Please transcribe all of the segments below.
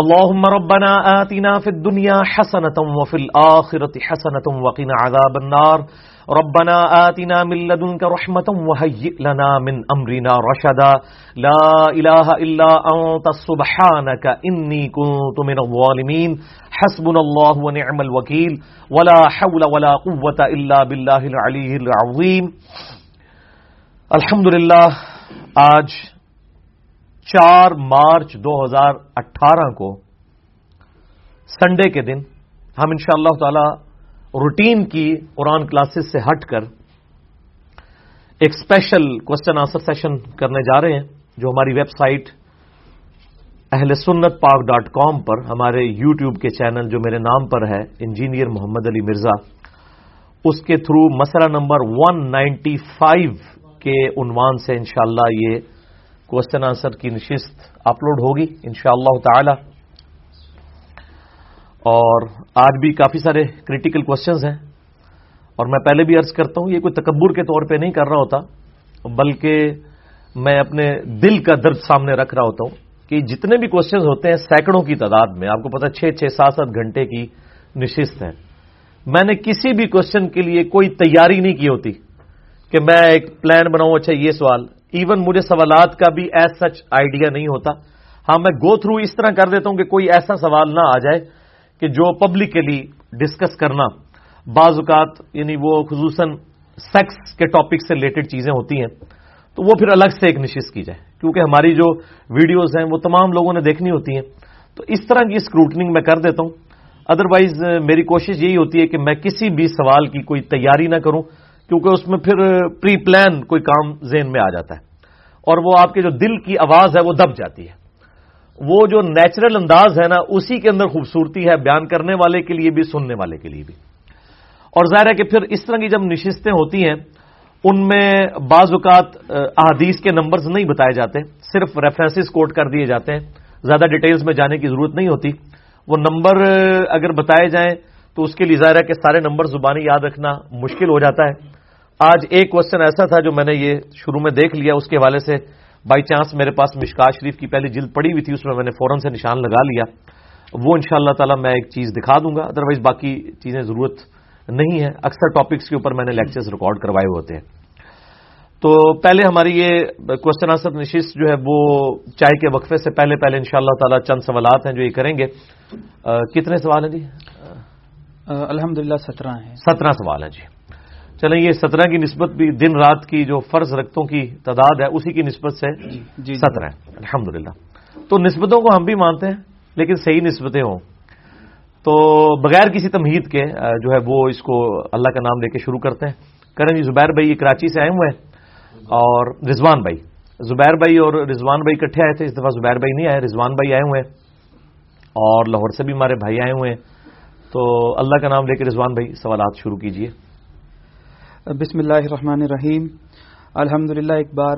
اللهم ربنا آتنا في الدنيا حسنة وفي الآخرة حسنة وقنا عذاب النار. ربنا آتنا من لدنك رحمة وهيئ لنا من أمرنا رشدا. لا إله إلا أنت سبحانك إني كنت من الظالمين. حسبنا الله ونعم الوكيل. ولا حول ولا قوة إلا بالله العلي العظيم. الحمد للہ آج چار مارچ دو ہزار اٹھارہ کو سنڈے کے دن ہم انشاء اللہ تعالی روٹین کی قرآن کلاسز سے ہٹ کر ایک اسپیشل کوشچن آنسر سیشن کرنے جا رہے ہیں، جو ہماری ویب سائٹ اہل سنت پاک ڈاٹ کام پر ہمارے یو ٹیوب کے چینل جو میرے نام پر ہے، انجینئر محمد علی مرزا، اس کے تھرو مسئلہ نمبر ون نائنٹی فائیو کے عنوان سے انشاءاللہ یہ کوشچن آنسر کی نشست اپلوڈ ہوگی انشاءاللہ تعالی۔ اور آج بھی کافی سارے کریٹیکل کوشچنز ہیں۔ اور میں پہلے بھی عرض کرتا ہوں، یہ کوئی تکبر کے طور پہ نہیں کر رہا ہوتا، بلکہ میں اپنے دل کا درد سامنے رکھ رہا ہوتا ہوں کہ جتنے بھی کوشچنز ہوتے ہیں سینکڑوں کی تعداد میں، آپ کو پتا چھ چھ، سات سات گھنٹے کی نشست ہے میں نے کسی بھی کوشچن کے لیے کوئی تیاری نہیں کی ہوتی کہ میں ایک پلان بناؤں اچھا یہ سوال ایون مجھے سوالات کا بھی ایز سچ آئیڈیا نہیں ہوتا۔ ہاں میں گو تھرو اس طرح کر دیتا ہوں کہ کوئی ایسا سوال نہ آ جائے کہ جو پبلکلی ڈسکس کرنا۔ بعض اوقات یعنی وہ خصوصاً سیکس کے ٹاپک سے ریلیٹڈ چیزیں ہوتی ہیں، تو وہ پھر الگ سے ایک نشست کی جائے۔ کیونکہ ہماری جو ویڈیوز ہیں، وہ تمام لوگوں نے دیکھنی ہوتی ہیں۔ تو اس طرح کی اسکروٹنگ میں کر دیتا ہوں۔ ادروائز میری کوشش یہی ہوتی ہے کہ میں کسی بھی سوال کی کوئی تیاری نہ کروں۔ کیونکہ اس میں پھر پری پلان کوئی کام ذہن میں آ جاتا ہے۔ اور وہ آپ کے جو دل کی آواز ہے وہ دب جاتی ہے۔ وہ جو نیچرل انداز ہے نا، اسی کے اندر خوبصورتی ہے بیان کرنے والے کے لیے بھی، سننے والے کے لیے بھی۔ اور ظاہر ہے کہ پھر اس طرح کی جب نشستیں ہوتی ہیں، ان میں بعض اوقات احادیث کے نمبرز نہیں بتائے جاتے۔ صرف ریفرنسز کوٹ کر دیے جاتے ہیں۔ زیادہ ڈیٹیلز میں جانے کی ضرورت نہیں ہوتی۔ وہ نمبر اگر بتائے جائیں تو اس کے لیے ظاہر ہے کہ سارے نمبر زبانی یاد رکھنا مشکل ہو جاتا ہے۔ آج ایک کوشچن ایسا تھا جو میں نے یہ شروع میں دیکھ لیا اس کے حوالے سے بائی چانس میرے پاس مشکا شریف کی پہلی جلد پڑی ہوئی تھی اس میں میں نے فوراً سے نشان لگا لیا۔ وہ ان شاء اللہ تعالیٰ میں ایک چیز دکھا دوں گا ادروائز باقی چیزیں ضرورت نہیں ہے اکثر ٹاپکس کے اوپر میں نے لیکچرز ریکارڈ کروائے ہوتے ہیں۔ تو پہلے ہماری یہ کوشچن آنسر نشست جو ہے وہ چائے کے وقفے سے پہلے پہلے ان شاء اللہ تعالیٰ چند سوالات ہیں جو یہ کریں گے۔ کتنے سوال ہیں جی؟ الحمد للہ سترہ ہیں۔ سترہ سوال ہیں جی۔ چلیں یہ سترہ کی نسبت بھی دن رات کی جو فرض رختوں کی تعداد ہے اسی کی نسبت سے جی سترہ ہیں الحمد تو نسبتوں کو ہم بھی مانتے ہیں لیکن صحیح نسبتیں ہوں۔ تو بغیر کسی تمہید کے جو ہے وہ اس کو اللہ کا نام لے کے شروع کرتے ہیں۔ کرن جی زبیر بھائی یہ کراچی سے آئے ہوئے ہیں اور رضوان بھائی۔ زبیر بھائی اور رضوان بھائی کٹھے آئے تھے اس دفعہ زبیر بھائی نہیں آئے رضوان بھائی آئے ہوئے ہیں۔ اور لاہور سے بھی ہمارے بھائی آئے ہوئے ہیں۔ تو اللہ کا نام لے کے رضوان بھائی سوالات شروع کیجیے بسم اللہ الرحمن الرحیم۔ الحمد ایک بار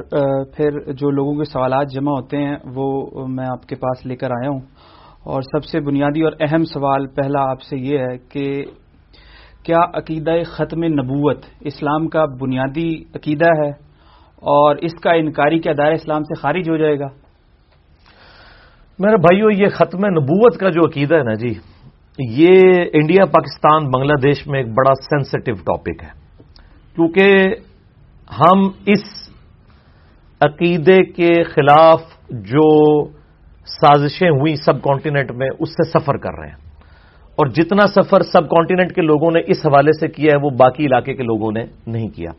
پھر جو لوگوں کے سوالات جمع ہوتے ہیں، وہ میں آپ کے پاس لے کر آیا ہوں۔ اور سب سے بنیادی اور اہم سوال پہلا آپ سے یہ ہے کہ کیا عقیدہ ختم نبوت اسلام کا بنیادی عقیدہ ہے اور اس کا انکاری کیا دائر اسلام سے خارج ہو جائے گا؟ میرے بھائیو، یہ ختم نبوت کا جو عقیدہ ہے نا جی یہ انڈیا، پاکستان، بنگلہ دیش میں ایک بڑا سینسٹیو ٹاپک ہے۔ کیونکہ ہم اس عقیدے کے خلاف جو سازشیں ہوئی سب کانٹیننٹ میں، اس سے سفر کر رہے ہیں۔ اور جتنا سفر سب کانٹیننٹ کے لوگوں نے اس حوالے سے کیا ہے، وہ باقی علاقے کے لوگوں نے نہیں کیا۔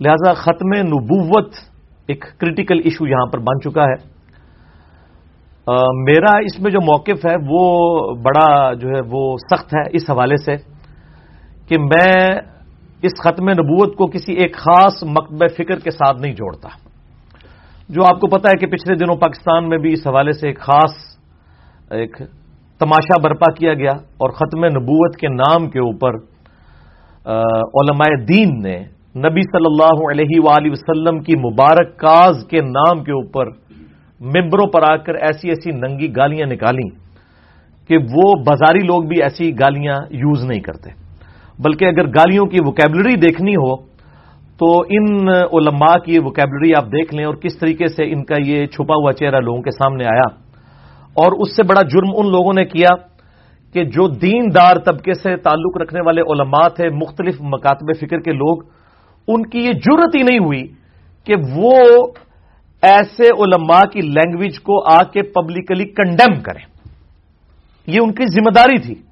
لہذا ختم نبوت ایک کریٹیکل ایشو یہاں پر بن چکا ہے۔ میرا اس میں جو موقف ہے، وہ بڑا جو ہے، وہ سخت ہے اس حوالے سے کہ میں اس ختم نبوت کو کسی ایک خاص مکتب فکر کے ساتھ نہیں جوڑتا۔ جو آپ کو پتا ہے کہ پچھلے دنوں پاکستان میں بھی اس حوالے سے ایک خاص، ایک تماشا برپا کیا گیا اور ختم نبوت کے نام کے اوپر علماء دین نے نبی صلی اللہ علیہ وآلہ وسلم کی مبارک کاز کے نام کے اوپر ممبروں پر آ کر ایسی ایسی ننگی گالیاں نکالیں کہ وہ بازاری لوگ بھی ایسی گالیاں یوز نہیں کرتے۔ بلکہ اگر گالیوں کی وکیبلری دیکھنی ہو، تو ان علماء کی وکیبلری آپ دیکھ لیں اور کس طریقے سے ان کا یہ چھپا ہوا چہرہ لوگوں کے سامنے آیا۔ اور اس سے بڑا جرم ان لوگوں نے کیا کہ جو دین دار طبقے سے تعلق رکھنے والے علماء تھے، مختلف مکاتب فکر کے لوگ، ان کی یہ جرت ہی نہیں ہوئی کہ وہ ایسے علماء کی لینگویج کو آ کے پبلکلی کنڈیم کریں۔ یہ ان کی ذمہ داری تھی۔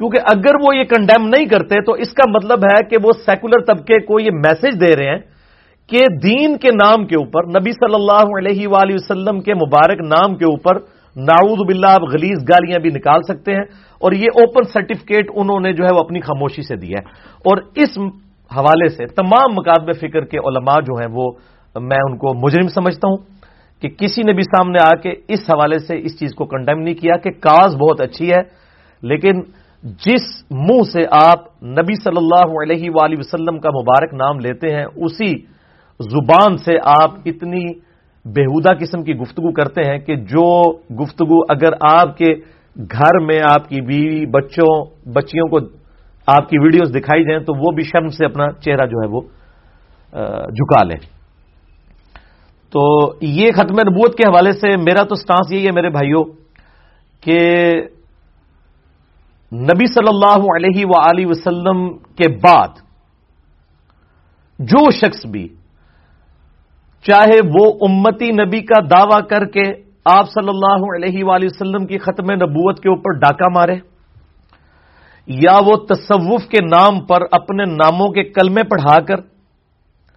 کیونکہ اگر وہ یہ کنڈیم نہیں کرتے تو اس کا مطلب ہے کہ وہ سیکولر طبقے کو یہ میسج دے رہے ہیں کہ دین کے نام کے اوپر، نبی صلی اللہ علیہ وآلہ وسلم کے مبارک نام کے اوپر ناؤد باللہ آپ غلیز گالیاں بھی نکال سکتے ہیں اور یہ اوپن سرٹیفکیٹ انہوں نے جو ہے وہ اپنی خاموشی سے دیا ہے۔ اور اس حوالے سے تمام مقابل فکر کے علماء جو ہیں وہ میں ان کو مجرم سمجھتا ہوں کہ کسی نے بھی سامنے آ کے اس حوالے سے اس چیز کو کنڈیم نہیں کیا کہ کاز بہت اچھی ہے، لیکن جس منہ سے آپ نبی صلی اللہ علیہ وآلہ وسلم کا مبارک نام لیتے ہیں، اسی زبان سے آپ اتنی بےحودہ قسم کی گفتگو کرتے ہیں کہ جو گفتگو اگر آپ کے گھر میں آپ کی بیوی، بچوں، بچیوں کو آپ کی ویڈیوز دکھائی جائیں تو وہ بھی شرم سے اپنا چہرہ جو ہے وہ جھکا لیں۔ تو یہ ختم نبوت کے حوالے سے میرا تو سٹانس یہی ہے میرے بھائیوں کہ نبی صلی اللہ علیہ و وسلم کے بعد جو شخص بھی چاہے وہ امتی نبی کا دعوی کر کے آپ صلی اللہ علیہ وآلہ وسلم کی ختم نبوت کے اوپر ڈاکہ مارے، یا وہ تصوف کے نام پر اپنے ناموں کے کلمے پڑھا کر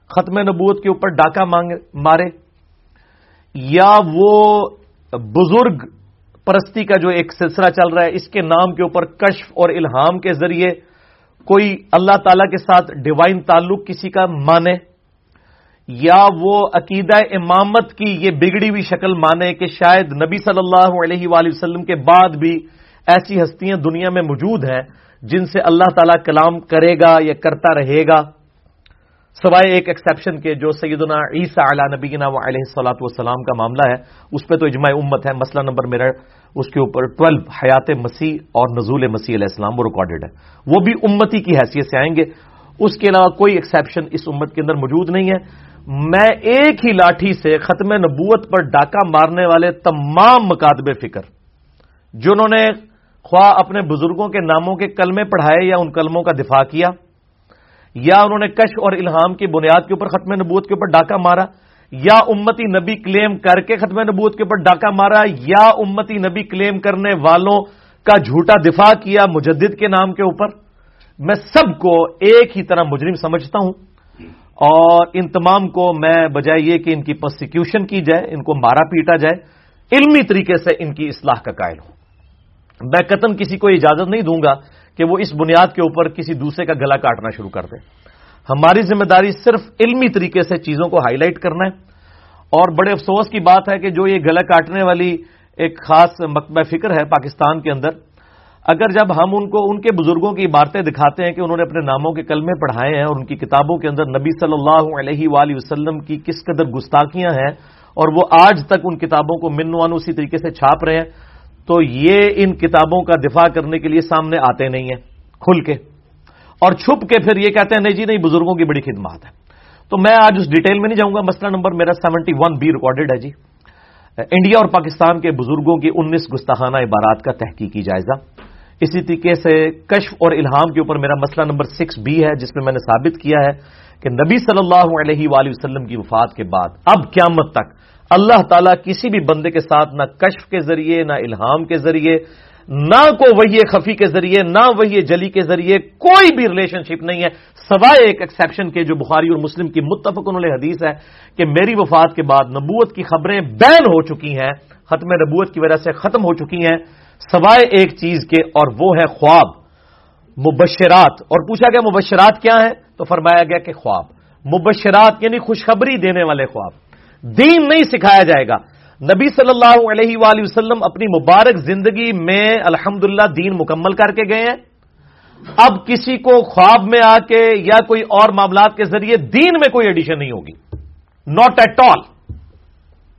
ختم نبوت کے اوپر ڈاکہ مارے، یا وہ بزرگ پرستی کا جو ایک سلسلہ چل رہا ہے، اس کے نام کے اوپر کشف اور الہام کے ذریعے کوئی اللہ تعالی کے ساتھ ڈیوائن تعلق کسی کا مانے، یا وہ عقیدہ امامت کی یہ بگڑی ہوئی شکل مانے کہ شاید نبی صلی اللہ علیہ وآلہ وسلم کے بعد بھی ایسی ہستیاں دنیا میں موجود ہیں جن سے اللہ تعالی کلام کرے گا یا کرتا رہے گا۔ سوائے ایک ایکسیپشن کے جو سیدنا عیسیٰ علیہ نبینا و علیہ السلاۃ والسلام کا معاملہ ہے، اس پہ تو اجماع امت ہے، مسئلہ نمبر میرا اس کے اوپر ٹویلو حیات مسیح اور نزول مسیح علیہ السلام وہ ریکارڈڈ ہے۔ وہ بھی امتی کی حیثیت سے آئیں گے۔ اس کے علاوہ کوئی ایکسیپشن اس امت کے اندر موجود نہیں ہے۔ میں ایک ہی لاٹھی سے ختم نبوت پر ڈاکہ مارنے والے تمام مکاتب فکر، جنہوں نے خواہ اپنے بزرگوں کے ناموں کے کلمے پڑھائے یا ان کلموں کا دفاع کیا، یا انہوں نے کش اور الہام کی بنیاد کے اوپر ختم نبوت کے اوپر ڈاکہ مارا یا امتی نبی کلیم کر کے ختم نبوت کے اوپر ڈاکہ مارا، یا امتی نبی کلیم کرنے والوں کا جھوٹا دفاع کیا مجدد کے نام کے اوپر، میں سب کو ایک ہی طرح مجرم سمجھتا ہوں۔ اور ان تمام کو میں بجائے یہ کہ ان کی پرسیکیوشن کی جائے، ان کو مارا پیٹا جائے، علمی طریقے سے ان کی اصلاح کا قائل ہوں۔ میں قتم کسی کو اجازت نہیں دوں گا کہ وہ اس بنیاد کے اوپر کسی دوسرے کا گلا کاٹنا شروع کر دے۔ ہماری ذمہ داری صرف علمی طریقے سے چیزوں کو ہائی لائٹ کرنا ہے۔ اور بڑے افسوس کی بات ہے کہ جو یہ گلا کاٹنے والی ایک خاص مکبہ فکر ہے پاکستان کے اندر، اگر جب ہم ان کو، ان کے بزرگوں کی عبارتیں دکھاتے ہیں کہ انہوں نے اپنے ناموں کے کلمے پڑھائے ہیں اور ان کی کتابوں کے اندر نبی صلی اللہ علیہ وآلہ وسلم کی کس قدر گستاخیاں ہیں اور وہ آج تک ان کتابوں کو منوان اسی طریقے سے چھاپ رہے ہیں، تو یہ ان کتابوں کا دفاع کرنے کے لیے سامنے آتے نہیں ہیں، کھل کے۔ اور چھپ کے پھر یہ کہتے ہیں، نہیں جی نہیں، بزرگوں کی بڑی خدمات ہے تو میں آج اس ڈیٹیل میں نہیں جاؤں گا۔ مسئلہ نمبر میرا سیونٹی ون بی ریکارڈڈ ہے جی۔ انڈیا اور پاکستان کے بزرگوں کی انیس گستاخانہ عبارات کا تحقیقی جائزہ۔ اسی طریقے سے کشف اور الہام کے اوپر میرا مسئلہ نمبر سکس بی ہے، جس میں میں نے ثابت کیا ہے کہ نبی صلی اللہ علیہ وآلہ وسلم کی وفات کے بعد، اب قیامت تک، اللہ تعالیٰ کسی بھی بندے کے ساتھ نہ کشف کے ذریعے، نہ الہام کے ذریعے نہ کو وہی خفی کے ذریعے، نہ وہی جلی کے ذریعے، کوئی بھی ریلیشن شپ نہیں ہے، سوائے ایک ایکسیپشن کے جو بخاری اور مسلم کی متفق انہوں نے حدیث ہے کہ میری وفات کے بعد نبوت کی خبریں بین ہو چکی ہیں، ختم نبوت کی وجہ سے ختم ہو چکی ہیں، سوائے ایک چیز کے اور وہ ہے خواب، مبشرات۔ اور پوچھا گیا مبشرات کیا ہیں؟ تو فرمایا گیا کہ خواب۔ مبشرات یعنی خوشخبری دینے والے خواب۔ دین نہیں سکھایا جائے گا۔ نبی صلی اللہ علیہ وآلہ وسلم اپنی مبارک زندگی میں الحمد دین مکمل کر کے گئے ہیں۔ اب کسی کو خواب میں آ کے یا کوئی اور معاملات کے ذریعے دین میں کوئی ایڈیشن نہیں ہوگی۔ ناٹ ایٹ آل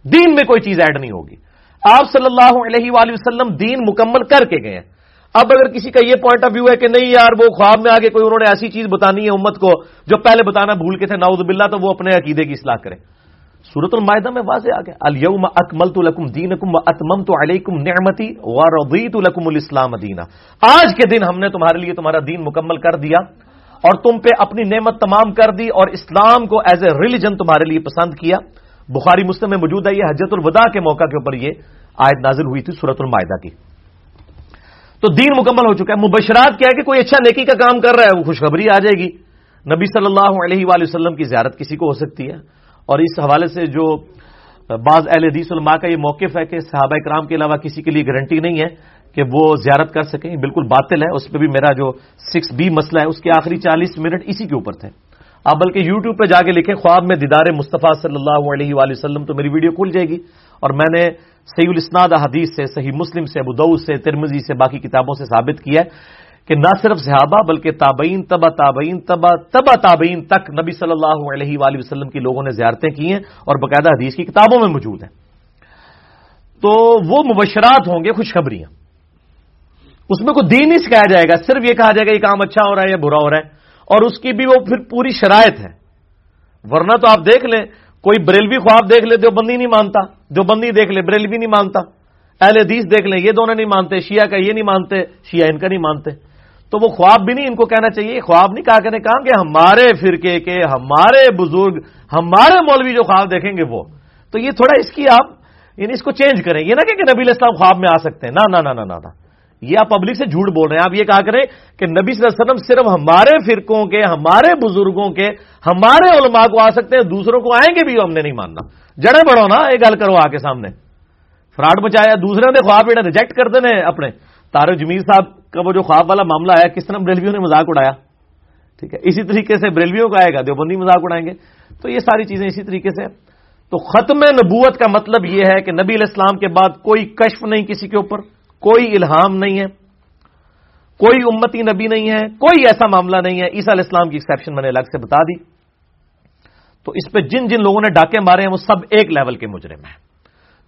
دین میں کوئی چیز ایڈ نہیں ہوگی۔ آپ صلی اللہ علیہ وآلہ وسلم دین مکمل کر کے گئے ہیں۔ اب اگر کسی کا یہ پوائنٹ آف ویو ہے کہ نہیں یار، وہ خواب میں آگے کوئی انہوں نے ایسی چیز بتانی ہے امت کو جو پہلے بتانا بھول کے تھے ناؤز باللہ، تو وہ اپنے عقیدے کی اصلاح کرے۔ سورت المائدہ میں واضح آ گیا الم اکمل تو لکم دین کم اتمم تو علیکم نعمتی ردیت الکم الاسلام دینا آج کے دن ہم نے تمہارے لیے تمہارا دین مکمل کر دیا اور تم پہ اپنی نعمت تمام کر دی اور اسلام کو ایز اے ریلیجن تمہارے لیے پسند کیا. بخاری مسلم میں موجود ہے یہ حجت الوداع کے موقع کے اوپر یہ آیت نازل ہوئی تھی سورت المائدہ کی. تو دین مکمل ہو چکا ہے. مبشرات کیا ہے کہ کوئی اچھا نیکی کا کام کر رہا ہے، وہ خوشخبری آ جائے گی. نبی صلی اللہ علیہ وآلہ وسلم کی زیارت کسی کو ہو سکتی ہے؟ اور اس حوالے سے جو بعض اہل حدیث علماء کا یہ موقف ہے کہ صحابہ کرام کے علاوہ کسی کے لیے گارنٹی نہیں ہے کہ وہ زیارت کر سکیں، بالکل باطل ہے۔ اس پہ بھی میرا جو سکس بی مسئلہ ہے، اس کے آخری چالیس منٹ اسی کے اوپر تھے۔ آپ بلکہ یو ٹیوب پہ جا کے لکھیں، خواب میں دیدار مصطفیٰ صلی اللہ علیہ وآلہ وسلم تو میری ویڈیو کھل جائے گی۔ اور میں نے صحیح الاسناد حدیث سے، صحیح مسلم سے ابود سے ترمزی سے، باقی کتابوں سے ثابت کیا ہے۔ کہ نہ صرف صحابہ بلکہ تابعین تبا تابعین تبا تبا تابعین تک نبی صلی اللہ علیہ وآلہ وسلم کی لوگوں نے زیارتیں کی ہیں اور باقاعدہ حدیث کی کتابوں میں موجود ہیں۔ تو وہ مبشرات ہوں گے، خوشخبریاں۔ اس میں کوئی دین نہیں سکھایا جائے گا، صرف یہ کہا جائے گا یہ کام اچھا ہو رہا ہے یا برا ہو رہا ہے۔ اور اس کی بھی وہ پھر پوری شرائط ہے۔ ورنہ تو آپ دیکھ لیں، کوئی بریلوی خواب دیکھ لے جو بندی نہیں مانتا۔ جو بندی دیکھ لے، بریلوی نہیں مانتا۔ اہل حدیث دیکھ لیں، یہ دونوں نہیں مانتے، شیعہ کا یہ نہیں مانتے، شیعہ ان کا نہیں مانتے۔ تو وہ خواب بھی نہیں ان کو کہنا چاہیے خواب نہیں، کہا کرنے کہا کہ ہمارے فرقے کے، ہمارے بزرگ، ہمارے مولوی جو خواب دیکھیں گے وہ۔ تو یہ تھوڑا اس کی آپ یعنی اس کو چینج کریں۔ یہ نہ کہ نبی الاسلام خواب میں آ سکتے ہیں۔ نہ نہ نہ نہ یہ آپ پبلک سے جھوٹ بول رہے ہیں۔ آپ یہ کہا کریں کہ نبی صلی اللہ علیہ وسلم صرف ہمارے فرقوں کے، ہمارے بزرگوں کے، ہمارے علماء کو آ سکتے ہیں، دوسروں کو آئیں گے بھی، ہم نے نہیں ماننا۔ جڑے بڑھو نا یہ گل کرو آ کے سامنے۔ فراڈ بچایا دوسرے نے خواب ریجیکٹ کر دینے اپنے۔ تارو جمیل صاحب کا وہ جو خواب والا معاملہ ہے کس طرح بریلویوں نے مذاق اڑایا؟ ٹھیک ہے، اسی طریقے سے بریلویوں کا آئے گا، دیوبندی مذاق اڑائیں گے۔ تو یہ ساری چیزیں اسی طریقے سے۔ تو ختم نبوت کا مطلب یہ ہے کہ نبی علیہ السلام کے بعد کوئی کشف نہیں کسی کے اوپر، کوئی الہام نہیں ہے، کوئی امتی نبی نہیں ہے، کوئی ایسا معاملہ نہیں ہے۔ عیسیٰ علیہ السلام کی ایکسیپشن میں نے الگ سے بتا دی۔ تو اس پہ جن جن لوگوں نے ڈاکے مارے ہیں، وہ سب ایک لیول کے مجرم ہیں۔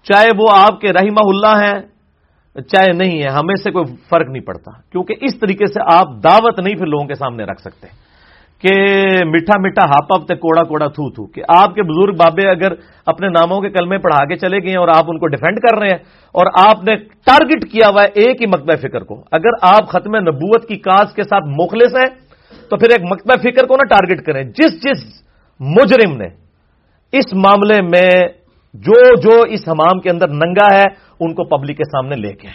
چاہے وہ آپ کے رحمہ اللہ ہیں چاہے نہیں ہے، ہمیں سے کوئی فرق نہیں پڑتا۔ کیونکہ اس طریقے سے آپ دعوت نہیں پھر لوگوں کے سامنے رکھ سکتے۔ کہ میٹھا میٹھا ہاپ تے کوڑا کوڑا تھو تھو۔ کہ آپ کے بزرگ بابے اگر اپنے ناموں کے کلمے پڑھا کے چلے گئے اور آپ ان کو ڈیفینڈ کر رہے ہیں اور آپ نے ٹارگٹ کیا ہوا ہے ایک ہی مکبہ فکر کو۔ اگر آپ ختم نبوت کی کاز کے ساتھ مخلص ہیں، تو پھر ایک مکبہ فکر کو نا ٹارگٹ کریں۔ جس جس مجرم نے اس معاملے میں جو جو اس حمام کے اندر ننگا ہے، ان کو پبلک کے سامنے لے کے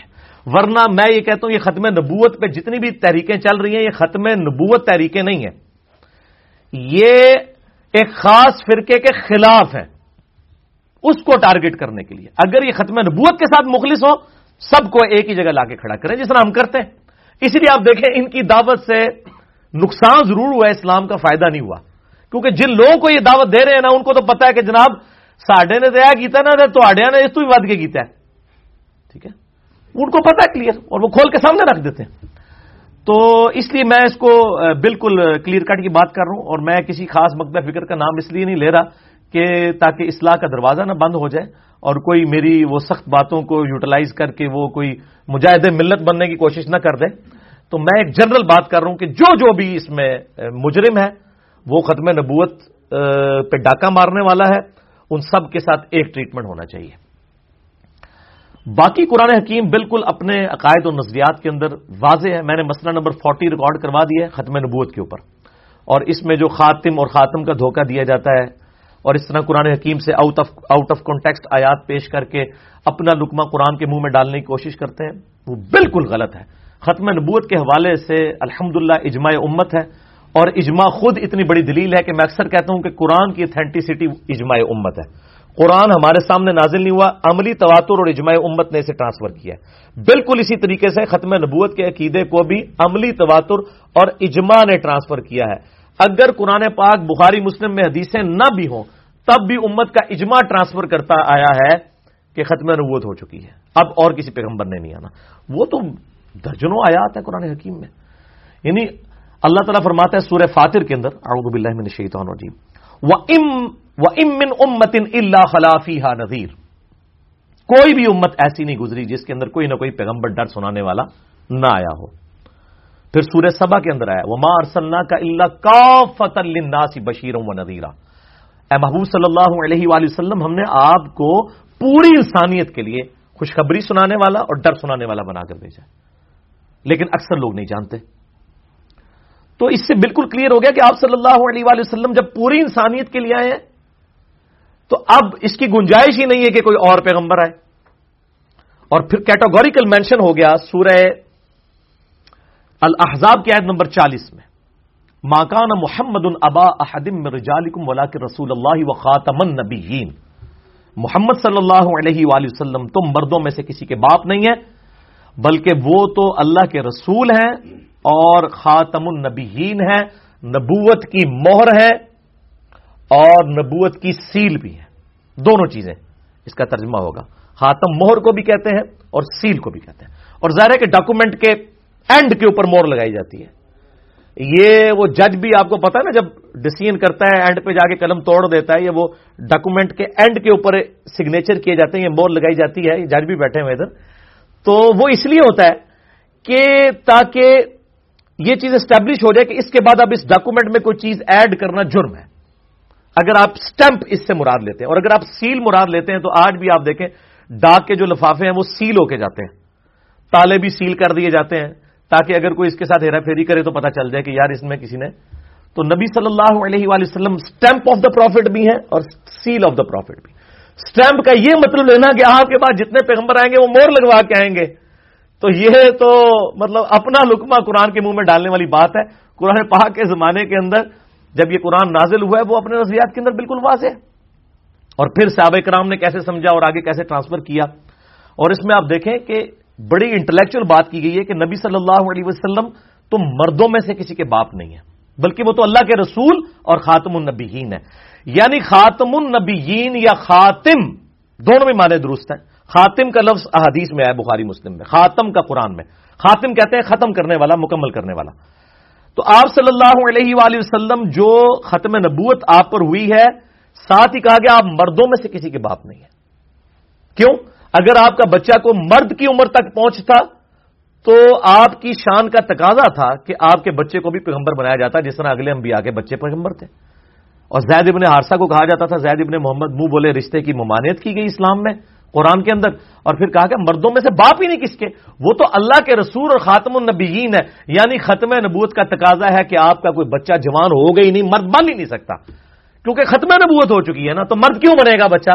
ورنہ میں یہ کہتا ہوں، یہ ختم نبوت پہ جتنی بھی تحریکیں چل رہی ہیں، یہ ختم نبوت تحریکیں نہیں ہیں۔ یہ ایک خاص فرقے کے خلاف ہے اس کو ٹارگٹ کرنے کے لیے۔ اگر یہ ختم نبوت کے ساتھ مخلص ہو، سب کو ایک ہی جگہ لا کے کھڑا کریں، جس طرح ہم کرتے ہیں۔ اسی لیے آپ دیکھیں، ان کی دعوت سے نقصان ضرور ہوا ہے اسلام کا فائدہ نہیں ہوا۔ کیونکہ جن لوگوں کو یہ دعوت دے رہے ہیں نا، ان کو تو پتا ہے کہ جناب ساڈے نے دیا کیتا نا تو نے اس تو بھی ود کے کیتا ہے۔ ٹھیک ہے؟ ان کو پتا کلیئر اور وہ کھول کے سامنے رکھ دیتے ہیں۔ تو اس لیے میں اس کو بالکل کلیئر کٹ کی بات کر رہا ہوں اور میں کسی خاص مقبہ فکر کا نام اس لیے نہیں لے رہا کہ تاکہ اصلاح کا دروازہ نہ بند ہو جائے اور کوئی میری وہ سخت باتوں کو یوٹیلائز کر کے وہ کوئی مجاہد ملت بننے کی کوشش نہ کر دے۔ تو میں ایک جنرل بات کر رہا ہوں کہ جو جو بھی اس میں مجرم ہے، وہ ختم نبوت پہ ڈاکہ مارنے والا ہے۔ ان سب کے ساتھ ایک ٹریٹمنٹ ہونا چاہیے۔ باقی قرآن حکیم بالکل اپنے عقائد و نظریات کے اندر واضح ہے۔ میں نے مسئلہ نمبر فورٹی ریکارڈ کروا دیا ہے ختم نبوت کے اوپر۔ اور اس میں جو خاتم اور خاتم کا دھوکہ دیا جاتا ہے اور اس طرح قرآن حکیم سے out of out of context آیات پیش کر کے اپنا لکمہ قرآن کے منہ میں ڈالنے کی کوشش کرتے ہیں، وہ بالکل غلط ہے۔ ختم نبوت کے حوالے سے الحمد اجماع امت ہے۔ اور اجماع خود اتنی بڑی دلیل ہے کہ میں اکثر کہتا ہوں کہ قرآن کی اتھینٹسٹی اجماع امت ہے۔ قرآن ہمارے سامنے نازل نہیں ہوا، عملی تواتر اور اجماع امت نے اسے ٹرانسفر کیا ہے۔ بالکل اسی طریقے سے ختم نبوت کے عقیدے کو بھی عملی تواتر اور اجماع نے ٹرانسفر کیا ہے۔ اگر قرآن پاک، بخاری، مسلم میں حدیثیں نہ بھی ہوں، تب بھی امت کا اجماع ٹرانسفر کرتا آیا ہے کہ ختم نبوت ہو چکی ہے۔ اب اور کسی پیغمبر نے نہیں آنا۔ وہ تو درجنوں آیات ہے قرآن حکیم میں۔ یعنی اللہ تعالیٰ فرماتا ہے سورہ فاتر کے اندر، اعوذ باللہ من الشیطان الرجیم۔ وَإِم مِّن أُمَّةٍ إِلَّا خَلَافِيهَا نَذِيرٌ۔ کوئی بھی امت ایسی نہیں گزری جس کے اندر کوئی نہ کوئی پیغمبر ڈر سنانے والا نہ آیا ہو۔ پھر سورہ سبا کے اندر آیا وہ مار سلنا کا اللہ کا فتح بشیروں و نذیرہ اے محبوب صلی اللہ علیہ وآلہ وسلم، ہم نے آپ کو پوری انسانیت کے لیے خوشخبری سنانے والا اور ڈر سنانے والا بنا کر بھیجا لیکن اکثر لوگ نہیں جانتے۔ تو اس سے بالکل کلیئر ہو گیا کہ آپ صلی اللہ علیہ وآلہ وسلم جب پوری انسانیت کے لیے آئے ہیں، تو اب اس کی گنجائش ہی نہیں ہے کہ کوئی اور پیغمبر آئے۔ اور پھر کیٹاگوریکل مینشن ہو گیا سورہ الحضاب کی عید نمبر چالیس میں۔ ماکان محمد البا احدم رجالکم ولا کے رسول اللہ و خاتم النبیین۔ محمد صلی اللہ علیہ وآلہ وسلم تم مردوں میں سے کسی کے باپ نہیں ہے بلکہ وہ تو اللہ کے رسول ہیں۔ اور خاتم النبیین ہے نبوت کی مہر ہے اور نبوت کی سیل بھی ہے۔ دونوں چیزیں اس کا ترجمہ ہوگا۔ خاتم مہر کو بھی کہتے ہیں اور سیل کو بھی کہتے ہیں۔ اور ظاہر ہے کہ ڈاکومنٹ کے اینڈ کے اوپر مور لگائی جاتی ہے۔ یہ وہ جج بھی آپ کو پتا ہے نا، جب ڈسیزن کرتا ہے اینڈ پہ جا کے قلم توڑ دیتا ہے، یہ وہ ڈاکومنٹ کے اینڈ کے اوپر سگنیچر کیے جاتے ہیں، یہ مور لگائی جاتی ہے۔ جج بھی بیٹھے ہوئے ادھر۔ تو وہ اس لیے ہوتا ہے کہ تاکہ یہ چیز اسٹیبلش ہو جائے کہ اس کے بعد اب اس ڈاکومنٹ میں کوئی چیز ایڈ کرنا جرم ہے۔ اگر آپ سٹمپ اس سے مراد لیتے ہیں اور اگر آپ سیل مراد لیتے ہیں تو آج بھی آپ دیکھیں ڈاک کے جو لفافے ہیں وہ سیل ہو کے جاتے ہیں۔ تالے بھی سیل کر دیے جاتے ہیں تاکہ اگر کوئی اس کے ساتھ ہیرا پھیری کرے تو پتا چل جائے کہ یار اس میں کسی نے تو نبی صلی اللہ علیہ وآلہ وسلم اسٹمپ آف دا پروفٹ بھی ہے اور سیل آف دا پروفٹ بھی۔ اسٹمپ کا یہ مطلب لینا کہ آپ کے بعد جتنے پیغمبر آئیں گے وہ مور لگوا کے آئیں گے۔ تو یہ تو مطلب اپنا لکما قرآن کے منہ میں ڈالنے والی بات ہے۔ قرآن پاک کے زمانے کے اندر جب یہ قرآن نازل ہوا ہے، وہ اپنے نظریات کے اندر بالکل واضح ہے۔ اور پھر صحابہ کرام نے کیسے سمجھا اور آگے کیسے ٹرانسفر کیا؟ اور اس میں آپ دیکھیں کہ بڑی انٹلیکچل بات کی گئی ہے کہ نبی صلی اللہ علیہ وسلم تم مردوں میں سے کسی کے باپ نہیں ہے بلکہ وہ تو اللہ کے رسول اور خاتم النبیین ہے یعنی خاتم النبیین یا خاتم دونوں میں معنی درست ہیں۔ خاتم کا لفظ احادیث میں آیا بخاری مسلم میں، خاتم کا قرآن میں۔ خاتم کہتے ہیں ختم کرنے والا، مکمل کرنے والا۔ تو آپ صلی اللہ علیہ وآلہ وسلم جو ختم نبوت آپ پر ہوئی ہے، ساتھ ہی کہا گیا آپ مردوں میں سے کسی کے باپ نہیں ہے۔ کیوں؟ اگر آپ کا بچہ کو مرد کی عمر تک پہنچتا، تو آپ کی شان کا تقاضا تھا کہ آپ کے بچے کو بھی پیغمبر بنایا جاتا، جس طرح اگلے انبیاء کے بچے پیغمبر تھے۔ اور زید ابن حارثہ کو کہا جاتا تھا، زید ابن محمد منہ بولے، رشتے کی ممانعت کی گئی اسلام میں۔ قرآن کے اندر اور پھر کہا کہ مردوں میں سے باپ ہی نہیں کس کے؟ وہ تو اللہ کے رسول اور خاتم النبیین ہے۔ یعنی ختم نبوت کا تقاضا ہے کہ آپ کا کوئی بچہ جوان ہو گئی نہیں، مرد بن ہی نہیں سکتا۔ کیونکہ ختم نبوت ہو چکی ہے نا، تو مرد کیوں بنے گا بچہ؟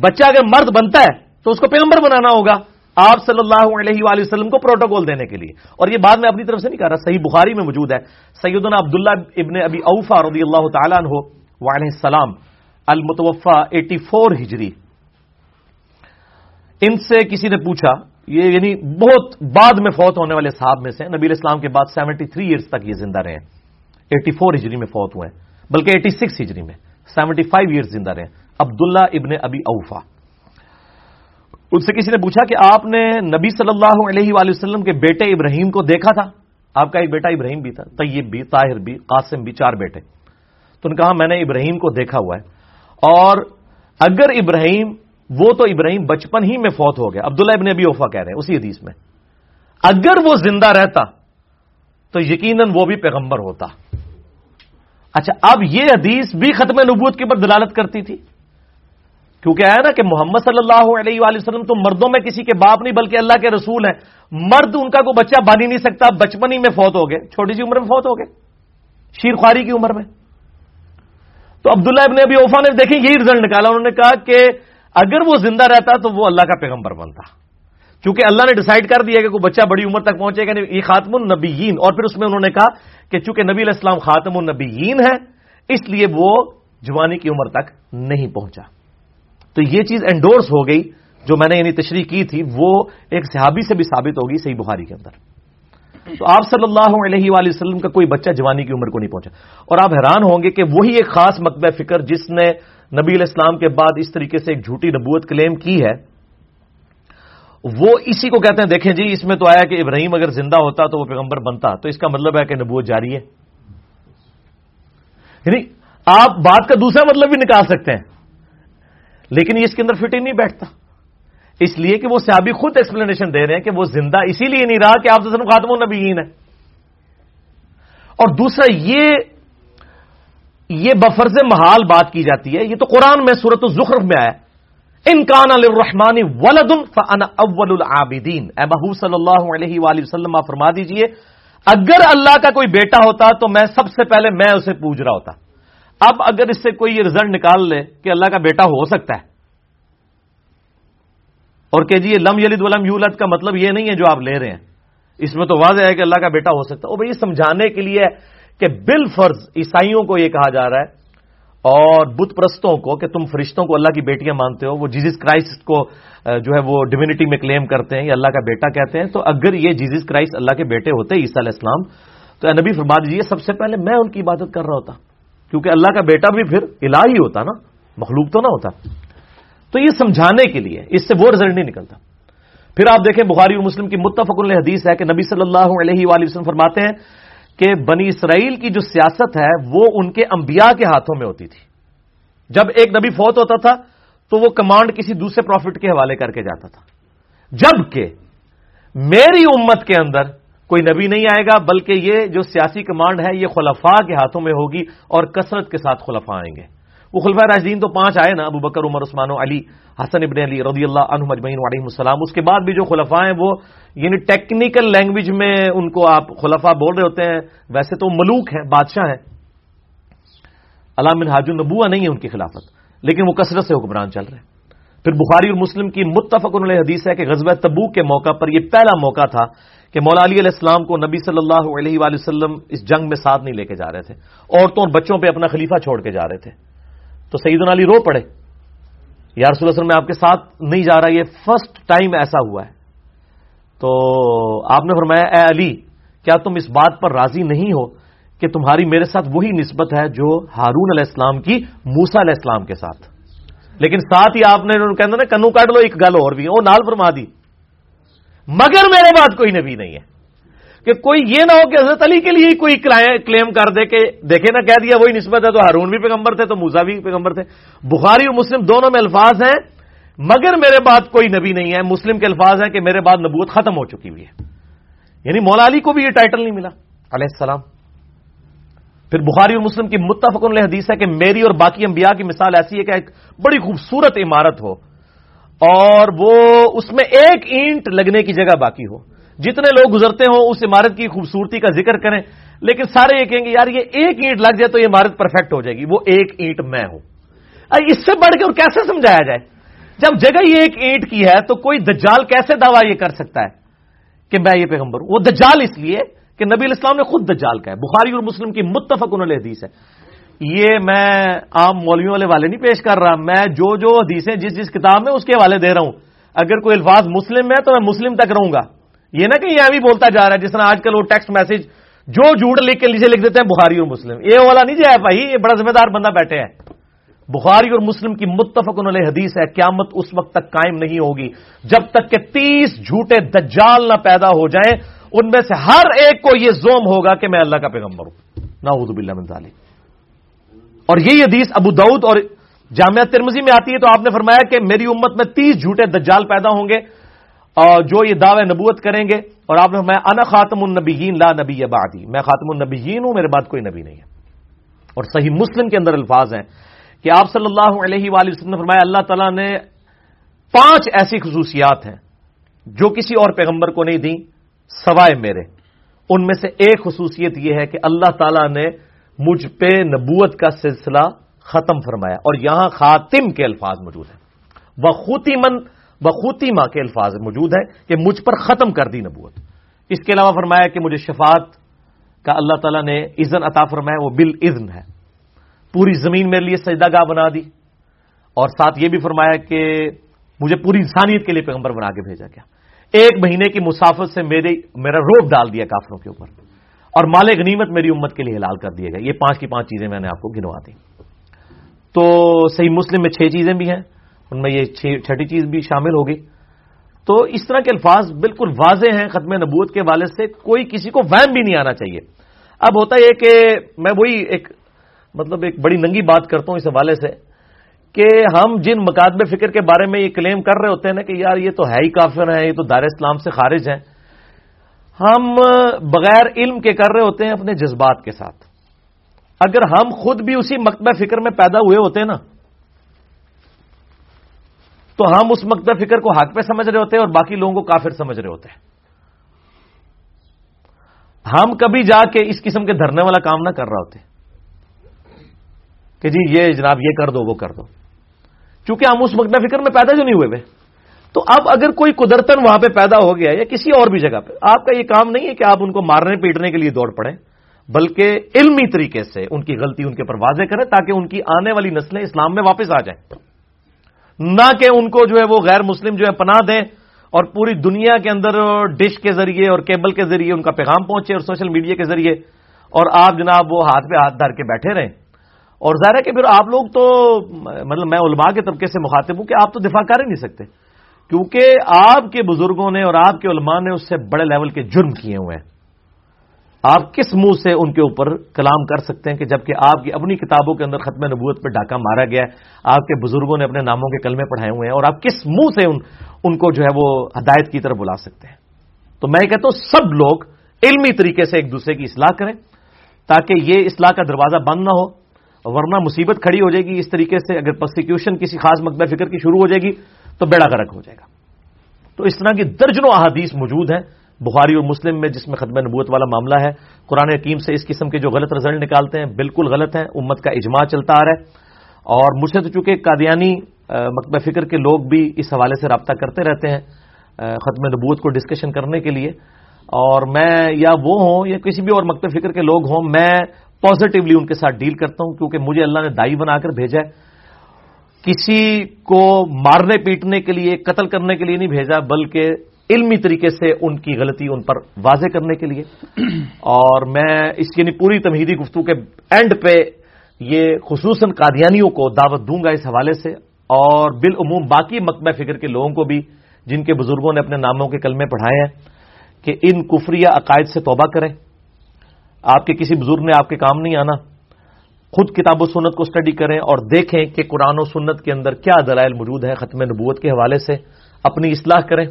بچہ اگر مرد بنتا ہے تو اس کو پیغمبر بنانا ہوگا۔ آپ صلی اللہ علیہ وآلہ وسلم کو پروٹوکول دینے کے لیے۔ اور یہ بات میں اپنی طرف سے نہیں کہہ رہا، صحیح بخاری میں موجود ہے۔ سیدنا عبداللہ ابن ابی اوفا رضی اللہ تعالیٰ عنہ وعلیہ السلام المتوفا ایٹی فور ہجری۔ ان سے کسی نے پوچھا، یہ یعنی بہت بعد میں فوت ہونے والے صاحب میں سے، نبی اسلام کے بعد سیونٹی تھری ایئرس تک یہ زندہ رہے ایٹی فور ہجری میں فوت ہوئے بلکہ ایٹی سکس ہجری میں سیونٹی فائیو ایئرس زندہ رہے عبداللہ ابن ابی اوفا۔ ان سے کسی نے پوچھا کہ آپ نے نبی صلی اللہ علیہ وآلہ وسلم کے بیٹے ابراہیم کو دیکھا تھا؟ آپ کا ایک بیٹا ابراہیم بھی تھا، طیب بھی، طاہر بھی، قاسم بھی، چار بیٹے۔ تو نے کہا، میں نے ابراہیم کو دیکھا ہوا ہے۔ اور اگر ابراہیم وہ تو ابراہیم بچپن ہی میں فوت ہو گیا۔ عبداللہ ابن ابی اوفا کہہ رہے ہیں اسی حدیث میں۔ اگر وہ زندہ رہتا تو یقیناً وہ بھی پیغمبر ہوتا۔ اچھا اب یہ حدیث بھی ختم نبوت کے اوپر دلالت کرتی تھی۔ کیونکہ آیا نا کہ محمد صلی اللہ علیہ وآلہ وسلم تو مردوں میں کسی کے باپ نہیں، بلکہ اللہ کے رسول ہیں۔ مرد ان کا کوئی بچہ بن ہی نہیں سکتا بچپن ہی میں فوت ہو گئے۔ چھوٹی سی عمر میں فوت ہو گئے۔ شیر خواری کی عمر میں۔ تو عبداللہ ابن ابی اوفا نے دیکھیں، یہی رزلٹ نکالا۔ انہوں نے کہا کہ اگر وہ زندہ رہتا تو وہ اللہ کا پیغمبر بنتا۔ چونکہ اللہ نے ڈیسائیڈ کر دیا کہ کوئی بچہ بڑی عمر تک پہنچے گا، یہ خاتم النبیین۔ اور پھر اس میں انہوں نے کہا کہ چونکہ نبی علیہ السلام خاتم النبیین ہے اس لیے وہ جوانی کی عمر تک نہیں پہنچا۔ تو یہ چیز انڈورس ہو گئی، جو میں نے یعنی تشریح کی تھی، وہ ایک صحابی سے بھی ثابت ہوگی صحیح بخاری کے اندر۔ تو آپ صلی اللہ علیہ وآلہ وسلم کا کوئی بچہ جوانی کی عمر کو نہیں پہنچا۔ اور آپ حیران ہوں گے کہ وہی ایک خاص مکبہ فکر جس نے نبی علیہ السلام کے بعد اس طریقے سے ایک جھوٹی نبوت کلیم کی ہے۔ وہ اسی کو کہتے ہیں، دیکھیں جی اس میں تو آیا کہ ابراہیم اگر زندہ ہوتا تو وہ پیغمبر بنتا۔ تو اس کا مطلب ہے کہ نبوت جاری ہے۔ یعنی آپ بات کا دوسرا مطلب بھی نکال سکتے ہیں۔ لیکن یہ اس کے اندر فٹ ہی نہیں بیٹھتا۔ اس لیے کہ وہ سیابی خود ایکسپلینیشن دے رہے ہیں کہ وہ زندہ اسی لیے نہیں رہا کہ آپ خاتم النبیین ہے اور دوسرا یہ یہ بفرز محال بات کی جاتی ہے، یہ تو قرآن میں صورت الزخرف میں آیا۔ انکان الرحمانی ولدن فانا اول العابدین۔ اے محبوب صلی اللہ علیہ وآلہ وسلم فرما دیجیے، اگر اللہ کا کوئی بیٹا ہوتا تو میں سب سے پہلے میں اسے پوج رہا ہوتا۔ اب اگر اس سے کوئی یہ رزلٹ نکال لے کہ اللہ کا بیٹا ہو سکتا ہے۔ اور کہ جی یہ لم یلد ولم یولد کا مطلب یہ نہیں ہے جو آپ لے رہے ہیں۔ اس میں تو واضح ہے کہ اللہ کا بیٹا ہو سکتا ہے۔ وہ بھائی سمجھانے کے لیے کہ بل فرض عیسائیوں کو یہ کہا جا رہا ہے اور بت پرستوں کو کہ تم فرشتوں کو اللہ کی بیٹیاں مانتے ہو، وہ جیزس کرائسٹ کو جو ہے وہ ڈیوینٹی میں کلیم کرتے ہیں یا اللہ کا بیٹا کہتے ہیں۔ تو اگر یہ جیزس کرائسٹ اللہ کے بیٹے ہوتے عیسیٰ علیہ السلام، تو نبی فرما دیجیے سب سے پہلے میں ان کی عبادت کر رہا ہوتا۔ کیونکہ اللہ کا بیٹا بھی پھر الہ ہی ہوتا نا، مخلوق تو نہ ہوتا۔ تو یہ سمجھانے کے لیے اس سے وہ رزلٹ نہیں نکلتا۔ پھر آپ دیکھیں، بخاری و مسلم کی متفق حدیث ہے کہ نبی صلی اللہ علیہ وآلہ وسلم فرماتے ہیں کہ بنی اسرائیل کی جو سیاست ہے وہ ان کے انبیاء کے ہاتھوں میں ہوتی تھی۔ جب ایک نبی فوت ہوتا تھا تو وہ کمانڈ کسی دوسرے پروفٹ کے حوالے کر کے جاتا تھا۔ جبکہ میری امت کے اندر کوئی نبی نہیں آئے گا، بلکہ یہ جو سیاسی کمانڈ ہے، یہ خلفاء کے ہاتھوں میں ہوگی اور کثرت کے ساتھ خلفاء آئیں گے۔ وہ خلفاء راجدین تو پانچ آئے نا، ابو بکر، عمر، عثمان و علی، حسن ابن علی رضی اللہ عنہ مجمعین علیہ السلام۔ اس کے بعد بھی جو خلفاء ہیں وہ یعنی ٹیکنیکل لینگویج میں ان کو آپ خلفاء بول رہے ہوتے ہیں، ویسے تو ملوک ہیں، بادشاہ ہیں۔ علام حاج النبوا نہیں ہے ان کی خلافت، لیکن وہ کثرت سے حکمران چل رہے ہیں۔ پھر بخاری اور مسلم کی متفق علیہ حدیث ہے کہ غزوہ تبو کے موقع پر یہ پہلا موقع تھا کہ مولا علی علیہ السلام کو نبی صلی اللہ علیہ وآلہ وسلم اس جنگ میں ساتھ نہیں لے کے جا رہے تھے۔ عورتوں اور بچوں پہ اپنا خلیفہ چھوڑ کے جا رہے تھے۔ تو سعید علی رو پڑے۔ یا رسول اللہ میں آپ کے ساتھ نہیں جا رہا، یہ فرسٹ ٹائم ایسا ہوا ہے۔ تو آپ نے فرمایا، اے علی، کیا تم اس بات پر راضی نہیں ہو کہ تمہاری میرے ساتھ وہی نسبت ہے جو ہارون علیہ السلام کی موسا علیہ السلام کے ساتھ? لیکن ساتھ ہی آپ نے کہنا نا، کنو کاٹ لو، ایک گل اور بھی وہ نال فرما دی. مگر میرے بات کوئی نبی نہیں ہے. کہ کوئی یہ نہ ہو کہ حضرت علی کے لیے کوئی کلیم کر دے کہ دیکھے نا کہہ دیا وہی نسبت ہے تو ہارون بھی پیغمبر تھے، تو موسا بھی پیغمبر تھے. بخاری اور مسلم دونوں میں الفاظ ہیں مگر میرے بعد کوئی نبی نہیں ہے، مسلم کے الفاظ ہیں کہ میرے بعد نبوت ختم ہو چکی ہوئی ہے۔ یعنی مولا علی کو بھی یہ ٹائٹل نہیں ملا۔ علیہ السلام۔ پھر بخاری اور مسلم کی متفق علیہ حدیث ہے کہ میری اور باقی انبیاء کی مثال ایسی ہے کہ ایک بڑی خوبصورت عمارت ہو اور وہ اس میں ایک اینٹ لگنے کی جگہ باقی ہو۔ جتنے لوگ گزرتے ہوں، اس عمارت کی خوبصورتی کا ذکر کریں۔ لیکن سارے یہ کہیں گے، یار، یہ ایک اینٹ لگ جائے تو یہ عمارت پرفیکٹ ہو جائے گی۔ وہ ایک اینٹ میں ہوں۔ اس سے بڑھ کے اور کیسے سمجھایا جائے؟ جب جگہ یہ ایک اینٹ کی ہے تو کوئی دجال کیسے دعویٰ یہ کر سکتا ہے کہ میں یہ پیغمبر ہوں؟ وہ دجال اس لیے کہ نبی الاسلام نے خود دجال کا ہے۔ بخاری اور مسلم کی متفق انہوں نے حدیث ہے۔ یہ میں عام مولویوں والے والے نہیں پیش کر رہا، میں جو جو حدیثیں جس جس کتاب میں اس کے والے دے رہا ہوں۔ اگر کوئی الفاظ مسلم ہے تو میں مسلم تک رہوں گا۔ یہ نہ کہ یہ بھی بولتا جا رہا ہے جس طرح آج کل وہ ٹیکسٹ میسج جو جھوٹ لکھ کے نیچے لکھ دیتے ہیں بخاری اور مسلم۔ یہ والا نہیں جی جائے بھائی، یہ بڑا ذمہ دار بندہ بیٹھے ہیں۔ بخاری اور مسلم کی متفق علیہ حدیث ہے، قیامت اس وقت تک قائم نہیں ہوگی۔ جب تک کہ تیس جھوٹے دجال نہ پیدا ہو جائیں، ان میں سے ہر ایک کو یہ زوم ہوگا کہ میں اللہ کا پیغمبر ہوں۔ نہ باللہ من ذالک۔ اور یہی حدیث ابو دعود اور جامعہ ترمزی میں آتی ہے، تو آپ نے فرمایا کہ میری امت میں تیس جھوٹے دجال پیدا ہوں گے اور جو یہ دعوے نبوت کریں گے۔ اور آپ نے میں انا خاتم النبیین لا نبی بعدی۔ میں خاتم النبیین ہوں، میرے بعد کوئی نبی نہیں ہے۔ اور صحیح مسلم کے اندر الفاظ ہیں۔ کہ آپ صلی اللہ علیہ وآلہ وسلم نے فرمایا اللہ تعالیٰ نے پانچ ایسی خصوصیات ہیں جو کسی اور پیغمبر کو نہیں دی سوائے میرے۔ ان میں سے ایک خصوصیت یہ ہے کہ اللہ تعالیٰ نے مجھ پہ نبوت کا سلسلہ ختم فرمایا اور یہاں خاتم کے الفاظ موجود ہیں۔ بخوتی من بخوتی ماں کے الفاظ موجود ہیں کہ مجھ پر ختم کر دی نبوت۔ اس کے علاوہ فرمایا کہ مجھے شفاعت کا اللہ تعالیٰ نے عزن عطا فرمایا، وہ بل اذن ہے۔ پوری زمین میرے لیے سجدہ گاہ بنا دی۔ اور ساتھ یہ بھی فرمایا کہ مجھے پوری انسانیت کے لیے پیغمبر بنا کے بھیجا گیا۔ ایک مہینے کی مسافت سے میرے، میرا روپ ڈال دیا کافروں کے اوپر۔ اور مال غنیمت میری امت کے لیے حلال کر دیے گئے۔ یہ پانچ کی پانچ چیزیں میں نے آپ کو گنوا دی۔ تو صحیح مسلم میں چھ چیزیں بھی ہیں۔ ان میں یہ چھٹی چیز بھی شامل ہوگی۔ تو اس طرح کے الفاظ بالکل واضح ہیں ختم نبوت کے والد سے۔ کوئی کسی کو وہم بھی نہیں آنا چاہیے۔ اب ہوتا یہ کہ میں وہی ایک مطلب ایک بڑی ننگی بات کرتا ہوں اس حوالے سے کہ ہم جن مقادم فکر کے بارے میں یہ کلیم کر رہے ہوتے ہیں نا کہ یار یہ تو ہے ہی کافر ہیں، یہ تو دار اسلام سے خارج ہیں۔ ہم بغیر علم کے کر رہے ہوتے ہیں اپنے جذبات کے ساتھ۔ اگر ہم خود بھی اسی مکتبہ فکر میں پیدا ہوئے ہوتے ہیں نا، تو ہم اس مکتبہ فکر کو حق پہ سمجھ رہے ہوتے ہیں اور باقی لوگوں کو کافر سمجھ رہے ہوتے ہیں۔ ہم کبھی جا کے اس قسم کے دھرنے والا کام نہ کر رہے ہوتے۔ کہ جی یہ جناب یہ کر دو وہ کر دو۔ چونکہ ہم اس مکتبہ فکر میں پیدا جو نہیں ہوئے تو اب اگر کوئی قدرتن وہاں پہ پیدا ہو گیا یا کسی اور بھی جگہ پہ، آپ کا یہ کام نہیں ہے کہ آپ ان کو مارنے پیٹنے کے لیے دوڑ پڑیں بلکہ علمی طریقے سے ان کی غلطی ان کے پر واضح کریں تاکہ ان کی آنے والی نسلیں اسلام میں واپس آ جائیں۔ نہ کہ ان کو جو ہے وہ غیر مسلم جو ہے پناہ دیں اور پوری دنیا کے اندر ڈش کے ذریعے اور کیبل کے ذریعے ان کا پیغام پہنچے اور سوشل میڈیا کے ذریعے اور آپ جناب وہ ہاتھ پہ ہاتھ دھر کے بیٹھے رہیں۔ اور ظاہر ہے کہ پھر آپ لوگ تو مطلب میں علماء کے طبقے سے مخاطب ہوں کہ آپ تو دفاع کر ہی نہیں سکتے۔ کیونکہ آپ کے بزرگوں نے اور آپ کے علماء نے اس سے بڑے لیول کے جرم کیے ہوئے ہیں۔ آپ کس منہ سے ان کے اوپر کلام کر سکتے ہیں کہ جبکہ آپ کی اپنی کتابوں کے اندر ختم نبوت پہ ڈاکہ مارا گیا ہے، آپ کے بزرگوں نے اپنے ناموں کے کلمے پڑھائے ہوئے ہیں اور آپ کس منہ سے ان ان کو جو ہے وہ ہدایت کی طرف بلا سکتے ہیں۔ تو میں کہتا ہوں سب لوگ علمی طریقے سے ایک دوسرے کی اصلاح کریں تاکہ یہ اصلاح کا دروازہ بند نہ ہو۔ ورنہ مصیبت کھڑی ہو جائے گی اس طریقے سے اگر پرسیکیوشن کسی خاص مقدہ فکر کی شروع ہو جائے گی تو بیڑا گرک ہو جائے گا۔ تو اس طرح کی درجنوں احادیث موجود ہیں۔ بخاری اور مسلم میں جس میں ختم نبوت والا معاملہ ہے، قرآن حکیم سے اس قسم کے جو غلط رزلٹ نکالتے ہیں، بالکل غلط ہیں، امت کا اجماع چلتا آ رہا ہے۔ اور مجھ سے تو چونکہ قادیانی مکتب فکر کے لوگ بھی اس حوالے سے رابطہ کرتے رہتے ہیں ختم نبوت کو ڈسکشن کرنے کے لیے۔ اور میں یا وہ ہوں یا کسی بھی اور مکتب فکر کے لوگ ہوں، میں پازیٹیولی ان کے ساتھ ڈیل کرتا ہوں کیونکہ مجھے اللہ نے دائی بنا کر بھیجا ہے۔ کسی کو مارنے پیٹنے کے لیے قتل کرنے کے لیے نہیں بھیجا بلکہ علمی طریقے سے ان کی غلطی ان پر واضح کرنے کے لیے۔ اور میں اس کی پوری تمہیدی گفتگو کے اینڈ پہ یہ خصوصاً قادیانیوں کو دعوت دوں گا اس حوالے سے۔ اور بالعموم باقی مکبہ فکر کے لوگوں کو بھی جن کے بزرگوں نے اپنے ناموں کے کلمے پڑھائے ہیں کہ ان کفریہ عقائد سے توبہ کریں۔ آپ کے کسی بزرگ نے آپ کے کام نہیں آنا، خود کتاب و سنت کو اسٹڈی کریں اور دیکھیں کہ قرآن و سنت کے اندر کیا دلائل موجود ہیں ختم نبوت کے حوالے سے، اپنی اصلاح کریں۔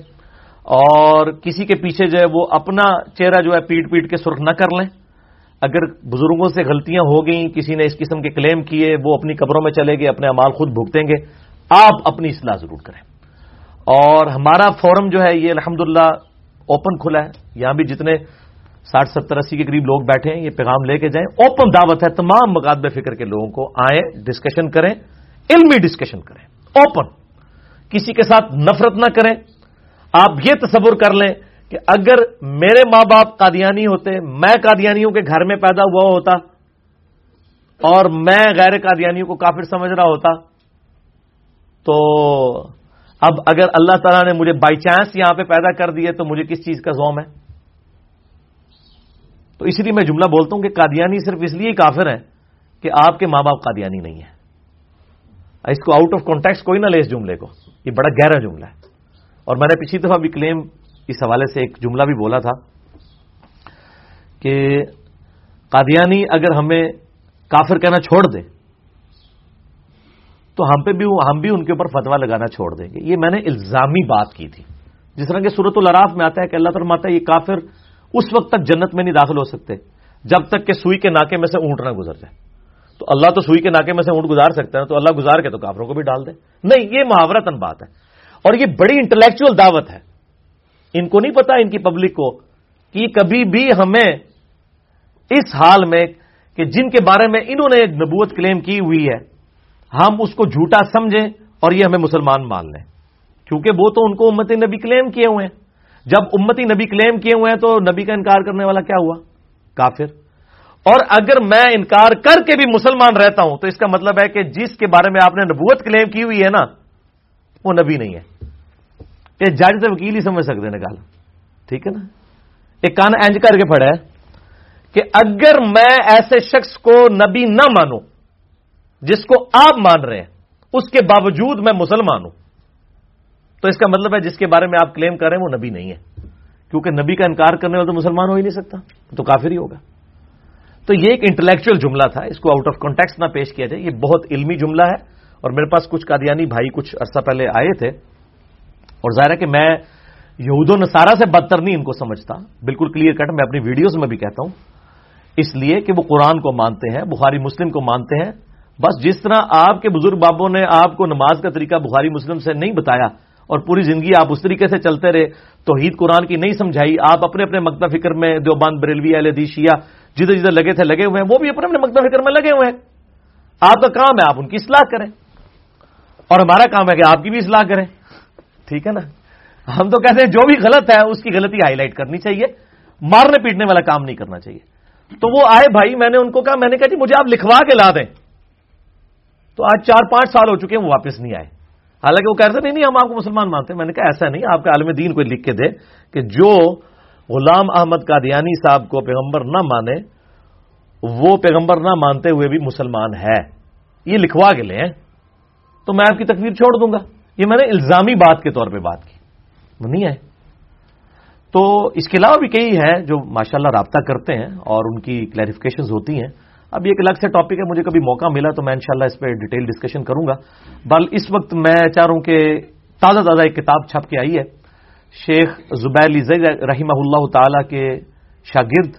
اور کسی کے پیچھے جو ہے وہ اپنا چہرہ جو ہے پیٹ پیٹ کے سرخ نہ کر لیں۔ اگر بزرگوں سے غلطیاں ہو گئیں، کسی نے اس قسم کے کلیم کیے، وہ اپنی قبروں میں چلے گئے، اپنے امال خود بھگتیں گے، آپ اپنی اصلاح ضرور کریں۔ اور ہمارا فورم جو ہے یہ الحمد اوپن کھلا ہے۔ یہاں بھی جتنے ساٹھ ستر اسی کے قریب لوگ بیٹھے ہیں، یہ پیغام لے کے جائیں۔ اوپن دعوت ہے، تمام مقابلے فکر کے لوگوں کو آئیں ڈسکشن کریں، علمی ڈسکشن کریں۔ اوپن کسی کے ساتھ نفرت نہ کریں۔ آپ یہ تصور کر لیں کہ اگر میرے ماں باپ قادیانی ہوتے، میں قادیانیوں کے گھر میں پیدا ہوا ہوتا اور میں غیر قادیانیوں کو کافر سمجھ رہا ہوتا، تو اب اگر اللہ تعالیٰ نے مجھے بائی چانس یہاں پہ پیدا کر دیے تو مجھے کس چیز کا زوم ہے؟ تو اسی لیے میں جملہ بولتا ہوں کہ قادیانی صرف اس لیے کافر ہے کہ آپ کے ماں باپ قادیانی نہیں ہے اس کو آؤٹ آف کانٹیکٹ کوئی نہ لے اس جملے کو۔ یہ بڑا گہرا جملہ ہے۔ اور میں نے پچھلی دفعہ بھی کلیم اس حوالے سے ایک جملہ بھی بولا تھا کہ قادیانی اگر ہمیں کافر کہنا چھوڑ دے، تو ہم پہ بھی ہم بھی ان کے اوپر فتوا لگانا چھوڑ دیں گے۔ یہ میں نے الزامی بات کی تھی۔ جس طرح کہ صورت العراف میں آتا ہے کہ اللہ فرماتا ہے، یہ کافر اس وقت تک جنت میں نہیں داخل ہو سکتے، جب تک کہ سوئی کے ناکے میں سے اونٹ نہ گزر جائے۔ تو اللہ تو سوئی کے ناکے میں سے اونٹ گزار سکتا ہے، تو اللہ گزار کے تو کافروں کو بھی ڈال دے۔ نہیں، یہ محاورتن بات ہے۔ اور یہ بڑی انٹلیکچل دعوت ہے۔ ان کو نہیں پتا، ان کی پبلک کو، کہ کبھی بھی ہمیں اس حال میں کہ جن کے بارے میں انہوں نے ایک نبوت کلیم کی ہوئی ہے، ہم اس کو جھوٹا سمجھیں اور یہ ہمیں مسلمان مان لیں۔ کیونکہ وہ تو ان کو امتی نبی کلیم کیے ہوئے ہیں۔ جب امتی نبی کلیم کیے ہوئے ہیں تو نبی کا انکار کرنے والا کیا ہوا؟ کافر۔ اور اگر میں انکار کر کے بھی مسلمان رہتا ہوں، تو اس کا مطلب ہے کہ جس کے بارے میں آپ نے نبوت کلیم کی ہوئی ہے نا، وہ نبی نہیں ہے۔ یہ جج سے وکیل ہی سمجھ سکتے ہیں ٹھیک ہے نا؟ ایک کان اینج کر کے پڑا ہے کہ اگر میں ایسے شخص کو نبی نہ مانوں، جس کو آپ مان رہے ہیں، اس کے باوجود میں مسلمان ہوں تو اس کا مطلب ہے جس کے بارے میں آپ کلیم کر رہے ہیں وہ نبی نہیں ہے۔ کیونکہ نبی کا انکار کرنے والا تو مسلمان ہو ہی نہیں سکتا۔ تو کافر ہی ہوگا۔ تو یہ ایک انٹلیکچل جملہ تھا، اس کو آؤٹ آف کانٹیکس نہ پیش کیا جائے۔ یہ بہت علمی جملہ ہے اور میرے پاس کچھ قادیانی بھائی کچھ عرصہ پہلے آئے تھے۔ اور ظاہر ہے کہ میں یہود و نصارہ سے بدتر نہیں ان کو سمجھتا۔ بالکل کلیئر کٹ میں اپنی ویڈیوز میں بھی کہتا ہوں۔ اس لیے کہ وہ قرآن کو مانتے ہیں، بخاری مسلم کو مانتے ہیں۔ بس جس طرح آپ کے بزرگ بابوں نے آپ کو نماز کا طریقہ بخاری مسلم سے نہیں بتایا اور پوری زندگی آپ اس طریقے سے چلتے رہے۔ تو عید قرآن کی نہیں سمجھائی۔ آپ اپنے اپنے مکتب فکر میں دیوبند، بریلوی، اہل شیعہ جدھر جدھر لگے تھے، لگے ہوئے ہیں، وہ بھی اپنے اپنے مکتب فکر میں لگے ہوئے ہیں۔ آپ کا کام ہے، آپ ان کی اصلاح کریں۔ اور ہمارا کام ہے کہ آپ کی بھی اصلاح کریں۔ ٹھیک ہے نا؟ ہم تو کہتے ہیں جو بھی غلط ہے، اس کی غلطی ہائی لائٹ کرنی چاہیے۔ مارنے پیٹنے والا کام نہیں کرنا چاہیے۔ تو وہ آئے، بھائی، میں نے ان کو کہا، میں نے کہا جی مجھے آپ لکھوا کے لا دیں۔ تو آج چار پانچ سال ہو چکے ہیں، وہ واپس نہیں آئے۔ حالانکہ وہ کہتے نہیں نہیں، ہم آپ کو مسلمان مانتے ہیں۔ میں نے کہا، ایسا نہیں، آپ کے عالم دین کو لکھ کے دے کہ جو غلام احمد قادیانی صاحب کو پیغمبر نہ مانے، وہ پیغمبر نہ مانتے ہوئے بھی مسلمان ہے۔ یہ لکھوا کے لیں تو میں آپ کی تکویر چھوڑ دوں گا۔ یہ میں نے الزامی بات کے طور پہ بات کی۔ وہ نہیں آئے تو اس کے علاوہ بھی کئی ہیں جو ماشاءاللہ رابطہ کرتے ہیں اور ان کی کلیریفکیشنز ہوتی ہیں۔ اب یہ ایک الگ سے ٹاپک ہے، مجھے کبھی موقع ملا تو میں انشاءاللہ اس پہ ڈیٹیل ڈسکشن کروں گا۔ بل اس وقت میں چاہ رہا ہوں کہ تازہ تازہ ایک کتاب چھپ کے آئی ہے۔ شیخ زبیر رحمہ اللہ تعالی کے شاگرد،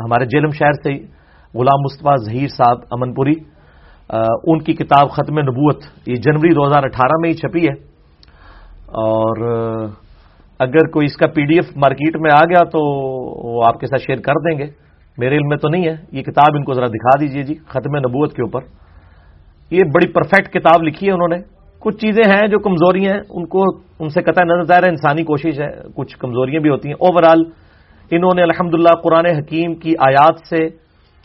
ہمارے جیلم شہر سے غلام مصطفیٰ ظہیر صاحب امن پوری ان کی کتاب ختم نبوت، یہ جنوری دو ہزار اٹھارہ میں ہی چھپی ہے۔ اور اگر کوئی اس کا پی ڈی ایف مارکیٹ میں آ گیا تو وہ آپ کے ساتھ شیئر کر دیں گے۔ میرے علم میں تو نہیں ہے، یہ کتاب ان کو ذرا دکھا دیجیے جی ختم نبوت کے اوپر۔ یہ بڑی پرفیکٹ کتاب لکھی ہے انہوں نے۔ کچھ چیزیں ہیں جو کمزوریاں ہیں، ان کو ان سے قطع نظر ظاہر ہے، انسانی کوشش ہے، کچھ کمزوریاں بھی ہوتی ہیں۔ اوور آل انہوں نے الحمد للہ قرآن حکیم کی آیات سے،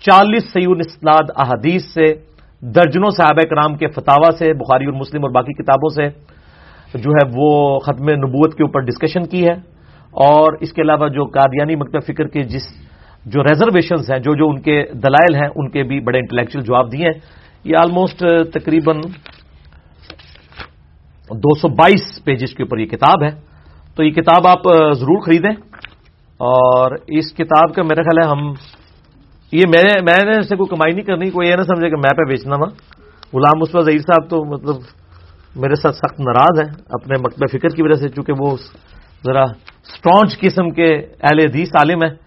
چالیس سیون اسناد احادیث سے، درجنوں صحابہ کرام کے فتوا سے، بخاری اور مسلم اور باقی کتابوں سے جو ہے وہ ختم نبوت کے اوپر ڈسکشن کی ہے۔ اور اس کے علاوہ جو قادیانی مکتب فکر کے جس جو ریزرویشنز ہیں، جو جو ان کے دلائل ہیں، ان کے بھی بڑے انٹلیکچل جواب دیے ہیں۔ یہ آلموسٹ تقریباً دو سو بائیس پیجز کے اوپر یہ کتاب ہے۔ تو یہ کتاب آپ ضرور خریدیں۔ اور اس کتاب کا میرا خیال ہے ہم یہ میں نے اس سے کوئی کمائی نہیں کرنی، کوئی یہ نہ سمجھے کہ میں پہ بیچنا وا۔ غلام مصبح ظہیر صاحب تو مطلب میرے ساتھ سخت ناراض ہیں۔ اپنے مکتب فکر کی وجہ سے، چونکہ وہ ذرا اسٹرانچ قسم کے اہل حدیث عالم ہیں۔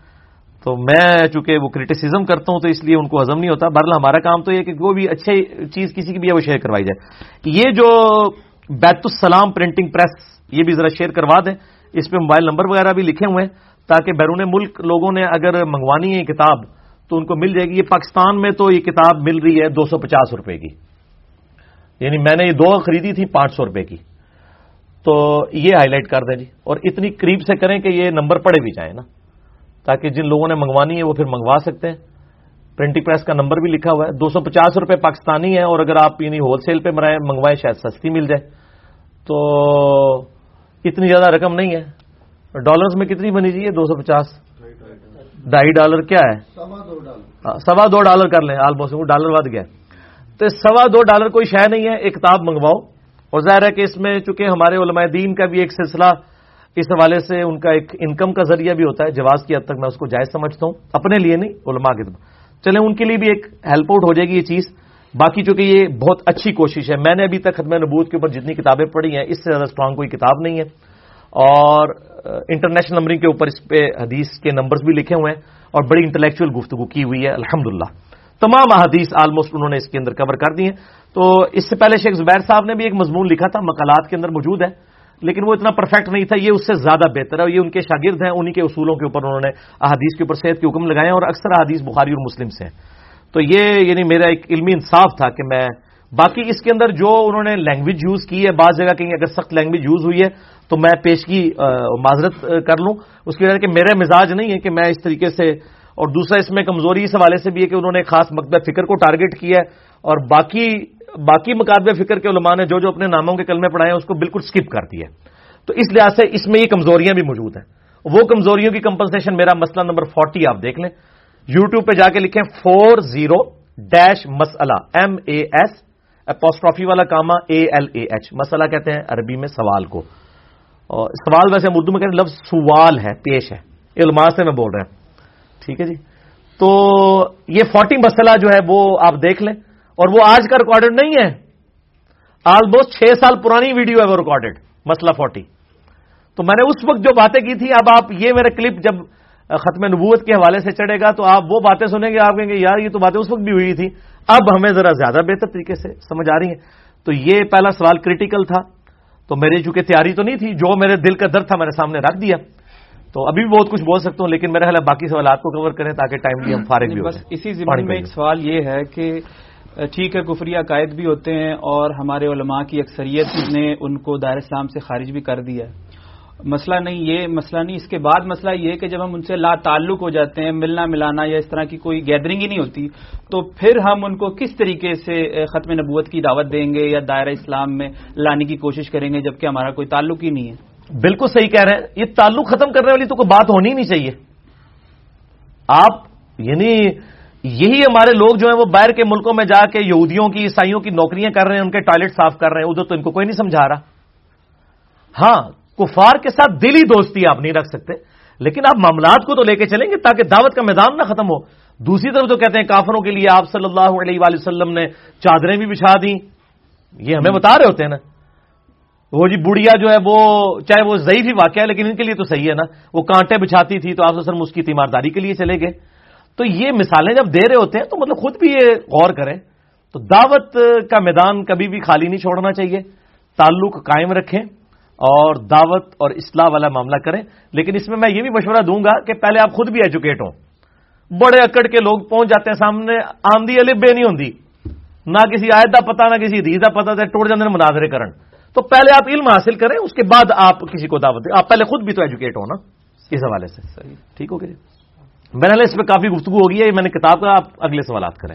تو میں چونکہ وہ کریٹیسزم کرتا ہوں تو اس لیے ان کو ہزم نہیں ہوتا۔ بہرحال ہمارا کام تو یہ کہ وہ بھی اچھی چیز کسی کی بھی ہے، وہ شیئر کروائی جائے۔ یہ جو بیت السلام پرنٹنگ پریس یہ بھی ذرا شیئر کروا دیں۔ اس پہ موبائل نمبر وغیرہ بھی لکھے ہوئے ہیں تاکہ بیرون ملک لوگوں نے اگر منگوانی ہے یہ کتاب، تو ان کو مل جائے گی۔ یہ پاکستان میں تو یہ کتاب مل رہی ہے دو سو پچاس روپے کی۔ یعنی میں نے یہ دو خریدی تھی پانچ سو روپے کی۔ تو یہ ہائی لائٹ کر دیں جی۔ اور اتنی قریب سے کریں کہ یہ نمبر پڑے بھی جائیں نا۔ تاکہ جن لوگوں نے منگوانی ہے وہ پھر منگوا سکتے ہیں۔ پرنٹنگ پریس کا نمبر بھی لکھا ہوا ہے۔ دو سو پچاس روپے پاکستانی ہے اور اگر آپ یعنی ہول سیل پہ منگوائیں شاید سستی مل جائے۔ تو اتنی زیادہ رقم نہیں ہے۔ ڈالرز میں کتنی بنی جی چاہیے دو سو پچاس؟ ڈھائی ڈالر کیا ہے؟ ہاں، سوا دو ڈالر کر لیں۔ آلموسٹ وہ ڈالر ود گیا۔ تو سوا دو ڈالر کوئی شہ نہیں ہے۔ ایک کتاب منگواؤ۔ اور ظاہر ہے کہ اس میں چونکہ ہمارے علماء دین کا بھی ایک سلسلہ اس حوالے سے ان کا ایک انکم کا ذریعہ بھی ہوتا ہے، جواز کی حد تک میں اس کو جائز سمجھتا ہوں۔ اپنے لیے نہیں، علماء کے چلیں، ان کے لیے بھی ایک ہیلپ آؤٹ ہو جائے گی یہ چیز۔ باقی چونکہ یہ بہت اچھی کوشش ہے، میں نے ابھی تک ختم نبوت کے اوپر جتنی کتابیں پڑھی ہیں، اس سے زیادہ اسٹرانگ کوئی کتاب نہیں ہے۔ اور انٹرنیشنل نمبرنگ کے اوپر اس پہ حدیث کے نمبرز بھی لکھے ہوئے ہیں اور بڑی انٹلیکچوئل گفتگو کی ہوئی ہے الحمد تمام احادیث آلموسٹ انہوں نے اس کے اندر کور کر دی ہیں۔ تو اس سے پہلے شیخ زبیر صاحب نے بھی ایک مضمون لکھا تھا، مقالات کے اندر موجود ہے۔ لیکن وہ اتنا پرفیکٹ نہیں تھا، یہ اس سے زیادہ بہتر ہے یہ ان کے شاگرد ہیں، انہی کے اصولوں کے اوپر انہوں نے احادیث کے اوپر صحت کے حکم لگائے ہیں اور اکثر احادیث بخاری اور مسلم سے ہیں۔ تو یہ یعنی میرا ایک علمی انصاف تھا کہ میں، باقی اس کے اندر جو انہوں نے لینگویج یوز کی ہے، بعض جگہ کہیں اگر سخت لینگویج یوز ہوئی ہے تو میں پیشگی معذرت کر لوں۔ اس کی وجہ کہ میرا مزاج نہیں ہے کہ میں اس طریقے سے، اور دوسرا اس میں کمزوری اس حوالے سے بھی ہے کہ انہوں نے خاص مکتب فکر کو ٹارگٹ کیا ہے اور باقی باقی مقابلے فکر کے علماء نے جو جو اپنے ناموں کے کلمے پڑھائے ہیں، اس کو بالکل سکپ کر دیا تو اس لحاظ سے اس میں یہ کمزوریاں بھی موجود ہیں۔ وہ کمزوریوں کی کمپنسیشن میرا مسئلہ نمبر فورٹی آپ دیکھ لیں۔ یو ٹیوب پہ جا کے لکھیں فور زیرو ڈیش مسئلہ ایم اے ایس اپوسٹرافی والا comma A L A H مسئلہ کہتے ہیں عربی میں سوال کو۔ اور سوال ویسے ہم اردو میں کہتے ہیں، لفظ سوال ہے، پیش ہے۔ علماء سے میں بول رہا ہوں۔ ٹھیک ہے جی۔ تو یہ فورٹی مسئلہ جو ہے وہ آپ دیکھ لیں۔ اور وہ آج کا ریکارڈڈ نہیں ہے۔ آلموسٹ چھ سال پرانی ویڈیو ہے وہ ریکارڈڈ مسئلہ فورٹی تو میں نے اس وقت جو باتیں کی تھی اب آپ یہ میرا کلپ جب ختم نبوت کے حوالے سے چڑھے گا تو آپ وہ باتیں سنیں گے آپ کہیں گے یار یہ تو باتیں اس وقت بھی ہوئی تھی۔ اب ہمیں ذرا زیادہ بہتر طریقے سے سمجھ آ رہی ہیں۔ تو یہ پہلا سوال کریٹیکل تھا۔ تو میری چونکہ تیاری تو نہیں تھی جو میرے دل کا درد تھا میں نے سامنے رکھ دیا۔ تو ابھی بھی بہت کچھ بول سکتا ہوں لیکن میرا خیال باقی سوالات کو کور کریں تاکہ ٹائم بھی ہم فارغ بھی بس اسی زمین میں ایک سوال یہ ہے کہ ٹھیک ہے کفری عقائد بھی ہوتے ہیں اور ہمارے علماء کی اکثریت نے ان کو دائر اسلام سے خارج بھی کر دیا ہے۔ مسئلہ نہیں یہ، مسئلہ نہیں، اس کے بعد مسئلہ یہ کہ جب ہم ان سے لا تعلق ہو جاتے ہیں، ملنا ملانا یا اس طرح کی کوئی گیدرنگ ہی نہیں ہوتی، تو پھر ہم ان کو کس طریقے سے ختم نبوت کی دعوت دیں گے یا دائرہ اسلام میں لانے کی کوشش کریں گے، جبکہ ہمارا کوئی تعلق ہی نہیں ہے۔ بالکل صحیح کہہ رہے ہیں۔ یہ تعلق ختم کرنے والی تو کوئی بات ہونی نہیں چاہیے۔ آپ یعنی یہی ہمارے لوگ جو ہیں وہ باہر کے ملکوں میں جا کے یہودیوں کی، عیسائیوں کی نوکریاں کر رہے ہیں، ان کے ٹوائلٹ صاف کر رہے ہیں۔ ادھر تو ان کو کوئی نہیں سمجھا رہا۔ ہاں کفار کے ساتھ دلی دوستی آپ نہیں رکھ سکتے، لیکن آپ معاملات کو تو لے کے چلیں گے تاکہ دعوت کا میدان نہ ختم ہو۔ دوسری طرف تو کہتے ہیں کافروں کے لیے آپ صلی اللہ علیہ وآلہ وسلم نے چادریں بھی بچھا دی یہ ہمیں بتا رہے ہوتے ہیں نا۔ وہ جی بڑھیا جو ہے وہ، چاہے وہ ضعیف ہی واقعہ ہے، لیکن ان کے لیے تو صحیح ہے نا۔ وہ کانٹے بچھاتی تھی تو آپ سر اس کی تیمارداری کے لیے چلے گئے۔ تو یہ مثالیں جب دے رہے ہوتے ہیں تو مطلب خود بھی یہ غور کریں۔ تو دعوت کا میدان کبھی بھی خالی نہیں چھوڑنا چاہیے۔ تعلق قائم رکھیں اور دعوت اور اصلاح والا معاملہ کریں۔ لیکن اس میں میں یہ بھی مشورہ دوں گا کہ پہلے آپ خود بھی ایجوکیٹ ہوں۔ بڑے اکڑ کے لوگ پہنچ جاتے ہیں سامنے آمدی علی بے نہیں ہوتی نہ کسی آیت کا پتا نہ کسی حدیث کا پتا ٹوٹ جاتے ہیں مناظرے کرن۔ تو پہلے آپ علم حاصل کریں، اس کے بعد آپ کسی کو دعوت دیں۔ آپ پہلے خود بھی تو ایجوکیٹ ہو نا؟ اس حوالے سے۔ صحیح، ٹھیک ہو گیا؟ میں نے اس پہ کافی گفتگو ہوگی ہے میں نے کتاب کا آپ اگلے سوالات کریں۔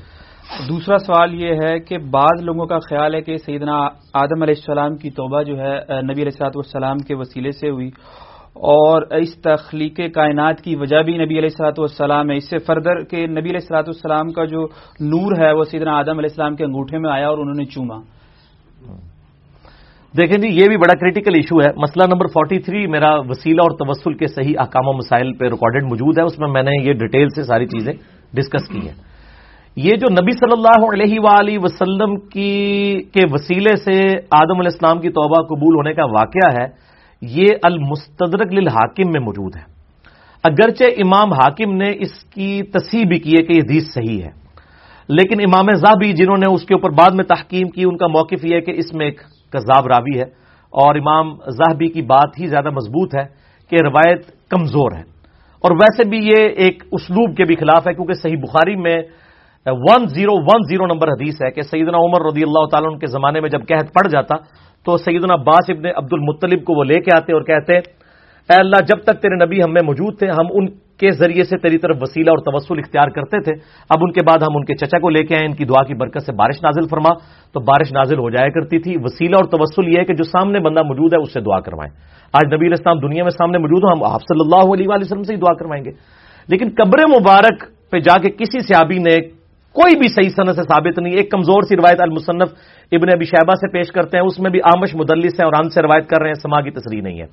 دوسرا سوال یہ ہے کہ بعض لوگوں کا خیال ہے کہ سیدنا آدم علیہ السلام کی توبہ جو ہے نبی علیہ السلاط والسلام کے وسیلے سے ہوئی اور اس تخلیق کائنات کی وجہ بھی نبی علیہ السلاط والسلام ہے۔ اس سے فردر کہ نبی علیہ السلاط والسلام کا جو نور ہے، وہ سیدنا آدم علیہ السلام کے انگوٹھے میں آیا اور انہوں نے چوما۔ دیکھیں جی یہ بھی بڑا کریٹیکل ایشو ہے۔ مسئلہ نمبر 43 میرا وسیلہ اور توسل کے صحیح احکام و مسائل پہ ریکارڈڈ موجود ہے۔ اس میں میں نے یہ ڈیٹیل سے ساری چیزیں ڈسکس کی ہیں۔ یہ جو نبی صلی اللہ علیہ وآلہ وسلم کی کے وسیلے سے آدم علیہ السلام کی توبہ قبول ہونے کا واقعہ ہے، یہ المستدرک للحاکم میں موجود ہے۔ اگرچہ امام حاکم نے اس کی تصحیح بھی کی ہے کہ یہ حدیث صحیح ہے، لیکن امام زابی جنہوں نے اس کے اوپر بعد میں تحکیم کی، ان کا موقف یہ ہے کہ اس میں ایک کذاب راوی ہے اور امام زاہبی کی بات ہی زیادہ مضبوط ہے کہ روایت کمزور ہے۔ اور ویسے بھی یہ ایک اسلوب کے بھی خلاف ہے کیونکہ صحیح بخاری میں one zero one zero number حدیث ہے کہ سیدنا عمر رضی اللہ تعالیٰ ان کے زمانے میں جب قحط پڑ جاتا تو سیدنا باس ابن عبد المطلب کو وہ لے کے آتے اور کہتے، اے اللہ، جب تک تیرے نبی ہم میں موجود تھے، ہم ان کے ذریعے سے تیری طرف وسیلہ اور توسل اختیار کرتے تھے، اب ان کے بعد ہم ان کے چچا کو لے کے آئے، ان کی دعا کی برکت سے بارش نازل فرما۔ تو بارش نازل ہو جایا کرتی تھی۔ وسیلہ اور توسل یہ ہے کہ جو سامنے بندہ موجود ہے، اس سے دعا کروائیں۔ آج نبی الاسلام دنیا میں سامنے موجود ہو ہم آپ صلی اللہ علیہ وسلم سے ہی دعا کروائیں گے۔ لیکن قبر مبارک پہ جا کے کسی سیابی نے کوئی بھی صحیح صنعت سے ثابت نہیں، ایک کمزور سی روایت المصنف ابن ابی شہبہ سے پیش کرتے ہیں۔ اس میں بھی آمش مدلس ہیں اور ان سے روایت کر رہے ہیں سما کی تصریح نہیں ہے۔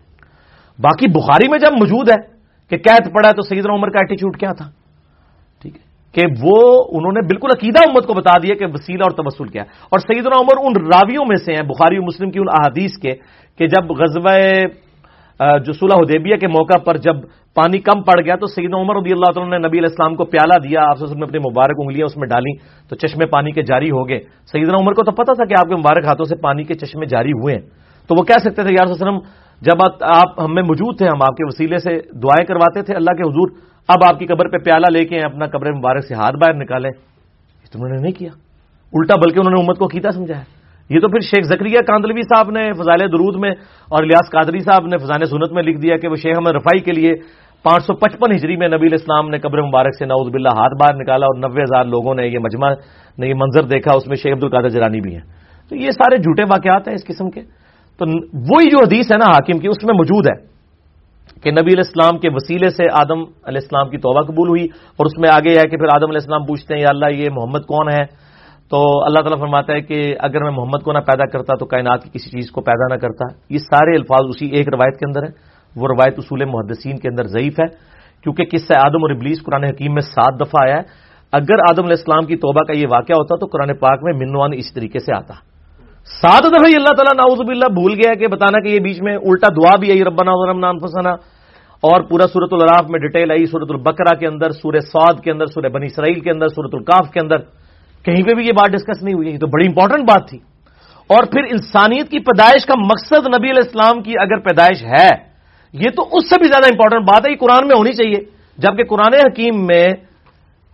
باقی بخاری میں جب موجود ہے کہ قید پڑا تو سیدنا عمر کا ایٹیچیوڈ کیا تھا؟ ٹھیک ہے۔ کہ وہ، انہوں نے بالکل عقیدہ امت کو بتا دیا کہ وسیلہ اور تبسل کیا اور سیدنا عمر ان راویوں میں سے ہیں، بخاری و مسلم کی ان احادیث کے، کہ جب غزوہ جو صلح حدیبیہ کے موقع پر جب پانی کم پڑ گیا تو سیدنا عمر رضی اللہ تعالیٰ نے نبی علیہ السلام کو پیالہ دیا، آپ سے اپنی مبارک انگلیاں اس میں ڈالی تو چشمے پانی کے جاری ہو گئے۔ سیدنا عمر کو تو پتا تھا کہ آپ کے مبارک ہاتھوں سے پانی کے چشمے جاری ہوئے ہیں۔ تو وہ کہہ سکتے تھے یار وسلم جب آپ ہم میں موجود تھے، ہم آپ کے وسیلے سے دعائیں کرواتے تھے، اللہ کے حضور، اب آپ کی قبر پہ پیالہ لے کے اپنا قبر مبارک سے ہاتھ باہر نکالے تو انہوں نے نہیں کیا۔ الٹا بلکہ انہوں نے امت کو کیتا سمجھایا یہ تو پھر شیخ زکریہ کاندلوی صاحب نے فضائل درود میں اور الیاس قادری صاحب نے فضان سنت میں لکھ دیا کہ وہ شیخ احمد رفائی کے لیے پانچ سو پچپن ہجری میں نبی اسلام نے قبر مبارک سے نعوذ باللہ ہاتھ باہر نکالا اور نبے ہزار لوگوں نے یہ مجمع نے یہ منظر دیکھا، اس میں شیخ عبد القادر جرانی بھی ہیں۔ تو یہ سارے جھوٹے واقعات ہیں اس قسم کے۔ تو وہی جو حدیث ہے نا حاکم کی، اس میں موجود ہے کہ نبی علیہ السلام کے وسیلے سے آدم علیہ السلام کی توبہ قبول ہوئی اور اس میں آگے ہے کہ پھر آدم علیہ السلام پوچھتے ہیں، یا اللہ، یہ محمد کون ہے؟ تو اللہ تعالیٰ فرماتا ہے کہ اگر میں محمد کو نہ پیدا کرتا تو کائنات کی کسی چیز کو پیدا نہ کرتا۔ یہ سارے الفاظ اسی ایک روایت کے اندر ہے وہ روایت اصول محدثین کے اندر ضعیف ہے، کیونکہ کس سے آدم اور ابلیس قرآن حکیم میں سات دفعہ آیا ہے۔ اگر آدم علیہ السلام کی توبہ کا یہ واقعہ ہوتا تو قرآن پاک میں منوان اس طریقے سے آتا۔ سات دفعہ ہی اللہ تعالیٰ ناؤز اللہ بھول گیا کہ بتانا کہ یہ بیچ میں الٹا دعا بھی آئی، ربنا نام فسنا اور پورا سورت الراف میں ڈیٹیل آئی سورت البکرا کے اندر، سورہ سعود کے اندر، سورہ بنی اسرائیل کے اندر سورت القاف کے اندر۔ کہیں پہ بھی یہ بات ڈسکس نہیں ہوئی، یہ تو بڑی امپورٹنٹ بات تھی۔ اور پھر انسانیت کی پیدائش کا مقصد نبی علیہ السلام کی اگر پیدائش ہے، یہ تو اس سے بھی زیادہ امپورٹنٹ بات ہے، یہ قرآن میں ہونی چاہیے۔ جبکہ قرآن حکیم میں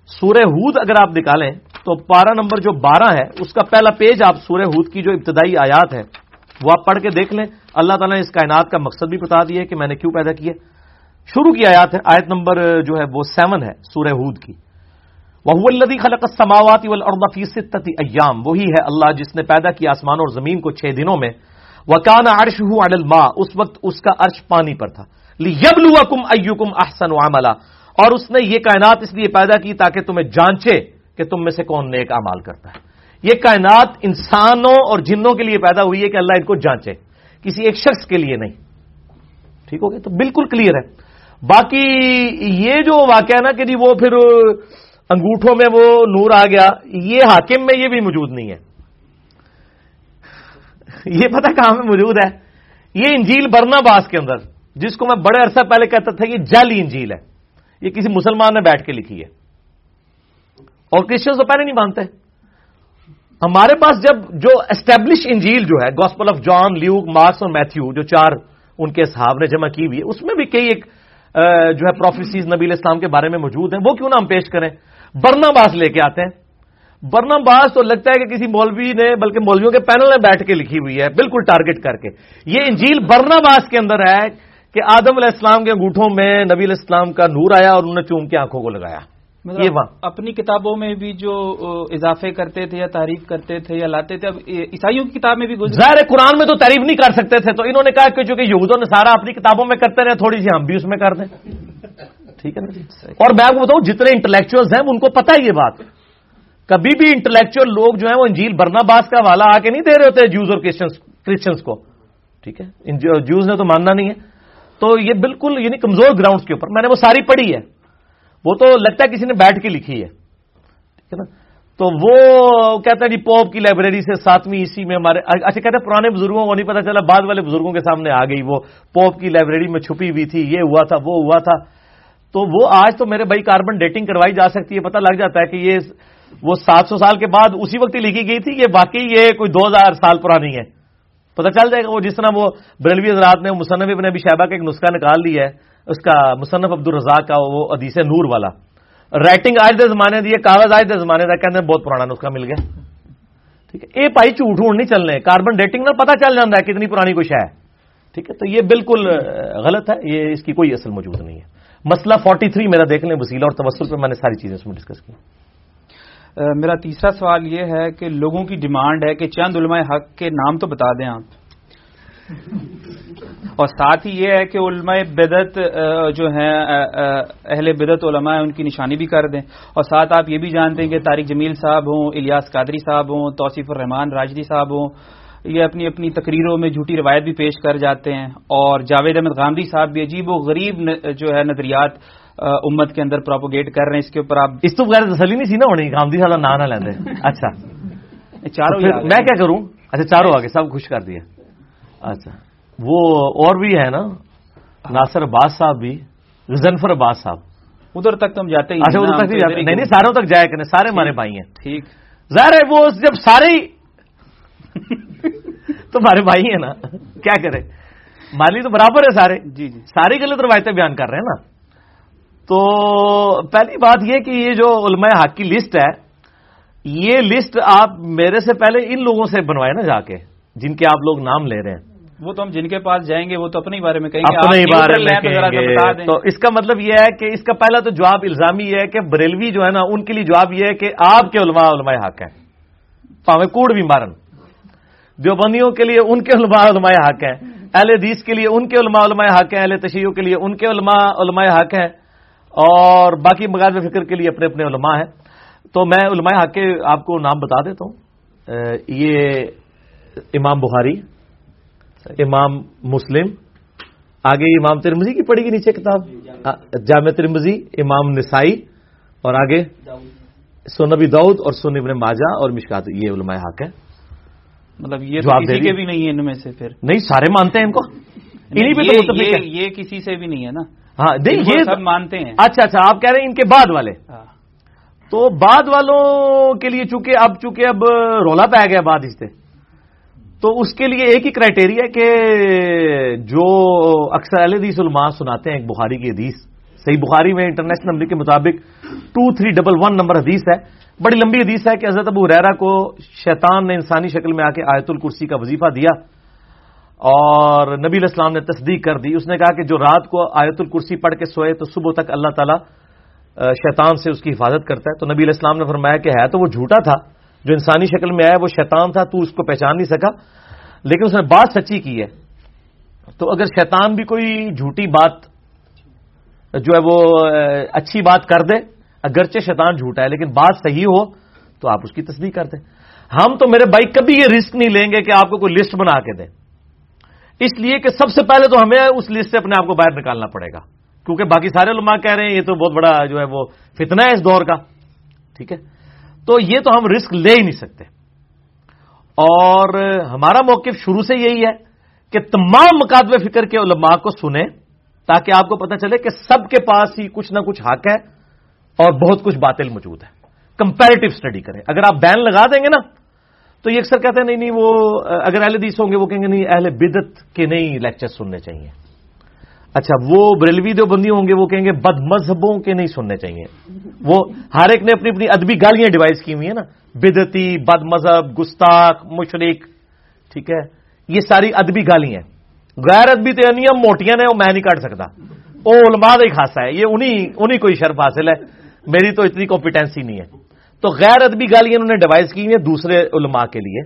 سورہ ہود اگر آپ نکالیں تو پارا نمبر جو بارہ ہے، اس کا پہلا پیج آپ سورہ ہود کی جو ابتدائی آیات ہے وہ آپ پڑھ کے دیکھ لیں۔ اللہ تعالیٰ نے اس کائنات کا مقصد بھی بتا دیا کہ میں نے کیوں پیدا کیا۔ شروع کی آیات ہے آیت نمبر جو ہے وہ سیون ہے سورہ ہود کی۔ وہ الدی خلق سماوات ستتی ایام وہی ہے اللہ جس نے پیدا کیا آسمان اور زمین کو چھ دنوں میں۔ وہ کانا عرش ہوں اڈل اس وقت اس کا عرش پانی پر تھا۔ یب لوا کم ایو اور اس نے یہ کائنات اس لیے پیدا کی تاکہ تمہیں جانچے کہ تم میں سے کون نیک امال کرتا ہے۔ یہ کائنات انسانوں اور جنوں کے لیے پیدا ہوئی ہے کہ اللہ ان کو جانچے۔ کسی ایک شخص کے لیے نہیں۔ ٹھیک ہو گیا؟ تو بالکل کلیئر ہے۔ باقی یہ جو واقعہ نا کہ جی وہ پھر انگوٹھوں میں وہ نور آ گیا، یہ حاکم میں یہ بھی موجود نہیں ہے۔ یہ پتہ کہاں میں موجود ہے؟ یہ انجیل برنا باس کے اندر، جس کو میں بڑے عرصہ پہلے کہتا تھا یہ جعلی انجیل ہے۔ یہ کسی مسلمان نے بیٹھ کے لکھی ہے۔ اور کرسچن تو پہلے نہیں مانتے۔ ہمارے پاس جب جو اسٹیبلش انجیل جو ہے gospel of John Luke Marks اور میتھیو جو چار ان کے صحاب نے جمع کی ہوئی ہے اس میں بھی کئی ایک جو ہے پروفیسیز نبی اسلام کے بارے میں موجود ہیں۔ وہ کیوں نہ ہم پیش کریں۔ برنا باس لے کے آتے ہیں۔ برنا باس تو لگتا ہے کہ کسی مولوی نے، بلکہ مولویوں کے پینل میں بیٹھ کے لکھی ہوئی ہے، بالکل ٹارگٹ کر کے۔ یہ انجیل برنا باس کے اندر ہے کہ آدم علیہ السلام کے انگوٹھوں میں نبی علیہ السلام کا نور آیا اور انہوں نے چوم کے آنکھوں کو لگایا۔ یہ اپنی کتابوں میں بھی جو اضافے کرتے تھے یا تعریف کرتے تھے یا لاتے تھے اب عیسائیوں کی کتاب میں بھی ظاہر قرآن میں تو تعریف نہیں کر سکتے تھے تو انہوں نے کہا کہ چونکہ یہودوں نے سارا اپنی کتابوں میں کرتے رہے تھوڑی سی ہم بھی اس میں کر دیں۔ ٹھیک ہے نا جی؟ اور میں آپ کو بتاؤں جتنے انٹلیکچوئلز ہیں ان کو پتا ہے یہ بات۔ کبھی بھی انٹلیکچوئل لوگ جو ہیں وہ انجیل برنا باس کا والا آ کے نہیں دے رہے ہوتے جوز اور کرسچنس کو۔ ٹھیک ہے؟ جوز نے تو ماننا نہیں ہے۔ تو یہ بالکل یعنی کمزور گراؤنڈ کے اوپر۔ میں نے وہ ساری پڑھی ہے۔ وہ تو لگتا ہے کسی نے بیٹھ کے لکھی ہے۔ ٹھیک ہے نا؟ تو وہ کہتا ہے جی پوپ کی لائبریری سے ساتویں اسی میں ہمارے اچھا کہتے ہیں پرانے بزرگوں کو نہیں پتا چلا، بعد والے بزرگوں کے سامنے آ گئی وہ۔ پوپ کی لائبریری میں چھپی ہوئی تھی، یہ ہوا تھا، وہ ہوا تھا۔ تو وہ آج تو میرے بھائی کاربن ڈیٹنگ کروائی جا سکتی ہے پتہ لگ جاتا ہے کہ یہ وہ سات سو سال کے بعد اسی وقت ہی لکھی گئی تھی، یہ باقی یہ کوئی دو ہزار سال پرانی ہے۔ پتہ چل جائے گا وہ جس طرح وہ بریلوی حضرات نے، مصنف ابن ابی شہبہ کا ایک نسخہ نکال لیا ہے۔ اس کا مصنف عبد الرزاق کا وہ ادیس نور والا۔ رائٹنگ آج دے زمانے دی کاغذ آج دے زمانے کا کہتے ہیں بہت پرانا نسخہ مل گیا۔ ٹھیک ہے، یہ پائی جھوٹ ہوں نہیں چلنے کاربن ڈیٹنگ میں پتہ چل جاتا ہے کتنی پرانی کچھ ہے۔ ٹھیک ہے، تو یہ بالکل غلط ہے، یہ اس کی کوئی اصل موجود نہیں ہے۔ مسئلہ فورٹی تھری میرا دیکھ لیں وسیلہ اور تبصر پہ میں نے ساری چیزیں اس میں ڈسکس کی۔ میرا تیسرا سوال یہ ہے کہ لوگوں کی ڈیمانڈ ہے کہ چند علماء حق کے نام تو بتا دیں آپ۔ اور ساتھ ہی یہ ہے کہ علماء بدت جو ہیں اہل بدت علماء ہیں ان کی نشانی بھی کر دیں۔ اور ساتھ آپ یہ بھی جانتے ہیں کہ طارق جمیل صاحب ہوں الیاس قادری صاحب ہوں توصیف الرحمان راجدی صاحب ہوں یہ اپنی اپنی تقریروں میں جھوٹی روایت بھی پیش کر جاتے ہیں۔ اور جاوید احمد گاندھی صاحب بھی عجیب و غریب جو ہے نظریات امت کے اندر پروپوگیٹ کر رہے ہیں۔ اس کے اوپر آپ اس تو بغیر تسلی نہیں سی نا ہونی۔ گاندھی صاحب نہ لیندے۔ اچھا۔ چاروں میں کیا کروں؟ اچھا چاروں آگے سب خوش کر دیا۔ اچھا۔ وہ اور بھی ہے نا؟ ناصر عباس صاحب بھی غزنفر عباس صاحب۔ ادھر تک تو ہم جاتے ہی اچھا ادھر تک جاتے۔ نہیں نہیں ساروں تک جایا کریں سارے ہمارے بھائی ہیں۔ ٹھیک۔ ظاہر ہے وہ جب سارے ہمارے بھائی ہیں نا۔ کیا کریں؟ مالی تو برابر ہے سارے۔ جی جی۔ ساری غلط روایتیں بیان کر رہے ہیں نا۔ تو پہلی بات یہ کہ یہ جو علماء حق کی لسٹ ہے یہ لسٹ آپ میرے سے پہلے ان لوگوں سے بنوائے نا جا کے جن کے آپ لوگ نام لے رہے ہیں۔ وہ تو ہم جن کے پاس جائیں گے وہ تو اپنے بارے میں کہیں گے اپنے بارے میں تو بتا دیں۔ اس کا مطلب یہ ہے کہ اس کا پہلا تو جواب الزامی یہ ہے کہ بریلوی جو ہے نا ان کے لیے جواب یہ ہے کہ آپ کے علماء علماء حق ہیں۔ پاوے کوڑ بھی مارن۔ دیوبندیوں کے لیے ان کے علماء علماء حق ہیں۔ اہل حدیث کے لیے ان کے علماء علماء حق ہیں۔ اہل تشیعوں کے لیے ان کے علماء علماء حق ہیں۔ اور باقی مغاد فکر کے لیے اپنے اپنے علماء ہیں۔ تو میں علماء حق کے آپ کو نام بتا دیتا ہوں۔ یہ امام بخاری۔ امام مسلم آگے امام ترمزی کی پڑے گی نیچے کتاب۔ جامع ترمزی امام نسائی اور آگے سونبی دعود اور سن ابن ماجہ اور مشکات۔ یہ علماء حق ہیں۔ مطلب یہ کسی۔ کے بھی نہیں ہے ان میں سے پھر۔ نہیں سارے مانتے ہیں ان کو۔ انہی پہ تو یہ- متفق یہ- ہے یہ کسی سے بھی نہیں ہے نا۔ ہاں نہیں یہ سب مانتے ہیں۔ اچھا اچھا آپ کہہ رہے ہیں ان کے بعد والے۔ ہاں۔ تو بعد والوں کے لیے چونکہ اب چونکہ اب رولا پہ آ گیا بعد اس سے۔ تو اس کے لیے ایک ہی کرائٹیریا کہ جو اکثر اہل حدیث علماء سناتے ہیں، ایک بخاری کی حدیث۔ صحیح بخاری میں انٹرنیشنل نمبر کے مطابق two three double one number حدیث ہے۔ بڑی لمبی حدیث ہے کہ حضرت ابو حریرہ کو شیطان نے انسانی شکل میں آ کے آیت الکرسی کا وظیفہ دیا اور نبی علیہ السلام نے تصدیق کر دی۔ اس نے کہا کہ جو رات کو آیت الکرسی پڑھ کے سوئے تو صبح تک اللہ تعالیٰ شیطان سے اس کی حفاظت کرتا ہے۔ تو نبی علیہ السلام نے فرمایا کہ ہے تو وہ جھوٹا تھا۔ جو انسانی شکل میں آیا وہ شیطان تھا، تو اس کو پہچان نہیں سکا۔ لیکن اس نے بات سچی کی ہے۔ تو اگر شیطان بھی کوئی جھوٹی بات جو ہے وہ اچھی بات کر دے، اگرچہ شیطان جھوٹا ہے، لیکن بات صحیح ہو، تو آپ اس کی تصدیق کر دیں۔ ہم تو میرے بھائی کبھی یہ رسک نہیں لیں گے کہ آپ کو کوئی لسٹ بنا کے دیں۔ اس لیے کہ سب سے پہلے تو ہمیں اس لسٹ سے اپنے آپ کو باہر نکالنا پڑے گا۔ کیونکہ باقی سارے علماء کہہ رہے ہیں، یہ تو بہت بڑا جو ہے وہ فتنہ ہے اس دور کا۔ ٹھیک ہے؟ تو یہ تو ہم رسک لے ہی نہیں سکتے۔ اور ہمارا موقف شروع سے یہی ہے کہ تمام مکاتب فکر کے علماء کو سنیں تاکہ آپ کو پتہ چلے کہ سب کے پاس ہی کچھ نہ کچھ حق ہے اور بہت کچھ باطل موجود ہے۔ کمپیریٹو اسٹڈی کریں۔ اگر آپ بین لگا دیں گے نا، تو یہ اکثر کہتے ہیں، نہیں نہیں، وہ، اگر اہل حدیث ہوں گے، وہ کہیں گے، نہیں، اہل بدت کے نہیں لیکچر سننے چاہیے۔ اچھا وہ بریلوی دیوبندی ہوں گے، وہ کہیں گے بد مذہبوں کے نہیں سننے چاہیے۔ وہ ہر ایک نے اپنی اپنی ادبی گالیاں ڈیوائز کی ہوئی ہیں نا۔ بدتی بد مذہب، گستاخ، مشرق، ٹھیک ہے۔ یہ ساری ادبی گالی ہیں۔ غیر ادبی تو یعنی نیم موٹیاں نے وہ میں نہیں کاٹ سکتا۔ وہ علماء کا ہی خاصا ہے، یہ انہی انہی کوئی شرف حاصل ہے۔ میری تو اتنی کمپیٹنسی نہیں ہے۔ تو غیر ادبی گالیاں انہوں نے ڈیوائز کی ہوئی ہیں دوسرے علماء کے لیے،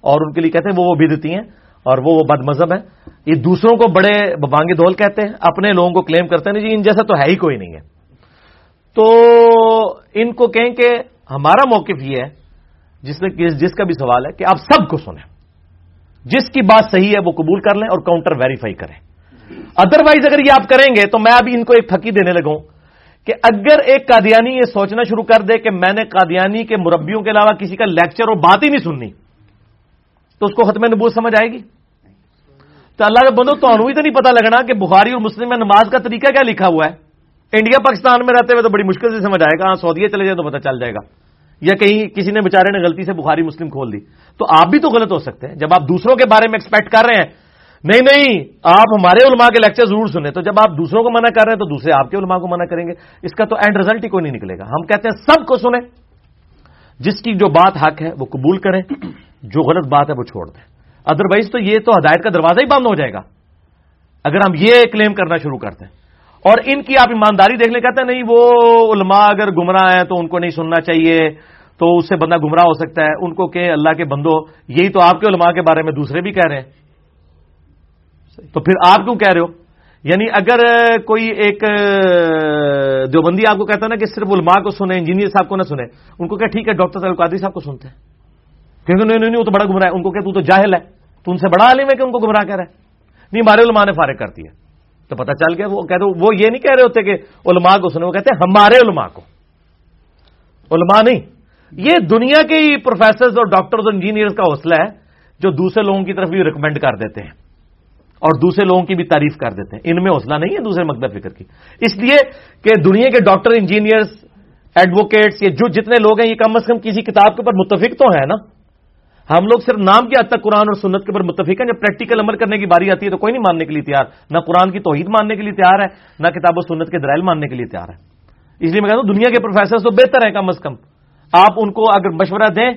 اور ان کے لیے کہتے ہیں وہ وہ بدتی ہیں۔ اور وہ وہ بد مذہب ہیں یہ دوسروں کو بڑے بانگے دول کہتے ہیں، اپنے لوگوں کو کلیم کرتے ہیں جی ان جیسا تو ہے ہی کوئی نہیں ہے۔ تو ان کو کہیں کہ ہمارا موقف یہ ہے، جس نے جس کا بھی سوال ہے کہ آپ سب کو سنیں۔ جس کی بات صحیح ہے، وہ قبول کر لیں اور کاؤنٹر ویریفائی کریں۔ ادروائز اگر یہ آپ کریں گے، تو میں ابھی ان کو ایک پھکی دینے لگوں کہ اگر ایک قادیانی یہ سوچنا شروع کر دے کہ میں نے قادیانی کے مربیوں کے علاوہ کسی کا لیکچر اور بات ہی نہیں سننی، تو اس کو ختم نبوت سمجھ آئے گی۔ تو اللہ کا بندو تو تو نہیں پتا لگنا کہ بخاری اور مسلم میں نماز کا طریقہ کیا لکھا ہوا ہے۔ انڈیا، پاکستان میں رہتے ہوئے تو بڑی مشکل سے سمجھ آئے گا ہاں سعودیہ چلے جائے تو پتہ چل جائے گا۔ یا کہیں کسی نے بےچارے نے غلطی سے بخاری، مسلم کھول دی۔ تو آپ بھی تو غلط ہو سکتے ہیں۔ جب آپ دوسروں کے بارے میں ایکسپیکٹ کر رہے ہیں، نہیں نہیں، آپ ہمارے علماء کے لیکچر ضرور سنیں۔ تو جب آپ دوسروں کو منع کر رہے ہیں، تو دوسرے آپ کے علماء کو منع کریں گے۔ اس کا تو اینڈ رزلٹ ہی کوئی نہیں نکلے گا۔ ہم کہتے ہیں سب کو سنیں۔ جس کی جو بات حق ہے، وہ قبول کریں۔ جو غلط بات ہے، وہ چھوڑ دیں۔ ادروائز تو یہ تو ہدایت کا دروازہ ہی بند ہو جائے گا۔ اگر ہم یہ کلیم کرنا شروع کرتے ہیں اور ان کی آپ ایمانداری دیکھ لیں کہتے ہیں نہیں وہ علماء اگر گمراہ ہیں تو ان کو نہیں سننا چاہیے تو اس سے بندہ گمراہ ہو سکتا ہے۔ ان کو کہ اللہ کے بندو یہی تو آپ کے علماء کے بارے میں دوسرے بھی کہہ رہے ہیں۔ تو پھر آپ کیوں کہہ رہے ہو؟ یعنی اگر کوئی ایک دیوبندی آپ کو کہتا ہے نا کہ صرف علماء کو سنیں انجینئر صاحب کو نہ سنیں ان کو کہ ٹھیک ہے ڈاکٹر صاحب قادری صاحب کو سنتے ہیں۔ کیونکہ نہیں نہیں نہیں وہ تو بڑا گمراہ ہے ان کو کہ تو تو جاہل ہے۔ تو ان سے بڑا عالم ہے کہ ان کو گمراہ کہہ رہا ہے۔ نہیں، ہمارے علماء نے فارغ کرتی ہے تو پتہ چل گیا، وہ کہتے وہ یہ نہیں کہہ رہے ہوتے کہ علماء کو سنیں وہ کہتے ہیں ہمارے علماء کو۔ علماء نہیں۔ یہ دنیا کے ہی پروفیسرز اور ڈاکٹرز اور انجینئرز کا حوصلہ ہے جو دوسرے لوگوں کی طرف بھی ریکمینڈ کر دیتے ہیں۔ اور دوسرے لوگوں کی بھی تعریف کر دیتے ہیں۔ ان میں حوصلہ نہیں ہے دوسرے مکتب فکر کی۔ اس لیے کہ دنیا کے ڈاکٹر انجینئرس ایڈوکیٹس یہ جو جتنے لوگ ہیں، یہ کم از کم کسی کتاب کے اوپر متفق تو ہے نا؟ ہم لوگ صرف نام کی حد تک قرآن اور سنت کے اوپر متفق ہیں، جب پریکٹیکل عمل کرنے کی باری آتی ہے تو کوئی نہیں ماننے کے لیے تیار۔ نہ قرآن کی توحید ماننے کے لیے تیار ہے، نہ کتاب و سنت کے درائل ماننے کے لیے تیار ہے۔ اس لیے میں کہتا ہوں، دنیا کے پروفیسر تو بہتر ہیں کم از کم۔ آپ ان کو اگر مشورہ دیں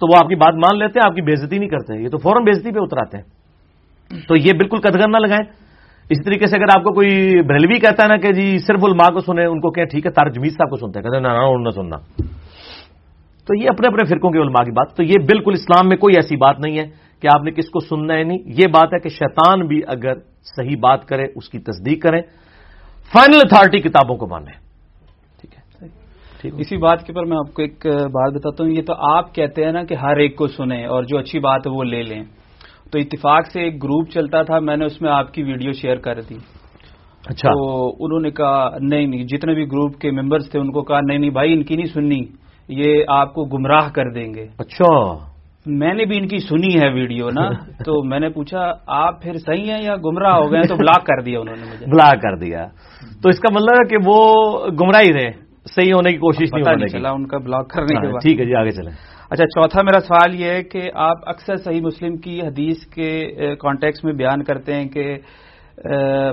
تو وہ آپ کی بات مان لیتے ہیں، آپ کی بےزتی نہیں کرتے۔ یہ تو فوراً بےزتی پہ اتراتے ہیں۔ تو یہ بالکل قدغن نہ لگائیں۔ اسی طریقے سے اگر آپ کو کوئی بریلوی کہتا ہے نا کہ جی صرف علماء کو سنیں، ان کو کہ ٹھیک ہے تار جمیز صاحب کو سنتے ہیں، کہتے ہیں نہ سننا۔ تو یہ اپنے اپنے فرقوں کے علماء کی بات تو یہ بالکل اسلام میں کوئی ایسی بات نہیں ہے کہ آپ نے کس کو سننا ہے نہیں۔ یہ بات ہے کہ شیطان بھی اگر صحیح بات کرے اس کی تصدیق کریں فائنل اتارٹی کتابوں کو مانیں۔ ٹھیک ہے؟ اسی بات کے پر میں آپ کو ایک بات بتاتا ہوں۔ یہ تو آپ کہتے ہیں نا کہ ہر ایک کو سنیں اور جو اچھی بات ہے وہ لے لیں۔ تو اتفاق سے ایک گروپ چلتا تھا میں نے اس میں آپ کی ویڈیو شیئر کر دی۔ اچھا۔ تو انہوں نے کہا نہیں نہیں جتنے بھی گروپ کے ممبرس تھے ان کو کہا نہیں نہیں بھائی ان کی نہیں سننی۔ یہ آپ کو گمراہ کر دیں گے۔ اچھا۔ میں نے بھی ان کی سنی ہے ویڈیو نا تو میں نے پوچھا آپ پھر صحیح ہیں یا گمراہ ہو گئے تو بلاک کر دیا انہوں نے مجھے۔ بلاک کر دیا۔ تو اس کا مطلب ہے کہ وہ گمراہ ہی رہے صحیح ہونے کی کوشش نہیں چلا ان کا بلاک کرنے کے ہاں، بعد۔ ٹھیک ہے جی آگے چلیں۔ اچھا چوتھا میرا سوال یہ ہے کہ آپ اکثر صحیح مسلم کی حدیث کے کانٹیکس میں بیان کرتے ہیں کہ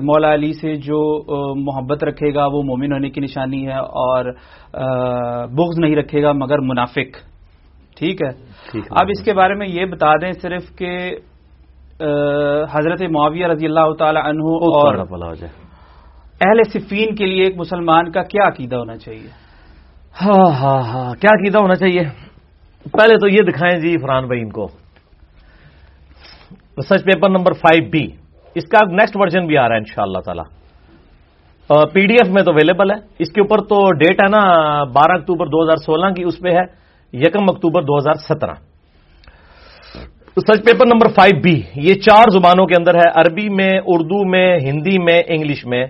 مولا علی سے جو محبت رکھے گا وہ مومن ہونے کی نشانی ہے اور بغض نہیں رکھے گا مگر منافق۔ ٹھیک ہے؟ اب اس کے بارے میں یہ بتا دیں صرف کہ حضرت معاویہ رضی اللہ تعالی عنہ اور اہل صفین کے لیے ایک مسلمان کا کیا عقیدہ ہونا چاہیے؟ ہاں ہاں ہاں کیا عقیدہ ہونا چاہیے؟ پہلے تو یہ دکھائیں جی فران بھائی ان کو۔ Research paper number five B. اس کا نیکسٹ ورژن بھی آ رہا ہے ان شاء اللہ تعالی۔ پی ڈی ایف میں تو اویلیبل ہے۔ اس کے اوپر تو ڈیٹ ہے نا بارہ اکتوبر دو ہزار سولہ کی، اس پہ ہے یکم اکتوبر دو ہزار سترہ۔ Search paper number five B یہ چار زبانوں کے اندر ہے۔ عربی میں، اردو میں، ہندی میں، انگلش میں۔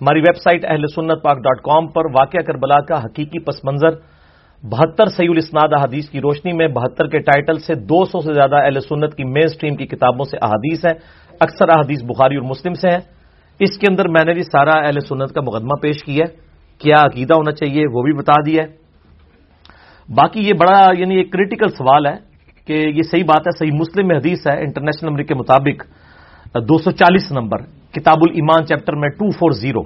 ہماری ویب سائٹ اہل سنت پاک ڈاٹ کام پر واقعہ کربلا کا حقیقی پس منظر۔ بہتر سعید الاسناد احادیث کی روشنی میں بہتر کے ٹائٹل سے دو سو سے زیادہ اہل سنت کی مین سٹریم کی کتابوں سے احادیث ہیں۔ اکثر احادیث بخاری اور مسلم سے ہیں۔ اس کے اندر میں نے بھی سارا اہل سنت کا مقدمہ پیش کیا ہے۔ کیا عقیدہ ہونا چاہیے وہ بھی بتا دیا ہے باقی یہ بڑا یعنی ایک کریٹیکل سوال ہے کہ یہ صحیح بات ہے، صحیح مسلم میں حدیث ہے انٹرنیشنل نمبر کے مطابق۔ دو سو چالیس نمبر، کتاب الایمان چیپٹر میں ٹو فور زیرو۔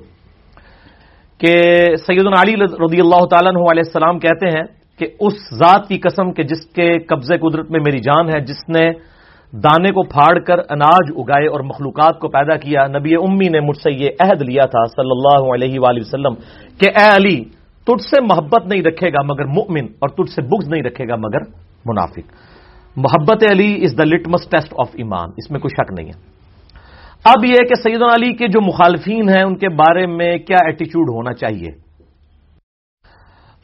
کہ سید علی رضی اللہ تعالیٰ علیہ السلام کہتے ہیں کہ اس ذات کی قسم کے جس کے قبضے قدرت میں میری جان ہے، جس نے دانے کو پھاڑ کر اناج اگائے اور مخلوقات کو پیدا کیا، نبی امی نے مجھ سے یہ عہد لیا تھا صلی اللہ علیہ وآلہ وسلم کہ اے علی، تجھ سے محبت نہیں رکھے گا مگر مؤمن، اور تجھ سے بغض نہیں رکھے گا مگر منافق۔ محبت Ali is the litmus test of ایمان، اس میں کوئی شک نہیں ہے۔ اب یہ کہ سید علی کے جو مخالفین ہیں، ان کے بارے میں کیا ایٹیچیوڈ ہونا چاہیے؟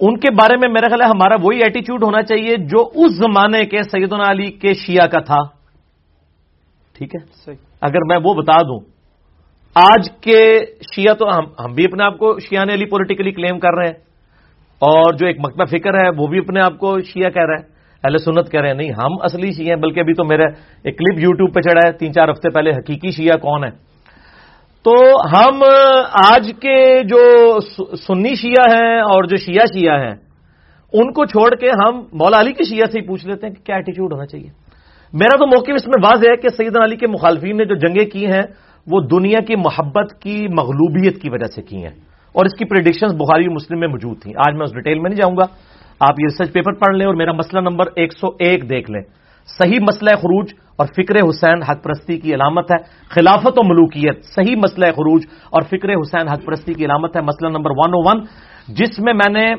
ان کے بارے میں میرا خیال ہے ہمارا وہی ایٹیچیوڈ ہونا چاہیے جو اس زمانے کے سیدنا علی کے شیعہ کا تھا۔ ٹھیک ہے؟ اگر میں وہ بتا دوں آج کے شیعہ تو ہم بھی اپنے آپ کو شیعہ علی پولیٹیکلی کلیم کر رہے ہیں۔ اور جو ایک مکتبہ فکر ہے وہ بھی اپنے آپ کو شیعہ کہہ رہا ہے۔ اہل سنت کہہ رہے ہیں نہیں ہم اصلی شیعہ ہیں بلکہ ابھی تو میرا ایک کلپ یوٹیوب پہ چڑھا ہے۔ تین چار ہفتے پہلے حقیقی شیعہ کون ہے؟ تو ہم آج کے جو سنی شیعہ ہیں اور جو شیعہ شیعہ ہیں ان کو چھوڑ کے ہم مولا علی کی شیعہ سے ہی پوچھ لیتے ہیں کہ کیا ایٹیچیوڈ ہونا چاہیے۔ میرا تو موقف اس میں واضح ہے کہ سعید علی کے مخالفین نے جو جنگیں کی ہیں، وہ دنیا کی محبت کی مغلوبیت کی وجہ سے کی ہیں۔ اور اس کی پریڈکشنز بخاری مسلم میں موجود تھیں۔ آج میں اس ڈیٹیل میں نہیں جاؤں گا۔ آپ یہ ریسرچ پیپر پڑھ لیں اور میرا مسئلہ نمبر ایک سو ایک دیکھ لیں۔ صحیح مسئلہ خروج اور فکر حسین حق پرستی کی علامت ہے۔ خلافت و ملوکیت، صحیح مسئلہ خروج اور فکر حسین حق پرستی کی علامت ہے۔ مسئلہ نمبر ون او ون جس میں میں نے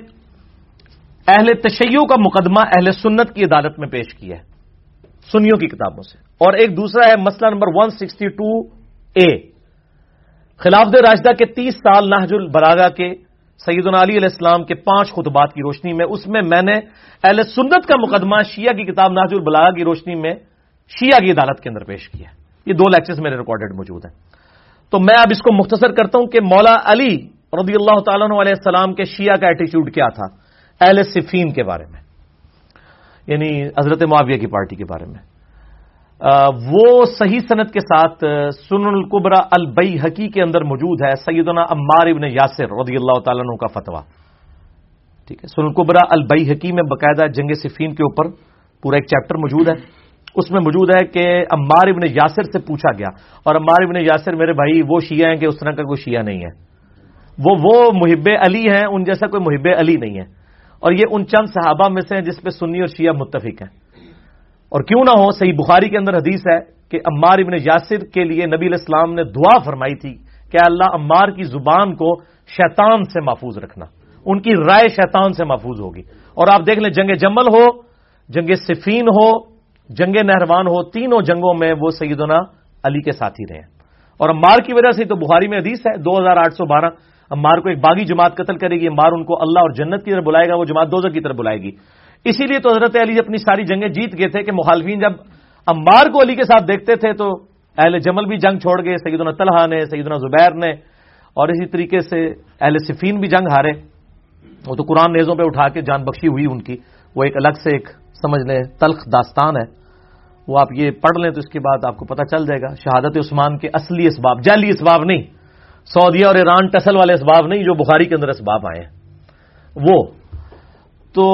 اہل تشیعوں کا مقدمہ اہل سنت کی عدالت میں پیش کیا ہے۔ سنیوں کی کتابوں سے۔ اور ایک دوسرا ہے مسئلہ number one sixty two A خلاف راشدہ کے تیس سال نہج البراغا کے سعید علی علیہ السلام کے پانچ خطبات کی روشنی میں، اس میں میں نے اہل سنت کا مقدمہ شیعہ کی کتاب ناج البلاغا کی روشنی میں شیعہ کی عدالت کے اندر پیش کیا۔ یہ دو لیکچرز میرے ریکارڈڈ موجود ہیں۔ تو میں اب اس کو مختصر کرتا ہوں کہ مولا علی رضی اللہ تعالیٰ علیہ السلام کے شیعہ کا ایٹیچیوڈ کیا تھا، اہل صفین کے بارے میں۔ یعنی حضرت معاویہ کی پارٹی کے بارے میں۔ وہ صحیح صنعت کے ساتھ سن القبرا البئی حقی کے اندر موجود ہے، سیدنا عمار ابن یاسر رضی اللہ تعالیٰ عنہ کا فتویٰ۔ ٹھیک ہے سن القبرا البئی حقی میں باقاعدہ جنگ صفین کے اوپر پورا ایک چیپٹر موجود ہے۔ اس میں موجود ہے کہ عمار ابن یاسر سے پوچھا گیا، اور عمار ابن یاسر میرے بھائی، وہ شیعہ ہیں کہ اس طرح کا کوئی شیعہ نہیں ہے۔ وہ وہ محب علی ہیں، ان جیسا کوئی محب علی نہیں ہے۔ اور یہ ان چند صحابہ میں سے ہیں جس پہ سنی اور شیعہ متفق ہیں۔ اور کیوں نہ ہو، صحیح بخاری کے اندر حدیث ہے کہ عمار ابن یاسر کے لیے نبی علیہ السلام نے دعا فرمائی تھی کہ اللہ عمار کی زبان کو شیطان سے محفوظ رکھنا، ان کی رائے شیطان سے محفوظ ہوگی۔ اور آپ دیکھ لیں، جنگ جمل ہو، جنگ صفین ہو، جنگ نہروان ہو، تینوں جنگوں میں وہ سیدنا علی کے ساتھی رہے۔ ہیں اور عمار کی وجہ سے تو بخاری میں حدیث ہے، دو ہزار آٹھ سو بارہ امار کو ایک باغی جماعت قتل کرے گی، امار ان کو اللہ اور جنت کی طرف بلائے گا، وہ جماعت دوزر کی طرف بلائے گی۔ اسی لیے تو حضرت علی اپنی ساری جنگیں جیت گئے تھے کہ مخالفین جب امار کو علی کے ساتھ دیکھتے تھے تو اہل جمل بھی جنگ چھوڑ گئے، سیدنا طلحہ نے، سیدنا زبیر نے، اور اسی طریقے سے اہل صفین بھی جنگ ہارے۔ وہ تو قرآن نیزوں پہ اٹھا کے جان بخشی ہوئی ان کی۔ وہ ایک الگ سے ایک سمجھ لیں، تلخ داستان ہے۔ وہ آپ یہ پڑھ لیں تو اس کے بعد آپ کو پتہ چل جائے گا، شہادت عثمان کے اصلی اسباب، جعلی اسباب نہیں۔ سعودیہ اور ایران ٹسل والے اسباب نہیں، جو بخاری کے اندر اسباب آئے ہیں۔ وہ۔ تو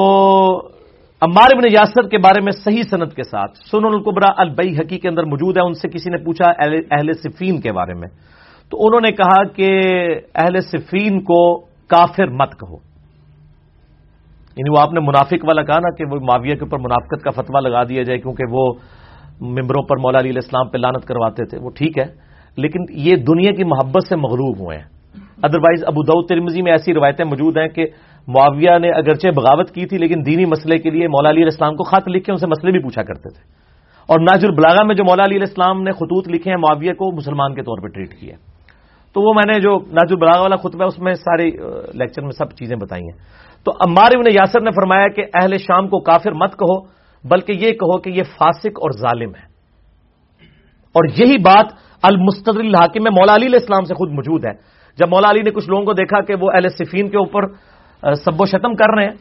عمار ابن یاسر کے بارے میں صحیح صنعت کے ساتھ سن القبرا البئی حقی کے اندر موجود ہے، ان سے کسی نے پوچھا اہل صفین کے بارے میں۔ تو انہوں نے کہا کہ اہل صفین کو کافر مت کہو۔ یعنی وہ آپ نے منافق والا کہا نا کہ وہ معاویہ کے اوپر منافقت کا فتوا لگا دیا جائے کیونکہ وہ ممبروں پر مولا علی السلام پہ لانت کرواتے تھے۔ وہ ٹھیک ہے۔ لیکن یہ دنیا کی محبت سے مغروب ہوئے ہیں۔ ادروائز ابو ترمزی میں ایسی روایتیں موجود ہیں کہ معاویہ نے اگرچہ بغاوت کی تھی لیکن دینی مسئلے کے لیے مولا علی علیہ السلام کو خط لکھے، ان سے مسئلے بھی پوچھا کرتے تھے۔ اور ناج البلاغا میں جو مولا علی علیہ السلام نے خطوط لکھے ہیں، معاویہ کو مسلمان کے طور پہ ٹریٹ کیا تو وہ میں نے جو ناج البلاغا والا خطبہ اس میں سارے لیکچر میں سب چیزیں بتائی ہیں۔ تو عمار ابن یاسر نے فرمایا کہ اہل شام کو کافر مت کہو، بلکہ یہ کہو کہ یہ فاسق اور ظالم ہے اور یہی بات المستر الحاکم میں مولا علی علیہ السلام سے خود موجود ہے جب مولا علی نے کچھ لوگوں کو دیکھا کہ وہ اہل صفین کے اوپر سب و شتم کر رہے ہیں،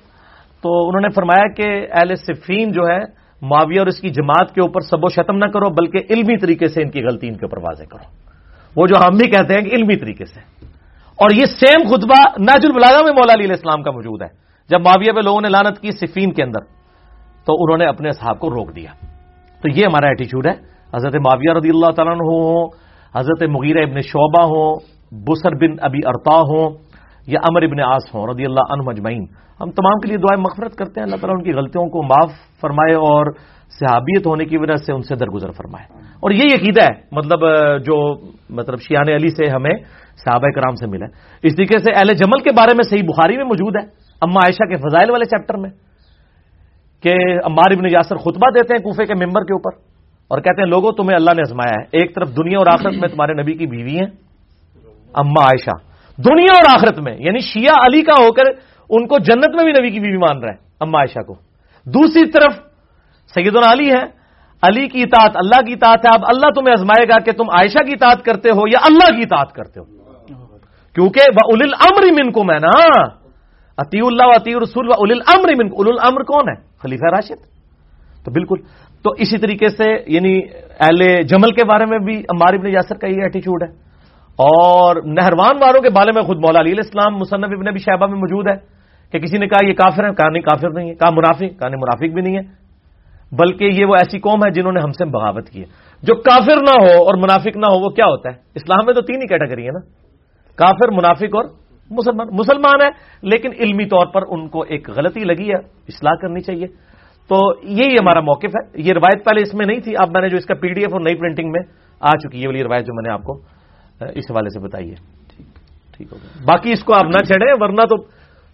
تو انہوں نے فرمایا کہ اہل صفین جو ہے، معاویہ اور اس کی جماعت کے اوپر سب و شتم نہ کرو، بلکہ علمی طریقے سے ان کی غلطی ان کے اوپر واضح کرو۔ وہ جو ہم بھی کہتے ہیں کہ علمی طریقے سے۔ اور یہ سیم خطبہ ناج البلاغا میں مولا علی علیہ السلام کا موجود ہے۔ جب معاویہ پہ لوگوں نے لانت کی صفین کے اندر، تو انہوں نے اپنے صحاب کو روک دیا۔ تو یہ ہمارا ایٹیچیوڈ ہے۔ حضرت معاویہ رضی اللہ تعالیٰ ہوں، حضرت مغیرہ ابن شعبہ ہوں، بسر بن ابی ارتا ہوں، یا امر ابن آس ہوں، رضی اللہ عنہ مجمعین ہم تمام کے لیے دعائیں مغفرت کرتے ہیں، اللہ تعالیٰ ان کی غلطیوں کو معاف فرمائے اور صحابیت ہونے کی وجہ سے ان سے درگزر فرمائے۔ اور یہ عقیدہ ہے مطلب جو مطلب شیان علی سے ہمیں صحابہ کرام سے ملا اس طریقے سے اہل جمل کے بارے میں صحیح بخاری میں موجود ہے، اما عائشہ کے فضائل والے چیپٹر میں، کہ عمار ابن یاسر خطبہ دیتے ہیں کوفے کے ممبر کے اوپر۔ اور کہتے ہیں لوگوں، تمہیں اللہ نے ازمایا ہے۔ ایک طرف دنیا اور آخرت میں تمہارے نبی کی بیوی ہیں، اما عائشہ۔ دنیا اور آخرت میں یعنی شیعہ علی کا ہو کر ان کو جنت میں بھی نبی کی بیوی مان رہا ہے اما عائشہ کو۔ دوسری طرف سید علی ہے علی کی اطاعت اللہ کی اطاعت ہے۔ اب اللہ تمہیں ازمائے گا کہ تم عائشہ کی اطاعت کرتے ہو یا اللہ کی اطاعت کرتے ہو۔ کیونکہ وہ اول الامر من کو میں نا۔ اتی اللہ اتی رسول و اول الامر من اول الامر کون ہے؟ خلیفہ راشد۔ تو بالکل تو اسی طریقے سے یعنی اہل جمل کے بارے میں بھی عمار ابن یاسر کا یہ ایٹیچیوڈ ہے۔ اور نہروان والوں کے بارے میں خود مولا علی السلام مصنف ابن ابی شہبہ میں موجود ہے کہ کسی نے کہا یہ کافر ہے کہا نہیں کافر نہیں ہے، کہا منافق، کہا نہیں منافق بھی نہیں ہے۔ بلکہ یہ وہ ایسی قوم ہے جنہوں نے ہم سے بغاوت کی ہے۔ جو کافر نہ ہو اور منافق نہ ہو، وہ کیا ہوتا ہے؟ اسلام میں تو تین ہی کیٹیگری ہے نا۔ کافر، منافق اور مسلمان۔ مسلمان ہے، لیکن علمی طور پر ان کو ایک غلطی لگی ہے، اصلاح کرنی چاہیے۔ تو یہی ہمارا موقف ہے۔ یہ روایت پہلے اس میں نہیں تھی اب میں نے جو اس کا پی ڈی ایف اور نئی پرنٹنگ میں آ چکی ہے والی روایت جو میں نے آپ کو اس حوالے سے بتائی ہے۔ ٹھیک ہوگا باقی اس کو آپ نہ چھڑیں ورنہ تو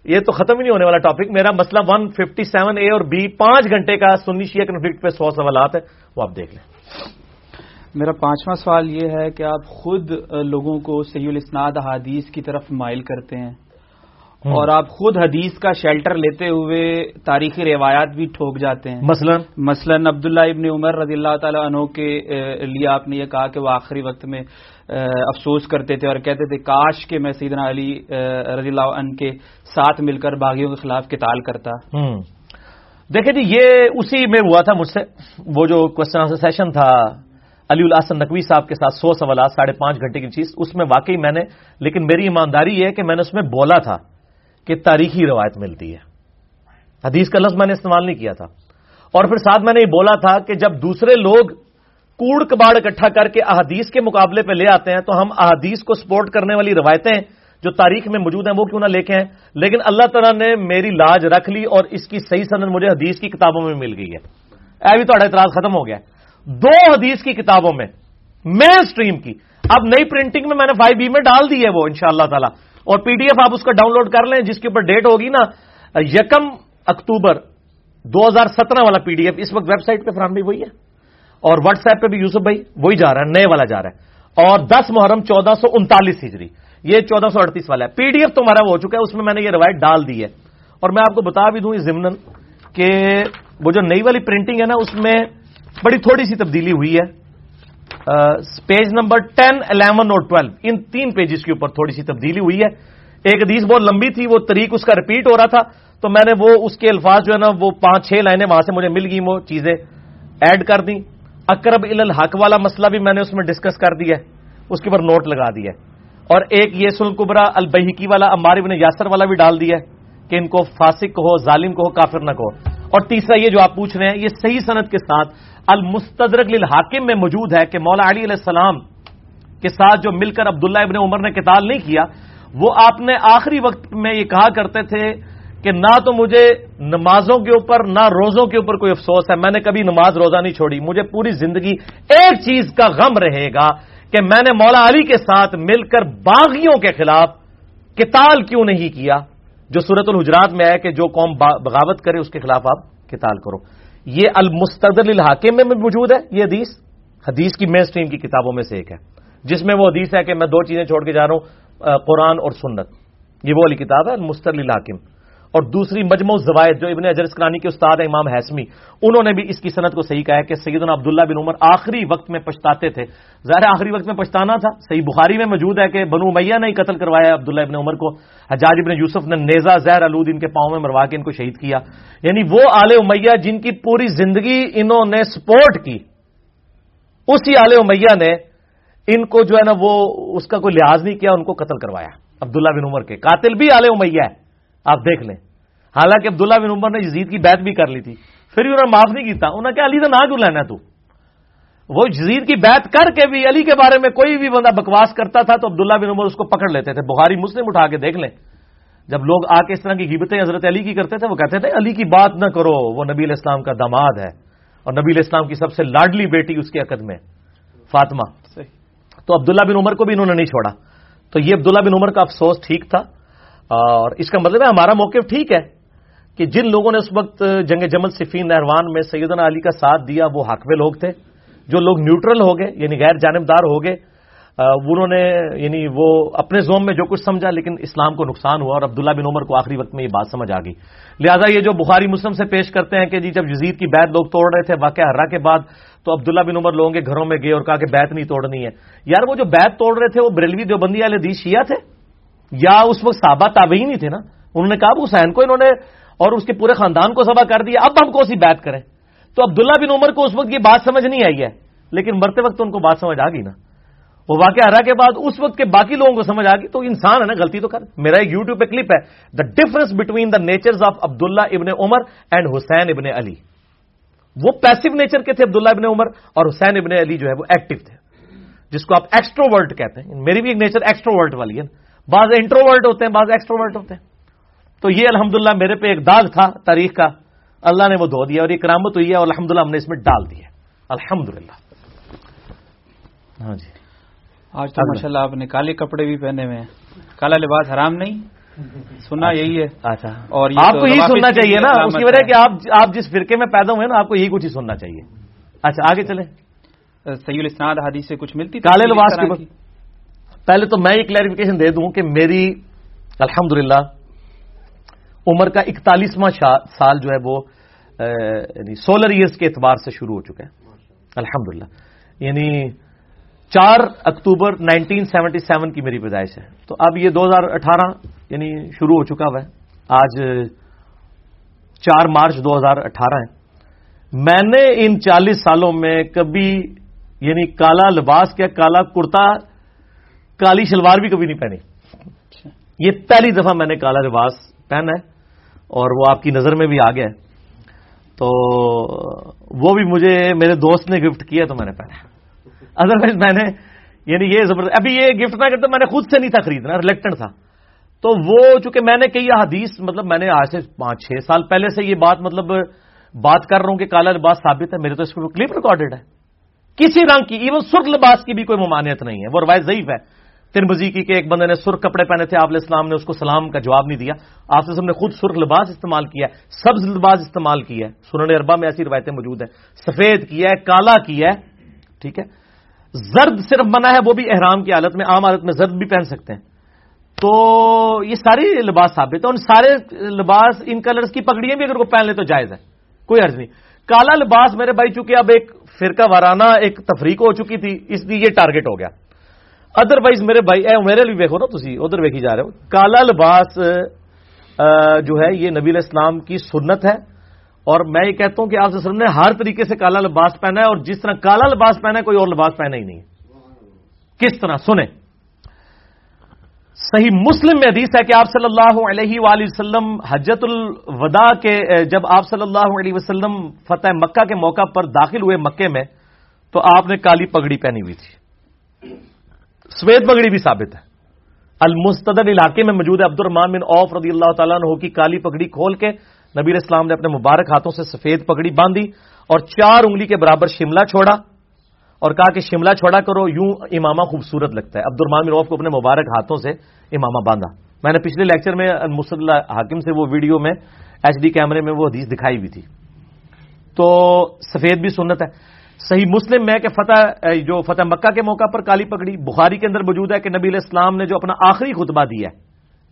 یہ تو ختم ہی نہیں ہونے والا ٹاپک میرا مسئلہ ون ففٹی سیون اے اور بی پانچ گھنٹے کا سنی شیعہ کنفلکٹ پہ سو سوالات ہے وہ آپ دیکھ لیں۔ میرا پانچواں سوال یہ ہے کہ آپ خود لوگوں کو سی الاسناد حادیث کی طرف مائل کرتے ہیں۔ اور آپ خود حدیث کا شیلٹر لیتے ہوئے تاریخی روایات بھی ٹھوک جاتے ہیں۔ مثلا؟ مثلا عبداللہ ابن عمر رضی اللہ تعالیٰ عنہ کے لیے آپ نے یہ کہا کہ وہ آخری وقت میں افسوس کرتے تھے اور کہتے تھے کاش کہ میں سیدنا علی رضی اللہ عنہ کے ساتھ مل کر باغیوں کے خلاف کتال کرتا۔ دیکھیں جی یہ اسی میں ہوا تھا مجھ سے۔ وہ جو کوشچن آنسر سیشن تھا علی الحسن نقوی صاحب کے ساتھ سو سوالات ساڑھے پانچ گھنٹے کی چیز اس میں واقعی میں نے لیکن میری ایمانداری یہ ہے کہ میں نے اس میں بولا تھا۔ کہ تاریخی روایت ملتی ہے۔ حدیث کا لفظ میں نے استعمال نہیں کیا تھا۔ اور پھر ساتھ میں نے یہ بولا تھا کہ جب دوسرے لوگ کوڑ کباڑ اکٹھا کر کے احادیث کے مقابلے پہ لے آتے ہیں تو ہم احادیث کو سپورٹ کرنے والی روایتیں جو تاریخ میں موجود ہیں وہ کیوں نہ لے کے ہیں لیکن اللہ تعالیٰ نے میری لاج رکھ لی اور اس کی صحیح سند مجھے حدیث کی کتابوں میں مل گئی ہے۔ اے بھی تھوڑا اعتراض ختم ہو گیا۔ دو حدیث کی کتابوں میں مین اسٹریم کی۔ اب نئی پرنٹنگ میں میں نے فائیو بی میں ڈال دی ہے وہ ان شاء اللہ تعالیٰ۔ اور پی ڈی ایف آپ اس کا ڈاؤن لوڈ کر لیں، جس کے اوپر ڈیٹ ہوگی نا، یکم اکتوبر دو ہزار سترہ والا پی ڈی ایف۔ اس وقت ویب سائٹ پہ فراہمی وہی ہے۔ اور واٹس ایپ پہ بھی یوسف بھائی وہی جا رہا ہے، نئے والا جا رہا ہے۔ اور دس محرم چودہ سو انتالیس ہجری، یہ چودہ سو اڑتیس والا ہے۔ پی ڈی ایف تو ہمارا ہو چکا ہے، اس میں میں نے یہ روایت ڈال دی ہے۔ اور میں آپ کو بتا بھی دوں ضمن کہ وہ جو نئی والی پرنٹنگ ہے نا، اس میں بڑی تھوڑی سی تبدیلی ہوئی ہے۔ پیج نمبر ٹین الیون اور ٹویلو ان تین پیجز کے اوپر تھوڑی سی تبدیلی ہوئی ہے۔ ایک حدیث بہت لمبی تھی، وہ طریق اس کا ریپیٹ ہو رہا تھا۔ تو میں نے وہ، اس کے الفاظ جو ہے نا، وہ پانچ چھ لائنیں وہاں سے مجھے مل گئی وہ چیزیں ایڈ کر دیں۔ اکرب الحق والا مسئلہ بھی میں نے اس میں ڈسکس کر دیا ہے۔ اس کے اوپر نوٹ لگا دیا اور ایک یہ سلقبرا البحیکی والا، امار ابن یاسر والا بھی ڈال دیا ہے کہ ان کو فاسق کہو، ظالم کہو، کافر نہ کہو۔ اور تیسرا یہ جو آپ پوچھ رہے ہیں، یہ صحیح صنعت کے ساتھ المستدرک للحاکم میں موجود ہے کہ مولا علی علیہ السلام کے ساتھ جو مل کر عبداللہ ابن عمر نے قتال نہیں کیا، وہ آپ نے آخری وقت میں یہ کہا کرتے تھے کہ نہ تو مجھے نمازوں کے اوپر، نہ روزوں کے اوپر کوئی افسوس ہے، میں نے کبھی نماز روزہ نہیں چھوڑی، مجھے پوری زندگی ایک چیز کا غم رہے گا کہ میں نے مولا علی کے ساتھ مل کر باغیوں کے خلاف کتال کیوں نہیں کیا؟ جو صورت الحجرات میں ہے کہ جو قوم بغاوت کرے، اس کے خلاف آپ کتال کرو۔ یہ المستدل الحاکم میں موجود ہے، یہ حدیث۔ حدیث کی مین اسٹریم کی کتابوں میں سے ایک ہے۔ جس میں وہ حدیث ہے کہ میں دو چیزیں چھوڑ کے جا رہا ہوں قرآن اور سنت۔ یہ وہ والی کتاب ہے المستدل الحاکم اور دوسری مجموع زوائد جو ابن اجر اسکرانی کے استاد ہیں، امام حسمی انہوں نے بھی اس کی صنعت کو صحیح کہا ہے کہ سیدنا عبداللہ بن عمر آخری وقت میں پچھتاتے تھے۔ ظاہر آخری وقت میں پچھتانا تھا۔ صحیح بخاری میں موجود ہے کہ بنو میاں نے ہی قتل کروایا عبداللہ ابن عمر کو۔ حجاج ابن یوسف نے نیزا زہر الود ان کے پاؤں میں مروا کے ان کو شہید کیا۔ یعنی وہ آل امیہ جن کی پوری زندگی انہوں نے سپورٹ کی، اسی آل امیہ نے ان کو جو ہے نا وہ اس کا کوئی لحاظ نہیں کیا، ان کو قتل کروایا۔ عبداللہ بن عمر کے۔ قاتل بھی آل امیہ ہے۔ آپ دیکھ لیں۔ حالانکہ عبداللہ بن عمر نے یزید کی بیعت بھی کر لی تھی۔ پھر بھی انہوں نے معاف نہیں کیتا۔ انہوں نے کہا علی تو نہ کیوں لینا تو؟ وہ یزید کی بیعت کر کے بھی علی کے بارے میں کوئی بھی بندہ بکواس کرتا تھا تو عبداللہ بن عمر اس کو پکڑ لیتے تھے۔ بخاری مسلم اٹھا کے دیکھ لیں۔ جب لوگ آ کے اس طرح کی گیبتیں حضرت علی کی کرتے تھے وہ کہتے تھے علی کی بات نہ کرو وہ نبی الاسلام کا داماد ہے۔ اور نبی الاسلام کی سب سے لاڈلی بیٹی اس کے عقد میں فاطمہ۔ تو عبداللہ بن عمر کو بھی انہوں نے نہیں چھوڑا۔ تو یہ عبداللہ بن عمر کا افسوس ٹھیک تھا۔ اور اس کا مطلب ہے ہمارا موقف ٹھیک ہے کہ جن لوگوں نے اس وقت جنگ جمل صفین نہروان میں سیدنا علی کا ساتھ دیا، وہ حقوے لوگ تھے، جو لوگ نیوٹرل ہو گئے یعنی غیر جانبدار ہو گئے۔ انہوں نے یعنی وہ اپنے زوم میں جو کچھ سمجھا، لیکن اسلام کو نقصان ہوا اور عبداللہ بن عمر کو آخری وقت میں یہ بات سمجھ آ گئی۔ لہٰذا یہ جو بخاری مسلم سے پیش کرتے ہیں کہ جی جب یزید کی بیت لوگ توڑ رہے تھے، واقعہ ہررا کے بعد، تو عبداللہ بن عمر لوگوں کے گھروں میں گئے اور کہا کہ بیت نہیں توڑنی ہے۔ یار وہ جو بیت توڑ رہے تھے، وہ بریلوی دیوبندی والے دی شیعہ تھے؟ یا اس وقت صحابہ تابعی نہیں تھے نا، انہوں نے کہا حسین کو انہوں نے اور اس کے پورے خاندان کو سبا کر دیا، اب ہم کو سی بات کریں۔ تو عبداللہ بن عمر کو اس وقت یہ بات سمجھ نہیں آئی ہے۔ لیکن مرتے وقت ان کو بات سمجھ آ گئی نا۔ وہ واقعہ ہرا کے بعد اس وقت کے باقی لوگوں کو سمجھ آ گئی۔ تو انسان ہے نا، غلطی تو کر۔ میرا ایک یوٹیوب پہ کلپ ہے۔ The difference between the nature of عبداللہ ابن عمر اینڈ حسین ابن علی۔ وہ پیسو نیچر کے تھے عبداللہ ابن عمر اور حسین ابن علی جو ہے وہ ایکٹیو تھے۔ جس کو آپ ایکسٹرو ورلڈ کہتے ہیں۔ میری بھی ایک نیچر ایکسٹرو ورلڈ والی ہے بعض انٹروورٹ ہوتے ہیں بعض ایکسٹروورٹ ہوتے ہیں۔ تو یہ الحمدللہ میرے پہ ایک داغ تھا تاریخ کا۔ اللہ نے وہ دھو دیا اور یہ کرامت ہوئی ہے اور الحمدللہ ہم نے اس میں ڈال دیا الحمد للہ ہاں جی۔ آج تو ماشاء اللہ آپ نے کالے کپڑے بھی پہنے ہوئے ہیں۔ کالا لباس حرام نہیں۔ سننا اچھا۔ یہی ہے۔ اچھا۔ اور آپ کو یہی سننا چاہیے نا۔ اس کی وجہ کہ آپ جس فرقے میں پیدا ہوئے نا آپ کو یہی کچھ ہی سننا چاہیے۔ اچھا آگے چلیں۔ سید الاسناد حدیث سے کچھ ملتی کالے لباس پہلے تو میں یہ کلیریفیکیشن دے دوں کہ میری الحمد عمر کا اکتالیسواں سال جو ہے وہ یعنی سولر ایئرس کے اعتبار سے شروع ہو چکا ہے۔ الحمد یعنی چار اکتوبر نائنٹین سیونٹی سیون کی میری پیدائش ہے۔ تو اب یہ دو ہزار اٹھارہ یعنی شروع ہو چکا ہوا ہے۔ آج چار مارچ دو ہزار اٹھارہ ہے۔ میں نے ان چالیس سالوں میں کبھی یعنی کالا لباس کیا کالا کرتا کالی شلوار بھی کبھی نہیں پہنی۔ اچھا۔ یہ پہلی دفعہ میں نے کالا لباس پہنا ہے اور وہ آپ کی نظر میں بھی آ گیا تو وہ بھی مجھے میرے دوست نے گفٹ کیا تو میں نے پہنا ادروائز میں نے یعنی یہ زبردست ابھی یہ گفٹ نہ کرتا میں نے خود سے نہیں تھا خریدنا ریلیکٹنٹ تھا۔ تو وہ چونکہ میں نے کئی حدیث مطلب میں نے آج سے پانچ چھ سال پہلے سے یہ بات مطلب بات کر رہا ہوں کہ کالا لباس ثابت ہے میرے تو اس کو کلپ ریکارڈڈ ہے۔ کسی رنگ کی ایون سرخ لباس کی بھی کوئی ممانعت نہیں ہے وہ روایت ضعیف ہے۔ ترمزی کی کہ ایک بندے نے سرخ کپڑے پہنے تھے، آپ علیہ السلام نے اس کو سلام کا جواب نہیں دیا۔ آپ نے خود سرخ لباس استعمال کیا ہے، سبز لباس استعمال کیا ہے۔ سنن اربا میں ایسی روایتیں موجود ہیں۔ سفید کیا ہے، کالا کیا ہے، ٹھیک ہے۔ زرد صرف منع ہے، وہ بھی احرام کی حالت میں، عام حالت میں زرد بھی پہن سکتے ہیں۔ تو یہ ساری لباس ثابت ہے ان سارے لباس، ان کلرز کی پگڑیاں بھی اگر وہ پہن لے تو جائز ہے۔ کوئی عرض نہیں۔ کالا لباس میرے بھائی، چونکہ اب ایک فرقہ وارانہ، ایک تفریق ہو چکی تھی، اس لیے یہ ٹارگٹ ہو گیا۔ ادر وائز میرے بھائی، اے میرے لیے ویکو نا تھی ادھر ویکھی جا رہے ہو۔ کالا لباس جو ہے، یہ نبی اسلام کی سنت ہے۔ اور میں یہ کہتا ہوں کہ آپ وسلم نے ہر طریقے سے کالا لباس پہنا ہے، اور جس طرح کالا لباس پہنا ہے، کوئی اور لباس پہنا ہی نہیں۔ کس طرح؟ سنیں۔ صحیح مسلم میں حدیث ہے کہ آپ صلی اللہ علیہ وآلہ وسلم حجت الوداع کے جب آپ صلی اللہ علیہ وسلم فتح مکہ کے موقع پر داخل ہوئے مکے میں، تو آپ نے کالی پگڑی پہنی ہوئی تھی۔ سوید پگڑی بھی ثابت ہے۔ المستدر علاقے میں موجود ہے عبد الرحمان بن اوف رضی اللہ تعالیٰ نے کی کالی پگڑی کھول کے نبی اسلام نے اپنے مبارک ہاتھوں سے سفید پگڑی باندھی اور چار انگلی کے برابر شملہ چھوڑا اور کہا کہ شملہ چھوڑا کرو، یوں امامہ خوبصورت لگتا ہے۔ عبد الرحمان بن اوف کو اپنے مبارک ہاتھوں سے امامہ باندھا۔ میں نے پچھلے لیکچر میں اللہ حاکم سے وہ ویڈیو میں ایچ ڈی کیمرے میں وہ حدیث دکھائی ہوئی تھی۔ تو سفید بھی سنت ہے۔ صحیح مسلم میں کہ فتح جو فتح مکہ کے موقع پر کالی پگڑی بخاری کے اندر موجود ہے کہ نبی علیہ السلام نے جو اپنا آخری خطبہ دیا ہے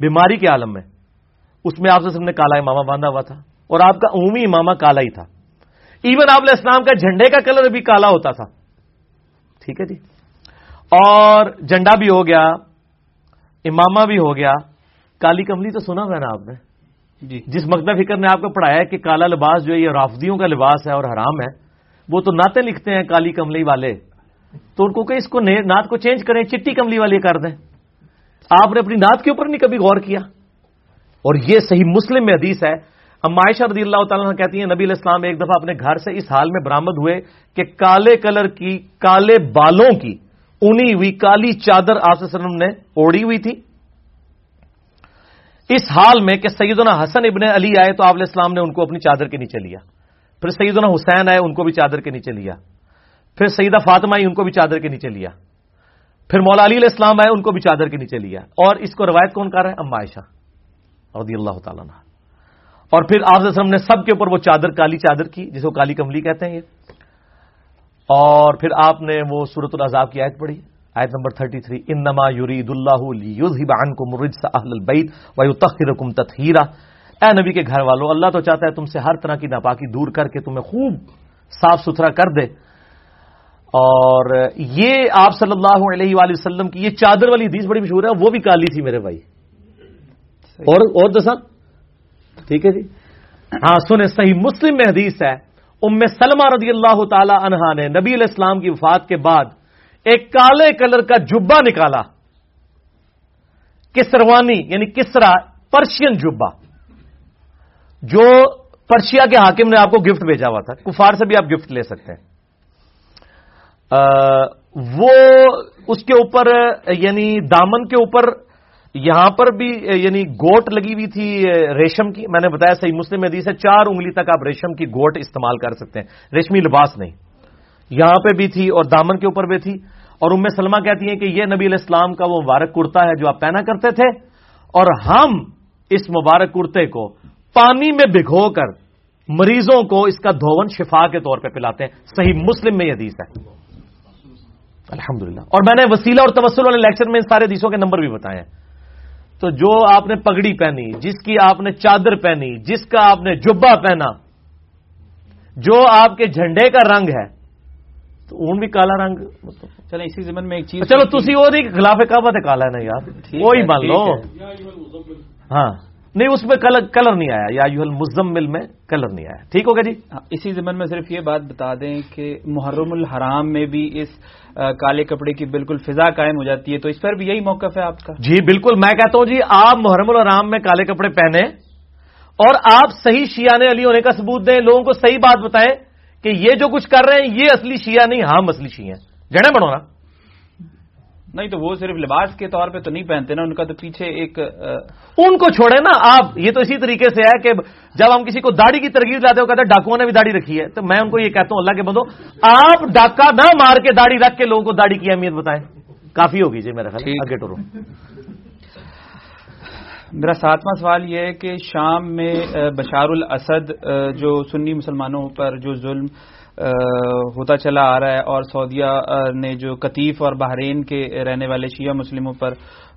بیماری کے عالم میں اس میں آپ سے نے کالا امامہ باندھا ہوا تھا اور آپ کا عمومی امامہ کالا ہی تھا۔ ایون آپ علیہ السلام کا جھنڈے کا کلر بھی کالا ہوتا تھا۔ ٹھیک ہے جی؟ اور جھنڈا بھی ہو گیا امامہ بھی ہو گیا۔ کالی کملی تو سنا میں نا آپ نے۔ جی۔ جس مقدہ فکر نے آپ کو پڑھایا ہے کہ کالا لباس جو ہے یہ رافدیوں کا لباس ہے اور حرام ہے۔ وہ تو ناطے لکھتے ہیں کالی کملی والے۔ تو ان کو کہ اس کو نعت کو چینج کریں، چٹی کملی والے کر دیں۔ آپ نے اپنی نعت کے اوپر نہیں کبھی غور کیا۔ اور یہ صحیح مسلم میں حدیث ہے۔ ہم عائشہ رضی اللہ تعالیٰ کہتی ہیں، نبی الاسلام ایک دفعہ اپنے گھر سے اس حال میں برامد ہوئے کہ کالے کلر کی، کالے بالوں کی انی ہوئی کالی چادر آپ وسلم نے اوڑی ہوئی تھی۔ اس حال میں کہ سیدنا حسن ابن علی آئے تو آپ علیہ السلام نے ان کو اپنی چادر کے نیچے لیا۔ پھر سیدنا حسین آئے، ان کو بھی چادر کے نیچے لیا۔ پھر سیدہ فاطمہ آئی ان کو بھی چادر کے نیچے لیا۔ پھر مولا علی علیہ السلام آئے ان کو بھی چادر کے نیچے لیا۔ اور اس کو روایت کون کر رہا ہے؟ اما عائشہ رضی اللہ تعالیٰ اور پھر آپ وسلم نے سب کے اوپر وہ چادر، کالی چادر کی، جسے وہ کالی کملی کہتے ہیں یہ۔ اور پھر آپ نے وہ سورت العذاب کی آیت پڑھی، آیت نمبر 33 تھری۔ ان نما یورید اللہ کو مرج البیت و تخرکم تطہیرا اے نبی کے گھر والوں اللہ تو چاہتا ہے تم سے ہر طرح کی ناپاکی دور کر کے تمہیں خوب صاف ستھرا کر دے۔ اور یہ آپ صلی اللہ علیہ وآلہ وسلم کی یہ چادر والی حدیث بڑی مشہور ہے وہ بھی کالی تھی میرے بھائی۔ اور اور دسا ٹھیک ہے جی؟ ہاں سنیں صحیح مسلم میں حدیث ہے ام سلمہ رضی اللہ تعالی عنہا نے نبی علیہ السلام کی وفات کے بعد ایک کالے کلر کا جبا نکالا۔ کسروانی یعنی کسرا پرشین جبا جو پرشیا کے حاکم نے آپ کو گفٹ بھیجا ہوا تھا، کفار سے بھی آپ گفٹ لے سکتے ہیں۔ وہ اس کے اوپر یعنی دامن کے اوپر یہاں پر بھی یعنی گوٹ لگی ہوئی تھی ریشم کی۔ میں نے بتایا صحیح مسلم حدیث ہے، چار انگلی تک آپ ریشم کی گوٹ استعمال کر سکتے ہیں۔ ریشمی لباس نہیں۔ یہاں پہ بھی تھی اور دامن کے اوپر بھی تھی۔ اور ام سلمہ کہتی ہیں کہ یہ نبی علیہ السلام کا وہ مبارک کرتا ہے جو آپ پہنا کرتے تھے۔ اور ہم اس مبارک کرتے کو پانی میں بھگو کر مریضوں کو اس کا دھون شفا کے طور پہ پلاتے ہیں۔ صحیح مسلم میں یہ حدیث ہے۔ الحمدللہ۔ اور میں نے وسیلہ اور تبصر والے لیکچر میں ان سارے حدیثوں کے نمبر بھی بتائے ہیں۔ تو جو آپ نے پگڑی پہنی جس کی آپ نے چادر پہنی جس کا آپ نے جبا پہنا جو آپ کے جھنڈے کا رنگ ہے تو اون بھی کالا رنگ۔ چلے اسی زمن میں ایک چیز چلو تھی وہ خلاف کعبہ ہے کالا ہے نا یار۔ وہی مان لو۔ ہاں۔ نہیں اس میں کلر کلر نہیں آیا۔ یا یو مزمل میں کلر نہیں آیا۔ ٹھیک ہوگا جی؟ ہاں، اسی زمن میں صرف یہ بات بتا دیں کہ محرم الحرام میں بھی اس کالے کپڑے کی بالکل فضا قائم ہو جاتی ہے تو اس پر بھی یہی موقف ہے آپ کا؟ جی بالکل۔ میں کہتا ہوں جی آپ محرم الحرام میں کالے کپڑے پہنے اور آپ صحیح شیان علی ہونے کا ثبوت دیں لوگوں کو صحیح بات بتائیں کہ یہ جو کچھ کر رہے ہیں یہ اصلی شیعہ نہیں ہم اصلی شیعہ جڑے بڑھو نا۔ نہیں تو وہ صرف لباس کے طور پہ تو نہیں پہنتے نا ان کا تو پیچھے ایک ان کو چھوڑے نا آپ یہ تو اسی طریقے سے ہے کہ جب ہم کسی کو داڑھی کی ترغیب لاتے ہو کہتے ہیں ڈاکوؤں نے بھی داڑھی رکھی ہے تو میں ان کو یہ کہتا ہوں اللہ کے بندو آپ ڈاکہ نہ مار کے داڑھی رکھ کے لوگوں کو داڑھی کی اہمیت بتائیں۔ کافی ہوگی جی میرا خیال آگے ٹورو۔ میرا ساتواں سوال یہ ہے کہ شام میں بشار الاسد جو سنی مسلمانوں پر جو ظلم ہوتا چلا آ رہا ہے اور سعودیہ نے جو قطیف اور بحرین کے رہنے والے شیعہ مسلموں پر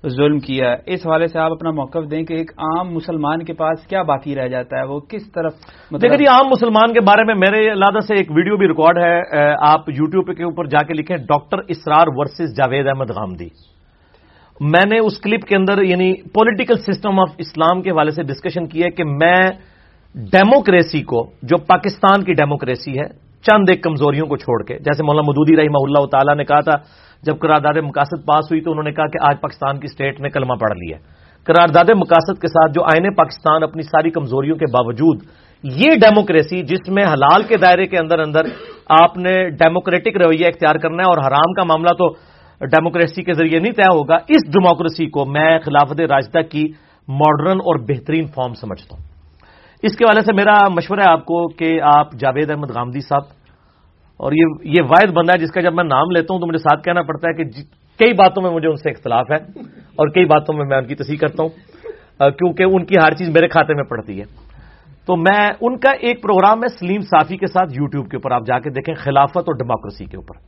ظلم کیا ہے۔ اس حوالے سے آپ اپنا موقف دیں کہ ایک عام مسلمان کے پاس کیا باقی رہ جاتا ہے؟ وہ کس طرف مطلب جی عام مسلمان کے بارے میں میرے لادہ سے ایک ویڈیو بھی ریکارڈ ہے۔ آپ یوٹیوب کے اوپر جا کے لکھیں ڈاکٹر اسرار ورسز جاوید احمد غامدی۔ میں نے اس کلپ کے اندر یعنی پولیٹیکل سسٹم آف اسلام کے حوالے سے ڈسکشن کی ہے کہ میں ڈیموکریسی کو، جو پاکستان کی ڈیموکریسی ہے چند ایک کمزوریوں کو چھوڑ کے۔ جیسے مولانا مدودی رحمہ اللہ تعالیٰ نے کہا تھا، جب قرارداد مقاصد پاس ہوئی تو انہوں نے کہا کہ آج پاکستان کی اسٹیٹ نے کلمہ پڑھ لیا قرارداد مقاصد کے ساتھ جو آئین پاکستان اپنی ساری کمزوریوں کے باوجود، یہ ڈیموکریسی جس میں حلال کے دائرے کے اندر اندر آپ نے ڈیموکریٹک رویہ اختیار کرنا ہے اور حرام کا معاملہ تو ڈیموکریسی کے ذریعے نہیں طے ہوگا، اس ڈیموکریسی کو میں خلافت راجدہ کی ماڈرن اور بہترین فارم سمجھتا ہوں۔ اس کے والے سے میرا مشورہ ہے آپ کو کہ آپ جاوید احمد غامدی صاحب اور یہ یہ واحد بندہ ہے جس کا جب میں نام لیتا ہوں تو مجھے ساتھ کہنا پڑتا ہے کہ جی, کئی باتوں میں مجھے ان سے اختلاف ہے اور کئی باتوں میں میں ان کی تصحیح کرتا ہوں کیونکہ ان کی ہر چیز میرے کھاتے میں پڑتی ہے۔ تو میں ان کا ایک پروگرام ہے سلیم صافی کے ساتھ یو ٹیوب کے اوپر، آپ جا کے دیکھیں خلافت اور ڈیموکریسی کے اوپر۔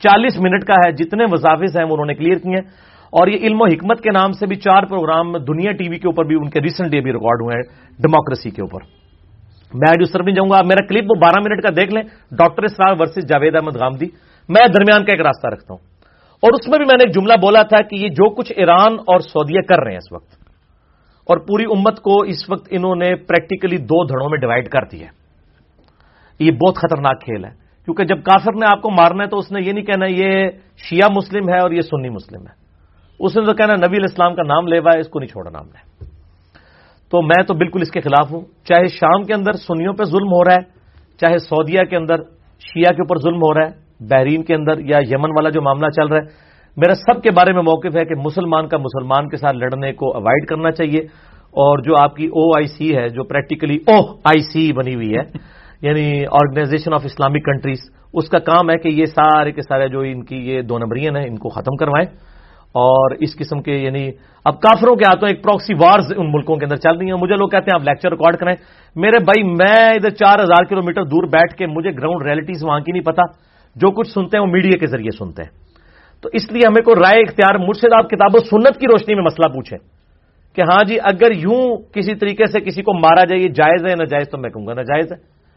چالیس منٹ کا ہے، جتنے وظافظ ہیں وہ انہوں نے کلیئر کیے ہیں۔ اور یہ علم و حکمت کے نام سے بھی چار پروگرام دنیا ٹی وی کے اوپر بھی، ان کے ریسنٹ بھی ریکارڈ ہوئے ہیں ڈیموکریسی کے اوپر۔ میں آج اس طرف نہیں جاؤں گا، میرا کلپ وہ بارہ منٹ کا دیکھ لیں۔ Doctor Israr versus Javed Ahmad Ghamidi. میں درمیان کا ایک راستہ رکھتا ہوں۔ اور اس میں بھی میں نے ایک جملہ بولا تھا کہ یہ جو کچھ ایران اور سعودیہ کر رہے ہیں اس وقت، اور پوری امت کو اس وقت انہوں نے پریکٹیکلی دو دھڑوں میں ڈیوائڈ کر دیا یہ بہت خطرناک کھیل ہے۔ کیونکہ جب کافر نے آپ کو مارنا ہے تو اس نے یہ نہیں کہنا، یہ شیعہ مسلم ہے اور یہ سنی مسلم ہے۔ اس نے تو کہنا نبی الاسلام کا نام لے ہوا ہے، اس کو نہیں چھوڑا نام لے۔ تو میں تو بالکل اس کے خلاف ہوں۔ چاہے شام کے اندر سنیوں پہ ظلم ہو رہا ہے، چاہے سعودیہ کے اندر شیعہ کے اوپر ظلم ہو رہا ہے، بحرین کے اندر یا یمن والا جو معاملہ چل رہا ہے، میرا سب کے بارے میں موقف ہے کہ مسلمان کا مسلمان کے ساتھ لڑنے کو اوائڈ کرنا چاہیے۔ اور جو آپ کی او آئی سی ہے، جو پریکٹیکلی او آئی سی بنی ہوئی ہے یعنی آرگنائزیشن آف اسلامک کنٹریز اس کا کام ہے کہ یہ سارے کے سارے جو ان کی یہ دو نمبرین ہیں، ان کو ختم کروائیں۔ اور اس قسم کے یعنی اب کافروں کے ہاتھوں ایک پروکسی وارز ان ملکوں کے اندر چل رہی ہیں۔ مجھے لوگ کہتے ہیں آپ لیکچر ریکارڈ کریں۔ میرے بھائی، میں ادھر چار ہزار کلو میٹر دور بیٹھ کے مجھے گراؤنڈ ریئلٹیز وہاں کی نہیں پتا۔ جو کچھ سنتے ہیں وہ میڈیا کے ذریعے سنتے ہیں۔ تو اس لیے ہمیں کوئی رائے اختیار مجھ سے آپ کتاب و سنت کی روشنی میں مسئلہ پوچھیں کہ ہاں جی اگر یوں کسی طریقے سے کسی کو مارا جائے، یہ جائز ہے ناجائز، تو میں کہوں گا ناجائز ہے۔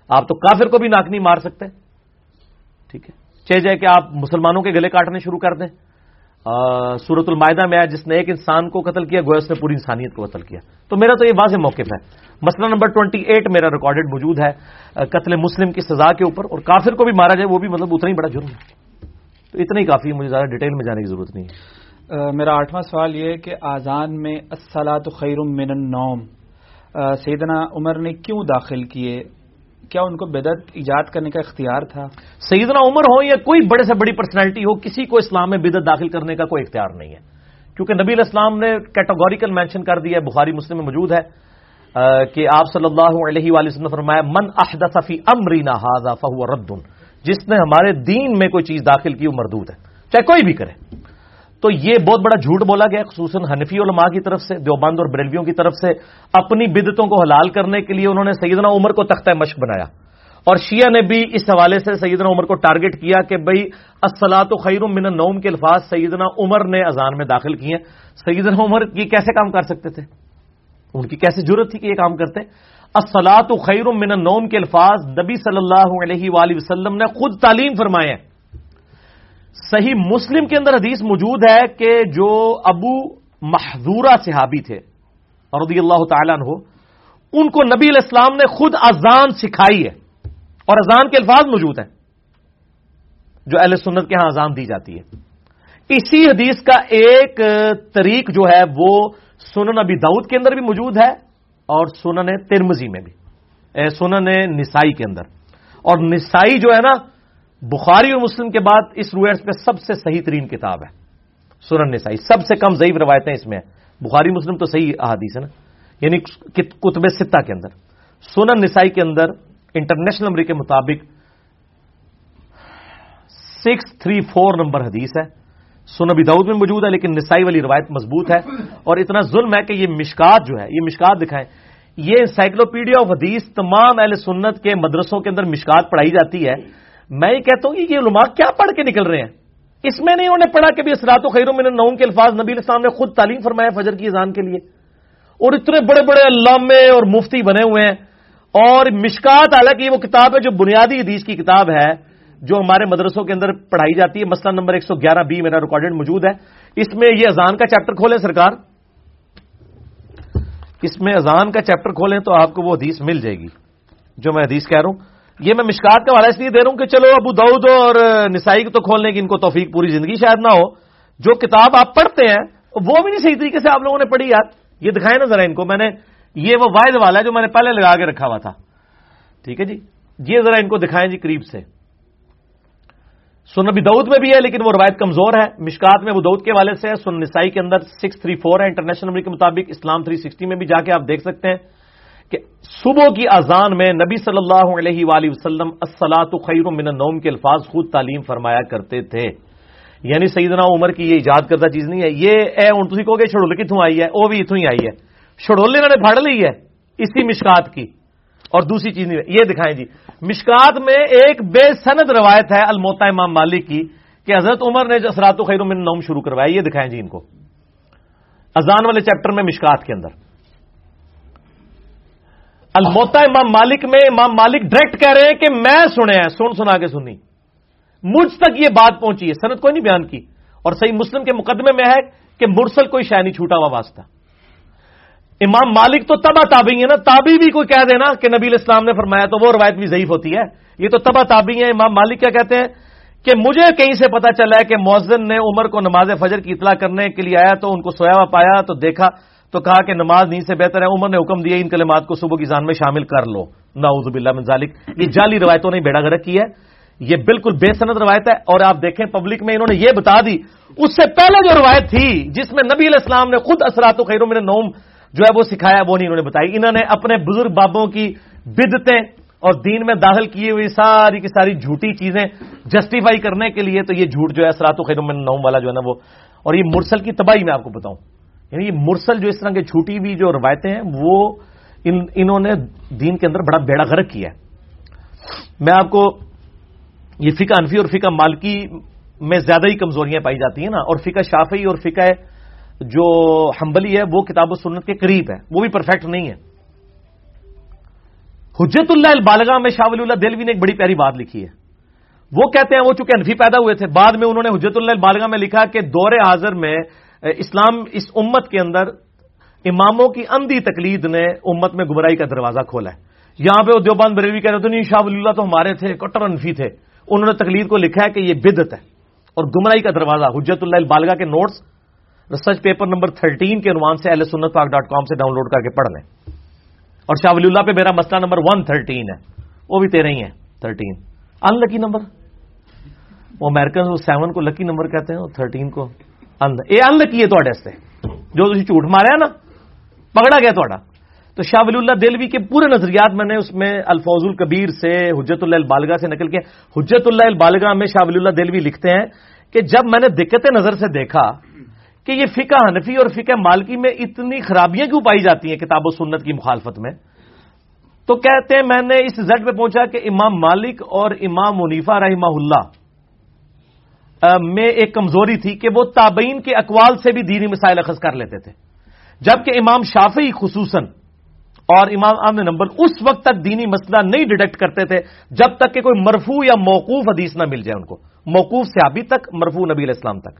آپ تو کافر کو بھی ناک نہیں مار سکتے۔ ٹھیک ہے۔ چاہے جائے کہ آپ مسلمانوں کے گلے کاٹنے شروع کر دیں۔ سورت المائدہ میں آیا، جس نے ایک انسان کو قتل کیا، گویا اس نے پوری انسانیت کو قتل کیا۔ تو میرا تو یہ واضح موقف ہے۔ مسئلہ نمبر ٹوئنٹی ایٹ میرا ریکارڈڈ موجود ہے۔ قتل مسلم کی سزا کے اوپر، اور کافر کو بھی مارا جائے، وہ بھی مطلب اتنا ہی بڑا جرم ہے۔ تو اتنا ہی کافی ہے، مجھے زیادہ ڈیٹیل میں جانے کی ضرورت نہیں ہے۔ میرا آٹھواں سوال یہ ہے کہ آزان میں السلاۃ خیر من النوم۔ سیدنا عمر نے کیوں داخل کیے؟ کیا ان کو بدعت ایجاد کرنے کا اختیار تھا؟ سیدنا عمر ہو یا کوئی بڑے سے بڑی پرسنالٹی ہو، کسی کو اسلام میں بدعت داخل کرنے کا کوئی اختیار نہیں ہے۔ کیونکہ نبی الاسلام نے کیٹاگوریکل مینشن کر دیا ہے، بخاری، مسلم میں موجود ہے کہ آپ صلی اللہ علیہ وسلم نے فرمایا، من احدث فی امرینا هذا فهو رد۔ جس نے ہمارے دین میں کوئی چیز داخل کی وہ مردود ہے، چاہے کوئی بھی کرے۔ تو یہ بہت بڑا جھوٹ بولا گیا خصوصاً حنفی علماء کی طرف سے، دیوبند اور بریلویوں کی طرف سے، اپنی بدتوں کو حلال کرنے کے لیے انہوں نے سیدنا عمر کو تختہ مشق بنایا۔ اور شیعہ نے بھی اس حوالے سے سیدنا عمر کو ٹارگٹ کیا کہ بھائی اسلاط و خیر من نوم کے الفاظ سیدنا عمر نے اذان میں داخل کیے۔ سیدنا عمر یہ کیسے کام کر سکتے تھے؟ ان کی کیسے ضرورت تھی کہ یہ کام کرتے؟ اسلاط و خیر من نوم کے الفاظ نبی صلی اللہ علیہ وآلہ وسلم نے خود تعلیم فرمائے ہیں۔ صحیح مسلم کے اندر حدیث موجود ہے کہ جو ابو محضورہ صحابی تھے اور رضی اللہ تعالیٰ عنہ، ان کو نبی علیہ السلام نے خود اذان سکھائی ہے اور اذان کے الفاظ موجود ہیں، جو اہل سنت کے ہاں اذان دی جاتی ہے۔ اسی حدیث کا ایک طریق جو ہے، وہ سنن ابی داؤد کے اندر بھی موجود ہے اور سنن ترمزی میں بھی سنن نسائی کے اندر۔ اور نسائی جو ہے نا بخاری اور مسلم کے بعد اس رویٹس پہ سب سے صحیح ترین کتاب ہے، سنن نسائی۔ سب سے کم ضعیف روایتیں اس میں ہیں۔ بخاری مسلم تو صحیح احادیث ہے نا۔ یعنی کتب ستہ کے اندر۔ سنن نسائی کے اندر انٹرنیشنل نمبر کے مطابق سکس تھری فور نمبر حدیث ہے۔ سنبی دعود میں موجود ہے، لیکن نسائی والی روایت مضبوط ہے۔ اور اتنا ظلم ہے کہ یہ مشکات جو ہے، یہ مشکات دکھائیں۔ یہ انسائکلوپیڈیا آف حدیث تمام اہل سنت کے مدرسوں کے اندر مشکات پڑھائی جاتی ہے۔ میں یہ کہتا ہوں کہ یہ علماء کیا پڑھ کے نکل رہے ہیں؟ اس میں نہیں انہوں نے پڑھا کہ بھی اسرات و خیر من نوم کے الفاظ نبی السلام نے خود تعلیم فرمایا فجر کی اذان کے لیے۔ اور اتنے بڑے بڑے علامے اور مفتی بنے ہوئے ہیں۔ اور مشکات حالانکہ وہ کتاب ہے جو بنیادی حدیث کی کتاب ہے، جو ہمارے مدرسوں کے اندر پڑھائی جاتی ہے۔ مسئلہ نمبر ایک سو گیارہ بی میرا ریکارڈڈ موجود ہے۔ اس میں یہ اذان کا چیپٹر کھولیں سرکار۔ اس میں اذان کا چیپٹر کھولیں تو آپ کو وہ حدیث مل جائے گی، جو میں حدیث کہہ رہا ہوں۔ یہ میں مشکات کا والا اس لیے دے رہا ہوں کہ چلو ابو دعود اور نسائی کو تو کھولنے کی ان کو توفیق پوری زندگی شاید نہ ہو، جو کتاب آپ پڑھتے ہیں، وہ بھی نہیں صحیح طریقے سے آپ لوگوں نے پڑھی یار یہ دکھائے نا ذرا ان کو، میں نے یہ وہ واحد والا ہے جو میں نے پہلے لگا کے رکھا ہوا تھا۔ ٹھیک ہے جی؟ یہ ذرا ان کو دکھائیں جی قریب سے۔ سن ابھی دعود میں بھی ہے، لیکن وہ روایت کمزور ہے۔ مشکات میں وہ دعود کے والے سے ہے سن نسائی کے اندر سکس تھری فور ہے، انٹرنیشنل نمبر کے مطابق اسلام تھری سکسٹی میں بھی جا کے آپ دیکھ سکتے ہیں۔ کہ صبح کی اذان میں نبی صلی اللہ علیہ وآلہ وسلم السلاۃ خیر من النوم کے الفاظ خود تعلیم فرمایا کرتے تھے۔ یعنی سیدنا عمر کی یہ ایجاد کردہ چیز نہیں ہے۔ یہ اے، ان تھی کہو گے چھڑول کتوں آئی ہے؟ وہ بھی اتوں ہی آئی ہے۔ چھڑول انہوں نے پڑھ لی ہے اسی مشکات کی۔ اور دوسری چیز نہیں یہ دکھائیں جی۔ مشکات میں ایک بے سند روایت ہے الموتا امام مالک کی کہ حضرت عمر نے اثرات و خیر من نوم شروع کروایا، یہ دکھائیں جی ان کو۔ اذان والے چیپٹر میں مشکات کے اندر۔ الموتا امام مالک میں امام مالک ڈائریکٹ کہہ رہے ہیں کہ میں سنے ہیں، سن سنا کے سنی۔ مجھ تک یہ بات پہنچی ہے سنت کوئی نہیں بیان کی۔ اور صحیح مسلم کے مقدمے میں ہے کہ مرسل کوئی شہ نہیں چھوٹا ہوا واسطہ۔ امام مالک تو تبا تابی ہے نا تابی بھی کوئی کہہ دینا کہ نبی اسلام نے فرمایا تو وہ روایت بھی ضعیف ہوتی ہے۔ یہ تو تبا تابی ہے امام مالک کیا کہتے ہیں کہ مجھے کہیں سے پتا چلا ہے کہ مؤذن نے عمر کو نماز فجر کی اطلاع کرنے کے لیے آیا تو ان کو سویا ہوا پایا تو دیکھا۔ تو کہا کہ نماز نیند سے بہتر ہے، عمر نے حکم دیا ان کلمات کو صبح کی جان میں شامل کر لو۔ باللہ من ذالک۔ یہ جعلی روایتوں نے بیڑا گرک کی ہے۔ یہ بالکل بے سند روایت ہے اور آپ دیکھیں پبلک میں انہوں نے یہ بتا دی۔ اس سے پہلے جو روایت تھی، جس میں نبی علیہ السلام نے خود اثرات و خیروں میں نوم جو ہے وہ سکھایا، وہ نہیں انہوں نے بتائی۔ انہوں نے اپنے بزرگ بابوں کی بدتیں اور دین میں داخل کیے ہوئی ساری کی ساری جھوٹی چیزیں جسٹیفائی کرنے کے لیے تو یہ جھوٹ جو ہے اثرات و خیروں میں نوم والا جو ہے نا وہ اور یہ مرسل کی تباہی میں آپ کو بتاؤں۔ یعنی یہ مرسل جو اس طرح کی چھوٹی ہوئی جو روایتیں ہیں، وہ ان، انہوں نے دین کے اندر بڑا بیڑا غرق کیا ہے۔ میں آپ کو یہ فقہ انفی اور فقہ مالکی میں زیادہ ہی کمزوریاں پائی جاتی ہیں نا، اور فقہ شافی اور فقہ جو ہمبلی ہے، وہ کتاب و سنت کے قریب ہے۔ وہ بھی پرفیکٹ نہیں ہے۔ حجت اللہ البالغا میں شاہ ولی اللہ دلوی نے ایک بڑی پیاری بات لکھی ہے۔ وہ کہتے ہیں، وہ چونکہ انفی پیدا ہوئے تھے، بعد میں انہوں نے حجت اللہ البالغا میں لکھا کہ دور حاضر میں اسلام اس امت کے اندر اماموں کی اندھی تقلید نے امت میں گمراہی کا دروازہ کھولا ہے۔ یہاں پہ وہ دیوبان بریوی کہہ رہے تھے نہیں، شاہ ولی اللہ تو ہمارے تھے، کٹر انفی تھے۔ انہوں نے تقلید کو لکھا ہے کہ یہ بدت ہے اور گمراہی کا دروازہ، حجت اللہ البالغا کے notes research paper number thirteen کے عنوان سے ایل سنت پاک ڈاٹ کام سے ڈاؤن لوڈ کر کے پڑھ لیں۔ اور شاہ ولی اللہ پہ میرا مسئلہ نمبر ون تھرٹین ہے۔ وہ بھی تیرہ ہی ہے تھرٹین ان لکی نمبر وہ امیرکن وہ سیون کو لکی نمبر کہتے ہیں تھرٹین کو۔ یہ ان لکی ہے تھوڑے سے جو تھی جھوٹ مارا نا پکڑا گیا تھوڑا تو شاہ ولی اللہ دلوی کے پورے نظریات میں نے اس میں الفوظ القبیر سے حجت اللہ البالگا سے نکل کے حجت اللہ البالگا میں شاہ ولی اللہ دلوی لکھتے ہیں کہ جب میں نے دقت نظر سے دیکھا کہ یہ فقہ حنفی اور فقہ مالکی میں اتنی خرابیاں کیوں پائی جاتی ہیں کتاب و سنت کی مخالفت میں؟ تو کہتے ہیں میں نے اس زد پہ پہنچا کہ امام مالک اور امام منیفا رحمہ اللہ میں ایک کمزوری تھی کہ وہ تابعین کے اقوال سے بھی دینی مسائل اخذ کر لیتے تھے۔ جبکہ امام شافی خصوصاً اور امام عام نمبر اس وقت تک دینی مسئلہ نہیں ڈیٹیکٹ کرتے تھے جب تک کہ کوئی مرفو یا موقوف حدیث نہ مل جائے ان کو۔ موقوف سے تک مرفو نبی علیہ السلام تک۔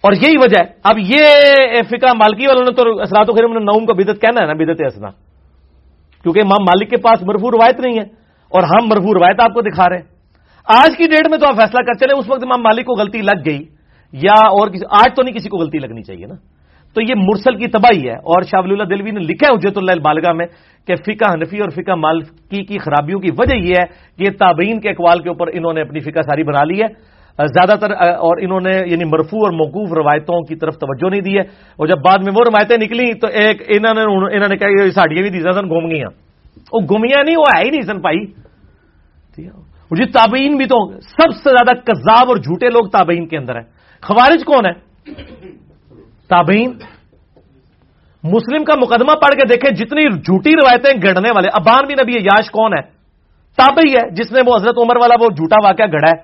اور یہی وجہ ہے۔ اب یہ فقہ مالکی والوں نے تو اثرات و خیرم نوم کو بدت کہنا ہے نا بدت اسنا کیونکہ امام مالک کے پاس مرفو روایت نہیں ہے اور ہم مرفو روایت آپ کو دکھا رہے ہیں۔ آج کی ڈیٹ میں تو آپ فیصلہ کر چلے اس وقت امام مالک کو غلطی لگ گئی، یا اور کسی، آج تو نہیں کسی کو غلطی لگنی چاہیے نا۔ تو یہ مرسل کی تباہی ہے، اور شاہ اللہ دلوی نے لکھا ہے اجت اللہ بالگاہ میں کہ فقہ حنفی اور فقہ مالکی کی خرابیوں کی وجہ یہ ہے کہ یہ تابعین کے اقوال کے اوپر انہوں نے اپنی فقہ ساری بنا لی ہے۔ زیادہ تر، اور انہوں نے یعنی مرفو اور موقوف روایتوں کی طرف توجہ نہیں دی ہے۔ اور جب بعد میں وہ روایتیں نکلی تو ایک انہوں نے انہوں نے کہا ساڑیاں بھی دی سن گھوم گئی وہ گمیاں نہیں، وہ ہے ہی نہیں سن پائی جی تابعین بھی تو سب سے زیادہ کذاب اور جھوٹے لوگ تابعین کے اندر ہیں۔ خوارج کون ہے تابعین؟ مسلم کا مقدمہ پڑھ کے دیکھیں، جتنی جھوٹی روایتیں گڑنے والے، ابان بھی نبی یاش کون ہے تابعی ہے، جس نے وہ حضرت عمر والا وہ جھوٹا واقعہ گڑا ہے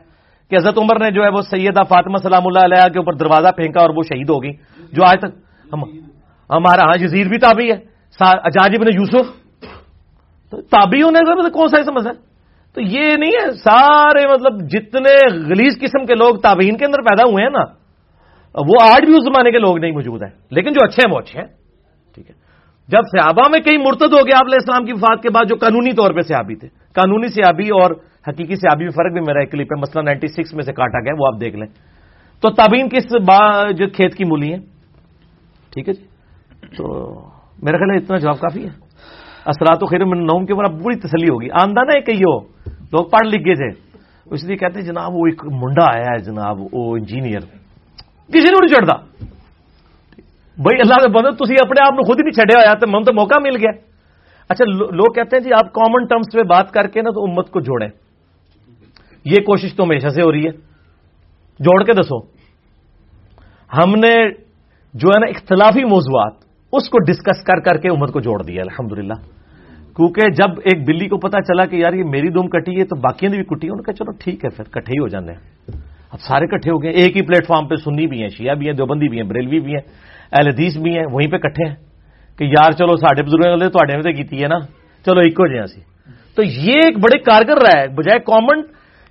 کہ حضرت عمر نے جو ہے وہ سیدہ فاطمہ سلام اللہ علیہ کے اوپر دروازہ پھینکا اور وہ شہید ہو گئی جو آج تک ہمارا ہاں جزیر بھی تابعی ہے اجاج ابن یوسف۔ تابعی ہونے کا کون سا سمجھ ہے؟ تو یہ نہیں ہے، سارے مطلب جتنے غلیظ قسم کے لوگ تابعین کے اندر پیدا ہوئے ہیں نا، وہ آج بھی اس زمانے کے لوگ نہیں موجود ہیں، لیکن جو اچھے ہیں، وہ اچھے ہیں۔ ٹھیک ہے۔ جب سیابا میں کئی مرتد ہو گیا، آپ علیہ السلام کی وفات کے بعد جو قانونی طور پہ سیابی تھے، قانونی سیابی اور حقیقی سیابی میں فرق بھی میرا ایک کلپ ہے مسئلہ نائنٹی سکس میں سے کاٹا گیا، وہ آپ دیکھ لیں۔ تو تابعین کس جو کھیت کی مولی ہیں؟ ٹھیک ہے جی۔ تو میرا خیال ہے اتنا جواب کافی ہے۔ اثرات و خیر میں نوم کے اوپر بری تسلی ہوگی۔ آمدہ ہے کئی ہو، لوگ پڑھ لکھ گئے تھے۔ اس لیے کہتے ہیں، جناب، وہ ایک منڈا آیا ہے، جناب، وہ انجینئر کسی نے نہیں چڑھتا۔ بھائی، اللہ کے بندے تھی اپنے آپ خود ہی نہیں چڑھیا ہوا تو من تو موقع مل گیا۔ اچھا لوگ کہتے ہیں جی آپ کامن ٹرمس پہ بات کر کے نا، تو امت کو جوڑیں۔ یہ کوشش تو ہمیشہ سے ہو رہی ہے۔ جوڑ کے دسو۔ ہم نے جو ہے نا، اختلافی موضوعات، اس کو ڈسکس کر کر کے امت کو جوڑ دیا، الحمدللہ۔ کیونکہ جب ایک بلی کو پتا چلا کہ یار یہ میری دوم کٹی ہے تو باقی نے بھی کٹی ہے انہوں نے کہا چلو ٹھیک ہے پھر کٹھے ہی ہو جانے ہیں۔ اب سارے کٹھے ہو گئے، ایک ہی پلیٹ فارم پہ سنی بھی ہیں، شیعہ بھی ہیں، دیوبندی بھی ہیں، بریلوی بھی ہیں، اہل حدیث بھی ہیں، وہیں پہ کٹھے ہیں کہ یار چلو ساڈے بزرگ نے تو کیتی ہے نا۔ چلو ایک ہو جائیں سی تو یہ ایک بڑے کارگر رہا ہے، بجائے کامن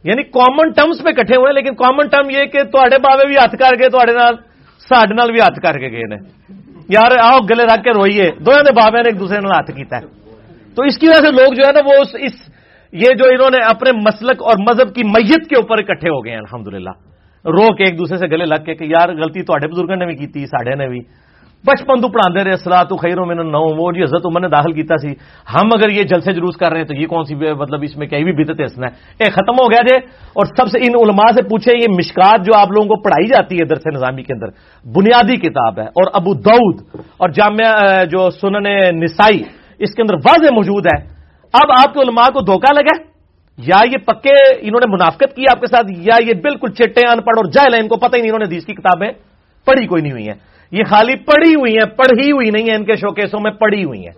یعنی کامن ٹرمس پہ کٹھے ہوئے لیکن کامن ٹرم یہ کہ تے بابے بھی ہاتھ کر گئے سڈے بھی ہاتھ کر کے گئے نے۔ یار آؤ گلے رکھ کے روئیے۔ دونوں نے بابے نے ایک دوسرے نے ہاتھ کیتا ہے تو اس کی وجہ سے لوگ جو ہے نا وہ اس یہ جو انہوں نے اپنے مسلک اور مذہب کی میت کے اوپر اکٹھے ہو گئے ہیں، الحمدللہ۔ رو کے ایک دوسرے سے گلے لگ کے کہ یار غلطی تو بزرگوں نے بھی کی ساڈے نے بھی۔ بچپن تو پڑھا رہے سلاح تو خیروں میں نو وہ جی حضرت عمر نے داخل کیتا سی۔ ہم اگر یہ جلسے جلوس کر رہے ہیں تو یہ کون سی مطلب اس میں کہیں بھی بدت ہنسنا ہے اے ختم ہو گیا جے۔ اور سب سے ان علماء سے پوچھے یہ مشکات جو آپ لوگوں کو پڑھائی جاتی ہے درس نظامی کے اندر، بنیادی کتاب ہے۔ اور ابو دعود اور جامعہ جو سنن نسائی اس کے اندر واضح موجود ہے۔ اب آپ کے علماء کو دھوکہ لگا؟ یا یہ پکے انہوں نے منافقت کی آپ کے ساتھ؟ یا یہ بالکل چٹے ان پڑھ اور جائل ہے ان کو پتہ ہی نہیں انہوں نے دیس کی کتابیں پڑھی کوئی نہیں ہوئی ہیں۔ یہ خالی پڑھی ہوئی ہیں، پڑھی ہوئی نہیں ہے ان کے شوکیسوں میں، پڑھی ہوئی ہیں۔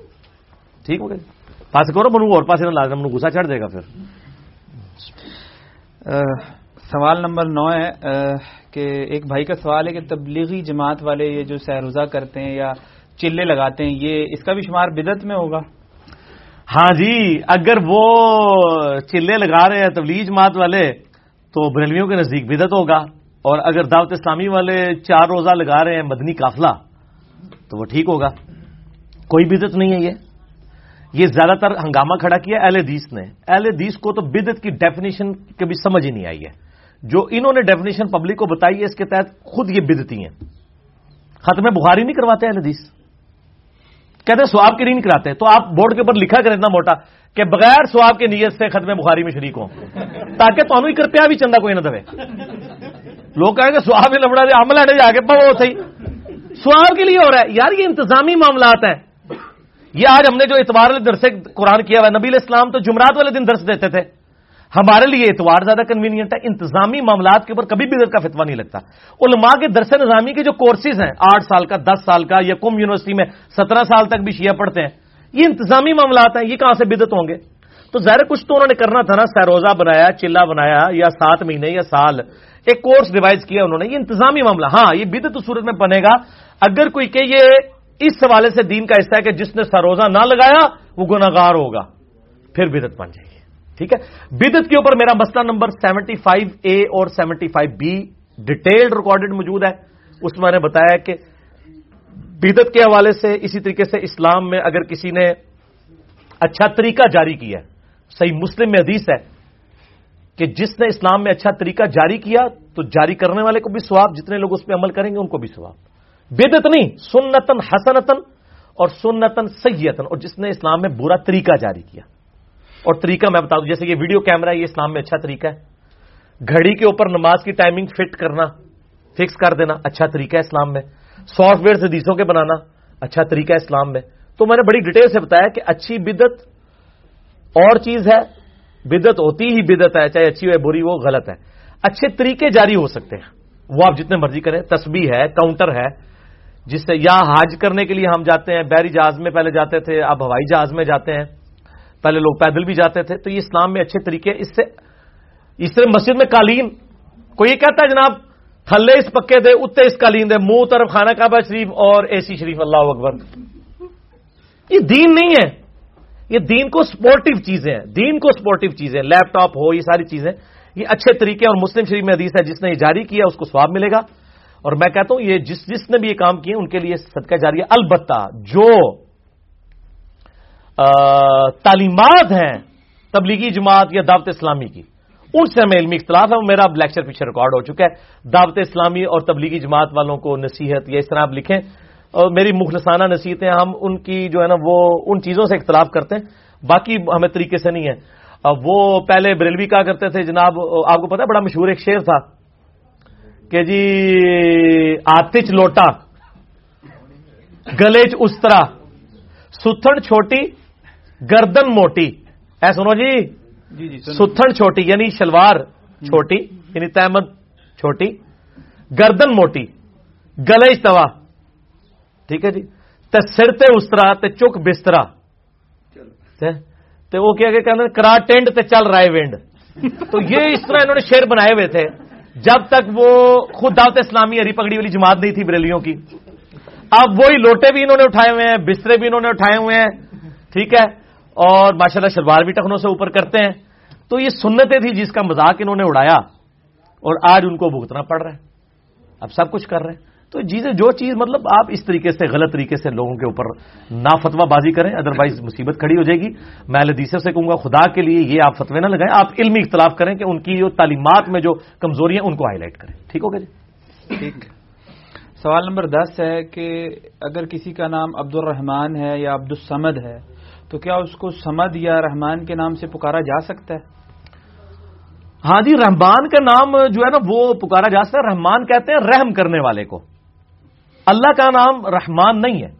ٹھیک ہو گیا پاس کرو بنو اور پاس لازم گسا چڑھ دے گا پھر۔ سوال نمبر نو ہے کہ ایک بھائی کا سوال ہے کہ تبلیغی جماعت والے یہ جو سہروزہ کرتے ہیں یا چلے لگاتے ہیں، یہ اس کا بھی شمار بدت میں ہوگا۔ ہاں جی اگر وہ چلے لگا رہے ہیں تبلیغ جماعت والے، تو بریلویوں کے نزدیک بدت ہوگا۔ اور اگر دعوت اسلامی والے چار روزہ لگا رہے ہیں مدنی قافلہ، تو وہ ٹھیک ہوگا۔ کوئی بدت نہیں ہے یہ۔ یہ زیادہ تر ہنگامہ کھڑا کیا اہل حدیث نے۔ اہل حدیث کو تو بدت کی ڈیفینیشن کبھی سمجھ ہی نہیں آئی ہے۔ جو انہوں نے ڈیفینیشن پبلک کو بتائی ہے، اس کے تحت خود یہ بدتی ہیں۔ ختم بخاری نہیں کرواتے اہل حدیث۔ کہتے ہیں سواب کے نہیں کراتے، تو آپ بورڈ کے اوپر لکھا کریں اتنا موٹا کہ بغیر سواب کے نیت سے ختم بخاری میں شریک ہوں، تاکہ تو ہی کرپیا بھی چندہ کوئی نہ دے لوگ کہیں گے سواب میں لبڑا دے، عمل ہٹے جا کے وہ صحیح۔ سواب کے لیے ہو رہا ہے۔ یار، یہ انتظامی معاملات ہیں۔ یہ آج ہم نے جو اتوار والے درسے قرآن کیا ہوا نبی الاسلام تو جمعرات والے دن درس دیتے تھے۔ ہمارے لیے اتوار زیادہ کنوینئنٹ ہے، انتظامی معاملات کے اوپر کبھی بھی کا فتوا نہیں لگتا۔ علماء کے درس نظامی کے جو کورسز ہیں، آٹھ سال کا، دس سال کا، یا کم یونیورسٹی میں سترہ سال تک بھی شیعہ پڑھتے ہیں، یہ انتظامی معاملات ہیں، یہ کہاں سے بدت ہوں گے؟ تو ظاہر کچھ تو انہوں نے کرنا تھا نا سیروزہ بنایا، چلا بنایا، یا سات مہینے یا سال، ایک کورس ڈیوائز کیا انہوں نے، یہ انتظامی معاملہ۔ ہاں یہ بدت صورت میں بنے گا۔ اگر کوئی کہ یہ اس حوالے سے دین کا حصہ ہے کہ جس نے سروزہ نہ لگایا، وہ گناگار ہوگا، پھر بدت بن جائے گی۔ ٹھیک ہے؟ بدت کے اوپر میرا مسئلہ نمبر سیونٹی فائیو اے اور seventy five B detailed recorded موجود ہے۔ اس میں نے بتایا کہ بدت کے حوالے سے اسی طریقے سے اسلام میں اگر کسی نے اچھا طریقہ جاری کیا صحیح مسلم میں حدیث ہے کہ جس نے اسلام میں اچھا طریقہ جاری کیا تو جاری کرنے والے کو بھی سواب جتنے لوگ اس پہ عمل کریں گے ان کو بھی سواب بدت نہیں سنتن حسنتن اور سنتن سیتن اور جس نے اسلام میں برا طریقہ جاری کیا۔ اور طریقہ میں بتا دوں، جیسے یہ ویڈیو کیمرہ یہ اسلام میں اچھا طریقہ ہے۔ گھڑی کے اوپر نماز کی ٹائمنگ فٹ کرنا فکس کر دینا اچھا طریقہ ہے اسلام میں۔ سافٹ ویئر حدیثوں کے بنانا اچھا طریقہ ہے اسلام میں۔ تو میں نے بڑی ڈیٹیل سے بتایا کہ اچھی بدت اور چیز ہے۔ بدت ہوتی ہی بدت ہے، چاہے اچھی ہو بری، وہ غلط ہے۔ اچھے طریقے جاری ہو سکتے ہیں۔ وہ آپ جتنے مرضی کریں، تسبیح ہے کاؤنٹر ہے، جس سے یا حاج کرنے کے لیے ہم جاتے ہیں، بحری جہاز میں پہلے جاتے تھے، اب ہوائی جہاز میں جاتے ہیں۔ پہلے لوگ پیدل بھی جاتے تھے، تو یہ اسلام میں اچھے طریقے، اس سے اس سے مسجد میں قالین، کوئی یہ کہتا ہے جناب، تھلے اس پکے دے اتنے اس قالین دے، منہ طرف خانہ کعبہ شریف اور اے سی شریف، اللہ اکبر۔ یہ دین نہیں ہے۔ یہ دین کو سپورٹو چیزیں ہیں۔ دین کو سپورٹو چیزیں لیپ ٹاپ ہو، یہ ساری چیزیں یہ اچھے طریقے اور مسلم شریف میں حدیث ہے، جس نے یہ جاری کیا، اس کو سواب ملے گا۔ اور میں کہتا ہوں، یہ جس جس نے بھی یہ کام کیے، ان کے لیے صدقہ جاری ہے البتہ جو تعلیمات ہیں تبلیغی جماعت یا دعوت اسلامی کی۔ ان سے ہمیں علمی اختلاف ہے وہ میرا لیکچر پیچھے ریکارڈ ہو چکا ہے۔ دعوت اسلامی اور تبلیغی جماعت والوں کو نصیحت یا اس طرح آپ لکھیں۔ اور میری مخلصانہ نصیحتیں ہم ان کی جو ہے نا، وہ ان چیزوں سے اختلاف کرتے ہیں۔ باقی ہمیں طریقے سے نہیں ہے۔ وہ پہلے بریلوی کہا کرتے تھے، جناب، آپ کو پتا بڑا مشہور ایک شعر تھا کہ جی آتچ لوٹا، گلیچ استرا ستھن چھوٹی گردن موٹی۔ اے سنو جی۔ جی, جی، ستھن چھوٹی یعنی شلوار چھوٹی یعنی تحمد چھوٹی۔ گردن موٹی گلے توا ٹھیک ہے جی۔ تے سر تے استرا تے چک بسترا۔ تے وہ کیا کہ کرا ٹینڈ تے چل رہا ہے وینڈ تو یہ اس طرح انہوں نے شیر بنائے ہوئے تھے۔ جب تک وہ خود دعوت اسلامی ہری پگڑی والی جماعت نہیں تھی بریلیوں کی۔ اب وہی لوٹے بھی انہوں نے اٹھائے ہوئے ہیں بسترے بھی انہوں نے اٹھائے ہوئے ہیں۔ ٹھیک ہے۔ اور ماشاء اللہ شلوار بھی ٹخنوں سے اوپر کرتے ہیں۔ تو یہ سنتیں تھی جس کا مذاق انہوں نے اڑایا اور آج ان کو بھگتنا پڑ رہا ہے۔ اب سب کچھ کر رہے ہیں۔ تو چیزیں جو چیز مطلب آپ اس طریقے سے، غلط طریقے سے لوگوں کے اوپر نا فتوا بازی کریں ادروائز مصیبت کھڑی ہو جائے گی۔ میں لدیثر سے کہوں گا، خدا کے لیے یہ آپ فتوے نہ لگائیں، آپ علمی اختلاف کریں کہ ان کی جو تعلیمات میں جو کمزوری ہیں ان کو ہائی لائٹ کریں۔ ٹھیک ہو گیا جی؟ ٹھیک۔ سوال نمبر دس ہے کہ اگر کسی کا نام عبد الرحمان ہے یا عبد السمد ہے تو کیا اس کو سمد یا رحمان کے نام سے پکارا جا سکتا ہے؟ ہاں جی رحمان کا نام جو ہے نا، وہ پکارا جا سکتا ہے۔ رحمان کہتے ہیں رحم کرنے والے کو۔ اللہ کا نام رحمان نہیں ہے۔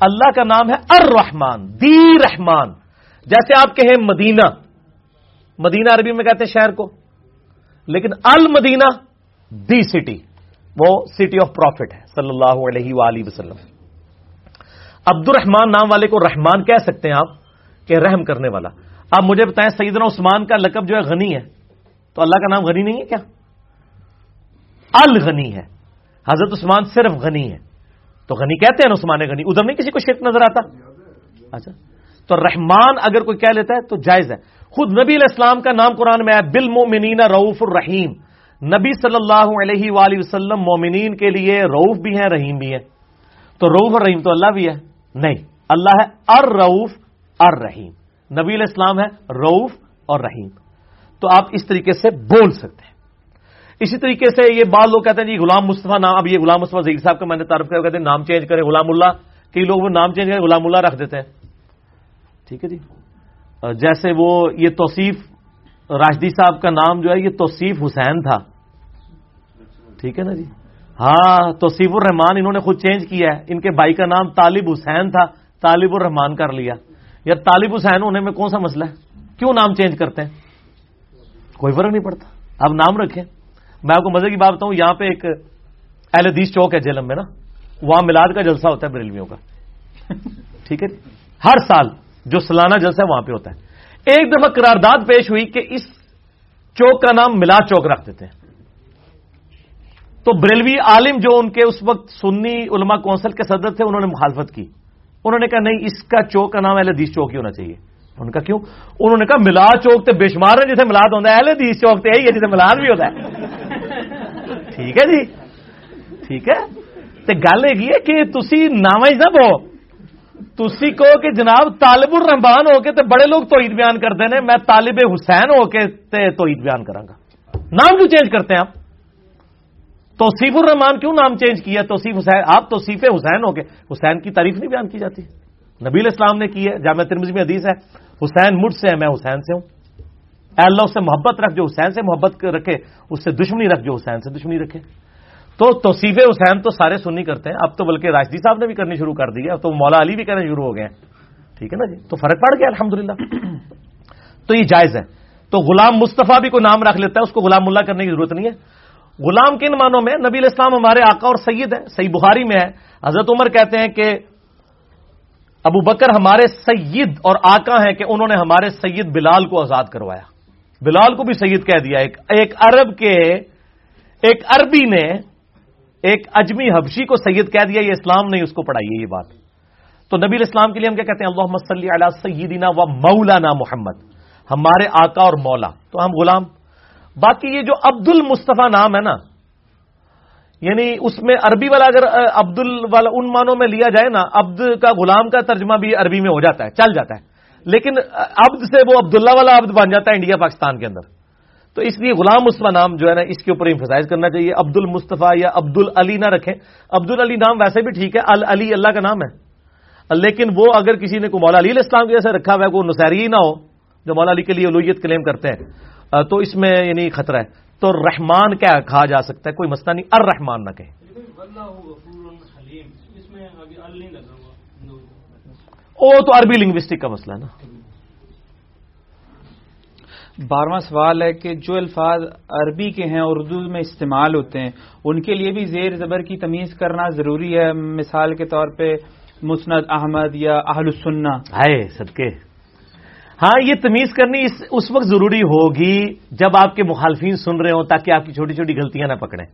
اللہ کا نام ہے الرحمان دی رحمان۔ جیسے آپ کہیں مدینہ مدینہ عربی میں کہتے ہیں شہر کو، لیکن المدینہ، دی سٹی۔ وہ سٹی آف پروفٹ ہے، صلی اللہ علیہ وآلہ وسلم۔ عبد الرحمان نام والے کو رحمان کہہ سکتے ہیں آپ کہ رحم کرنے والا۔ آپ مجھے بتائیں سیدنا عثمان کا لقب جو ہے غنی ہے۔ تو اللہ کا نام غنی نہیں ہے کیا؟ الغنی ہے۔ حضرت عثمان صرف غنی ہے۔ تو غنی کہتے ہیں عثمان غنی۔ ادھر نہیں کسی کو شرک نظر آتا؟ اچھا۔ تو رحمان اگر کوئی کہہ لیتا ہے تو جائز ہے۔ خود نبی علیہ السلام کا نام قرآن میں ہے بل مومنین روف الرحیم۔ نبی صلی اللہ علیہ وآلہ وسلم مومنین کے لیے روف بھی ہیں، رحیم بھی ہیں۔ تو روف اور رحیم تو اللہ بھی ہے۔ نہیں۔ اللہ ہے ار روف ار رحیم نبی علیہ السلام ہے روف اور رحیم۔ تو آپ اس طریقے سے بول سکتے ہیں۔ اسی طریقے سے یہ بعض لوگ کہتے ہیں جی غلام مصطفیٰ نام، اب یہ غلام مصطفیٰ ذکر صاحب کا میں نے تعارف کیا کہتے ہیں نام چینج کریں، غلام اللہ۔ کئی لوگ وہ نام چینج کریں، غلام اللہ رکھ دیتے ہیں۔ ٹھیک ہے جی۔ جیسے وہ یہ توصیف، راشدی صاحب کا نام جو ہے، یہ توصیف حسین تھا۔ ٹھیک ہے نا جی؟ ہاں توصیف الرحمان انہوں نے خود چینج کیا ہے۔ ان کے بھائی کا نام طالب حسین تھا۔ طالب الرحمان کر لیا۔ یا طالب حسین ہونے میں کون سا مسئلہ ہے؟ کیوں نام چینج کرتے ہیں؟ کوئی فرق نہیں پڑتا۔ اب نام رکھیں۔ میں آپ کو مزے کی بات بتاؤں، یہاں پہ ایک اہل حدیث چوک ہے جیلم میں نا۔ وہاں میلاد کا جلسہ ہوتا ہے بریلویوں کا۔ ٹھیک ہے؟ ہر سال جو سالانہ جلسہ ہے وہاں پہ ہوتا ہے۔ ایک دفعہ قرارداد پیش ہوئی کہ اس چوک کا نام میلاد چوک رکھ دیتے ہیں۔ تو بریلوی عالم جو ان کے اس وقت سنی علماء کونسل کے صدر تھے انہوں نے مخالفت کی۔ انہوں نے کہا نہیں اس کا چوک کا نام اہل حدیث چوک ہی ہونا چاہیے۔ ان کا کیوں؟ انہوں نے کہا ملاد چوک تو بے شمار ہے جسے ملاد ہوتا ہے۔ اہل حدیث چوک تو یہی ہے جسے ملاد بھی ہوتا ہے۔ ٹھیک ہے جی؟ ٹھیک ہے؟ تو گل یہ کہ تھی نام ہی نہ بو تھی کہو کہ جناب طالب الرحمان ہو کے تے بڑے لوگ توحید بیان کرتے ہیں میں طالب حسین ہو کے تے توحید بیان کروں گا۔ نام کیوں چینج کرتے ہیں آپ؟ توصیف الرحمان کیوں نام چینج کیا توصیف حسین آپ توصیف حسین ہو کے حسین کی تعریف نہیں بیان کی جاتی۔ نبی اسلام نے کی ہے۔ جامع ترمزی میں حدیث ہے، حسین مجھ سے ہے، میں حسین سے ہوں۔ اے اللہ، اس سے محبت رکھ جو حسین سے محبت رکھے، اس سے دشمنی رکھ جو حسین سے دشمنی رکھے۔ تو توصیف حسین تو سارے سننی کرتے ہیں۔ اب تو بلکہ راشدی صاحب نے بھی کرنی شروع کر دی ہے، اب تو مولا علی بھی کرنے شروع ہو گئے ہیں۔ ٹھیک ہے نا جی؟ تو فرق پڑ گیا، الحمدللہ۔ تو یہ جائز ہے۔ تو غلام مصطفیٰ بھی کوئی نام رکھ لیتا ہے، اس کو غلام اللہ کرنے کی ضرورت نہیں ہے۔ غلام کن معنوں میں؟ نبی الاسلام ہمارے آقا اور سید ہے صحیح بخاری میں ہے۔ حضرت عمر کہتے ہیں کہ ابو بکر ہمارے سید اور آقا ہیں کہ انہوں نے ہمارے سید بلال کو آزاد کروایا۔ بلال کو بھی سید کہہ دیا۔ ایک ایک عرب کے، ایک عربی نے ایک اجمی حبشی کو سید کہہ دیا۔ یہ اسلام نہیں اس کو پڑھائیے یہ بات۔ تو نبی الاسلام کے لیے ہم کیا کہتے ہیں؟ اللہ صلی علی سیدنا و مولانا محمد، ہمارے آقا اور مولا۔ تو ہم غلام باقی یہ جو عبد المصطفیٰ نام ہے نا یعنی اس میں عربی والا اگر عبد والا ان مانوں میں لیا جائے نا، عبد کا غلام کا ترجمہ بھی عربی میں ہو جاتا ہے، چل جاتا ہے۔ لیکن عبد سے وہ عبداللہ والا عبد بن جاتا ہے انڈیا، پاکستان کے اندر۔ تو اس لیے غلام مصطفیٰ نام جو ہے نا، اس کے اوپر امفسائز کرنا چاہیے۔ عبد المصطفیٰ یا عبد العلی نہ رکھیں۔ عبد العلی نام ویسے بھی ٹھیک ہے العلی اللہ کا نام ہے۔ لیکن وہ اگر کسی نے کو مولا علی علیہ السلام کے جیسے رکھا ہوا ہے، وہ نسیری ہی نہ ہو، جو مولا علی کے لیے الویت کلیم کرتے ہیں۔ تو اس میں یعنی خطرہ ہے۔ تو رحمان کیا کہا جا سکتا ہے؟ کوئی مسئلہ نہیں۔ ارحمان نہ کہیں او تو عربی لنگوسٹک کا مسئلہ ہے نا۔ بارہواں سوال ہے کہ جو الفاظ عربی کے ہیں اردو میں استعمال ہوتے ہیں ان کے لیے بھی زیر زبر کی تمیز کرنا ضروری ہے۔ مثال کے طور پہ مسند احمد یا اہل السنہ ہے صدقے۔ ہاں یہ تمیز کرنی اس اس وقت ضروری ہوگی جب آپ کے مخالفین سن رہے ہوں تاکہ آپ کی چھوٹی چھوٹی غلطیاں نہ پکڑیں۔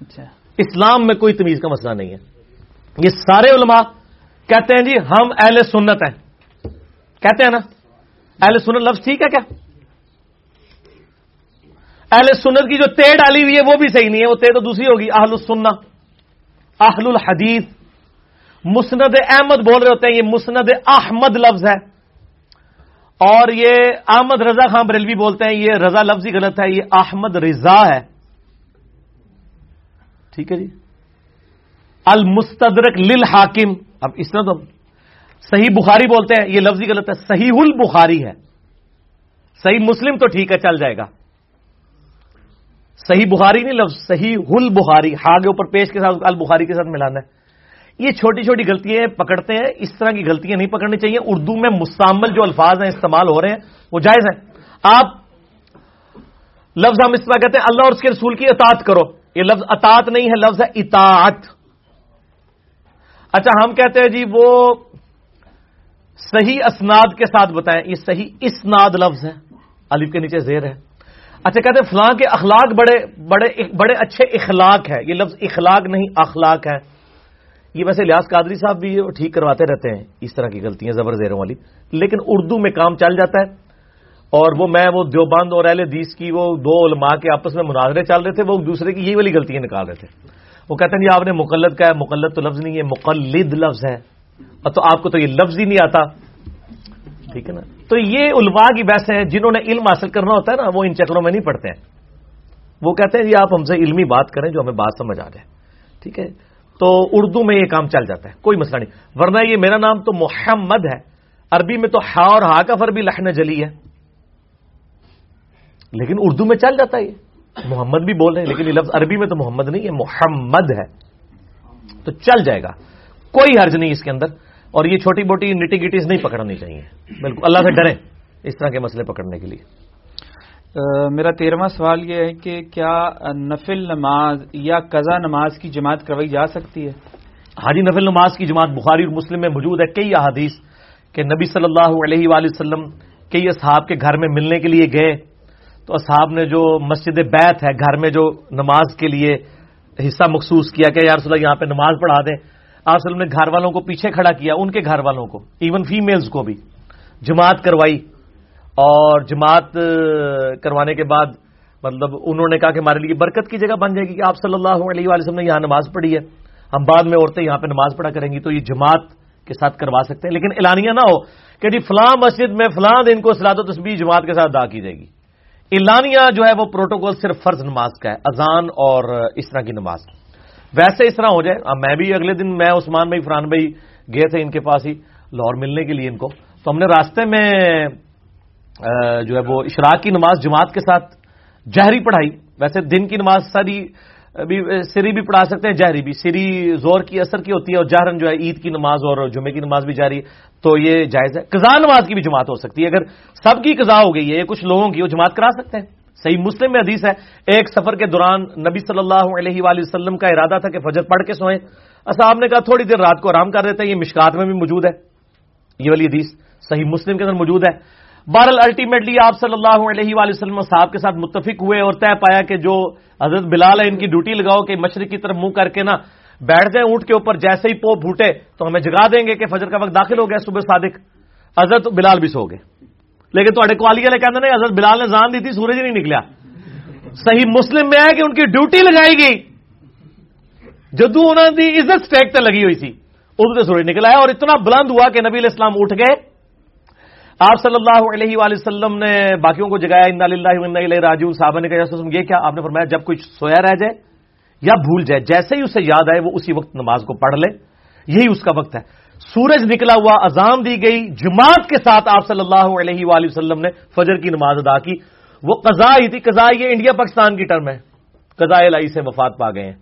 اچھا۔ اسلام میں کوئی تمیز کا مسئلہ نہیں ہے۔ یہ سارے علماء کہتے ہیں جی ہم اہل سنت ہیں۔ کہتے ہیں نا اہل سنت لفظ ٹھیک ہے کیا؟ اہل سنت کی جو تے ڈالی ہوئی ہے وہ بھی صحیح نہیں ہے وہ تے تو دوسری ہوگی اہل السنہ اہل الحدیث۔ مسند احمد بول رہے ہوتے ہیں یہ مسند احمد لفظ ہے۔ اور یہ احمد رضا خان بریلوی بولتے ہیں، یہ رضا لفظ ہی غلط ہے، یہ احمد رضا ہے۔ ٹھیک ہے جی؟ المستدرک لل حاکم اب اس طرح تو صحیح بخاری بولتے ہیں، یہ لفظ ہی غلط ہے، صحیح البخاری ہے۔ صحیح مسلم تو ٹھیک ہے، چل جائے گا۔ صحیح بخاری نہیں، لفظ صحیح ہل بخاری ہاگے اوپر پیش کے ساتھ، البخاری کے ساتھ ملانا ہے۔ یہ چھوٹی چھوٹی غلطیاں پکڑتے ہیں، اس طرح کی غلطیاں نہیں پکڑنی چاہیے۔ اردو میں مستعمل جو الفاظ ہیں، استعمال ہو رہے ہیں، وہ جائز ہیں۔ آپ لفظ ہم اس طرح کہتے ہیں، اللہ اور اس کے رسول کی اطاعت کرو۔ یہ لفظ اطاعت نہیں ہے، لفظ ہے اطاعت۔ اچھا ہم کہتے ہیں جی وہ صحیح اسناد کے ساتھ بتائیں۔ یہ صحیح اسناد لفظ ہے الف کے نیچے زیر ہے۔ اچھا کہتے ہیں فلاں کے اخلاق بڑے بڑے بڑے اچھے اخلاق ہے یہ لفظ اخلاق نہیں، اخلاق ہے۔ یہ ویسے لیاس قادری صاحب بھی ٹھیک کرواتے رہتے ہیں، اس طرح کی غلطیاں زبر زیروں والی۔ لیکن اردو میں کام چل جاتا ہے، اور وہ میں وہ دیوبند اور اہل حدیث کی وہ دو علماء کے آپس میں مناظرے چل رہے تھے، وہ دوسرے کی یہی والی غلطیاں نکال رہے تھے۔ وہ کہتے ہیں جی آپ نے مقلد کا ہے، مقلد تو لفظ نہیں ہے، مقلد لفظ ہے۔ تو آپ کو تو یہ لفظ ہی نہیں آتا۔ ٹھیک ہے نا؟ تو یہ علماء کی بحث ہیں، جنہوں نے علم حاصل کرنا ہوتا ہے نا، وہ ان چکروں میں نہیں پڑھتے ہیں وہ کہتے ہیں جی آپ ہم سے علمی بات کریں جو ہمیں بات سمجھ آ جائے۔ ٹھیک ہے؟ تو اردو میں یہ کام چل جاتا ہے، کوئی مسئلہ نہیں۔ ورنہ یہ میرا نام تو محمد ہے۔ عربی میں تو ہا اور ہا کا فر بھی لہن جلی ہے۔ لیکن اردو میں چل جاتا ہے یہ۔ محمد بھی بول رہے ہیں، لیکن یہ لفظ عربی میں تو محمد نہیں ہے، محمد ہے۔ تو چل جائے گا۔ کوئی حرج نہیں اس کے اندر۔ اور یہ چھوٹی موٹی نٹی گٹیز نہیں پکڑنی چاہیے۔ بالکل، اللہ سے ڈریں اس طرح کے مسئلے پکڑنے کے لیے۔ میرا تیرہواں سوال یہ ہے کہ کیا نفل نماز یا قضا نماز کی جماعت کروائی جا سکتی ہے؟ حاجی نفل نماز کی جماعت بخاری اور مسلم میں موجود ہے۔ کئی احادیث کہ نبی صلی اللہ علیہ وآلہ وسلم کئی اصحاب کے گھر میں ملنے کے لیے گئے۔ تو اصحاب نے جو مسجد بیت ہے، گھر میں جو نماز کے لیے حصہ مخصوص کیا کہ یار صلی یہاں پہ نماز پڑھا دیں۔ آپ وسلم نے گھر والوں کو پیچھے کھڑا کیا، ان کے گھر والوں کو ایون فیمیلز کو بھی۔ جماعت کروائی۔ اور جماعت کروانے کے بعد مطلب انہوں نے کہا کہ ہمارے لیے برکت کی جگہ بن جائے گی کہ آپ صلی اللہ علیہ وسلم نے یہاں نماز پڑھی ہے۔ ہم بعد میں عورتیں یہاں پہ نماز پڑھا کریں گی تو یہ جماعت کے ساتھ کروا سکتے ہیں۔ لیکن اعلانیہ نہ ہو کہ جی فلاں مسجد میں فلاں دن کو سلاد و تسبیح جماعت کے ساتھ ادا کی جائے گی۔ اعلانیہ جو ہے وہ پروٹوکول صرف فرض نماز کا ہے، اذان اور اس طرح کی نماز۔ ویسے اس طرح ہو جائے۔ اب میں بھی اگلے دن میں عثمان بھائی، فرحان بھائی گئے تھے ان کے پاس ہی، لاہور ملنے کے لیے ان کو۔ تو ہم نے راستے میں جو ہے وہ اشراق کی نماز جماعت کے ساتھ جہری پڑھائی۔ ویسے دن کی نماز ساری بھی، سری بھی پڑھا سکتے ہیں، جہری بھی۔ سری زور کی اثر کی ہوتی ہے اور جہرن جو ہے عید کی نماز اور جمعے کی نماز بھی جاری، تو یہ جائز ہے۔ قزا نماز کی بھی جماعت ہو سکتی ہے۔ اگر سب کی قزا ہو گئی ہے کچھ لوگوں کی، وہ جماعت کرا سکتے ہیں۔ صحیح مسلم میں حدیث ہے، ایک سفر کے دوران نبی صلی اللہ علیہ وآلہ وسلم کا ارادہ تھا کہ فجر پڑھ کے سوئیں۔ صاحب نے کہا تھوڑی دیر رات کو آرام کر دیتے ہیں، یہ مشکات میں بھی موجود ہے۔ یہ والی حدیث صحیح مسلم کے اندر موجود ہے۔ بہرحال الٹیمیٹلی آپ صلی اللہ علیہ وآلہ وسلم صاحب کے ساتھ متفق ہوئے اور طے پایا کہ جو حضرت بلال ہے ان کی ڈیوٹی لگاؤ کہ مشرق کی طرف منہ کر کے نا بیٹھ جائیں اونٹ کے اوپر، جیسے ہی پو پھوٹے تو ہمیں جگا دیں گے کہ فجر کا وقت داخل ہو گیا صبح صادق۔ حضرت بلال بھی سو گئے۔ لیکن تھوڑے کوالی والے کہتے ہیں حضرت بلال نے جان دی تھی، سورج ہی نہیں نکلا۔ صحیح مسلم میں ہے کہ ان کی ڈیوٹی لگائی گئی۔ جدو انہوں نے عزت اسٹیک تے لگی ہوئی تھی ادو سے سورج نکلا ہے اور اتنا بلند ہوا کہ نبی علیہ السلام اٹھ گئے۔ آپ صلی اللہ علیہ وآلہ وسلم نے باقیوں کو جگایا ان اللہ راجو صاحب نے کہا یہ کیا؟ آپ نے فرمایا، جب کوئی سویا رہ جائے یا بھول جائے، جیسے ہی اسے یاد آئے، وہ اسی وقت نماز کو پڑھ لے۔ یہی اس کا وقت ہے۔ سورج نکلا ہوا، اذان دی گئی، جماعت کے ساتھ آپ صلی اللہ علیہ وآلہ وسلم نے فجر کی نماز ادا کی۔ وہ قضا ہی تھی قضا یہ انڈیا، پاکستان کی ٹرم ہے۔ قضاء لائی سے وفات پا گئے ہیں۔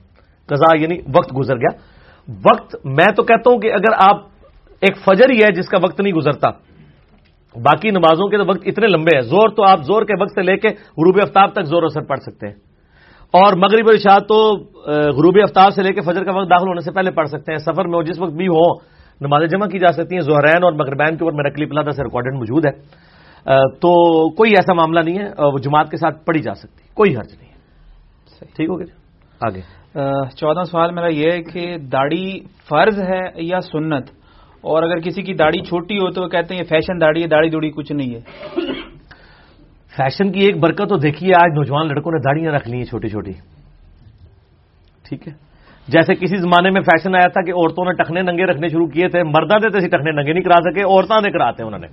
قضا یعنی وقت گزر گیا۔ وقت، میں تو کہتا ہوں کہ اگر آپ، ایک فجر ہی ہے جس کا وقت نہیں گزرتا۔ باقی نمازوں کے تو وقت اتنے لمبے ہیں۔ زور تو آپ زور کے وقت سے لے کے غروب افتاب تک زور اثر پڑھ سکتے ہیں۔ اور مغرب ارشاد تو غروب افتاب سے لے کے فجر کا وقت داخل ہونے سے پہلے پڑھ سکتے ہیں۔ سفر میں جس وقت بھی ہو نمازیں جمع کی جا سکتی ہیں۔ زہرین اور مغربین کے اوپر میرا کلپ لادا سے ریکارڈنگ موجود ہے۔ تو کوئی ایسا معاملہ نہیں ہے وہ جماعت کے ساتھ پڑھی جا سکتی کوئی حرج نہیں ہے۔ ٹھیک ہو گیا جی؟ آگے۔ چودہ سوال میرا یہ ہے کہ داڑھی فرض ہے یا سنت؟ اور اگر کسی کی داڑھی چھوٹی ہو تو وہ کہتے ہیں فیشن داڑھی ہے، داڑھی دوڑی کچھ نہیں ہے۔ فیشن کی ایک برکت تو دیکھیے، آج نوجوان لڑکوں نے داڑیاں رکھ لی ہیں چھوٹی چھوٹی۔ ٹھیک ہے؟ جیسے کسی زمانے میں فیشن آیا تھا کہ عورتوں نے ٹکنے ننگے رکھنے شروع کیے تھے، مردہ دیتے ٹکنے ننگے نہیں کرا سکے عورتوں نے کراتے انہوں نے۔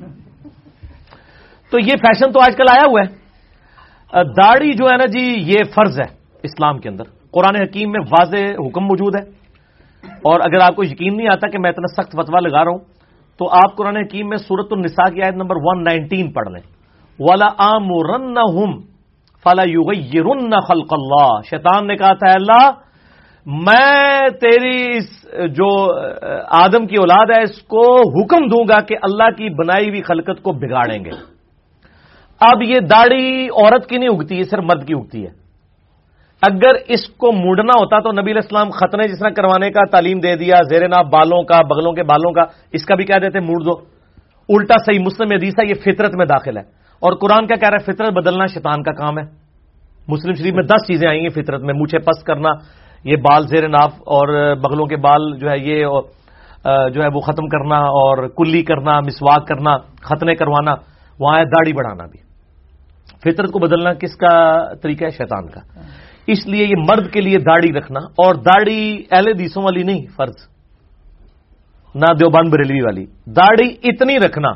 تو یہ فیشن تو آج کل آیا ہوا ہے۔ داڑھی جو ہے نا جی یہ فرض ہے اسلام کے اندر۔ قرآن حکیم میں واضح حکم موجود ہے۔ اور اگر آپ کو یقین نہیں آتا کہ میں اتنا سخت فتوا لگا رہا ہوں، تو آپ قرآن حکیم میں سورت النساء کی آیت نمبر ون نائنٹین پڑھ لیں۔ والا عام فلا رن خلق اللہ شیطان نے کہا تھا اللہ، میں تیری اس جو آدم کی اولاد ہے، اس کو حکم دوں گا کہ اللہ کی بنائی ہوئی خلقت کو بگاڑیں گے۔ اب یہ داڑھی عورت کی نہیں اگتی ہے صرف مرد کی اگتی ہے۔ اگر اس کو موڑنا ہوتا تو نبی الاسلام ختنے جس طرح کروانے کا تعلیم دے دیا، زیر ناف بالوں کا، بغلوں کے بالوں کا، اس کا بھی کیا دیتے؟ موڑ دو۔ الٹا صحیح مسلم حدیث ہے، یہ فطرت میں داخل ہے۔ اور قرآن کا کہہ رہا ہے؟ فطرت بدلنا شیطان کا کام ہے۔ مسلم شریف میں دس چیزیں آئی ہیں فطرت میں مونچھے پس کرنا، یہ بال زیر ناف اور بغلوں کے بال جو ہے، یہ جو ہے، وہ ختم کرنا اور کلی کرنا، مسواک کرنا ختنے کروانا، وہاں ہے داڑھی بڑھانا بھی۔ فطرت کو بدلنا کس کا طریقہ ہے؟ شیطان کا۔ اس لیے یہ مرد کے لیے داڑھی رکھنا اور داڑھی اہل دیسوں والی نہیں، فرض۔ نہ دیوبند بریلوی والی۔ داڑھی اتنی رکھنا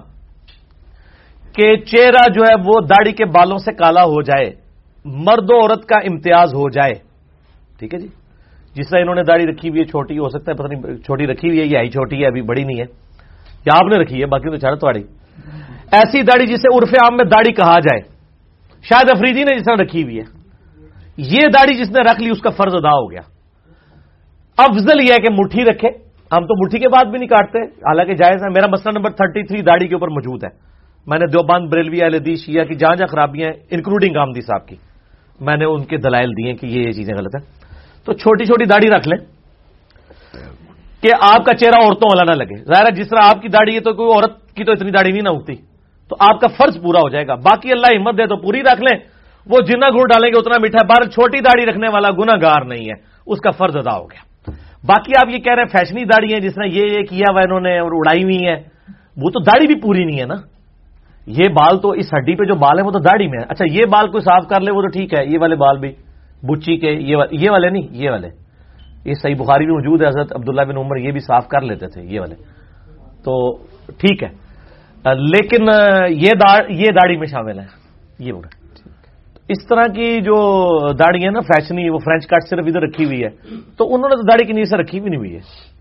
کہ چہرہ جو ہے وہ داڑھی کے بالوں سے کالا ہو جائے، مرد و عورت کا امتیاز ہو جائے۔ ٹھیک ہے جی؟ جس طرح انہوں نے داڑھی رکھی ہوئی ہے، چھوٹی، ہو سکتا ہے، پتہ نہیں، چھوٹی رکھی ہوئی ہے یہ آئی چھوٹی ہے، ابھی بڑی نہیں ہے۔ یا آپ نے رکھی ہے، باقی تو چارہ تھوڑی ایسی داڑھی جسے عرف عام میں داڑھی کہا جائے۔ شاید افریدی نے جس طرح رکھی ہوئی ہے۔ یہ داڑھی جس نے رکھ لی، اس کا فرض ادا ہو گیا۔ افضل یہ ہے کہ مٹھی رکھے۔ ہم تو مٹھی کے بعد بھی نہیں کاٹتے۔ حالانکہ جائز ہے، میرا مسئلہ نمبر تھرٹی تھری داڑھی کے اوپر موجود ہے۔ میں نے دیوبند، بریلوی، اہل دی شیعہ کی جہاں جہاں خرابیاں ہیں انکلوڈنگ آمدی صاحب کی، میں نے ان کے دلائل دیے کہ یہ چیزیں غلط ہیں۔ تو چھوٹی چھوٹی داڑھی رکھ لیں کہ آپ کا چہرہ عورتوں والا نہ لگے۔ ظاہر ہے، جس طرح آپ کی داڑھی ہے تو کوئی عورت کی تو اتنی داڑھی نہیں نہ اگتی تو آپ کا فرض پورا ہو جائے گا۔ باقی اللہ ہمت دے تو پوری رکھ لیں۔ وہ جنا گڑ ڈالیں گے اتنا میٹھا بار چھوٹی داڑھی رکھنے والا گنا گار نہیں ہے۔ اس کا فرض ادا ہو گیا۔ باقی آپ یہ کہہ رہے ہیں فیشنی داڑھی ہے، جس نے یہ یہ کیا ہوا انہوں نے اور اڑائی ہوئی ہے وہ تو داڑھی بھی پوری نہیں ہے نا۔ یہ بال تو اس ہڈی پہ جو بال ہے وہ تو داڑھی میں ہے اچھا یہ بال کوئی صاف کر لے، وہ تو ٹھیک ہے۔ یہ والے بال بھی۔ بچی کے یہ والے نہیں، یہ والے۔ یہ صحیح بخاری بھی موجود ہے، حضرت عبداللہ بن عمر یہ بھی صاف کر لیتے تھے، یہ والے۔ تو ٹھیک ہے۔ لیکن یہ داڑھی میں شامل ہے۔ یہ بڑا اس طرح کی جو داڑھی ہے نا فیشنی وہ فرینچ کٹ صرف ادھر رکھی ہوئی ہے۔ تو انہوں نے تو داڑھی کی نیچے رکھی بھی نہیں ہوئی ہے۔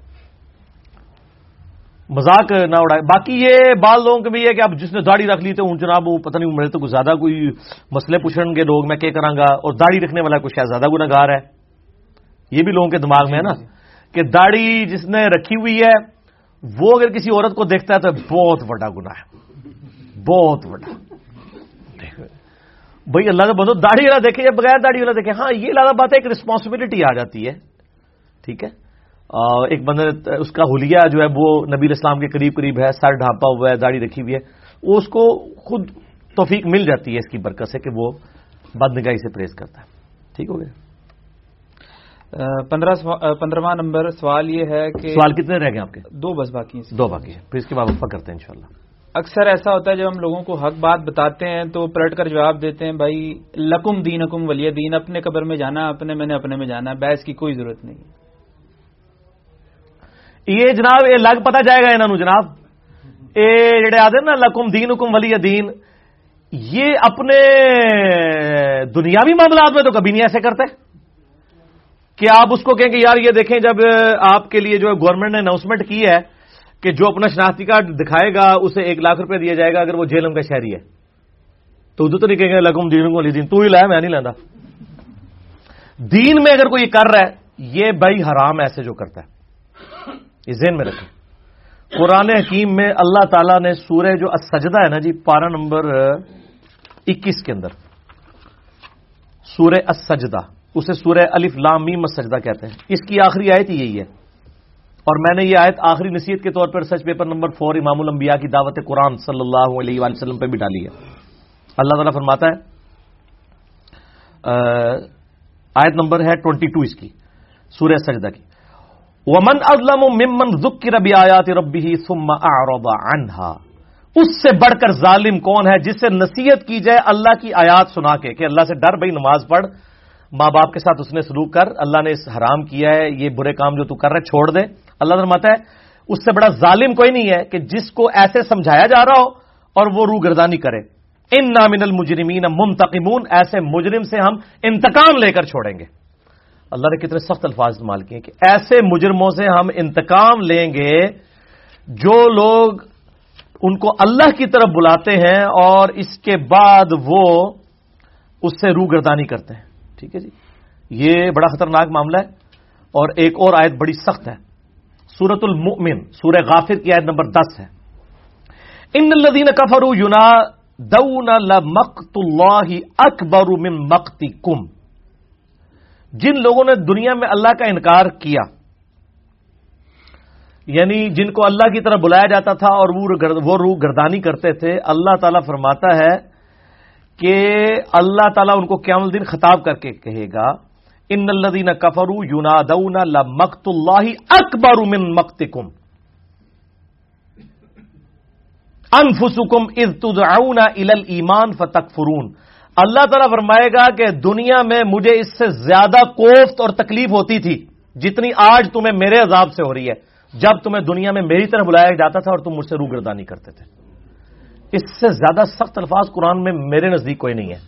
مذاق نہ اڑائے۔ باقی یہ بال لوگوں کے بھی ہے کہ اب جس نے داڑھی رکھ لی تو جناب وہ پتہ نہیں میرے تو کچھ زیادہ کوئی مسئلے پوچھیں گے لوگ میں کیا کروں گا؟ اور داڑھی رکھنے والا کچھ شاید زیادہ گناگار ہے۔ یہ بھی لوگوں کے دماغ میں ہے نا کہ داڑھی جس نے رکھی ہوئی ہے وہ اگر کسی عورت کو دیکھتا ہے تو بہت بڑا گنا ہے۔ بہت بڑا بھائی اللہ کا بہت داڑھی والا دیکھے یا بغیر داڑھی والا دیکھے ہاں یہ لگا بات ہے ایک رسپانسبلٹی آ جاتی ہے ٹھیک ہے؟ ایک بندے اس کا ہولیا جو ہے وہ نبی اسلام کے قریب قریب ہے سر ڈھانپا ہوا ہے داڑھی رکھی ہوئی ہے وہ اس کو خود توفیق مل جاتی ہے اس کی برکت سے کہ وہ بد نگاہی سے پریس کرتا ہے۔ ٹھیک ہو گیا؟ پندرہواں نمبر سوال یہ ہے کہ سوال کتنے رہ گئے آپ کے؟ دو بس باقی دو باقی ہیں۔ پھر اس کے بعد وفا کرتے ہیں انشاءاللہ۔ اکثر ایسا ہوتا ہے جب ہم لوگوں کو حق بات بتاتے ہیں تو پلٹ کر جواب دیتے ہیں، بھائی، لکم دین حکم ولی دین، اپنے قبر میں جانا، اپنے میں نے اپنے میں جانا، بحث کی کوئی ضرورت نہیں۔ یہ جناب، یہ لگ پتا جائے گا انہوں جناب۔ یہ جڑے آدھے نا، لکم دین حکم ولی دین، یہ اپنے دنیاوی معاملات میں تو کبھی نہیں ایسے کرتے۔ کہ آپ اس کو کہیں کہ یار یہ دیکھیں، جب آپ کے لیے جو گورنمنٹ نے اناؤنسمنٹ کی ہے کہ جو اپنا شناختی کارڈ دکھائے گا، اسے ایک لاکھ روپے دیا جائے گا اگر وہ جیلم کا شہری ہے۔ تو ادھر تو نہیں کہیں گے، لگم دین کو دین۔ تو ہی لایا میں نہیں لینا دین میں اگر کوئی کر رہا ہے، یہ بھائی حرام ایسے جو کرتا ہے۔ یہ ذہن میں رکھیں۔ قرآن حکیم میں اللہ تعالیٰ نے سورہ جو سجدہ ہے نا جی پارا نمبر اکیس کے اندر، سورہ اسجدہ اسے سورہ الف لام میم سجدہ کہتے ہیں۔ اس کی آخری آیت یہی ہے۔ اور میں نے یہ آیت آخری نصیحت کے طور پر سچ پیپر نمبر فور امام الانبیاء کی دعوت قرآن صلی اللہ علیہ وآلہ وسلم پہ بھی ڈالی ہے۔ اللہ تعالیٰ فرماتا ہے آیت نمبر ہے ٹوینٹی ٹو اس کی، سورہ سجدہ کی۔ ومن ازلم ممن ذکر ربی آیات ربی ثم اعرض عنها۔ اس سے بڑھ کر ظالم کون ہے جس سے نصیحت کی جائے اللہ کی آیات سنا کے، کہ اللہ سے ڈر بھائی نماز پڑھ، ماں باپ کے ساتھ اس نے سلوک کر، اللہ نے اس حرام کیا ہے، یہ برے کام جو تو کر رہے، چھوڑ دے۔ اللہ فرماتا ہے، اس سے بڑا ظالم کوئی نہیں ہے کہ جس کو ایسے سمجھایا جا رہا ہو اور وہ روح گردانی کرے۔ ان نامن المجرمین ممتقمون ایسے مجرم سے ہم انتقام لے کر چھوڑیں گے۔ اللہ نے کتنے سخت الفاظ استعمال کیے کہ ایسے مجرموں سے ہم انتقام لیں گے جو لوگ ان کو اللہ کی طرف بلاتے ہیں اور اس کے بعد وہ اس سے روح گردانی کرتے ہیں۔ ٹھیک ہے جی؟ یہ بڑا خطرناک معاملہ ہے اور ایک اور آیت بڑی سخت ہے۔ سورت المؤمن، سورہ غافر کی آیت نمبر دس ہے۔ ان الدین کفر یونا دون مقت اللہ اکبر من مقتی کم جن لوگوں نے دنیا میں اللہ کا انکار کیا یعنی جن کو اللہ کی طرف بلایا جاتا تھا اور وہ روح گردانی کرتے تھے، اللہ تعالی فرماتا ہے کہ اللہ تعالیٰ ان کو قیام الدین خطاب کر کے کہے گا۔ ان الدین کفرو یونا دون مقت اللہ اکبر من مقتکم. انفسکم از تدعون الى ایمان فتق فرون اللہ تعالیٰ فرمائے گا کہ دنیا میں مجھے اس سے زیادہ کوفت اور تکلیف ہوتی تھی جتنی آج تمہیں میرے عذاب سے ہو رہی ہے. جب تمہیں دنیا میں میری طرح بلایا جاتا تھا اور تم مجھ سے روگردانی کرتے تھے. اس سے زیادہ سخت الفاظ قرآن میں میرے نزدیک کوئی نہیں ہے.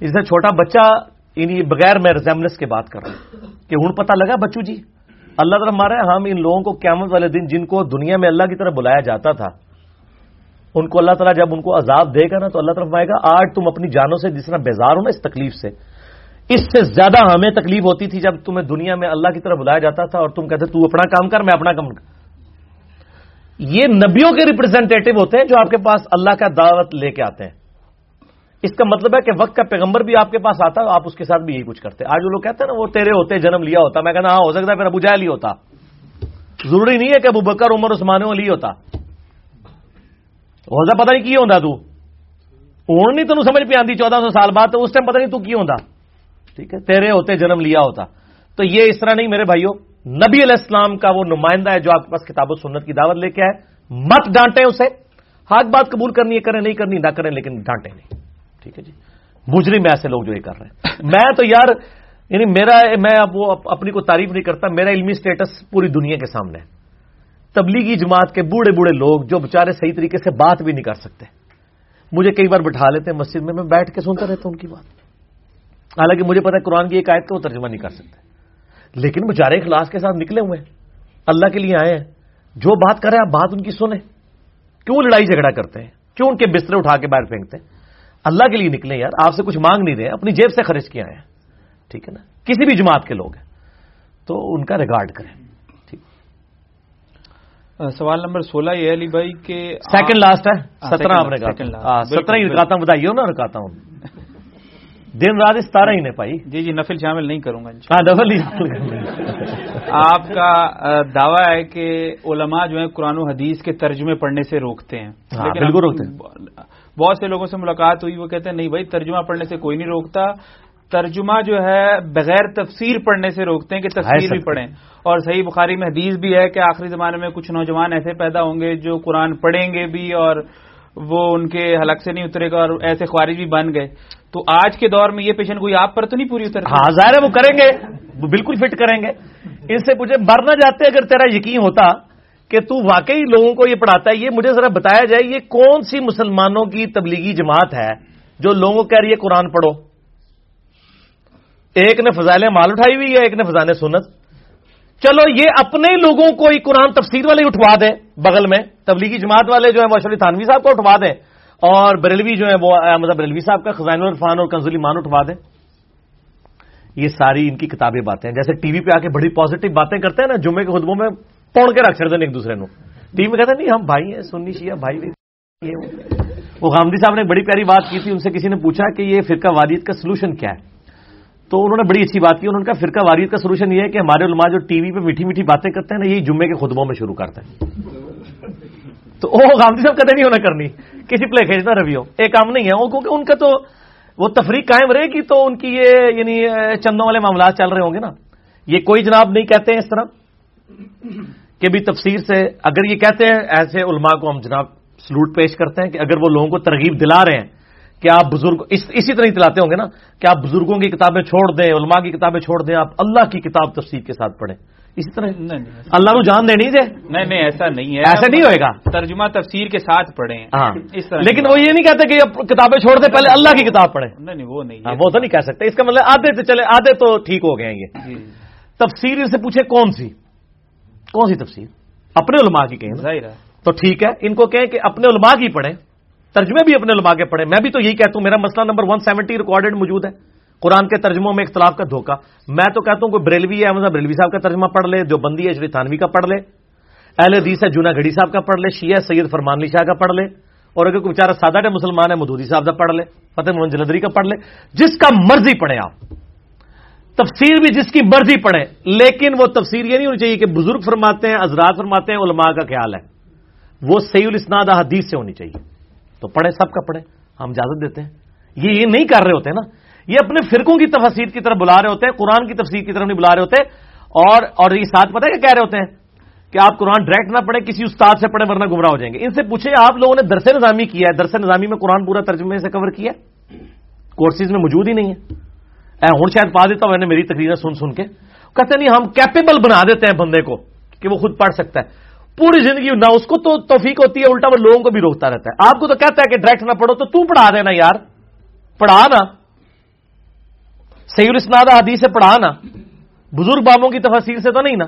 اس سے چھوٹا بچہ انہیں بغیر میں ریزمنس کی بات کر رہا ہوں کہ ہوں پتہ لگا بچو جی؟ اللہ تعالیٰ مارا ہم ان لوگوں کو قیامت والے دن جن کو دنیا میں اللہ کی طرف بلایا جاتا تھا، ان کو اللہ تعالیٰ جب ان کو عذاب دے گا نا تو اللہ طرف آئے گا، آج تم اپنی جانوں سے جس طرح بیزار ہو نا اس تکلیف سے، اس سے زیادہ ہمیں تکلیف ہوتی تھی جب تمہیں دنیا میں اللہ کی طرف بلایا جاتا تھا اور تم کہتے تو اپنا کام کر، میں اپنا کام کر۔ یہ نبیوں کے ریپرزینٹیٹو ہوتے ہیں جو آپ کے پاس اللہ کا دعوت لے کے آتے ہیں۔ اس کا مطلب ہے کہ وقت کا پیغمبر بھی آپ کے پاس آتا آپ اس کے ساتھ بھی یہی کچھ کرتے۔ آج وہ لوگ کہتے ہیں نا، وہ تیرے ہوتے، جنم لیا ہوتا۔ میں کہنا ہاں ہو سکتا ہے پھر ابو جہل ہی ہوتا۔ ضروری نہیں ہے کہ ابو بکر، عمر، عثمان لی ہوتا۔ ہو پتہ نہیں کی ہوتا تو۔ ہوں نہیں تمہیں سمجھ پہ آتی چودہ سو سال بعد تو اس ٹائم پتہ نہیں تو کی ہوتا ٹھیک ہے، تیرے ہوتے، جنم لیا ہوتا۔ تو یہ اس طرح نہیں، میرے بھائیوں نبی علیہ السلام کا وہ نمائندہ ہے جو آپ کے پاس کتاب و سنت کی دعوت لے کے آئے۔ مت ڈانٹیں اسے۔ حق بات قبول کرنی ہے، کریں، نہیں کرنی، نہ کریں، لیکن ڈانٹے نہیں۔ ٹھیک ہے جی؟ مجرم ایسے لوگ جو یہ کر رہے ہیں۔ میں تو یار یعنی میرا، میں اب وہ اپنی کو تعریف نہیں کرتا، میرا علمی سٹیٹس پوری دنیا کے سامنے ہے۔ تبلیغی جماعت کے بوڑھے بوڑھے لوگ جو بےچارے صحیح طریقے سے بات بھی نہیں کر سکتے۔ مجھے کئی بار بٹھا لیتے ہیں مسجد میں میں بیٹھ کے سنتا رہتا ہوں ان کی بات۔ حالانکہ مجھے پتا ہے قرآن کی ایک آیت کا وہ ترجمہ نہیں کر سکتے۔ لیکن بےچارے اخلاص کے ساتھ نکلے ہوئے ہیں۔ اللہ کے لیے آئے ہیں۔ جو بات کرے آپ بات ان کی سنیں۔ کیوں لڑائی جھگڑا کرتے ہیں؟ کیوں ان کے بسترے اٹھا کے باہر پھینکتے ہیں؟ اللہ کے لیے نکلے یار آپ سے کچھ مانگ نہیں رہے اپنی جیب سے خرچ کیا ہے۔ ٹھیک ہے نا؟ کسی بھی جماعت کے لوگ ہیں۔ تو ان کا ریکارڈ کریں۔ سوال نمبر سولہ یہ علی بھائی کے سیکنڈ لاسٹ ہے۔ سترہ آپ نے کہا سترہ ہی رکاتا ہوں بتائیے نا رکاتا ہوں۔ دن رات ستارہ ہی نے پائی۔ جی جی نفل شامل نہیں کروں گا ہاں نفل آپ کا دعویٰ ہے کہ علماء جو ہیں قرآن و حدیث کے ترجمے پڑھنے سے روکتے ہیں۔ ہاں، بالکل روکتے ہیں۔ بہت سے لوگوں سے ملاقات ہوئی وہ کہتے ہیں نہیں بھائی ترجمہ پڑھنے سے کوئی نہیں روکتا۔ ترجمہ جو ہے بغیر تفسیر پڑھنے سے روکتے ہیں کہ تفسیر بھی پڑھیں۔ اور صحیح بخاری میں حدیث بھی ہے کہ آخری زمانے میں کچھ نوجوان ایسے پیدا ہوں گے جو قرآن پڑھیں گے بھی اور وہ ان کے حلق سے نہیں اترے گا اور ایسے خوارج بھی بن گئے۔ تو آج کے دور میں یہ پیشن کوئی آپ پر تو نہیں پوری اتر ہاں ظاہر ہے وہ کریں گے وہ بالکل فٹ کریں گے۔ ان سے مجھے مرنا جاتے اگر تیرا یقین ہوتا کہ تو واقعی لوگوں کو یہ پڑھاتا ہے، یہ مجھے ذرا بتایا جائے، یہ کون سی مسلمانوں کی تبلیغی جماعت ہے جو لوگوں کہہ رہی ہے قرآن پڑھو؟ ایک نے فضائل مال اٹھائی ہوئی ہے، ایک نے فضائل سنت۔ چلو، یہ اپنے لوگوں کو ہی قرآن تفسیر والے اٹھوا دیں بغل میں۔ تبلیغی جماعت والے جو ہیں، وہ اشرف تھانوی صاحب کو اٹھوا دیں۔ اور بریلوی جو ہے وہ احمد بریلوی صاحب کا خزان الرفان اور کنزلی مان اٹھوا دیں۔ یہ ساری ان کی کتابیں باتیں ہیں۔ جیسے ٹی وی پہ آ کے بڑی پازیٹو باتیں کرتے ہیں نا، جمعے کے خطبوں میں پوڑ کے رکھ چڑتے ہیں ایک دوسرے کو ٹی وی میں کہتے ہیں نہیں، ہم بھائی ہیں، سنی شیعہ بھائی وہ غامدی صاحب نے بڑی پیاری بات کی تھی، ان سے کسی نے پوچھا کہ یہ فرقہ واریت کا سولوشن کیا ہے۔ تو انہوں نے بڑی اچھی بات کی، انہوں نے کہا، فرقہ واریت کا سولوشن یہ ہے کہ ہمارے علماء جو ٹی وی پہ میٹھی میٹھی باتیں کرتے ہیں نا، یہی جمعے کے خطبوں میں شروع کرتے ہیں۔ تو وہ گاندھی صاحب کہتے نہیں ہونا کرنی، کسی پلے کھینچنا رویو ایک کام نہیں ہے، وہ کیونکہ ان کا تو وہ تفریح قائم رہے گی تو ان کی یہ یعنی چندوں والے معاملات چل رہے ہوں گے نا۔ یہ کوئی جناب نہیں کہتے ہیں اس طرح۔ کہ بھی تفسیر سے اگر یہ کہتے ہیں ایسے علماء کو ہم جناب سلوٹ پیش کرتے ہیں کہ اگر وہ لوگوں کو ترغیب دلا رہے ہیں کہ آپ بزرگ اس اسی طرح دلاتے ہوں گے نا کہ آپ بزرگوں کی کتابیں چھوڑ دیں علماء کی کتابیں چھوڑ دیں آپ اللہ کی کتاب تفسیر کے ساتھ پڑھیں۔ اسی طرح اللہ کو جان دینی دے نہیں نہیں ایسا نہیں ہے۔ ایسا نہیں ہوئے گا۔ ترجمہ تفسیر کے ساتھ پڑھیں۔ ہاں۔ اس طرح لیکن وہ یہ نہیں کہتے کہ کتابیں چھوڑ دیں پہلے اللہ کی کتاب پڑھیں۔ نہیں وہ نہیں ہاں، وہ تو نہیں کہہ سکتے۔ اس کا مطلب آدھے سے چلے آدھے تو ٹھیک ہو گئے یہ۔ جی۔ تفسیر سے پوچھے کون سی؟ کون سی تفسیر؟ اپنے علماء کی کہیں تو ٹھیک ہے ان کو کہیں کہ اپنے علماء کی پڑھیں۔ ترجمے بھی اپنے علماء کے پڑھیں۔ میں بھی تو یہی کہتا ہوں میرا مسئلہ نمبر ون سیونٹی ریکارڈیڈ موجود ہے۔ قرآن کے ترجموں میں اختلاف کا دھوکہ۔ میں تو کہتا ہوں کوئی بریلوی ہے احمد بریلوی صاحب کا ترجمہ پڑھ لے جو بندی ہے شری تھانوی کا پڑھ لے۔ اہل حدیث ہے جونا گھڑی صاحب کا پڑھ لے شیعہ سید فرمان علی شاہ کا پڑھ لے۔ اور اگر کوئی بیچارہ سادہ مسلمان ہے مدودی صاحب کا پڑھ لے فتح محمد جلدری کا پڑھ لے۔ جس کا مرضی پڑھے آپ۔ تفسیر بھی جس کی مرضی پڑھے، لیکن وہ تفسیر یہ نہیں ہونی چاہیے کہ بزرگ فرماتے ہیں، حضرات فرماتے ہیں، علماء کا خیال ہے۔ وہ سی الاسناد حدیث سے ہونی چاہیے۔ تو پڑھے سب کا پڑھے ہم اجازت دیتے ہیں۔ یہ یہ نہیں کر رہے ہوتے نا۔ یہ اپنے فرقوں کی تفسیر کی طرف بلا رہے ہوتے ہیں، قرآن کی تفسیر کی طرف نہیں بلا رہے ہوتے۔ اور اور یہ ساتھ پتہ کیا کہہ رہے ہوتے ہیں کہ آپ قرآن ڈائریکٹ نہ پڑھیں، کسی استاد سے پڑھیں، ورنہ گمراہ ہو جائیں گے۔ ان سے پوچھے آپ لوگوں نے درس نظامی کیا ہے؟ درس نظامی میں قرآن پورا ترجمے سے کور کیا کورسز میں موجود ہی نہیں ہے۔ ہوں شاید پا دیتا ہوں، میں نے میری تقریر سن سن کے۔ کہتے نہیں، ہم کیپیبل بنا دیتے ہیں بندے کو کہ وہ خود پڑھ سکتا ہے۔ پوری زندگی نہ، اس کو تو توفیق ہوتی ہے، الٹا وہ لوگوں کو بھی روکتا رہتا ہے۔ آپ کو تو کہتا ہے کہ ڈائریکٹ نہ پڑھو، تو تو پڑھا دینا یار۔ پڑھا نا۔ سید اسناد حدیث سے پڑھا نا۔ بزرگ بابوں کی تفصیل سے تو نہیں نا۔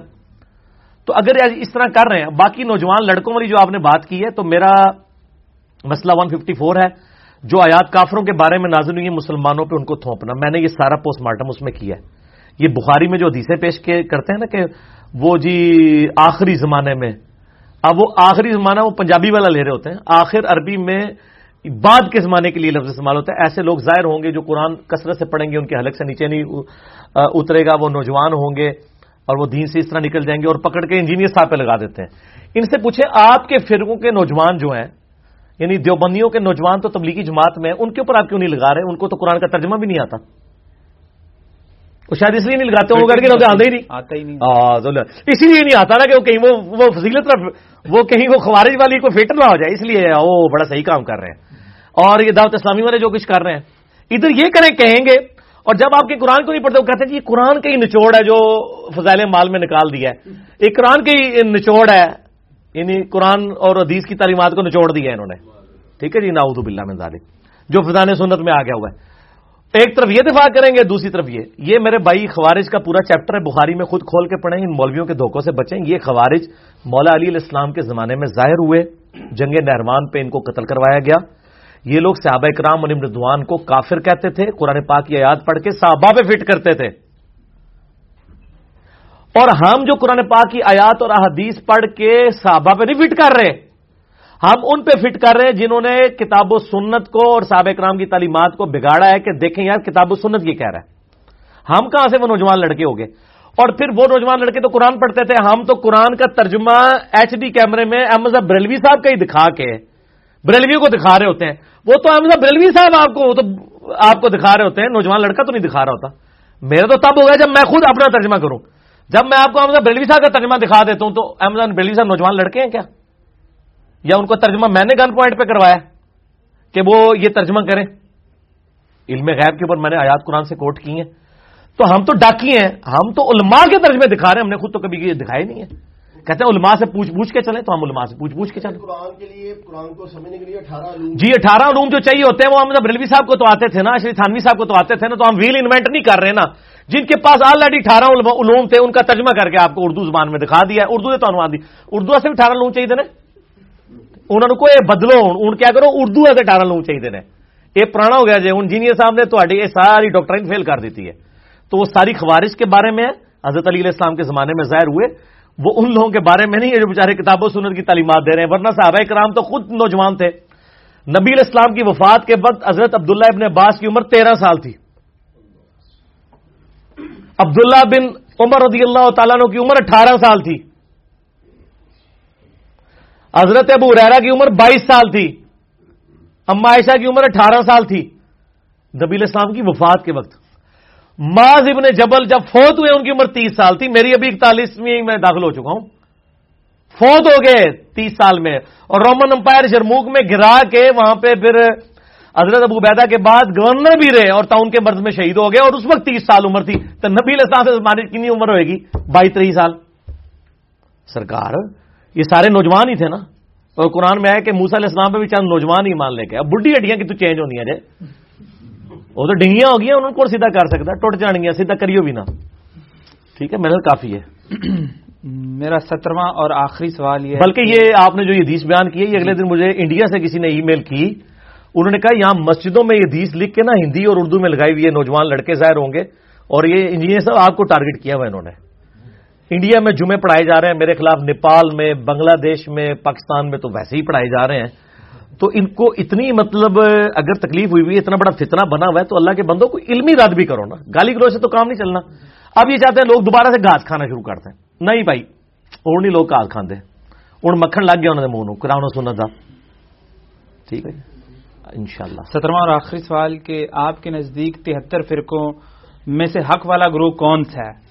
تو اگر اس طرح کر رہے ہیں، باقی نوجوان لڑکوں والی جو آپ نے بات کی ہے، تو میرا مسئلہ 154 ہے۔ جو آیات کافروں کے بارے میں نازل ہوئی مسلمانوں پہ ان کو تھوپنا۔ میں نے یہ سارا پوسٹ مارٹم اس میں کیا ہے۔ یہ بخاری میں جو حدیثیں پیش کرتے ہیں نا کہ وہ جی آخری زمانے میں، اب وہ آخری زمانہ وہ پنجابی والا لے رہے ہوتے ہیں۔ آخر عربی میں بعد کے زمانے کے لیے لفظ استعمال ہوتا ہے۔ ایسے لوگ ظاہر ہوں گے جو قرآن کثرت سے پڑھیں گے، ان کے حلق سے نیچے نہیں اترے گا، وہ نوجوان ہوں گے اور وہ دین سے اس طرح نکل جائیں گے اور پکڑ کے انجینئر صاحب پہ لگا دیتے ہیں۔ ان سے پوچھے آپ کے فرقوں کے نوجوان جو ہیں یعنی دیوبندیوں کے نوجوان تو تبلیغی جماعت میں ان کے اوپر آپ کیوں نہیں لگا رہے ان کو تو قرآن کا ترجمہ بھی نہیں آتا۔ وہ شاید اس لیے نہیں لگاتے ہوں کے آتے ہی نہیں۔ آتا ہی نہیں۔ اسی لیے نہیں آتا نا کہ وہ کہیں وہ فضیلت وہ کہیں وہ خوارج والی کوئی فیٹر نہ ہو جائے اس لیے وہ بڑا صحیح کام کر رہے ہیں۔ اور یہ دعوت اسلامی والے جو کچھ کر رہے ہیں۔ ادھر یہ کریں کہیں گے اور جب آپ کے قرآن کو نہیں پڑھتے وہ کہتے ہیں کہ یہ قرآن کا ہی نچوڑ ہے جو فضائل مال میں نکال دیا ہے۔ ایک قرآن کا ہی نچوڑ ہے۔ یعنی قرآن اور حدیث کی تعلیمات کو نچوڑ دیا انہوں نے۔ ٹھیک ہے جی؟ ناؤد بلّہ میں ظالم جو فضان سنت میں آ گیا ہوا ہے۔ ایک طرف یہ دفاع کریں گے، دوسری طرف یہ۔ یہ میرے بھائی خوارج کا پورا چیپٹر ہے۔ بخاری میں خود کھول کے پڑھیں، ان مولویوں کے دھوکوں سے بچیں۔ یہ خوارج مولا علی علیہ السلام کے زمانے میں ظاہر ہوئے۔ جنگ نہروان پہ ان کو قتل کروایا گیا۔ یہ لوگ صحابہ کرام علی مردوان کو کافر کہتے تھے، قرآن پاک کی آیات پڑھ کے صحابہ پہ فٹ کرتے تھے۔ اور ہم جو قرآن پاک کی آیات اور احادیث پڑھ کے صحابہ پہ نہیں فٹ کر رہے ہم ان پہ فٹ کر رہے ہیں جنہوں نے کتاب و سنت کو اور صحابہ کرام کی تعلیمات کو بگاڑا ہے کہ دیکھیں یار کتاب و سنت یہ کہہ رہا ہے۔ ہم کہاں سے وہ نوجوان لڑکے ہو گئے؟ اور پھر وہ نوجوان لڑکے تو قرآن پڑھتے تھے، ہم تو قرآن کا ترجمہ ایچ ڈی کیمرے میں احمد بریلوی صاحب کا ہی دکھا کے بریلویوں کو دکھا رہے ہوتے ہیں۔ وہ تو احمد بریلوی صاحب آپ کو تو آپ کو دکھا رہے ہوتے ہیں، نوجوان لڑکا تو نہیں دکھا رہا ہوتا۔ میرا تو تب ہو گیا جب میں خود اپنا ترجمہ کروں۔ جب میں آپ کو احمد بریلوی صاحب کا ترجمہ دکھا دیتا ہوں تو احمد بریلوی صاحب نوجوان لڑکے ہیں کیا؟ یا ان کو ترجمہ میں نے گن پوائنٹ پہ کروایا کہ وہ یہ ترجمہ کریں؟ علم غیب کے اوپر میں نے آیات قرآن سے کوٹ کی ہیں۔ تو ہم تو ڈاکی ہیں ہم تو علماء کے ترجمے دکھا رہے ہیں ہم نے خود تو کبھی یہ دکھائے نہیں ہے۔ کہتے ہیں علماء سے پوچھ پوچھ کے چلیں تو ہم علماء سے پوچھ پوچھ کے چلیں۔ قرآن کے لیے قرآن کو سمجھنے کے لیے اٹھارہ جی اٹھارہ علوم جو چاہیے ہوتے ہیں وہ ہم بریلوی صاحب کو تو آتے تھے نا شری تھانوی صاحب کو تو آتے تھے نا تو ہم ویل انوینٹ نہیں کر رہے نا۔ جن کے پاس آلریڈی اٹھارہ علوم تھے، ان کا ترجمہ کر کے آپ کو اردو زبان میں دکھا دیا اردو سے تو انوان دی۔ اردو سے بھی اٹھارہ علوم چاہیے نا؟ انہوں نے کوئی بدلو ہوں کیا کرو؟ اردو سے اٹھارہ لوگ چاہیے نے یہ پرانا ہو گیا جی ہوں جینئر صاحب نے تو یہ ساری ڈاکٹرائن فیل کر دیتی ہے۔ تو وہ ساری خوارش کے بارے میں حضرت علی علیہ السلام کے زمانے میں ظاہر ہوئے۔ وہ ان لوگوں کے بارے میں نہیں ہے جو بیچارے کتابوں سنت کی تعلیمات دے رہے ہیں۔ ورنہ صحابہ کرام تو خود نوجوان تھے۔ نبی علیہ السلام کی وفات کے وقت حضرت عبداللہ ابن عباس کی عمر تیرہ سال تھی۔ عبداللہ بن عمر رضی اللہ تعالیٰ کی عمر اٹھارہ سال تھی۔ حضرت ابو ریرا کی عمر بائیس سال تھی۔ اما عائشہ کی عمر اٹھارہ سال تھی۔ نبی اسلام کی وفات کے وقت۔ ماض ابن جبل جب فوت ہوئے، ان کی عمر تیس سال تھی۔ میری ابھی اکتالیسویں میں داخل ہو چکا ہوں۔ فوت ہو گئے تیس سال میں اور رومن امپائر جرموک میں گرا کے وہاں پہ پھر حضرت ابو بیدا کے بعد گورنر بھی رہے اور ٹاؤن کے مرض میں شہید ہو گئے اور اس وقت تیس سال عمر تھی تو نبی اسلام سے کتنی عمر ہوئے گی؟ بائی تیئیس سال۔ سرکار یہ سارے نوجوان ہی تھے نا؟ اور قرآن میں آیا کہ موسا علیہ السلام پہ بھی چند نوجوان ہی مان لے کے اب بڈی ہڈیاں کی تو چینج ہونی ہے وہ تو ڈنگیاں ہو گیا کو سیدھا کر سکتا؟ ٹوٹ جان گیا سیدھا کریو بھی نا۔ ٹھیک ہے میرا کافی ہے۔ میرا سترواں اور آخری سوال یہ بلکہ یہ آپ نے جو یہ حدیث بیان کی ہے یہ اگلے دن مجھے انڈیا سے کسی نے ای میل کی۔ انہوں نے کہا، یہاں مسجدوں میں یہ حدیث لکھ کے نا ہندی اور اردو میں لگائی ہوئی ہے، نوجوان لڑکے ظاہر ہوں گے۔ اور یہ انجینئر صاحب، آپ کو ٹارگٹ کیا ہوا انہوں نے۔ انڈیا میں جمعے پڑھائے جا رہے ہیں، میرے خلاف نیپال میں، بنگلہ دیش میں، پاکستان میں تو ویسے ہی پڑھائے جا رہے ہیں۔ تو ان کو اتنی مطلب اگر تکلیف ہوئی ہوئی اتنا بڑا فتنہ بنا ہوا ہے، تو اللہ کے بندوں کو علمی رد بھی کرو نا۔ گالی گلو سے تو کام نہیں چلنا۔ اب یہ چاہتے ہیں لوگ دوبارہ سے گھاس کھانا شروع کرتے ہیں نہیں بھائی، اور نہیں لوگ گھاس کھانے ہوں مکھن لگ گیا انہوں نے منہ کراؤنا سننا تھا ٹھیک ہے جی۔ ان شاء اللہ سترواں اور آخری سوال کہ آپ کے نزدیک تہتر فرقوں میں سے حق والا گروہ کون سا ہے؟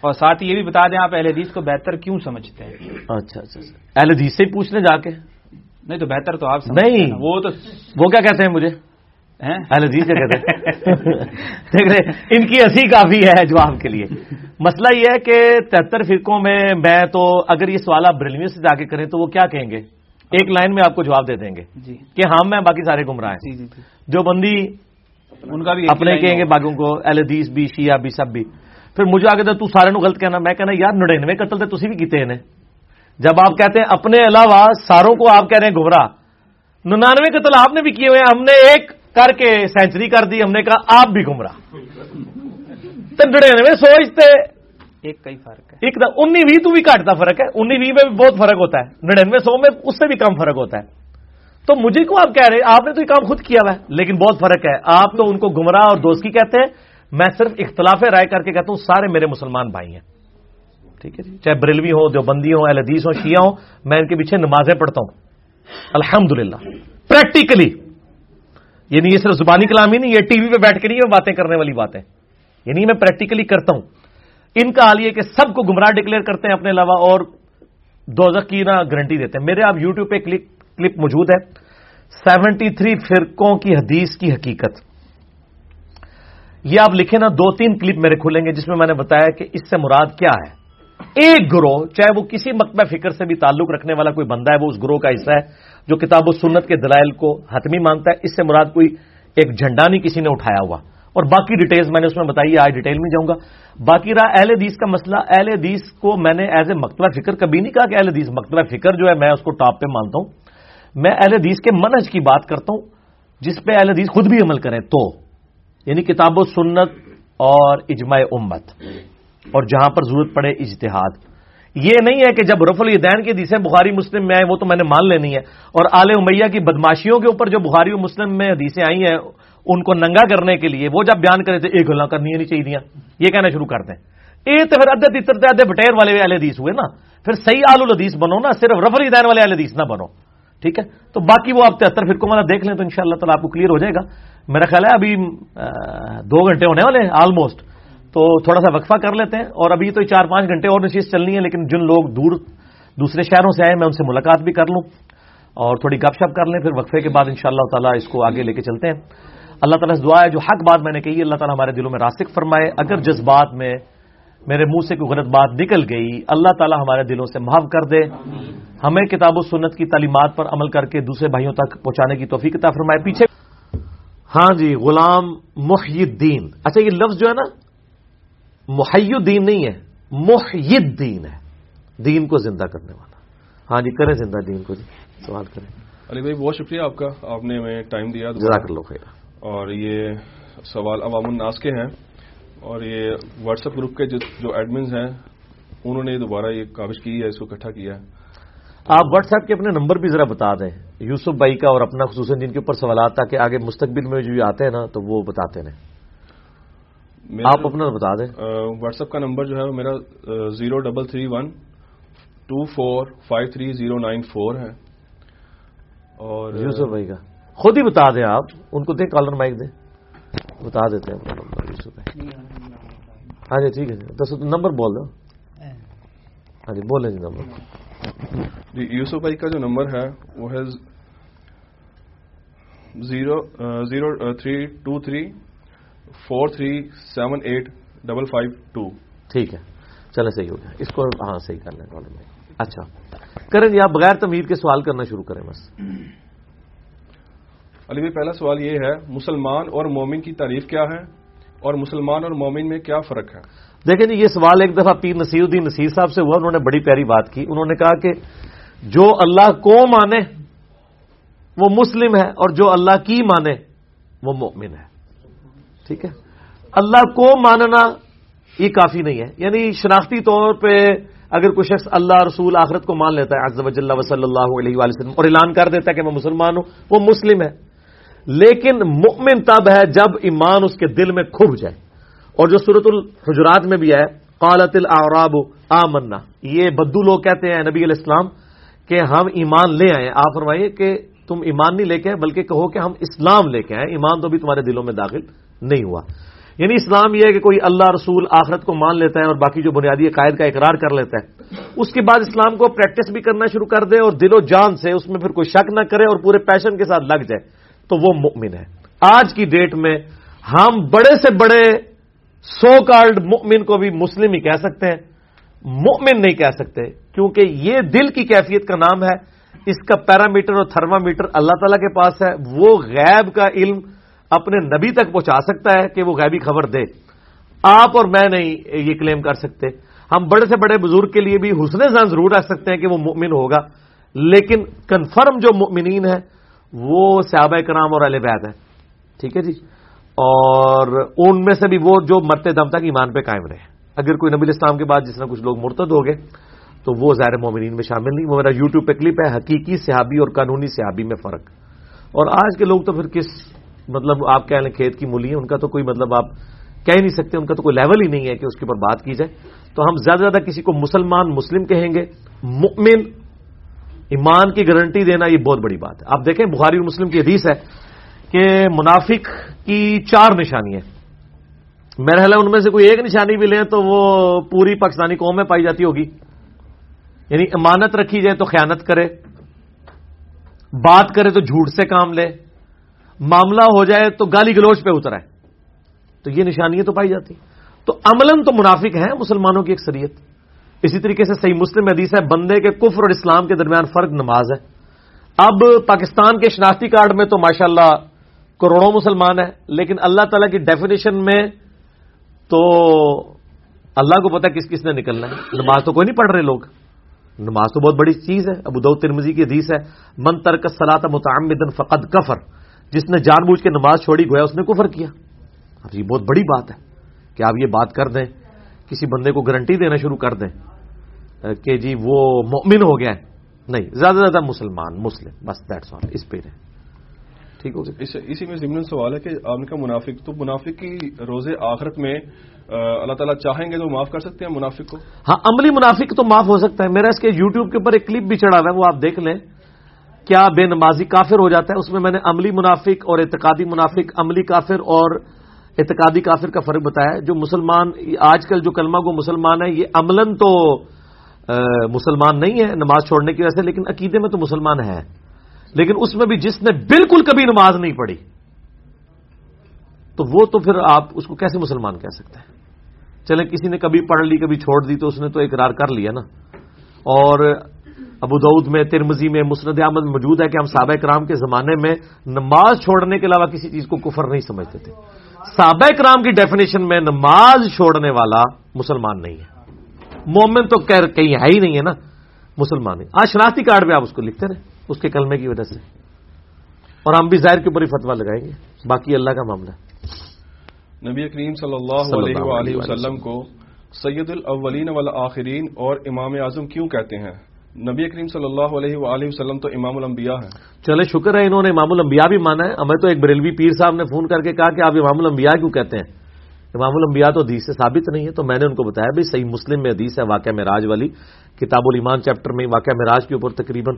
اور ساتھ یہ بھی بتا دیں آپ اہل حدیث کو بہتر کیوں سمجھتے ہیں؟ اچھا اچھا, اچھا۔ اہل حدیث سے پوچھ لیں جا کے۔ نہیں تو بہتر تو آپ نہیں۔ وہ تو وہ کیا کہتے ہیں مجھے؟ اہل حدیث کیا کہتے ہیں؟ ان کی ہنسی کافی ہے جواب کے لیے۔ مسئلہ یہ ہے کہ تہتر فرقوں میں میں تو اگر یہ سوال آپ بریلوی سے جا کے کریں تو وہ کیا کہیں گے؟ ایک لائن میں آپ کو جواب دے دیں گے جی۔ کہ ہاں میں باقی سارے گمراہ ہیں۔ جی، جی، جو بندی ان کا بھی اپنے کہیں گے باقیوں کو اہل حدیث بھی شیعہ بھی سب بھی۔ پھر مجھے آگے تو سارے نو غلط کہنا میں کہنا یار نڑینوے قتل تو تھی بھی کیتے ہیں جب آپ کہتے ہیں اپنے علاوہ ساروں کو آپ کہہ رہے ہیں گمراہ ننانوے قتل آپ نے بھی کیے ہوئے ہم نے ایک کر کے سینچری کر دی ہم نے کہا آپ بھی گمراہ۔ تو نڑینوے سوچتے ایک کئی فرق ہے۔ ایک انی بھی تو بھی کاٹتا فرق ہے انی بھی میں بھی بہت فرق ہوتا ہے۔ نڑینوے سو میں اس سے بھی کم فرق ہوتا ہے۔ تو مجھے کو آپ کہہ رہے آپ نے تو یہ کام خود کیا ہوا ہے۔ لیکن بہت فرق ہے۔ آپ تو ان کو گمراہ اور دوستی کہتے ہیں۔ میں صرف اختلاف رائے کر کے کہتا ہوں، سارے میرے مسلمان بھائی ہیں۔ ٹھیک ہے جی؟ چاہے بریلوی ہو دیوبندی ہو اہل حدیث ہو شیعہ ہو میں ان کے پیچھے نمازیں پڑھتا ہوں۔ الحمد للہ پریکٹیکلی یعنی یہ صرف زبانی کلام ہی نہیں، یہ ٹی وی پہ بیٹھ کے نہیں باتیں کرنے والی باتیں۔ یعنی میں پریکٹیکلی کرتا ہوں۔ ان کا حال یہ کہ سب کو گمراہ ڈکلیئر کرتے ہیں اپنے علاوہ اور دوزخ کی نا گارنٹی دیتے ہیں۔ میرے آپ یوٹیوب پہ کلپ موجود ہے۔ سیونٹی تھری فرقوں کی حدیث کی حقیقت۔ یہ آپ لکھیں نا، دو تین کلپ میرے کھلیں گے جس میں میں نے بتایا کہ اس سے مراد کیا ہے۔ ایک گروہ، چاہے وہ کسی مکبہ فکر سے بھی تعلق رکھنے والا کوئی بندہ ہے، وہ اس گروہ کا حصہ ہے جو کتاب و سنت کے دلائل کو حتمی مانتا ہے۔ اس سے مراد کوئی ایک جھنڈا نہیں کسی نے اٹھایا ہوا۔ اور باقی ڈیٹیلز میں نے اس میں بتائی، آج ڈیٹیل میں جاؤں گا۔ باقی رہا اہل حدیث کا مسئلہ۔ اہل حدیث کو میں نے ایز اے مکتبہ فکر، کبھی نہیں کہا کہ اہل حدیث مکتبہ فکر جو ہے میں اس کو ٹاپ پہ مانتا ہوں۔ میں اہل حدیث کے منج کی بات کرتا ہوں، جس پہ اہل حدیث خود بھی عمل کریں تو یعنی کتاب و سنت اور اجماع امت، اور جہاں پر ضرورت پڑے اجتہاد۔ یہ نہیں ہے کہ جب رف الدین کی حدیثیں بخاری مسلم میں آئیں، وہ تو میں نے مان لینی ہے اور آل امیہ کی بدماشیوں کے اوپر جو بخاری و مسلم میں حدیثیں آئی ہیں ان کو ننگا کرنے کے لیے وہ جب بیان کرے تھے ایک گلا کرنی نہیں چاہیے یہ کہنا شروع کرتے ہیں اے تو پھر ادھے تیترتے ادھے بٹیر والے اہل حدیث ہوئے نا۔ پھر صحیح آل الحدیث بنو نا، صرف رف الدین والے اہل حدیث نہ بنو۔ ٹھیک ہے؟ تو باقی وہ آپ تہتر فرقوں والا دیکھ لیں تو ان شاء اللہ تعالیٰ آپ کو کلیئر ہو جائے گا۔ میرا خیال ہے ابھی دو گھنٹے ہونے والے ہیں آلموسٹ تو تھوڑا سا وقفہ کر لیتے ہیں اور ابھی تو چار پانچ گھنٹے اور نشیز چلنی ہے لیکن جن لوگ دور دوسرے شہروں سے آئے میں ان سے ملاقات بھی کر لوں۔ اور تھوڑی گپ شپ کر لیں، پھر وقفے کے بعد ان شاء اللہ تعالیٰ اس کو آگے لے کے چلتے ہیں۔ اللہ تعالیٰ سے دعا ہے جو حق بات میں نے کہی اللہ تعالیٰ ہمارے دلوں میں راسک فرمائے۔ اگر جذبات میں میرے منہ سے کوئی غلط بات نکل گئی اللہ تعالیٰ ہمارے دلوں سے معاف کر دے۔ ہمیں کتاب و سنت کی تعلیمات پر عمل کر کے دوسرے بھائیوں تک پہنچانے کی توفیق عطا فرمائے۔ پیچھے ہاں جی غلام محی الدین اچھا یہ لفظ جو ہے نا محی الدین نہیں ہے محی الدین ہے۔ دین کو زندہ کرنے والا۔ ہاں جی کریں زندہ دین کو جی۔ سوال کریں۔ علی بھائی بہت شکریہ آپ کا۔ آپ نے ہمیں ٹائم دیا۔ جزاک اللہ خیر۔ اور یہ سوال عوام الناس کے ہیں اور یہ واٹس ایپ گروپ کے جو ایڈمنز ہیں انہوں نے دوبارہ یہ کاوش کی ہے اس کو اکٹھا کیا ہے۔ آپ واٹس ایپ کے اپنے نمبر بھی ذرا بتا دیں یوسف بھائی کا اور اپنا خصوصاً جن کے اوپر سوالات تاکہ آگے مستقبل میں جو آتے ہیں نا تو وہ بتاتے رہیں۔ آپ اپنا بتا دیں۔ واٹس ایپ کا نمبر جو ہے وہ میرا zero double three one two four five three zero nine four ہے۔ اور یوسف بھائی کا۔ خود ہی بتا دیں آپ۔ ان کو دیں کالر مائک دیں بتا دیتے ہیں۔ بھائی ہاں جی ٹھیک ہے۔ دس نمبر بول دو۔ ہاں جی بولیں جی نمبر۔ جی یوسف بھائی کا جو نمبر ہے وہ ہے zero zero three two three four three seven eight double five two. ٹھیک ہے۔ چلے صحیح ہو گیا۔ اس کو ہاں صحیح کر لیں۔ کالر میں اچھا۔ کریں جی آپ بغیر تمیر کے سوال کرنا شروع کریں بس۔ علی بھائی، پہلا سوال یہ ہے، مسلمان اور مومن کی تعریف کیا ہے؟ اور مسلمان اور مومن میں کیا فرق ہے؟ دیکھیں جی یہ سوال ایک دفعہ پیر نصیر الدین نصیر صاحب سے ہوا، انہوں نے بڑی پیاری بات کی۔ انہوں نے کہا کہ جو اللہ کو مانے وہ مسلم ہے، اور جو اللہ کی مانے وہ مومن ہے۔ ٹھیک ہے؟ اللہ کو ماننا یہ کافی نہیں ہے۔ یعنی شناختی طور پہ اگر کوئی شخص اللہ رسول آخرت کو مان لیتا ہے وجل وصلی اللہ علیہ وسلم، اور اعلان کر دیتا ہے کہ میں مسلمان ہوں، وہ مسلم ہے۔ لیکن مؤمن تب ہے جب ایمان اس کے دل میں کھب جائے۔ اور جو صورت الحجرات میں بھی ہے، قالت العراب آمنا۔ یہ بدو لوگ کہتے ہیں نبی علیہ السلام کہ ہم ایمان لے آئے آپ فرمائیے کہ تم ایمان نہیں لے کے آئے، بلکہ کہو کہ ہم اسلام لے کے آئے ایمان تو بھی تمہارے دلوں میں داخل نہیں ہوا۔ یعنی اسلام یہ ہے کہ کوئی اللہ رسول آخرت کو مان لیتا ہے اور باقی جو بنیادی عقائد کا اقرار کر لیتا ہے۔ اس کے بعد اسلام کو پریکٹس بھی کرنا شروع کر دے اور دل و جان سے اس میں پھر کوئی شک نہ کرے اور پورے پیشن کے ساتھ لگ جائے۔ تو وہ مؤمن ہے۔ آج کی ڈیٹ میں ہم بڑے سے بڑے سو کارڈ مؤمن کو بھی مسلم ہی کہہ سکتے ہیں۔ مؤمن نہیں کہہ سکتے، کیونکہ یہ دل کی کیفیت کا نام ہے۔ اس کا پیرامیٹر اور تھرما میٹر اللہ تعالیٰ کے پاس ہے۔ وہ غیب کا علم اپنے نبی تک پہنچا سکتا ہے کہ وہ غیبی خبر دے۔ آپ اور میں نہیں یہ کلیم کر سکتے۔ ہم بڑے سے بڑے بزرگ کے لیے بھی حسن زن ضرور رکھ سکتے ہیں کہ وہ مؤمن ہوگا۔ لیکن کنفرم جو مؤمنین ہے وہ صحابہ کرام اور بیت ہے ٹھیک ہے جی؟ اور ان میں سے بھی وہ جو مرتے دم تک ایمان پہ قائم رہے۔ اگر کوئی نبی اسلام کے بعد جس میں کچھ لوگ مرتد ہو گئے، تو وہ زائر مومنین میں شامل نہیں۔ وہ میرا یوٹیوب پہ کلپ ہے، حقیقی صحابی اور قانونی صحابی میں فرق۔ اور آج کے لوگ تو پھر کس مطلب آپ کہہ لیں کھیت کی مولی ہے ان کا تو کوئی مطلب آپ کہہ نہیں سکتے، ان کا تو کوئی لیول ہی نہیں ہے کہ اس کے اوپر بات کی جائے۔ تو ہم زیادہ زیادہ کسی کو مسلمان، مسلم کہیں گے، مؤمن ایمان کی گارنٹی دینا یہ بہت بڑی بات ہے۔ آپ دیکھیں بخاری اور مسلم کی حدیث ہے کہ منافق کی چار نشانی ہے میرا ہے ان میں سے کوئی ایک نشانی بھی لیں تو وہ پوری پاکستانی قوم میں پائی جاتی ہوگی۔ یعنی امانت رکھی جائے تو خیانت کرے، بات کرے تو جھوٹ سے کام لے، معاملہ ہو جائے تو گالی گلوچ پہ اتر آئے تو یہ نشانیاں تو پائی جاتی۔ تو عملاً تو منافق ہیں مسلمانوں کی اکثریت۔ اسی طریقے سے صحیح مسلم حدیث ہے، بندے کے کفر اور اسلام کے درمیان فرق نماز ہے۔ اب پاکستان کے شناختی کارڈ میں تو ماشاءاللہ کروڑوں مسلمان ہیں، لیکن اللہ تعالی کی ڈیفینیشن میں تو اللہ کو پتا کس کس نے نکلنا ہے۔ نماز تو کوئی نہیں پڑھ رہے لوگ۔ نماز تو بہت بڑی چیز ہے۔ ابو دو ترمزی کی حدیث ہے، من ترک سلاط متعمدن فقد کفر جس نے جان بوجھ کے نماز چھوڑی، گویا اس نے کفر کیا۔ اب یہ بہت بڑی بات ہے کہ آپ یہ بات کر دیں۔ کسی بندے کو گارنٹی دینا شروع کر دیں کہ جی وہ مومن ہو گیا ہے۔ نہیں زیادہ سے زیادہ مسلمان مسلم بس دیٹس آل اس پہ ٹھیک ہو گیا۔ اسی میں ضمن سوال ہے کہ آپ نے کہا منافق تو منافق کی روزے آخرت میں اللہ تعالیٰ چاہیں گے تو معاف کر سکتے ہیں منافق کو؟ ہاں عملی منافق تو معاف ہو سکتا ہے۔ میرا اس کے یوٹیوب کے اوپر ایک کلپ بھی چڑھا ہوا ہے وہ آپ دیکھ لیں۔ کیا بے نمازی کافر ہو جاتا ہے؟ اس میں میں نے عملی منافق اور اعتقادی منافق عملی کافر اور اعتقادی کافر کا فرق بتایا جو مسلمان، آج کل جو کلمہ کو مسلمان ہے، یہ عملاً تو مسلمان نہیں ہے نماز چھوڑنے کی وجہ سے، لیکن عقیدے میں تو مسلمان ہے۔ لیکن اس میں بھی جس نے بالکل کبھی نماز نہیں پڑھی، تو وہ تو پھر آپ اس کو کیسے مسلمان کہہ سکتے ہیں؟ چلے کسی نے کبھی پڑھ لی، کبھی چھوڑ دی، تو اس نے تو اقرار کر لیا نا۔ اور ابو دعود میں ترمزی میں، مسند احمد موجود ہے کہ ہم صحابہ کرام کے زمانے میں نماز چھوڑنے کے علاوہ کسی چیز کو کفر نہیں سمجھتے تھے۔ صحابہ کرام کی ڈیفینیشن میں نماز چھوڑنے والا مسلمان نہیں ہے۔ مومن تو کہیں ہے ہی نہیں ہے نا مسلمان آج شناختی کارڈ پہ آپ اس کو لکھتے رہے اس کے کلمے کی وجہ سے۔ اور ہم بھی ظاہر کے اوپر ہی فتوا لگائیں گے۔ باقی اللہ کا معاملہ۔ نبی کریم صلی اللہ علیہ وسلم کو سید الاولین والآخرین اور امام اعظم کیوں کہتے ہیں؟ نبی کریم صلی اللہ علیہ وآلہ وسلم تو امام الانبیاء ہیں۔ چلے، شکر ہے، انہوں نے امام الانبیاء بھی مانا ہے۔ ہمیں تو ایک بریلوی پیر صاحب نے فون کر کے کہا کہ آپ امام الانبیاء کیوں کہتے ہیں؟ امام الانبیاء تو حدیث سے ثابت نہیں ہے، تو میں نے ان کو بتایا، بھائی، صحیح مسلم میں حدیث ہے، واقعہ مراج والی۔ کتاب الایمان چیپٹر میں، واقعہ مراج کے اوپر تقریباً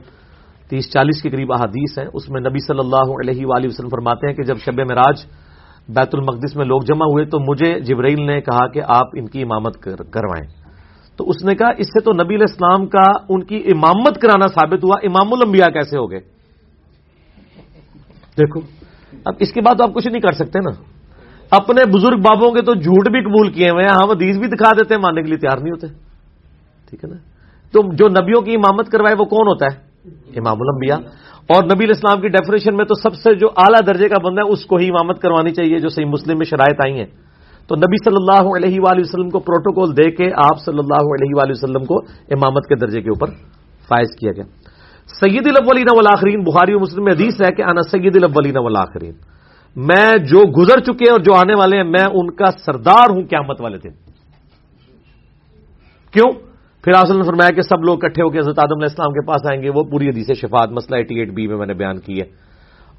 تیس چالیس کے قریب احادیث ہیں۔ اس میں نبی صلی اللہ علیہ وآلہ وسلم فرماتے ہیں کہ جب شب مراج بیت المقدس میں لوگ جمع ہوئے تو مجھے جبرائیل نے کہا کہ آپ ان کی امامت کروائیں۔ تو اس نے کہا، اس سے تو نبی علیہ السلام کا ان کی امامت کرانا ثابت ہوا، امام الانبیاء کیسے ہو گئے؟ دیکھو، اب اس کے بعد تو آپ کچھ نہیں کر سکتے نا۔ اپنے بزرگ بابوں کے تو جھوٹ بھی قبول کیے ہوئے ہیں ہاں، ہم حدیث بھی دکھا دیتے ہیں، ماننے کے لیے تیار نہیں ہوتے۔ ٹھیک ہے نا؟ تو جو نبیوں کی امامت کروائے، وہ کون ہوتا ہے؟ امام الانبیاء۔ اور نبی الاسلام کی ڈیفینیشن میں تو سب سے جو اعلیٰ درجے کا بندہ ہے، اس کو ہی امامت کروانی چاہیے، جو صحیح مسلم میں شرائط آئی ہیں۔ تو نبی صلی اللہ علیہ وآلہ وسلم کو پروٹوکول دے کے آپ صلی اللہ علیہ وآلہ وسلم کو امامت کے درجے کے اوپر فائز کیا گیا۔ سید الاولین والآخرین، بخاری و مسلم میں حدیث ہے کہ انا سید الاولین والآخرین۔ میں جو گزر چکے اور جو آنے والے ہیں، میں ان کا سردار ہوں، قیامت والے دن۔ کیوں؟ پھر آپ نے فرمایا کہ سب لوگ اکٹھے ہو کے حضرت آدم علیہ السلام کے پاس آئیں گے، وہ پوری حدیث شفاعت، مسئلہ ایٹی ایٹ بی میں میں نے بیان کی ہے۔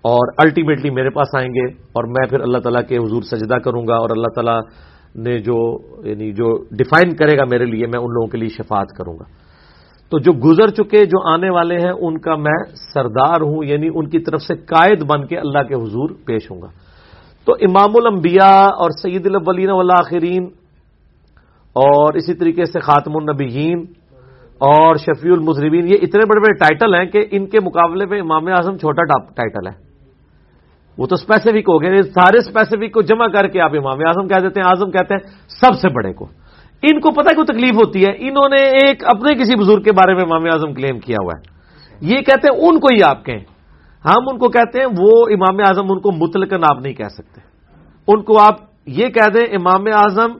اور الٹیمیٹلی میرے پاس آئیں گے اور میں پھر اللہ تعالیٰ کے حضور سجدہ کروں گا اور اللہ تعالیٰ نے جو یعنی جو ڈیفائن کرے گا میرے لیے میں ان لوگوں کے لیے شفاعت کروں گا۔ تو جو گزر چکے جو آنے والے ہیں ان کا میں سردار ہوں یعنی ان کی طرف سے قائد بن کے اللہ کے حضور پیش ہوں گا۔ تو امام الانبیاء اور سعید الاولین والآخرین اور اسی طریقے سے خاتم النبیین اور شفیع المضربین یہ اتنے بڑے بڑے ٹائٹل ہیں کہ ان کے مقابلے میں امام اعظم چھوٹا ٹائٹل ہے۔ وہ تو اسپیسیفک ہو گئے، سارے اسپیسیفک کو جمع کر کے آپ امام اعظم کہہ دیتے ہیں، اعظم کہتے ہیں، سب سے بڑے کو۔ ان کو پتہ کوئی تکلیف ہوتی ہے؟ انہوں نے ایک اپنے کسی بزرگ کے بارے میں امام اعظم کلیم کیا ہوا ہے۔ یہ کہتے ہیں، ان کو ہی آپ کہیں۔ ہم ان کو کہتے ہیں، وہ امام اعظم ان کو متلقن آپ نہیں کہہ سکتے۔ ان کو آپ یہ کہہ دیں، امام اعظم،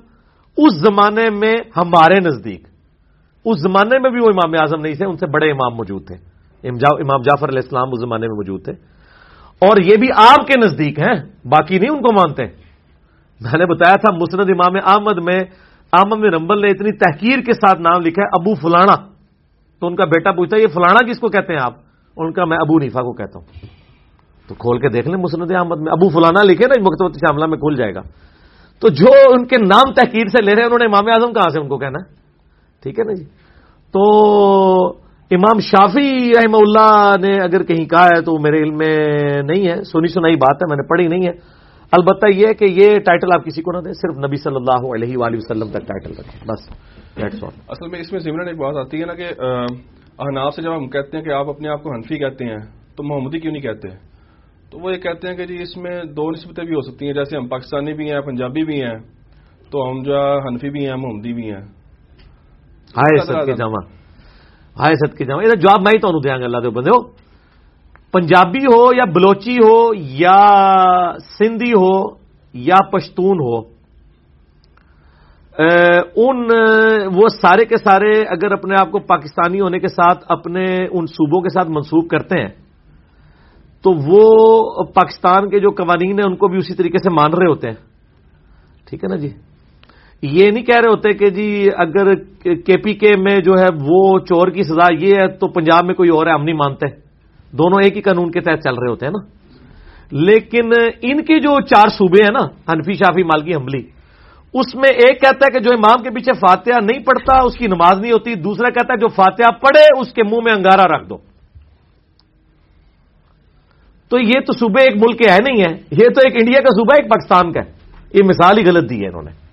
اس زمانے میں ہمارے نزدیک، اس زمانے میں بھی وہ امام اعظم نہیں تھے، ان سے بڑے امام موجود تھے۔ امام جعفر علیہ السلام اس زمانے میں موجود تھے۔ اور یہ بھی آپ کے نزدیک ہیں، باقی نہیں ان کو مانتے۔ میں نے بتایا تھا مسند امام احمد میں احمد میں رمبل نے اتنی تحقیر کے ساتھ نام لکھا ہے، ابو فلانا۔ تو ان کا بیٹا پوچھتا ہے، یہ فلانا کس کو کہتے ہیں آپ؟ ان کا میں ابو نیفا کو کہتا ہوں۔ تو کھول کے دیکھ لیں مسند احمد میں، ابو فلانا لکھے نا مکتبت شاملہ میں کھل جائے گا۔ تو جو ان کے نام تحقیر سے لے رہے ہیں، انہوں نے امام اعظم کہاں سے ان کو کہنا ٹھیک ہے نا جی؟ تو امام شافی رحمہ اللہ نے اگر کہیں کہا ہے تو میرے علم میں نہیں ہے سنی سنائی بات ہے میں نے پڑھی نہیں ہے۔ البتہ یہ ہے کہ یہ ٹائٹل آپ کسی کو نہ دیں صرف نبی صلی اللہ علیہ وآلہ وسلم تک ٹائٹل رکھیں بس. اصل میں اس میں ضمن ایک بات آتی ہے نا کہ احناف سے جب ہم کہتے ہیں کہ آپ اپنے آپ کو حنفی کہتے ہیں تو محمدی کیوں نہیں کہتے؟ تو وہ یہ کہتے ہیں کہ جی اس میں دو نسبتیں بھی ہو سکتی ہیں جیسے ہم پاکستانی بھی ہیں پنجابی بھی ہیں تو ہم جو حنفی بھی ہیں محمدی بھی ہیں۔ ہائے سد کے جامع یہ جواب میں ہی تمہیں دیا گا اللہ دے بندے ہو۔ پنجابی ہو یا بلوچی ہو یا سندھی ہو یا پشتون ہو۔ ان، وہ سارے کے سارے اگر اپنے آپ کو پاکستانی ہونے کے ساتھ اپنے ان صوبوں کے ساتھ منسوخ کرتے ہیں، تو وہ پاکستان کے جو قوانین ہیں، ان کو بھی اسی طریقے سے مان رہے ہوتے ہیں۔ ٹھیک ہے نا جی؟ یہ نہیں کہہ رہے ہوتے کہ جی اگر کے پی کے میں جو ہے وہ چور کی سزا یہ ہے تو پنجاب میں کوئی اور ہے، ہم نہیں مانتے۔ دونوں ایک ہی قانون کے تحت چل رہے ہوتے ہیں نا۔ لیکن ان کے جو چار صوبے ہیں نا، حنفی، شافی، مالکی، حملی، اس میں ایک کہتا ہے کہ جو امام کے پیچھے فاتحہ نہیں پڑھتا، اس کی نماز نہیں ہوتی، دوسرا کہتا ہے جو فاتحہ پڑھے، اس کے منہ میں انگارا رکھ دو۔ تو یہ تو صوبے ایک ملک کے ہے نہیں ہے؟ یہ تو ایک انڈیا کا صوبہ ایک پاکستان کا ہے۔ یہ مثال ہی غلط دی ہے انہوں نے۔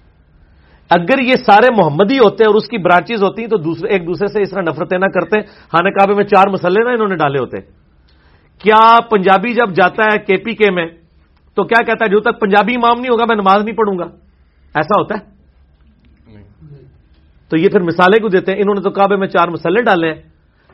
اگر یہ سارے محمدی ہوتے ہیں اور اس کی برانچز ہوتی ہیں تو دوسرے ایک دوسرے سے اس طرح نفرتیں نہ کرتے۔ ہانے کعبے میں چار مسئلے نہ انہوں نے ڈالے ہوتے۔ کیا پنجابی جب جاتا ہے کے پی کے میں تو کیا کہتا ہے جو تک پنجابی امام نہیں ہوگا میں نماز نہیں پڑھوں گا؟ ایسا ہوتا ہے؟ تو یہ پھر مثالیں کو دیتے ہیں؟ انہوں نے تو کعبے میں چار مسلے ڈالے ہیں۔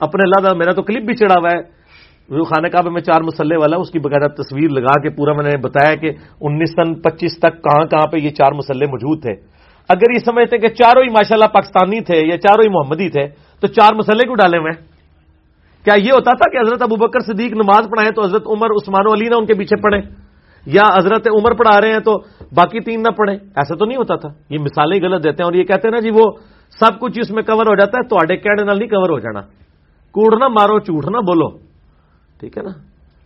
اپنے اللہ میرا تو کلپ بھی چڑھا ہوا ہے۔ جو خانہ کعبے میں چار مسلے والا، اس کی باقاعدہ تصویر لگا کے پورا میں نے بتایا کہ انیس سن پچیس تک کہاں کہاں پہ یہ چار مسلے موجود تھے۔ اگر یہ سمجھتے ہیں کہ چاروں ہی ماشاء اللہ پاکستانی تھے یا چاروں ہی محمدی تھے، تو چار مسلے کو ڈالے میں کیا یہ ہوتا تھا کہ حضرت ابو بکر صدیق نماز پڑھائے تو حضرت عمر، عثمان علی نے ان کے پیچھے پڑھے یا حضرت عمر پڑھا رہے ہیں تو باقی تین نہ پڑھیں؟ ایسا تو نہیں ہوتا تھا۔ یہ مثالیں غلط دیتے ہیں اور یہ کہتے ہیں نا جی وہ سب کچھ اس میں کور ہو جاتا ہے، تو کہنے نہیں کور ہو جانا۔ کوڑ نہ مارو، جھوٹ نہ بولو۔ ٹھیک ہے نا؟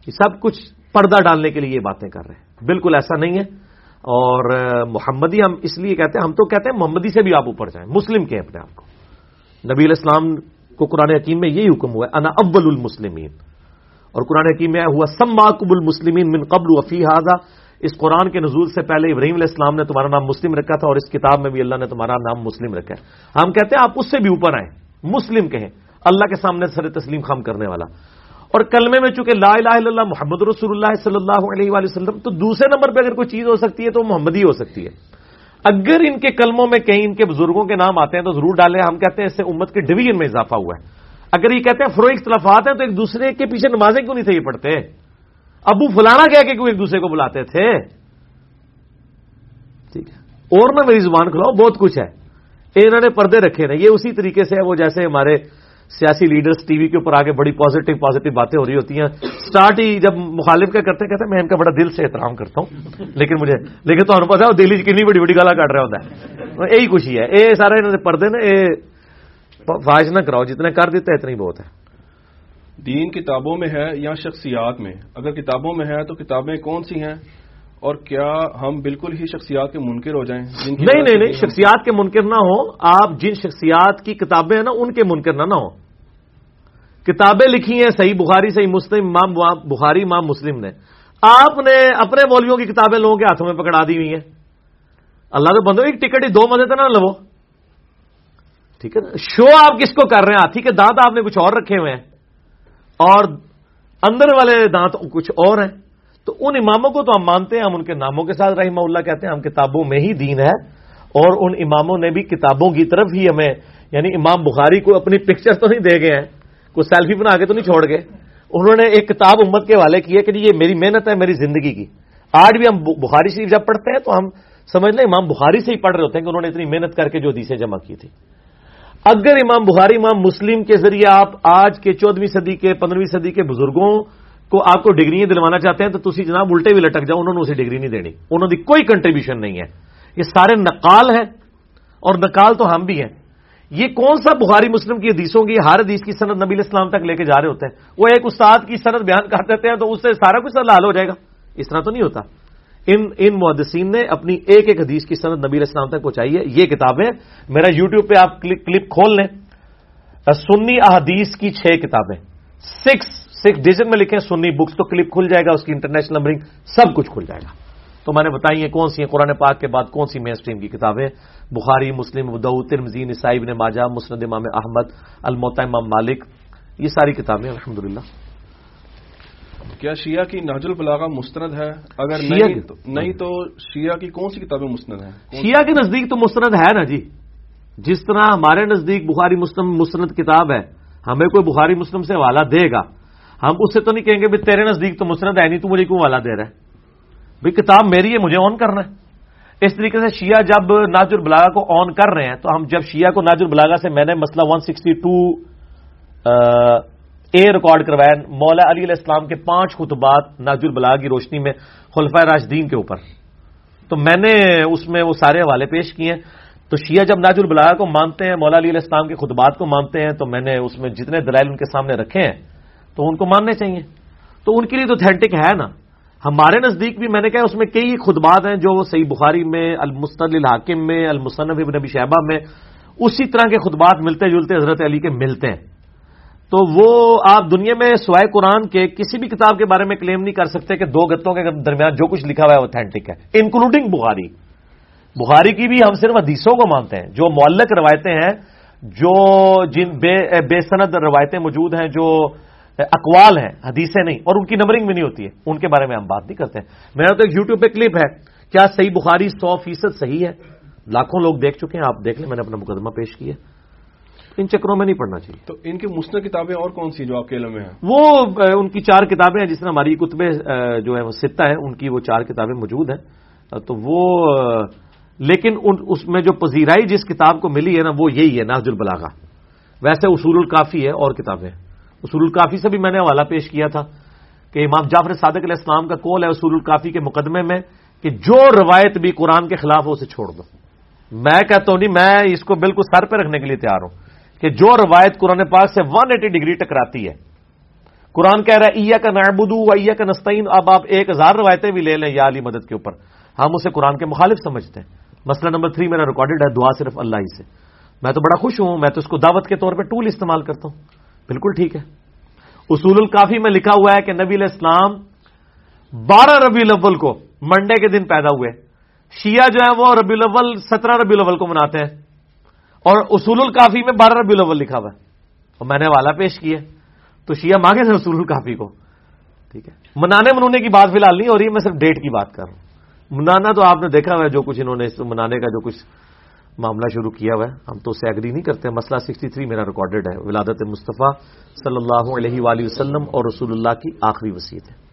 یہ سب کچھ پردہ ڈالنے کے لیے یہ باتیں کر رہے ہیں۔ بالکل ایسا نہیں ہے۔ اور محمدی ہم اس لیے کہتے ہیں، ہم تو کہتے ہیں محمدی سے بھی آپ اوپر جائیں، مسلم کے اپنے آپ کو۔ نبی علیہ السلام کو قرآن حکیم میں یہی حکم ہوا ہے، انا اول المسلمین۔ اور قرآن حکیم میں ہوا سما قب المسلمین من قبل وفی حاضہ اس قرآن کے نزول سے پہلے ابراہیم علیہ السلام نے تمہارا نام مسلم رکھا تھا اور اس کتاب میں بھی اللہ نے تمہارا نام مسلم رکھا ہے۔ ہم کہتے ہیں آپ اس سے بھی اوپر آئیں، مسلم کہیں۔ اللہ کے سامنے سر تسلیم خام کرنے والا۔ اور کلمے میں چونکہ لا الہ الا اللہ محمد رسول اللہ صلی اللہ علیہ وآلہ وسلم، تو دوسرے نمبر پہ اگر کوئی چیز ہو سکتی ہے تو محمد ہی ہو سکتی ہے۔ اگر ان کے کلموں میں کہیں ان کے بزرگوں کے نام آتے ہیں تو ضرور ڈالیں۔ ہم کہتے ہیں اس سے امت کے ڈویژن میں اضافہ ہوا ہے۔ اگر یہ کہتے ہیں فروغ اختلافات ہیں تو ایک دوسرے کے پیچھے نمازیں کیوں نہیں تھے یہ پڑھتے؟ ابو فلانا کہہ کے کیوں ایک دوسرے کو بلاتے تھے؟ ٹھیک ہے۔ اور نہ میری زبان کھلاؤ بہت کچھ ہے۔ انہوں نے پردے رکھے نا یہ اسی طریقے سے ہے، وہ جیسے ہمارے سیاسی لیڈرز ٹی وی کے اوپر آگے بڑی پازیٹو پازیٹو باتیں ہو رہی ہوتی ہیں۔ سٹارٹ ہی جب مخالف کیا کرتے کہتے ہیں میں ان کا بڑا دل سے احترام کرتا ہوں۔ لیکن مجھے لیکن تو پتا ہے دہلی کنی بڑی بڑی گالا کاٹ رہا ہوتا ہے۔ یہی کچھ ہی ہے۔ یہ سارا انہوں نے پردے نا یہ فائج نہ کراؤ، جتنے کر دیتے اتنی بہت ہے۔ دین کتابوں میں ہے یا شخصیات میں؟ اگر کتابوں میں ہے تو کتابیں کون سی ہیں؟ اور کیا ہم بالکل ہی شخصیات کے منکر ہو جائیں؟ نہیں نہیں نہیں شخصیات کے منکر نہ ہو آپ جن شخصیات کی کتابیں ہیں نا ان کے منکر نہ نہ ہو کتابیں لکھی ہیں صحیح بخاری صحیح مسلم امام بخاری امام مسلم نے۔ آپ نے اپنے مولویوں کی کتابیں لوگوں کے ہاتھوں میں پکڑا دی ہوئی ہیں۔ اللہ تو بندو ایک ٹکٹ ہی دو مزے تو نہ لو۔ ٹھیک ہے نا؟ شو آپ کس کو کر رہے ہیں؟ ہاتھی کے دانت آپ نے کچھ اور رکھے ہوئے ہیں۔ اور اندر والے دانت کچھ اور ہیں۔ تو ان اماموں کو تو ہم مانتے ہیں، ہم ان کے ناموں کے ساتھ رحمہ اللہ کہتے ہیں، ہم کتابوں میں ہی دین ہے۔ اور ان اماموں نے بھی کتابوں کی طرف ہی ہمیں یعنی امام بخاری کو اپنی پکچر تو نہیں دے گئے ہیں، کوئی سیلفی بنا کے تو نہیں چھوڑ گئے۔ انہوں نے ایک کتاب امت کے والے کی ہے کہ جی، یہ میری محنت ہے، میری زندگی کی۔ آج بھی ہم بخاری شریف جب پڑھتے ہیں تو ہم سمجھ لیں، امام بخاری سے ہی پڑھ رہے ہوتے ہیں کہ انہوں نے اتنی محنت کر کے جو حدیثیں جمع کی تھی اگر امام بخاری، امام مسلم کے ذریعے آپ آج کے چودہویں صدی کے پندرہویں صدی کے بزرگوں کو آپ کو ڈگریاں دلوانا چاہتے ہیں تو تھی جناب الٹے بھی لٹک جاؤ، انہوں نے اسے ڈگری نہیں دینی۔ انہوں نے کوئی کنٹریبیوشن نہیں ہے۔ یہ سارے نقال ہیں اور نقال تو ہم بھی ہیں۔ یہ کون سا بخاری مسلم کی حدیثوں کی، ہر حدیث کی صنعت نبی اسلام تک لے کے جا رہے ہوتے ہیں۔ وہ ایک استاد کی صنعت بیان کر دیتے ہیں تو اس سے سارا کچھ حل ہو جائے گا۔ اس طرح تو نہیں ہوتا۔ ان ان محدثین نے اپنی ایک ایک حدیث کی صنعت نبی اسلام تک پہنچائی ہے۔ یہ کتابیں میرا یوٹیوب پہ آپ کلپ کھول لیں۔ سنی احادیث کی چھ کتابیں۔ سکس سکس ڈیزن میں لکھیں سنی بکس تو کلپ کھل جائے گا اس کی انٹرنیشنل نمبرنگ سب کچھ کھل جائے گا۔ تو میں نے بتائی ہیں کون سی ہیں قرآن پاک کے بعد کون سی مین اسٹریم کی کتابیں؟ بخاری مسلم ترمزی نسائی بن ماجہ مسند امام احمد الموتا امام مالک یہ ساری کتابیں الحمد للہ کیا شیعہ کی ناج البلاغہ مستند ہے؟ اگر نہیں؟ تو نہیں تو شیعہ کی کون سی کتابیں مستند ہیں؟ شیعہ کے نزدیک تو مستند ہے نا جی۔ جس طرح ہمارے نزدیک بخاری مسلم مستند کتاب ہے ہمیں کوئی بخاری مسلم سے حوالہ دے گا۔ ہم اس سے تو نہیں کہیں گے بھی تیرے نزدیک تو مستند ہے نہیں، تو مجھے کیوں حوالہ دے رہا ہے؟ بھائی کتاب میری ہے، مجھے آن کرنا ہے۔ اس طریقے سے شیعہ جب ناج البلاغا کو آن کر رہے ہیں، تو ہم جب شیعہ کو ناج البلاغا سے میں نے مسئلہ 162 اے ریکارڈ کروایا، مولا علی علیہ السلام کے پانچ خطبات ناج البلاغا کی روشنی میں خلفۂ راشدین کے اوپر۔ تو میں نے اس میں وہ سارے حوالے پیش کیے ہیں۔ تو شیعہ جب ناج البلاغا کو مانتے ہیں، مولا علی علیہ السلام کے خطبات کو مانتے ہیں، تو میں نے اس میں جتنے دلائل ان کے سامنے رکھے ہیں تو ان کو ماننے چاہیے۔ تو ان کے لیے تو تھینٹک ہے نا۔ ہمارے نزدیک بھی میں نے کہا اس میں کئی خطبات ہیں جو صحیح بخاری میں المستل الحاکم میں، المصنف ابن نبی شہبہ میں، اسی طرح کے خطبات ملتے جلتے حضرت علی کے ملتے ہیں۔ تو وہ آپ دنیا میں سوائے قرآن کے کسی بھی کتاب کے بارے میں کلیم نہیں کر سکتے کہ دو گتوں کے درمیان جو کچھ لکھا ہوا ہے اوتھینٹک ہے انکلوڈنگ بخاری۔ بخاری کی بھی ہم صرف حدیثوں کو مانتے ہیں، جو معلق روایتیں ہیں، جو جن بے بے سند روایتیں موجود ہیں، جو اقوال ہیں حدیثیں نہیں اور ان کی نمبرنگ بھی نہیں ہوتی ہے۔ ان کے بارے میں ہم بات نہیں کرتے میرا تو ایک یوٹیوب پہ کلپ ہے۔ کیا صحیح بخاری سو فیصد صحیح ہے؟ لاکھوں لوگ دیکھ چکے ہیں آپ دیکھ لیں میں نے اپنا مقدمہ پیش کیا۔ ان چکروں میں نہیں پڑنا چاہیے۔ تو ان کی مستند کتابیں اور کون سی جو آپ کے علم میں ہیں؟ وہ ان کی چار کتابیں ہیں جس میں ہماری کتب جو ہے وہ ستہ ہے ان کی وہ چار کتابیں موجود ہیں۔ تو وہ لیکن ان- اس میں جو پذیرائی جس کتاب کو ملی ہے نا وہ یہی ہے ناز البلاغا ویسے اصول الکافی ہے اور کتابیں۔ اصول الکافی سے بھی میں نے حوالہ پیش کیا تھا کہ امام جعفر صادق علیہ السلام کا کول ہے اصول الکافی کے مقدمے میں کہ جو روایت بھی قرآن کے خلاف ہو اسے چھوڑ دو۔ میں کہتا ہوں نہیں، میں اس کو بالکل سر پہ رکھنے کے لیے تیار ہوں کہ جو روایت قرآن پاک سے ون ایٹی ڈگری ٹکراتی ہے۔ قرآن کہہ رہا ہے ایا کا نعبدو ایا کا نستعین اب آپ ایک ہزار روایتیں بھی لے لیں یا علی مدد کے اوپر۔ ہم اسے قرآن کے مخالف سمجھتے ہیں۔ مسئلہ نمبر تھری میرا ریکارڈڈ ہے، دعا صرف اللہ ہی سے۔ میں تو بڑا خوش ہوں، میں تو اس کو دعوت کے طور پہ ٹول استعمال کرتا ہوں۔ بالکل ٹھیک ہے۔ اصول الکافی میں لکھا ہوا ہے کہ نبی علیہ السلام بارہ ربی الاول کو منڈے کے دن پیدا ہوئے۔ شیعہ جو ہے وہ ربی الاول، سترہ ربی الاول کو مناتے ہیں۔ اور اصول الکافی میں بارہ ربی الاول لکھا ہوا ہے۔ اور میں نے حوالہ پیش کیا تو شیعہ مانگے تھے اصول الکافی کو۔ ٹھیک ہے۔ منانے منونے کی بات فی الحال نہیں ہو رہی، میں صرف ڈیٹ کی بات کر رہا ہوں۔ منانا تو آپ نے دیکھا ہوا ہے، جو کچھ انہوں نے منانے کا جو کچھ معاملہ شروع کیا ہوا ہے۔ ہم تو اسے ایگری نہیں کرتے۔ مسئلہ سکسٹی تھری میرا ریکارڈڈ ہے۔ ولادت مصطفیٰ صلی اللہ علیہ وآلہ وسلم اور رسول اللہ کی آخری وصیت ہے۔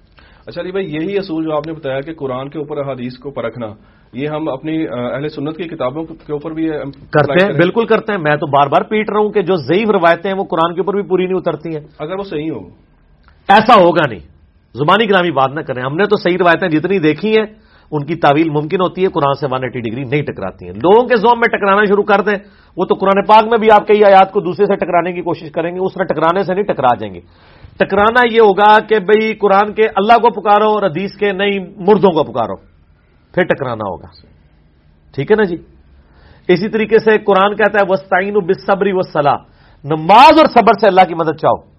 اچھا علی بھائی یہی اصول جو آپ نے بتایا کہ قرآن کے اوپر حدیث کو پرکھنا یہ ہم اپنی اہ، اہل سنت کی کتابوں کے اوپر بھی کرتے ہیں؟ بالکل کرتے ہیں۔ میں تو بار بار پیٹ رہا ہوں کہ جو ضعیف روایتیں ہیں وہ قرآن کے اوپر بھی پوری نہیں اترتی ہیں۔ اگر وہ صحیح ہو ایسا ہوگا نہیں۔ زبانی کلامی بات نہ کریں۔ ہم نے تو صحیح روایتیں جتنی دیکھی ہیں ان کی تعویل ممکن ہوتی ہے، قرآن سے ون ایٹی ڈگری نہیں ٹکراتی ہیں۔ لوگوں کے زوم میں ٹکرانا شروع کر دیں، وہ تو قرآن پاک میں بھی آپ کئی آیات کو دوسرے سے ٹکرانے کی کوشش کریں گے، اس طرح ٹکرانے سے نہیں ٹکرا جائیں گے۔ ٹکرانا یہ ہوگا کہ بھئی قرآن کے اللہ کو پکارو اور حدیث کے نہیں، مردوں کو پکارو۔ پھر ٹکرانا ہوگا۔ ٹھیک ہے نا جی؟ اسی طریقے سے قرآن کہتا ہے وسطین بصبری وسلح نماز اور صبر سے اللہ کی مدد چاہو۔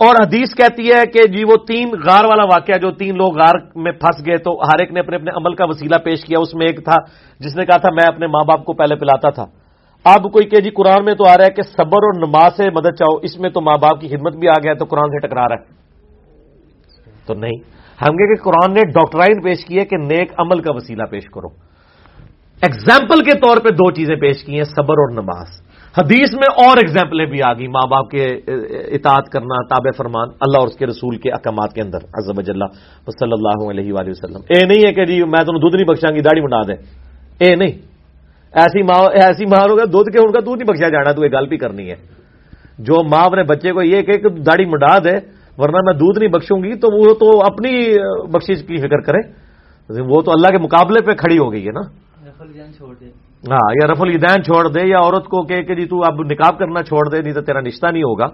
اور حدیث کہتی ہے کہ جی وہ تین غار والا واقعہ جو تین لوگ غار میں پھنس گئے تو ہر ایک نے اپنے اپنے عمل کا وسیلہ پیش کیا۔ اس میں ایک تھا جس نے کہا تھا میں اپنے ماں باپ کو پہلے پلاتا تھا۔ اب کوئی کہ جی قرآن میں تو آ رہا ہے کہ صبر اور نماز سے مدد چاہو، اس میں تو ماں باپ کی خدمت بھی آ گیا تو قرآن سے ٹکرا رہا ہے۔ تو نہیں۔ ہم کہ قرآن نے ڈاکٹرائن پیش کی ہے کہ نیک عمل کا وسیلہ پیش کرو۔ ایگزامپل کے طور پہ دو چیزیں پیش کی ہیں، صبر اور نماز۔ حدیث میں اور ایگزامپلیں بھی آ گئی ماں باپ کے اطاعت کرنا، تابع فرمان، اللہ اور اس کے رسول کے احکامات کے اندر عزب اللہ صلی اللہ علیہ وآلہ وسلم۔ اے نہیں ہے کہ جی میں تمہیں دودھ نہیں بخشاں گی، داڑھی بنا دے اے نہیں۔ ایسی ماں ایسی ماں ہوگا دودھ کے ان کا دودھ نہیں بخشا جانا، تو یہ گل بھی کرنی ہے۔ جو ماں اپنے بچے کو یہ کہ داڑھی مڈا دے، ورنہ میں دودھ نہیں بخشوں گی، تو وہ تو اپنی بخشش کی فکر کرے۔ وہ تو اللہ کے مقابلے پہ کھڑی ہو گئی ہے نا۔ ہاں یا رف الدین چھوڑ دے، یا عورت کو کہ کہ جی تو اب نکاب کرنا چھوڑ دے، نہیں تو تیرا رشتہ نہیں ہوگا۔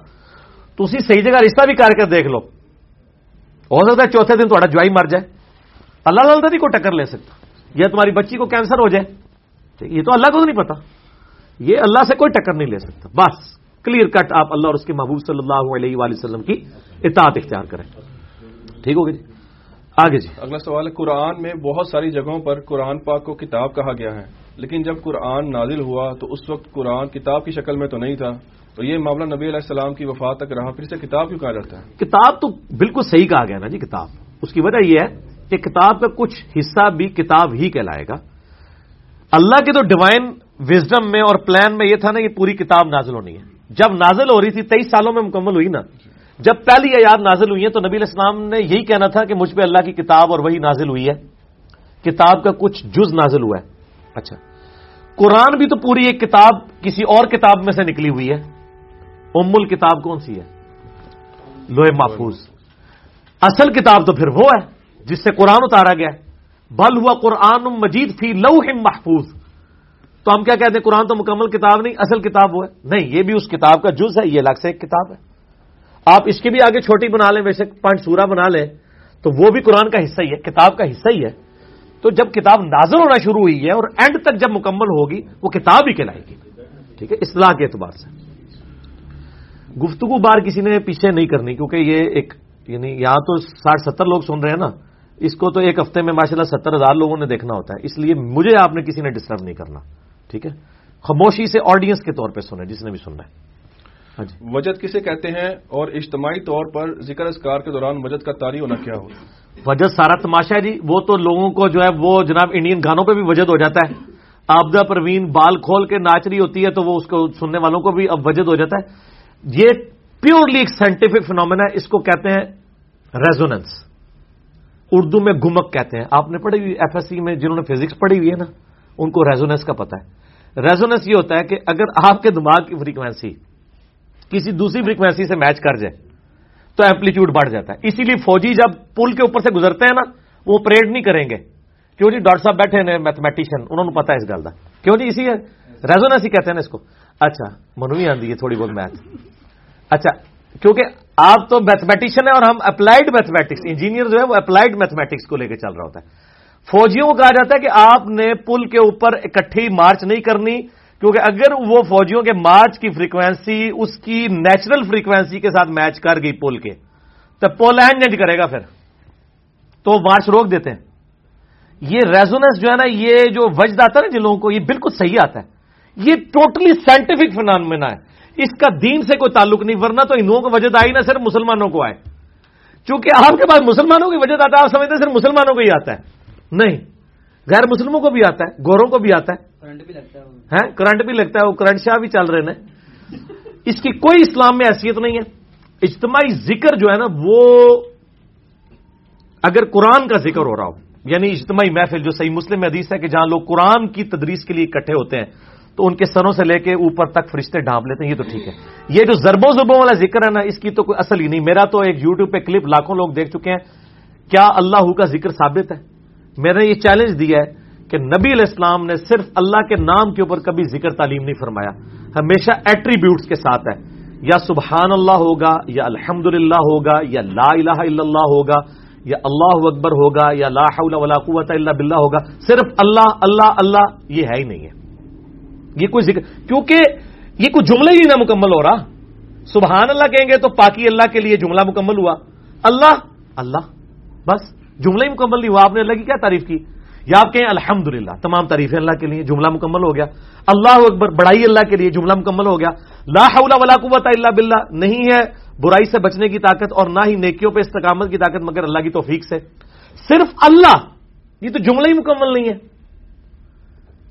تو اسی صحیح جگہ رشتہ بھی کر کے دیکھ لو۔ ہو سکتا ہے چوتھے دن تھوڑا جوائی مر جائے۔ اللہ اللہ نہیں کو ٹکر لے سکتا۔ یا تمہاری بچی کو کینسر ہو جائے۔ یہ تو اللہ کو تو نہیں پتا۔ یہ اللہ سے کوئی ٹکر نہیں لے سکتا۔ بس کلیئر کٹ آپ اللہ اور اس کے محبوب صلی اللہ علیہ وآلہ وسلم کی اطاعت اختیار کریں۔ ٹھیک ہوگی جی؟ آگے جی۔ اگلا سوال ہے، قرآن میں بہت ساری جگہوں پر قرآن پاک کو کتاب کہا گیا ہے۔ لیکن جب قرآن نازل ہوا تو اس وقت قرآن کتاب کی شکل میں تو نہیں تھا، تو یہ معاملہ نبی علیہ السلام کی وفات تک رہا، پھر اسے کتاب کیوں کہا جاتا ہے؟ کتاب تو بالکل صحیح کہا گیا نا جی کتاب۔ اس کی وجہ یہ ہے کہ کتاب کا کچھ حصہ بھی کتاب ہی کہلائے گا۔ اللہ کے تو ڈیوائن وزڈم میں اور پلان میں یہ تھا نا، یہ پوری کتاب نازل ہونی ہے۔ جب نازل ہو رہی تھی، تیئیس سالوں میں مکمل ہوئی نا۔ جب پہلی آیات نازل ہوئی ہے تو نبی علیہ السلام نے یہی کہنا تھا کہ مجھ پہ اللہ کی کتاب اور وہی نازل ہوئی ہے۔ کتاب کا کچھ جز نازل ہوا ہے۔ اچھا۔ قرآن بھی تو پوری ایک کتاب کسی اور کتاب میں سے نکلی ہوئی ہے۔ ام الکتاب کون سی ہے؟ لوہے محفوظ۔ اصل کتاب تو پھر وہ ہے جس سے قرآن اتارا گیا بل ہوا قرآن مجید فی لوح محفوظ۔ تو ہم کیا کہتے ہیں؟ قرآن تو مکمل کتاب نہیں، اصل کتاب وہ ہے۔ نہیں، یہ بھی اس کتاب کا جز ہے، یہ الگ سے ایک کتاب ہے۔ آپ اس کی بھی آگے چھوٹی بنا لیں ویسے پانچ سورہ بنا لیں، تو وہ بھی قرآن کا حصہ ہی ہے، کتاب کا حصہ ہی ہے۔ تو جب کتاب نازل ہونا شروع ہوئی ہے اور اینڈ تک جب مکمل ہوگی، وہ کتاب ہی کہلائے گی۔ ٹھیک ہے؟ اصلاح کے اعتبار سے۔ گفتگو بار کسی نے پیچھے نہیں کرنی، کیونکہ یہ ایک یعنی یہاں تو ساٹھ ستر لوگ سن رہے ہیں نا، اس کو تو ایک ہفتے میں ماشاء اللہ ستر ہزار لوگوں نے دیکھنا ہوتا ہے، اس لیے مجھے آپ نے کسی نے ڈسٹرب نہیں کرنا۔ ٹھیک ہے؟ خاموشی سے آڈینس کے طور پہ سنیں، جس نے بھی سننا ہے۔ ہاں جی۔ وجد کسے کہتے ہیں اور اجتماعی طور پر ذکر اذکار کے دوران وجد کا تاری ہونا کیا ہو وجد سارا تماشا ہے جی وہ تو لوگوں کو جو ہے، وہ جناب انڈین گانوں پہ بھی وجد ہو جاتا ہے۔ آبدہ پروین بال کھول کے ناچ رہی ہوتی ہے تو وہ اس کو سننے والوں کو بھی اب وجد ہو جاتا ہے۔ یہ پیورلی ایک سائنٹیفک فنومنا ہے، اس کو کہتے ہیں ریزوننس اردو میں گمک کہتے ہیں۔ آپ نے پڑھی ہوئی ایف ایس سی میں جنہوں نے فزکس پڑھی ہوئی ہے نا، ان کو ریزوننس کا پتا ہے۔ ریزوننس یہ ہوتا ہے کہ اگر آپ کے دماغ کی فریکوینسی کسی دوسری فریکوینسی سے میچ کر جائے تو ایمپلیٹیوڈ بڑھ جاتا ہے۔ اسی لیے فوجی جب پل کے اوپر سے گزرتے ہیں نا، وہ پریڈ نہیں کریں گے۔ کیوں جی؟ ڈاکٹر صاحب بیٹھے ہیں میتھمیٹیشین انہوں نے پتا ہے اس گل کا کیوں جی؟ اسی ہے۔ ریزوننس ہی کہتے ہیں نا اس کو۔ اچھا منوی آندی ہے تھوڑی بہت میتھ اچھا کیونکہ آپ تو میتھمیٹیشین ہے اور ہم اپلائڈ میتھمیٹکس انجینئر جو ہے وہ اپلائڈ میتھمیٹکس کو لے کے چل رہا ہوتا ہے۔ فوجیوں کو کہا جاتا ہے کہ آپ نے پل کے اوپر اکٹھی مارچ نہیں کرنی۔ کیونکہ اگر وہ فوجیوں کے مارچ کی فریکوینسی اس کی نیچرل فریکوینسی کے ساتھ میچ کر گئی پل کے، تو پول اینج کرے گا پھر۔ تو مارچ روک دیتے ہیں۔ یہ ریزونس جو ہے نا، یہ جو وجد آتا ہے نا جن لوگوں کو، یہ بالکل صحیح آتا ہے۔ یہ ٹوٹلی سائنٹیفک فنامنا ہے۔ اس کا دین سے کوئی تعلق نہیں، ورنہ تو ہندوؤں کو وجد آئی نہ صرف مسلمانوں کو آئے۔ چونکہ آپ کے پاس مسلمانوں کی وجہ آتا ہے، آپ سمجھتے ہیں صرف مسلمانوں کو ہی آتا ہے۔ نہیں، غیر مسلموں کو بھی آتا ہے، گوروں کو بھی آتا ہے۔ ہے کرنٹ بھی لگتا ہے وہ کرنٹ شاہ بھی چل رہے ہیں اس کی کوئی اسلام میں حیثیت نہیں ہے اجتماعی ذکر جو ہے نا وہ اگر قرآن کا ذکر ہو رہا ہو یعنی اجتماعی محفل جو صحیح مسلم حدیث ہے کہ جہاں لوگ قرآن کی تدریس کے لیے اکٹھے ہوتے ہیں تو ان کے سروں سے لے کے اوپر تک فرشتے ڈھانپ لیتے ہیں یہ تو ٹھیک ہے یہ جو زربوں زربوں والا ذکر ہے نا اس کی تو کوئی اصل ہی نہیں میرا تو ایک یوٹیوب پہ کلپ لاکھوں لوگ دیکھ چکے ہیں کیا اللہ کا ذکر ثابت ہے میں نے یہ چیلنج دیا ہے کہ نبی علیہ السلام نے صرف اللہ کے نام کے اوپر کبھی ذکر تعلیم نہیں فرمایا۔ ہمیشہ ایٹریبیوٹس کے ساتھ ہے۔ یا سبحان اللہ ہوگا، یا الحمد ہوگا، یا لا الہ الا اللہ ہوگا، یا اللہ اکبر ہوگا، یا لا حول ولا قوت الا باللہ ہوگا۔ صرف اللہ اللہ اللہ، یہ ہے ہی نہیں ہے۔ یہ کوئی ذکر، کیونکہ یہ کوئی جملہ ہی نہ مکمل ہو رہا۔ سبحان اللہ کہیں گے تو پاکی اللہ کے لیے جملہ مکمل ہوا۔ اللہ اللہ، بس، جملہ ہی مکمل نہیں ہوا۔ آپ نے اللہ کی کیا تعریف کی؟ یا آپ کہیں الحمد تمام تعریفیں اللہ کے لیے، جملہ مکمل ہو گیا۔ اللہ اکبر، بڑائی اللہ کے لیے، جملہ مکمل ہو گیا۔ لا حول ولا قوت الا باللہ، نہیں ہے برائی سے بچنے کی طاقت اور نہ ہی نیکیوں پہ استقامت کی طاقت، مگر اللہ کی توفیق سے۔ صرف اللہ، یہ تو جملہ ہی مکمل نہیں ہے۔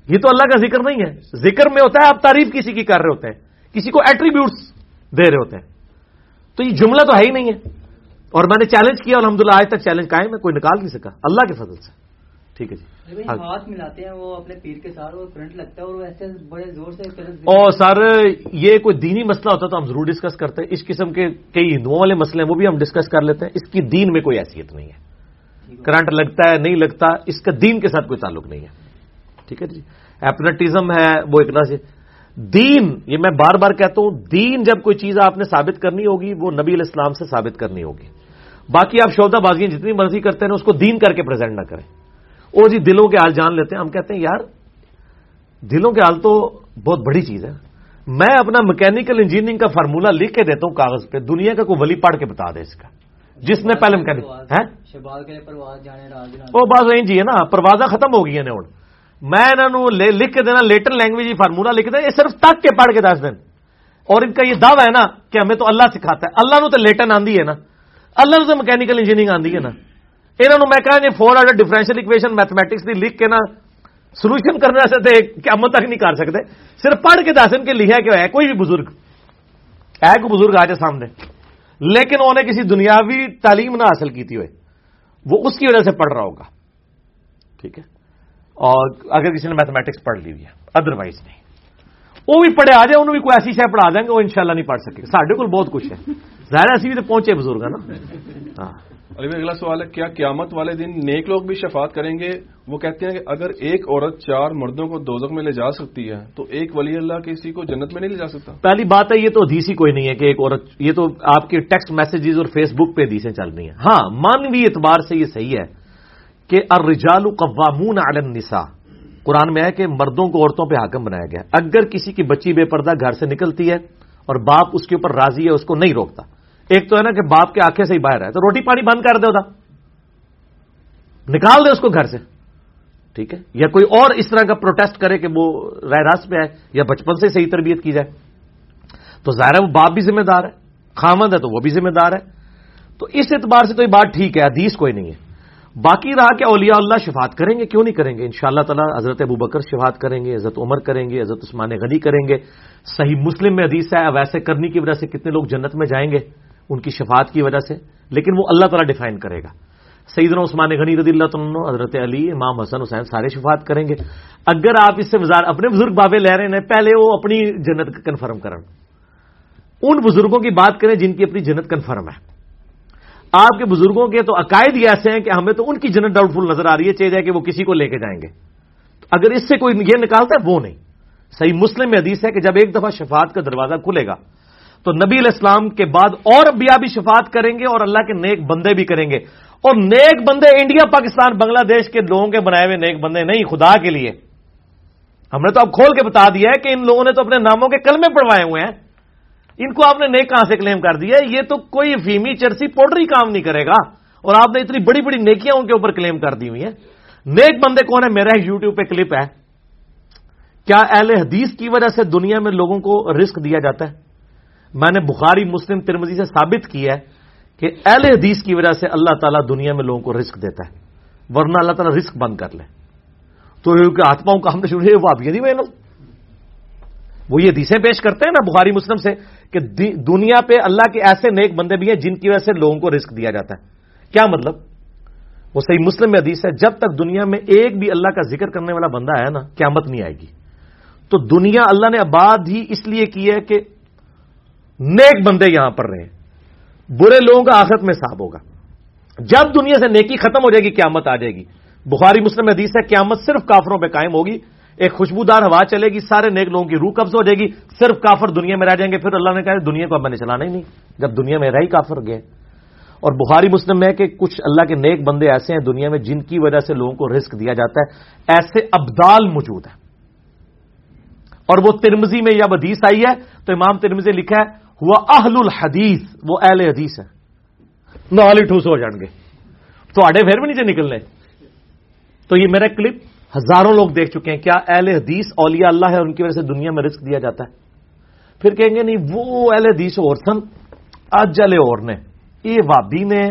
یہ تو اللہ کا ذکر نہیں ہے۔ ذکر میں ہوتا ہے آپ تعریف کسی کی کر رہے ہوتے ہیں، کسی کو ایٹریبیوٹس دے رہے ہوتے ہیں۔ تو یہ جملہ تو ہے ہی نہیں ہے۔ اور میں نے چیلنج کیا الحمد للہ آج تک چیلنج قائم ہے، کوئی نکال نہیں سکا۔ اللہ کے فضل سے۔ ٹھیک ہے جی۔ ہاتھ ملاتے ہیں وہ اپنے پیر کے ساتھ وہ کرنٹ لگتا ہے اور ایسے بڑے زور سے اور سر یہ کوئی دینی مسئلہ ہوتا تو ہم ضرور ڈسکس کرتے ہیں۔ اس قسم کے کئی ہندوؤں والے مسئلے ہیں وہ بھی ہم ڈسکس کر لیتے ہیں۔ اس کی دین میں کوئی حیثیت نہیں ہے۔ کرنٹ لگتا ہے نہیں لگتا اس کا دین کے ساتھ کوئی تعلق نہیں ہے۔ ٹھیک ہے جی۔ ایپنٹزم ہے وہ ایک سے۔ دین یہ میں بار بار کہتا ہوں دین جب کوئی چیز آپ نے ثابت کرنی ہوگی وہ نبی علیہ السلام سے ثابت کرنی ہوگی۔ باقی آپ شودا بازیاں جتنی مرضی کرتے ہیں اس کو دین کر کے پریزنٹ نہ کریں۔ وہ جی دلوں کے حال جان لیتے ہیں ہم کہتے ہیں یار دلوں کے حال تو بہت بڑی چیز ہے۔ میں اپنا میکینکل انجینئرنگ کا فارمولا لکھ کے دیتا ہوں کاغذ پہ دنیا کا کوئی ولی پڑھ کے بتا دے اس کا۔ جس نے پہلے جانے وہ بس وہی جی ہے نا پروازاں ختم ہو گئی نے ہوں۔ میں انہوں نے لکھ کے دینا لیٹر لینگویج فارمولا لکھ دینا یہ صرف تک کے پڑھ کے دس دن۔ اور ان کا یہ دعویٰ ہے نا کہ ہمیں تو اللہ سکھاتا ہے۔ اللہ نو تو لیٹن آندی ہے نا۔ اللہ نو تو مکینیکل انجینئرنگ آندی ہے نا۔ انہوں نے میں کہا جی four order differential equation mathematics دی لکھ کے نا سولوشن کرنے سے تے قیامت تک نہیں کر سکتے۔ صرف پڑھ کے دس دن کے لکھا کہ ہے؟ کوئی بھی بزرگ۔ ہے کوئی بزرگ آ جائے سامنے۔ لیکن انہوں نے کسی دنیاوی تعلیم نہ حاصل کی ہوئے۔ وہ اس کی وجہ سے پڑھ رہا ہوگا۔ ٹھیک ہے؟ اور اگر کسی نے میتھمیٹکس پڑھ لی ہوئی ہے ادروائز نہیں۔ وہ بھی پڑھے آ جائے، انہوں بھی کوئی ایسی شے پڑھا دیں گے، وہ انشاءاللہ نہیں پڑھ سکے۔ سارے کو بہت کچھ ہے۔ ظاہر ایسی بھی تو پہنچے بزرگ ہے نا۔ ہاں۔ علی بھائی اگلا سوال ہے، کیا قیامت والے دن نیک لوگ بھی شفاعت کریں گے؟ وہ کہتے ہیں کہ اگر ایک عورت چار مردوں کو دوزخ میں لے جا سکتی ہے، تو ایک ولی اللہ کسی کو جنت میں نہیں لے جا سکتا۔ پہلی بات ہے، یہ تو حدیث ہی کوئی نہیں ہے کہ ایک عورت، یہ تو آپ کے ٹیکسٹ میسجز اور فیس بک پہ حدیثیں چل رہی ہیں۔ ہاں مانوی اعتبار سے یہ صحیح ہے کہ الرجال قوامون علی النساء۔ قرآن میں ہے کہ مردوں کو عورتوں پہ حاکم بنایا گیا۔ اگر کسی کی بچی بے پردہ گھر سے نکلتی ہے اور باپ اس کے اوپر راضی ہے، اس کو نہیں روکتا۔ ایک تو ہے نا کہ باپ کے آنکھیں سے ہی باہر ہے، تو روٹی پانی بند کر دے ہوتا نکال دے اس کو گھر سے۔ ٹھیک ہے؟ یا کوئی اور اس طرح کا پروٹیسٹ کرے کہ وہ رائے راست پہ آئے یا بچپن سے صحیح تربیت کی جائے۔ تو ظاہر ہے وہ باپ بھی ذمہ دار ہے خامند ہے تو وہ بھی ذمہ دار ہے۔ تو اس اعتبار سے تو یہ بات ٹھیک ہے، حدیث کوئی نہیں ہے۔ باقی رہا کہ اولیاء اللہ شفاعت کریں گے، کیوں نہیں کریں گے؟ ان شاء اللہ تعالیٰ حضرت ابو بکر شفاعت کریں گے، حضرت عمر کریں گے، حضرت عثمان غنی کریں گے۔ صحیح مسلم میں حدیث ہے، ویسے کرنے کی وجہ سے کتنے لوگ جنت میں جائیں گے؟ ان کی شفاعت کی وجہ سے، لیکن وہ اللہ تعالیٰ ڈیفائن کرے گا۔ سیدنا عثمان غنی رضی اللہ عنہ، حضرت علی، امام حسن حسین سارے شفاعت کریں گے۔ اگر آپ اس سے وزار، اپنے بزرگ بابے لے رہے ہیں، پہلے وہ اپنی جنت کنفرم کریں۔ ان بزرگوں کی بات کریں جن کی اپنی جنت کنفرم ہے۔ آپ کے بزرگوں کے تو عقائد ہی ایسے ہیں کہ ہمیں تو ان کی جنت ڈاؤٹ فل نظر آ رہی ہے، چاہیے کہ وہ کسی کو لے کے جائیں گے۔ اگر اس سے کوئی یہ نکالتا ہے، وہ نہیں۔ صحیح مسلم میں حدیث ہے کہ جب ایک دفعہ شفاعت کا دروازہ کھلے گا تو نبی علیہ السلام کے بعد اور انبیاء بھی شفاعت کریں گے اور اللہ کے نیک بندے بھی کریں گے۔ اور نیک بندے انڈیا، پاکستان، بنگلہ دیش کے لوگوں کے بنائے ہوئے نیک بندے نہیں، خدا کے لیے۔ ہم نے تو اب کھول کے بتا دیا ہے کہ ان لوگوں نے تو اپنے ناموں کے کلمے پڑھوائے ہوئے ہیں۔ ان کو آپ نے نیک کہاں سے کلیم کر دیا ہے؟ یہ تو کوئی فیمی چرسی پاؤڈر ہی کام نہیں کرے گا۔ اور آپ نے اتنی بڑی بڑی نیکیاں ان کے اوپر کلیم کر دی ہوئی ہیں۔ نیک بندے کون ہے میرا یو ٹیوب پہ کلپ ہے۔ کیا اہل حدیث کی وجہ سے دنیا میں لوگوں کو رسک دیا جاتا ہے؟ میں نے بخاری، مسلم ترمزی سے ثابت کیا ہے کہ اہل حدیث کی وجہ سے اللہ تعالیٰ دنیا میں لوگوں کو رسک دیتا ہے، ورنہ اللہ تعالیٰ رسک بند کر لے۔ تو آتماؤں کا ہم نے شروع وہ آپ یہ نہیں میں وہ یہ حدیثیں پیش کرتے ہیں نا بخاری، مسلم سے کہ دنیا پہ اللہ کے ایسے نیک بندے بھی ہیں جن کی وجہ سے لوگوں کو رسک دیا جاتا ہے۔ کیا مطلب؟ وہ صحیح مسلم میں حدیث ہے، جب تک دنیا میں ایک بھی اللہ کا ذکر کرنے والا بندہ ہے نا، قیامت نہیں آئے گی۔ تو دنیا اللہ نے آباد ہی اس لیے کی ہے کہ نیک بندے یہاں پر رہے برے لوگوں کا آخرت میں صاحب ہوگا۔ جب دنیا سے نیکی ختم ہو جائے گی، قیامت آ جائے گی۔ بخاری مسلم حدیث ہے، قیامت صرف کافروں پہ قائم ہوگی۔ ایک خوشبودار ہوا چلے گی، سارے نیک لوگوں کی روح قبض ہو جائے گی۔ صرف کافر دنیا میں رہ جائیں گے۔ پھر اللہ نے کہا، دنیا کو اب میں نے چلانا ہی نہیں۔ جب دنیا میں رہ ہی کافر گئے۔ اور بخاری مسلم میں کہ کچھ اللہ کے نیک بندے ایسے ہیں دنیا میں جن کی وجہ سے لوگوں کو رسک دیا جاتا ہے۔ ایسے ابدال موجود ہیں۔ اور وہ ترمزی میں جب حدیث آئی ہے، تو امام ترمزی لکھا ہے ہوا اہل الحدیث، وہ اہل حدیث ہے نال ہی ٹھوس ہو جان گے۔ تو آڈے پھر بھی نیچے نکلنے۔ تو یہ میرا کلپ ہزاروں لوگ دیکھ چکے ہیں، کیا اہل حدیث اولیاء اللہ ہے ان کی وجہ سے دنیا میں رسک دیا جاتا ہے؟ پھر کہیں گے نہیں، وہ اہل حدیث اور سن، اج والے اور نے۔ یہ وابی نے،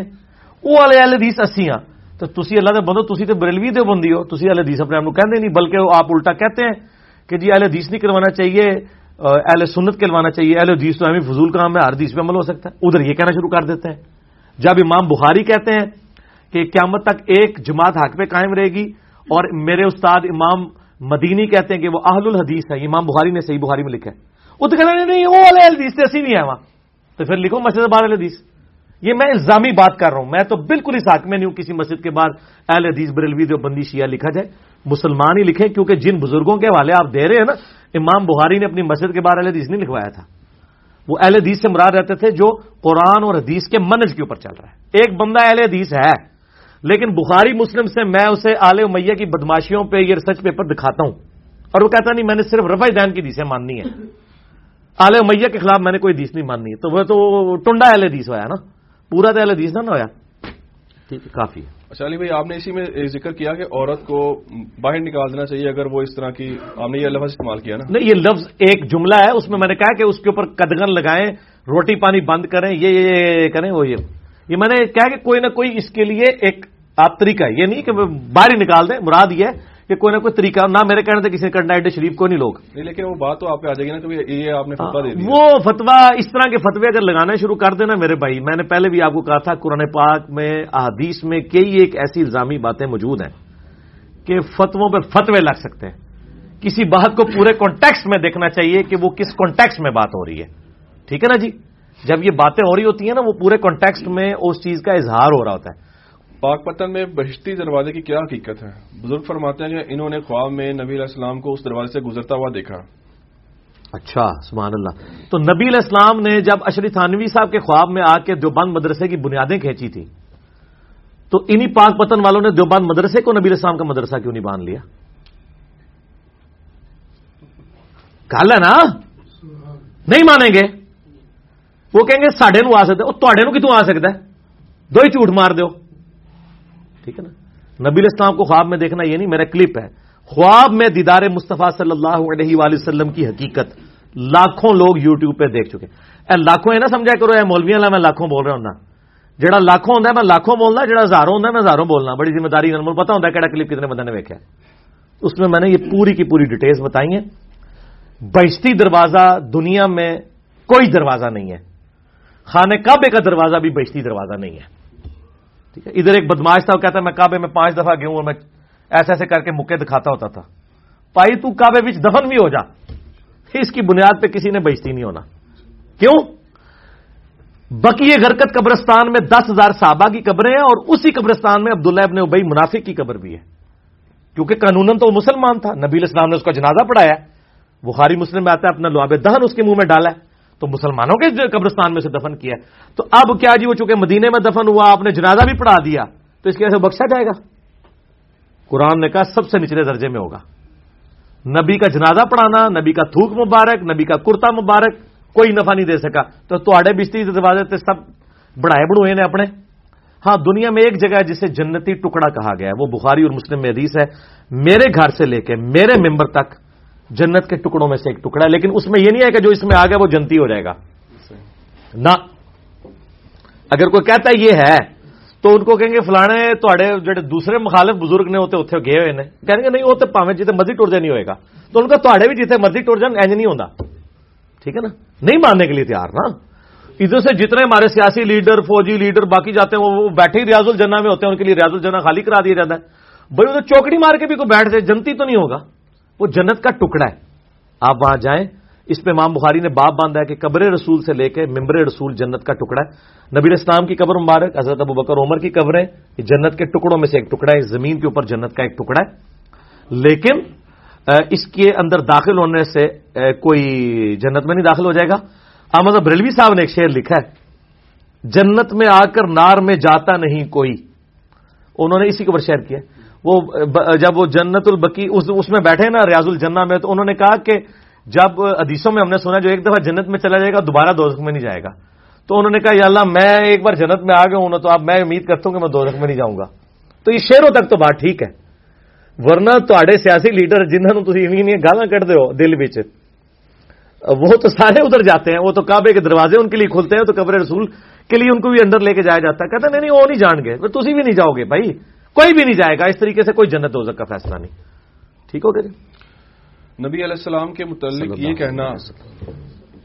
وہ والے اہل حدیث اسی ہاں تو تسی اللہ دے بندو، تسی تو بریلوی دے بندی ہو۔ تسی اہل حدیث اپنے آپ کو کہتے نہیں، بلکہ آپ الٹا کہتے ہیں کہ جی اہل حدیث نہیں کروانا چاہیے۔ اہل سنت کلوانا چاہیے، اہل حدیث تو ہمیں فضول کام ہے، حدیث پہ عمل ہو سکتا ہے۔ ادھر یہ کہنا شروع کر دیتے ہیں۔ جب امام بخاری کہتے ہیں کہ قیامت تک ایک جماعت حق پہ قائم رہے گی اور میرے استاد امام مدینی کہتے ہیں کہ وہ اہل الحدیث ہے امام بخاری نے صحیح بخاری میں لکھا ہے۔ وہ تو کہنا نہیں وہ والے حدیث ایسی نہیں ہے وہاں۔ تو پھر لکھو مسجد بار حدیث۔ یہ میں الزامی بات کر رہا ہوں۔ میں تو بالکل اس حق میں نہیں ہوں کسی مسجد کے بعد اہل حدیث بریلوی جو بندی شیعہ لکھا جائے۔ مسلمان ہی لکھیں، کیونکہ جن بزرگوں کے حوالے آپ دے رہے ہیں نا، امام بخاری نے اپنی مسجد کے بعد اہل حدیث نہیں لکھوایا تھا۔ وہ اہل حدیث سے مراد رہتے تھے جو قرآن اور حدیث کے منج کے اوپر چل رہا ہے۔ ایک بندہ اہل حدیث ہے، لیکن بخاری مسلم سے میں اسے آل میہ کی بدماشیوں پہ یہ ریسرچ پیپر دکھاتا ہوں۔ اور وہ کہتا نہیں، میں نے صرف رفا دین کی حدیثیں ماننی ہے آل میہ کے خلاف میں نے کوئی حدیث نہیں ماننی۔ ہے تو وہ تو ٹنڈا اہل حدیث ہوا ہے نا۔ پورا تو اہل حدیث نہ ہویا ٹھیک ہے کافی ہے۔ اچھا علی بھائی، آپ نے اسی میں ذکر کیا کہ عورت کو باہر نکال دینا چاہیے اگر وہ اس طرح کی، آپ نے یہ لفظ استعمال کیا نا؟ نہیں، یہ لفظ ایک جملہ ہے، اس میں میں نے کہا کہ اس کے اوپر قدغن لگائیں، روٹی پانی بند کریں، یہ یہ کریں، وہ یہ۔ یہ میں نے کہا کہ کوئی نہ کوئی اس کے لیے ایک آپ طریقہ ہے۔ یہ نہیں کہ باہر ہی نکال دیں، مراد یہ کہ کوئی نہ کوئی طریقہ نہ میرے کہنے سے کسی نے کرنا ہے شریف کو نہیں لوگ؟ لیکن وہ بات تو آپ پہ آ جائے گی نا کہ یہ آپ نے فتوا دے دیا۔ وہ فتوا اس طرح کے فتوے اگر لگانا شروع کر دینا میرے بھائی میں نے پہلے بھی آپ کو کہا تھا قرآن پاک میں احادیث میں کئی ایک ایسی الزامی باتیں موجود ہیں کہ فتووں پہ فتوے لگ سکتے ہیں۔ کسی بات کو پورے کانٹیکس میں دیکھنا چاہیے کہ وہ کس کانٹیکس میں بات ہو رہی ہے۔ ٹھیک ہے نا جی؟ جب یہ باتیں ہو رہی ہوتی ہیں نا وہ پورے کانٹیکسٹ میں اس چیز کا اظہار ہو رہا ہوتا ہے۔ پاک پتن میں بہشتی دروازے کی کیا حقیقت ہے؟ بزرگ فرماتے ہیں کہ انہوں نے خواب میں نبی علیہ السلام کو اس دروازے سے گزرتا ہوا دیکھا۔ اچھا سبحان اللہ۔ تو نبی علیہ السلام نے جب اشری تھانوی صاحب کے خواب میں آ کے دیوبند مدرسے کی بنیادیں کھینچی تھی تو انہی پاک پتن والوں نے دیوبند مدرسے کو نبی علیہ السلام کا مدرسہ کیوں نہیں باندھ لیا؟ گل ہے نا؟ نہیں مانیں گے۔ وہ کہیں گے ساڈے نو آ سکتا وہ تے کتوں آ سکتا ہے؟ دو ہی جھوٹ مار دو ٹھیک ہے نا؟ نبی اسلام کو خواب میں دیکھنا یہ نہیں، میرا کلپ ہے۔ خواب میں دیدار مصطفیٰ صلی اللہ علیہ وآلہ وسلم کی حقیقت لاکھوں لوگ یو ٹیوب پہ دیکھ چکے۔ اے لاکھوں ہے نا سمجھا کرو، اے مولویاں میں لاکھوں بول رہا ہوں جہاں لاکھوں ہوتا ہے، میں لاکھوں بولنا جہاں ہزاروں ہوتا ہے، میں ہزاروں بولنا۔ بڑی ذمہ داری پتا ہوتا ہے کہڑا کلپ کتنے بندے نے ویکیا اس میں میں نے یہ پوری کی پوری ڈیٹیلز بتائی ہیں۔ بہشتی دروازہ دنیا میں کوئی دروازہ نہیں ہے۔ خانے کعبے کا دروازہ بھی بہشتی دروازہ نہیں ہے۔ ٹھیک ہے؟ ادھر ایک بدماش تھا، وہ کہتا ہے، میں کعبے میں پانچ دفعہ گیا ہوں اور میں ایسے ایسے کر کے مکے دکھاتا ہوتا تھا۔ پائی تو کعبے بچ دفن بھی ہو جا۔ اس کی بنیاد پہ کسی نے بہشتی نہیں ہونا۔ کیوں؟ بکی غرکت قبرستان میں دس ہزار صحابہ کی قبریں ہیں اور اسی قبرستان میں عبداللہ ابن ابئی منافق کی قبر بھی ہے۔ کیونکہ قانون تو وہ مسلمان تھا۔ نبی اسلام نے اس کا جنازہ پڑھایا۔ بخاری مسلم میں آتا ہے، اپنا لواب دہن اس کے منہ میں ڈالا ہے۔ تو مسلمانوں کے قبرستان میں سے دفن کیا تو اب کیا جی وہ چونکہ مدینے میں دفن ہوا، آپ نے جنازہ بھی پڑھا دیا، تو اس کی وجہ سے بخشا جائے گا؟ قرآن نے کہا سب سے نچلے درجے میں ہوگا۔ نبی کا جنازہ پڑھانا، نبی کا تھوک مبارک، نبی کا کرتا مبارک، کوئی نفع نہیں دے سکا۔ تو تھوڑے بستی دروازے تھے سب بڑھائے بڑھوئے نے اپنے۔ ہاں دنیا میں ایک جگہ ہے جسے جنتی ٹکڑا کہا گیا ہے، وہ بخاری اور مسلم میں حدیث ہے، میرے گھر سے لے کے میرے ممبر تک جنت کے ٹکڑوں میں سے ایک ٹکڑا ہے، لیکن اس میں یہ نہیں ہے کہ جو اس میں آ گیا وہ جنتی ہو جائے گا۔ نہ۔ اگر کوئی کہتا ہے یہ ہے، تو ان کو کہیں گے فلانے تھوڑے جڑے دوسرے مخالف بزرگ نے ہوتے اتنے گئے ہوئے ہیں کہیں گے نہیں وہ تو پاوے جیتے مرضی ٹر جائے نہیں ہوئے گا۔ تو ان کا تھوڑے بھی جیتے مرضی ٹر جان، اینج نہیں ہوتا ٹھیک ہے نا؟ نہیں ماننے کے لیے تیار نا۔ ادھر سے جتنے ہمارے سیاسی لیڈر، فوجی لیڈر باقی جاتے ہیں، وہ بیٹھے ہی ریاض الجنا میں ہوتے ہیں، ان کے لیے ریاض الجنا خالی کرا دیا جاتا ہے۔ بھائی، ادھر چوکڑی مار کے بھی کوئی بیٹھ جائے جنتی تو نہیں ہوگا۔ وہ جنت کا ٹکڑا ہے۔ آپ وہاں جائیں۔ اس پہ امام بخاری نے باپ باندھا ہے کہ قبر رسول سے لے کے ممبر رسول جنت کا ٹکڑا ہے۔ نبی اسلام کی قبر مبارک، حضرت ابو بکر عمر کی قبریں، یہ جنت کے ٹکڑوں میں سے ایک ٹکڑا ہے۔ زمین کے اوپر جنت کا ایک ٹکڑا ہے۔ لیکن اس کے اندر داخل ہونے سے کوئی جنت میں نہیں داخل ہو جائے گا۔ احمد بریلوی صاحب نے ایک شعر لکھا ہے۔ جنت میں آ کر نار میں جاتا نہیں کوئی۔ انہوں نے اسی کے اوپر شیئر کیا۔ وہ جب وہ جنت البکی اس میں بیٹھے نا ریاض الجنہ میں، تو انہوں نے کہا کہ جب حدیثوں میں ہم نے سنا جو ایک دفعہ جنت میں چلا جائے گا، دوبارہ دوزخ میں نہیں جائے گا۔ تو انہوں نے کہا، یا اللہ، میں ایک بار جنت میں آ گیا ہوں نا، تو اب میں امید کرتا ہوں کہ میں دوزخ میں نہیں جاؤں گا۔ تو یہ شیروں تک تو بات ٹھیک ہے، ورنہ تے سیاسی لیڈر جنہوں تھی گالا کٹ دو دل بچ وہ تو سارے ادھر جاتے ہیں، وہ تو کعبے کے دروازے ان کے لیے کھلتے ہیں، تو قبر رسول کے لیے ان کو بھی اندر لے کے جایا جاتا ہے۔ کہتے نہیں وہ نہیں جان گے تھی بھی نہیں جاؤ گے بھائی۔ کوئی بھی نہیں جائے گا۔ اس طریقے سے کوئی جنت دوزک کا فیصلہ نہیں۔ ٹھیک ہو گیا جی؟ نبی علیہ السلام کے متعلق یہ کہنا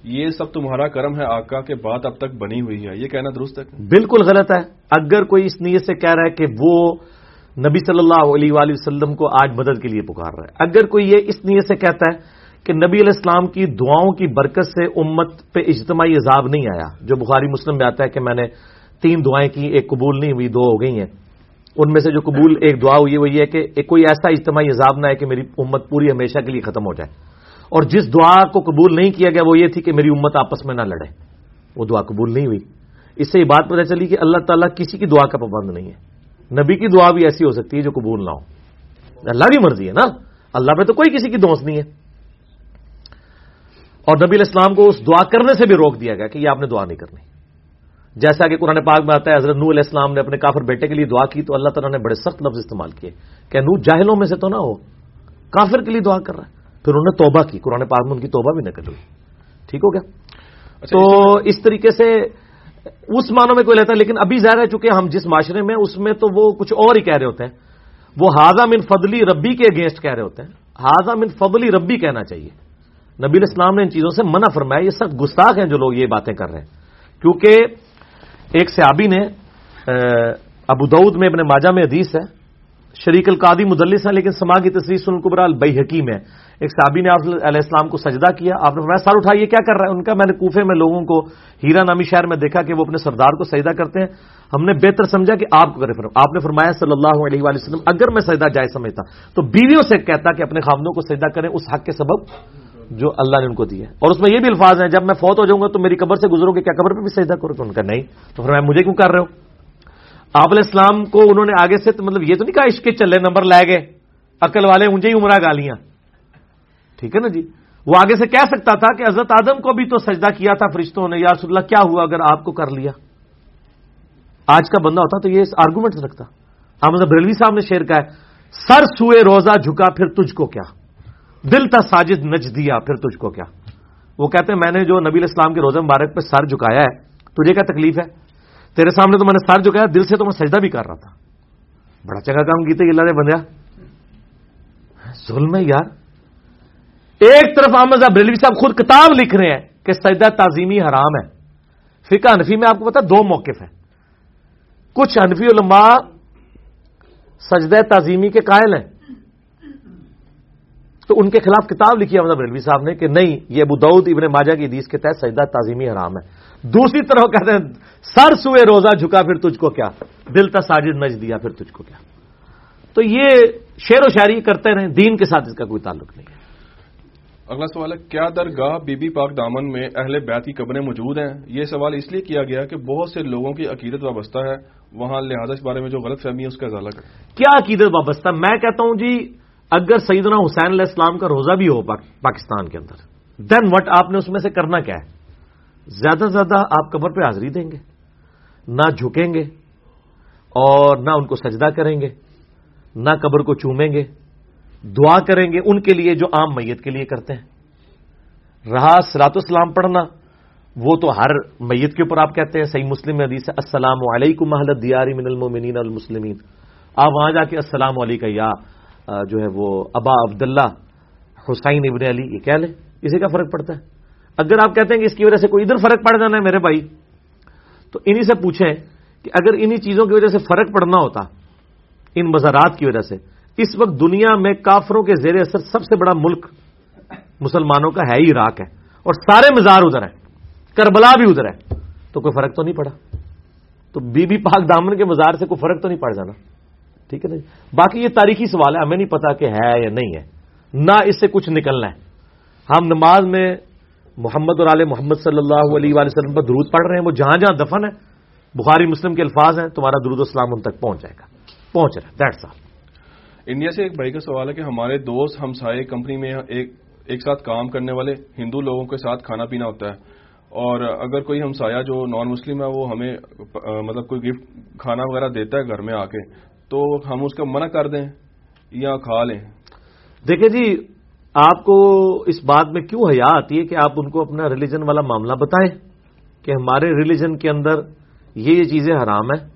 یہ سب تمہارا کرم ہے آقا کے بعد اب تک بنی ہوئی ہے۔ یہ کہنا درست ہے؟ بالکل غلط ہے۔ اگر کوئی اس نیت سے کہہ رہا ہے کہ وہ نبی صلی اللہ علیہ وآلہ وسلم کو آج مدد کے لیے پکار رہا ہے اگر کوئی یہ اس نیت سے کہتا ہے کہ نبی علیہ السلام کی دعاؤں کی برکت سے امت پہ اجتماعی عذاب نہیں آیا جو بخاری مسلم میں آتا ہے کہ میں نے تین دعائیں کی ایک قبول نہیں ہوئی دو ہو گئی ہیں ان میں سے جو قبول ایک دعا ہوئی وہ یہ ہے کہ ایک کوئی ایسا اجتماعی عذاب نہ ہے کہ میری امت پوری ہمیشہ کے لیے ختم ہو جائے۔ اور جس دعا کو قبول نہیں کیا گیا، وہ یہ تھی کہ میری امت آپس میں نہ لڑے۔ وہ دعا قبول نہیں ہوئی۔ اس سے یہ بات پتہ چلی کہ اللہ تعالیٰ کسی کی دعا کا پابند نہیں ہے۔ نبی کی دعا بھی ایسی ہو سکتی ہے جو قبول نہ ہو۔ اللہ کی مرضی ہے نا۔ اللہ پہ تو کوئی کسی کی دوست نہیں ہے۔ اور نبی الاسلام کو اس دعا کرنے سے بھی روک دیا گیا کہ یہ آپ نے دعا نہیں کرنی۔ جیسا کہ قرآن پاک میں آتا ہے حضرت نو علیہ السلام نے اپنے کافر بیٹے کے لیے دعا کی تو اللہ تعالیٰ نے بڑے سخت لفظ استعمال کیے۔ کہ نو جاہلوں میں سے تو نہ ہو کافر کے لیے دعا کر رہا ہے۔ پھر انہوں نے توبہ کی قرآن پاک میں ان کی توبہ بھی نہ ہوئی۔ ٹھیک ہو گیا؟ اچھا، تو اس طریقے سے اس معنوں میں کوئی لیتا ہے لیکن ابھی ظاہر ہے چونکہ ہم جس معاشرے میں اس میں تو وہ کچھ اور ہی کہہ رہے ہوتے ہیں۔ وہ ہاضا من فضلی ربی کے اگینسٹ کہہ رہے ہوتے ہیں۔ ہاضا من فضلی ربی کہنا چاہیے۔ نبی الاسلام نے ان چیزوں سے منع فرمایا یہ سب گستاخ ہیں جو لوگ یہ باتیں کر رہے ہیں۔ کیونکہ ایک صحابی نے ابو دعود میں اپنے ماجہ میں حدیث ہے۔ شریک القادی مدلس ہے لیکن سما کی تصویر سن قبرا البئی حکیم ہے ایک صحابی نے آپ علیہ السلام کو سجدہ کیا، آپ نے فرمایا، سر اٹھائیے، کیا کر رہا ہے؟ ان کا، میں نے کوفے میں لوگوں کو، ہیرا نامی شہر میں دیکھا کہ وہ اپنے سردار کو سجدہ کرتے ہیں۔ ہم نے بہتر سمجھا کہ آپ کو کرے آپ نے فرمایا، صلی اللہ علیہ وآلہ وسلم، اگر میں سجدہ جائے سمجھتا تو بیویوں سے کہتا کہ اپنے خامدوں کو سجدہ کریں، اس حق کے سبب جو اللہ نے ان کو دیا اور اس میں یہ بھی الفاظ ہیں، جب میں فوت ہو جاؤں گا تو میری قبر سے گزرو گے، کیا قبر پہ بھی سجدہ کرو؟ تو ان کا نہیں۔ تو فرمایا، مجھے کیوں کر رہے ہو؟ آپ علیہ السلام کو انہوں نے آگے سے مطلب یہ تو نہیں کہا عشق کے چلے نمبر لائے گئے، عقل والے اونچے ہی عمرہ گالیاں ٹھیک ہے نا جی؟ وہ آگے سے کہہ سکتا تھا کہ حضرت آدم کو بھی تو سجدہ کیا تھا فرشتوں نے، یا اللہ، کیا ہوا اگر آپ کو کر لیا؟ آج کا بندہ ہوتا تو یہ آرگومنٹ رکھتا احمد بریلوی صاحب نے شیر کہا ہے، سر سوئے روزہ جھکا، پھر تجھ کو کیا؟ دل تھا ساجد نچ دیا پھر تجھ کو کیا؟ وہ کہتے ہیں، میں نے جو نبی اسلام کے روزہ مبارک پہ سر جھکایا ہے، تجھے کیا تکلیف ہے؟ تیرے سامنے تو میں نے سر جھکایا، دل سے تو میں سجدہ بھی کر رہا تھا۔ بڑا چنگا کام کیتے اللہ نے بندیا۔ ظلم ہے یار۔ ایک طرف احمد بریلوی صاحب خود کتاب لکھ رہے ہیں کہ سجدہ تعظیمی حرام ہے۔ فقہ انفی میں آپ کو پتا دو موقف ہیں۔ کچھ انفی علماء سجدہ تعظیمی کے قائل ہیں۔ تو ان کے خلاف کتاب لکھی ہے مطلب رلوی صاحب نے کہ نہیں یہ ابو دعود ابن ماجہ کی حدیث کے تحت سجدہ تعظیمی حرام ہے۔ دوسری طرف کہتے ہیں سر سوئے روزہ جھکا پھر تجھ کو کیا؟ دل تا ساجد نج دیا پھر تجھ کو کیا؟ تو یہ شعر و شاعری کرتے رہے دین کے ساتھ اس کا کوئی تعلق نہیں ہے۔ اگلا سوال ہے کیا درگاہ بی بی پاک دامن میں اہل بیت کی قبریں موجود ہیں؟ یہ سوال اس لیے کیا گیا کہ بہت سے لوگوں کی عقیدت وابستہ ہے وہاں لہٰذا اس بارے میں جو غلط فہمی ہے اس کا کریں۔ کیا عقیدت وابستہ؟ میں کہتا ہوں جی اگر سیدنا حسین علیہ السلام کا روزہ بھی ہو پاکستان کے اندر دین وٹ آپ نے اس میں سے کرنا کیا ہے؟ زیادہ سے زیادہ آپ قبر پہ حاضری دیں گے، نہ جھکیں گے اور نہ ان کو سجدہ کریں گے، نہ قبر کو چومیں گے، دعا کریں گے ان کے لیے جو عام میت کے لیے کرتے ہیں۔ رہا سرات اسلام پڑھنا، وہ تو ہر میت کے اوپر آپ کہتے ہیں، صحیح مسلم حدیث ہے، السلام علیکم محلت دیاری من المومنین المسلمین آپ وہاں جا کے السلام علیکم یا جو ہے وہ ابا عبداللہ حسین ابن علی، یہ کہہ لیں اسی کا فرق پڑتا ہے۔ اگر آپ کہتے ہیں کہ اس کی وجہ سے کوئی ادھر فرق پڑ جانا ہے میرے بھائی، تو انہی سے پوچھیں کہ اگر انہی چیزوں کی وجہ سے فرق پڑنا ہوتا، ان مزارات کی وجہ سے، اس وقت دنیا میں کافروں کے زیر اثر سب سے بڑا ملک مسلمانوں کا ہے ہی عراق ہے۔ اور سارے مزار ادھر ہیں، کربلا بھی ادھر ہے۔ تو کوئی فرق تو نہیں پڑا۔ تو بی بی پاک دامن کے مزار سے کوئی فرق تو نہیں پڑ جانا۔ ٹھیک ہے نا جی؟ باقی یہ تاریخی سوال ہے، ہمیں نہیں پتا کہ ہے یا نہیں ہے۔ نہ اس سے کچھ نکلنا ہے۔ ہم نماز میں محمد اور علیہ محمد صلی اللہ علیہ وآلہ وسلم پر درود پڑھ رہے ہیں، وہ جہاں جہاں دفن ہے۔ بخاری، مسلم کے الفاظ ہیں، تمہارا درود اسلام ان تک پہنچ جائے گا۔ پہنچ رہا ہے دیٹس انڈیا سے ایک بھائی کا سوال ہے کہ ہمارے دوست ہمسائے کمپنی میں ایک ایک ساتھ کام کرنے والے ہندو لوگوں کے ساتھ کھانا پینا ہوتا ہے۔ اور اگر کوئی ہمسایا جو نان مسلم ہے، وہ ہمیں مطلب کوئی گفٹ کھانا وغیرہ دیتا ہے گھر میں آ کے تو ہم اس کا منع کر دیں یا کھا لیں۔ دیکھیں جی آپ کو اس بات میں کیوں حیا آتی ہے کہ آپ ان کو اپنا ریلیجن والا معاملہ بتائیں کہ ہمارے ریلیجن کے اندر یہ یہ چیزیں حرام ہیں۔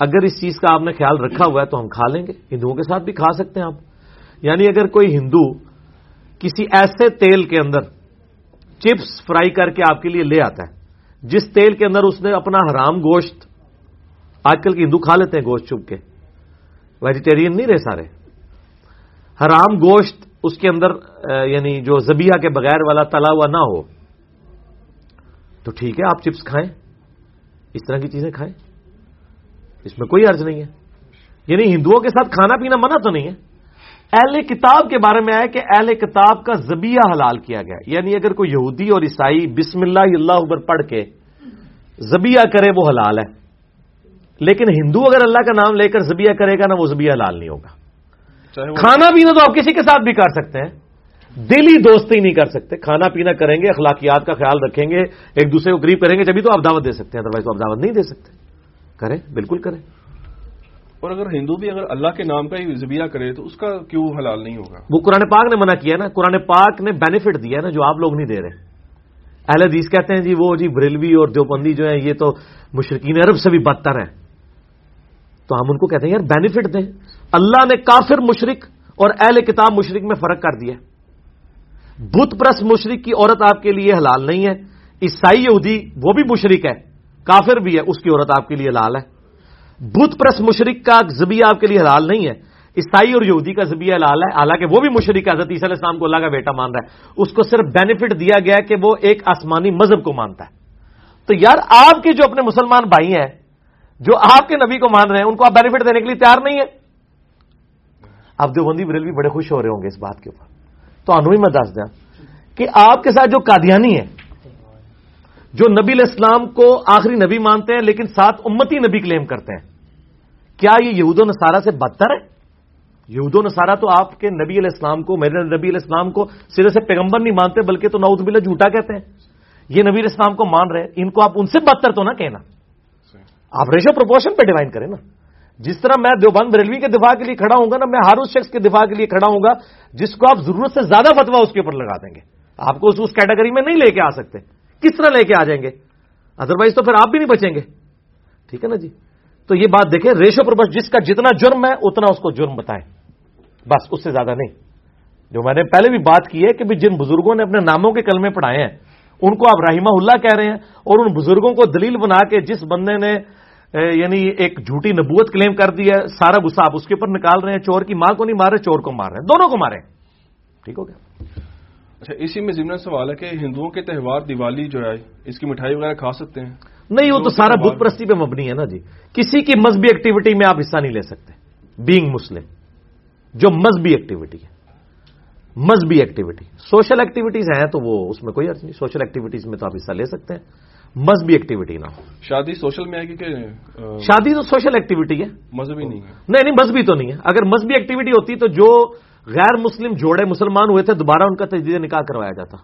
اگر اس چیز کا آپ نے خیال رکھا ہوا ہے تو ہم کھا لیں گے۔ ہندوؤں کے ساتھ بھی کھا سکتے ہیں آپ۔ یعنی اگر کوئی ہندو کسی ایسے تیل کے اندر چپس فرائی کر کے آپ کے لیے لے آتا ہے، جس تیل کے اندر اس نے اپنا حرام گوشت، آج کل کے ہندو کھا لیتے ہیں گوشت چپ کے۔ ویجیٹیرین نہیں رہے سارے۔ حرام گوشت اس کے اندر یعنی جو زبیہ کے بغیر والا تلا ہوا نہ ہو، تو ٹھیک ہے، آپ چپس کھائیں، اس طرح کی چیزیں کھائیں۔ اس میں کوئی عرض نہیں ہے۔ یعنی ہندوؤں کے ساتھ کھانا پینا منع تو نہیں ہے۔ اہل کتاب کے بارے میں آیا کہ اہل کتاب کا زبیہ حلال کیا گیا۔ یعنی اگر کوئی یہودی اور عیسائی بسم اللہ اللہ اکبر پڑھ کے زبیہ کرے، وہ حلال ہے۔ لیکن ہندو اگر اللہ کا نام لے کر زبیہ کرے گا نا وہ زبیہ حلال نہیں ہوگا۔ کھانا پینا تو آپ کسی کے ساتھ بھی کر سکتے ہیں۔ دلی دوستی نہیں کر سکتے۔ کھانا پینا کریں گے اخلاقیات کا خیال رکھیں گے ایک دوسرے کو قریب کریں گے جبھی تو آپ دعوت دے سکتے ہیں ادروائز تو آپ دعوت نہیں دے سکتے۔ کریں بالکل کریں۔ اور اگر ہندو بھی اگر اللہ کے نام کا ہی ذبیہ کرے تو اس کا کیوں حلال نہیں ہوگا؟ وہ قرآن پاک نے منع کیا نا۔ قرآن پاک نے بینیفٹ دیا نا جو آپ لوگ نہیں دے رہے۔ اہل حدیث کہتے ہیں جی وہ جی بریلوی اور دیوبندی جو ہیں یہ تو مشرقین عرب سے بھی بدتر ہیں۔ تو ہم ان کو کہتے ہیں، یار بینیفٹ دیں. اللہ نے کافر مشرق اور اہل کتاب مشرق میں فرق کر دیا بت پرس مشرق کی عورت آپ کے لیے حلال نہیں ہے۔ عیسائی یہودی وہ بھی مشرق ہے، کافر بھی ہے، اس کی عورت آپ کے لیے حلال ہے۔ بت پرس مشرق کا زبیہ آپ کے لیے حلال نہیں ہے۔ عیسائی اور یہودی کا زبیہ حلال ہے، حالانکہ وہ بھی مشرق ہے، حضرت عیسی علیہ السلام کو اللہ کا بیٹا مان رہا ہے۔ اس کو صرف بینیفٹ دیا گیا کہ وہ ایک آسمانی مذہب کو مانتا ہے۔ تو یار، آپ کے جو اپنے مسلمان بھائی ہیں جو آپ کے نبی کو مان رہے ہیں، ان کو آپ بینیفٹ دینے کے لیے تیار نہیں ہے اب دیوبندی بریل بھی بڑے خوش ہو رہے ہوں گے اس بات کے اوپر۔ تو انوئی میں دس دیا کہ آپ کے ساتھ جو قادیانی ہے جو نبی علیہ السلام کو آخری نبی مانتے ہیں، لیکن ساتھ امتی نبی کلیم کرتے ہیں۔ کیا یہ یہود و نصارہ سے بدتر ہے؟ یہود و نصارہ تو آپ کے نبی علیہ السلام کو، میرے نبی علیہ السلام کو سرے سے پیغمبر نہیں مانتے، بلکہ تو نعوذ باللہ جھوٹا کہتے ہیں۔ یہ نبی علیہ السلام کو مان رہے ہیں، ان کو آپ ان سے بدتر تو نہ کہنا۔ آپ ریشو پروپورشن پہ ڈیوائن کریں نا۔ جس طرح میں دیوبند بریلوی کے دفاع کے لیے کھڑا ہوں گا نا، میں ہر اس شخص کے دفاع کے لیے کھڑا ہوں گا، جس کو آپ ضرورت سے زیادہ فتوا اس کے اوپر لگا دیں گے۔ آپ کو اس کیٹیگری میں نہیں لے کے آ سکتے۔ کس طرح لے کے آ جائیں گے؟ ادروائز تو پھر آپ بھی نہیں بچیں گے۔ ٹھیک ہے نا جی؟ تو یہ بات دیکھیں ریشو پر جس کا جتنا جرم ہے، اتنا اس کو جرم بتائیں۔ بس، اس سے زیادہ نہیں۔ جو میں نے پہلے بھی بات کی ہے کہ جن بزرگوں نے اپنے ناموں کے کلمے پڑھائے ہیں، ان کو آپ رحمہ اللہ کہہ رہے ہیں اور ان بزرگوں کو دلیل بنا کے جس بندے نے یعنی ایک جھوٹی نبوت کلیم کر دی ہے سارا غصہ آپ اس کے اوپر نکال رہے ہیں چور کی ماں کو نہیں مار رہے چور کو مار رہے ہیں دونوں کو مارے ٹھیک ہو گیا۔ اچھا اسی میں ضمن سوال ہے کہ ہندوؤں کے تہوار دیوالی جو ہے اس کی مٹھائی وغیرہ کھا سکتے ہیں؟ نہیں وہ تو سارا بت پرستی پہ مبنی ہے نا جی۔ کسی کی مذہبی ایکٹیویٹی میں آپ حصہ نہیں لے سکتے۔ بینگ مسلم جو مذہبی ایکٹیویٹی ہے۔ مذہبی ایکٹیویٹی سوشل ایکٹیویٹیز ہیں تو وہ اس میں کوئی عرض نہیں۔ سوشل ایکٹیویٹیز میں تو آپ حصہ لے سکتے ہیں۔ مذہبی ایکٹیویٹی نہ ہو۔ شادی سوشل میں آئے کہ شادی تو سوشل ایکٹیویٹی ہے۔ مذہبی نہیں ہے۔ نہیں نہیں مذہبی تو نہیں ہے۔ اگر مذہبی ایکٹیویٹی ہوتی تو جو غیر مسلم جوڑے مسلمان ہوئے تھے دوبارہ ان کا تجدید نکاح کروایا جاتا۔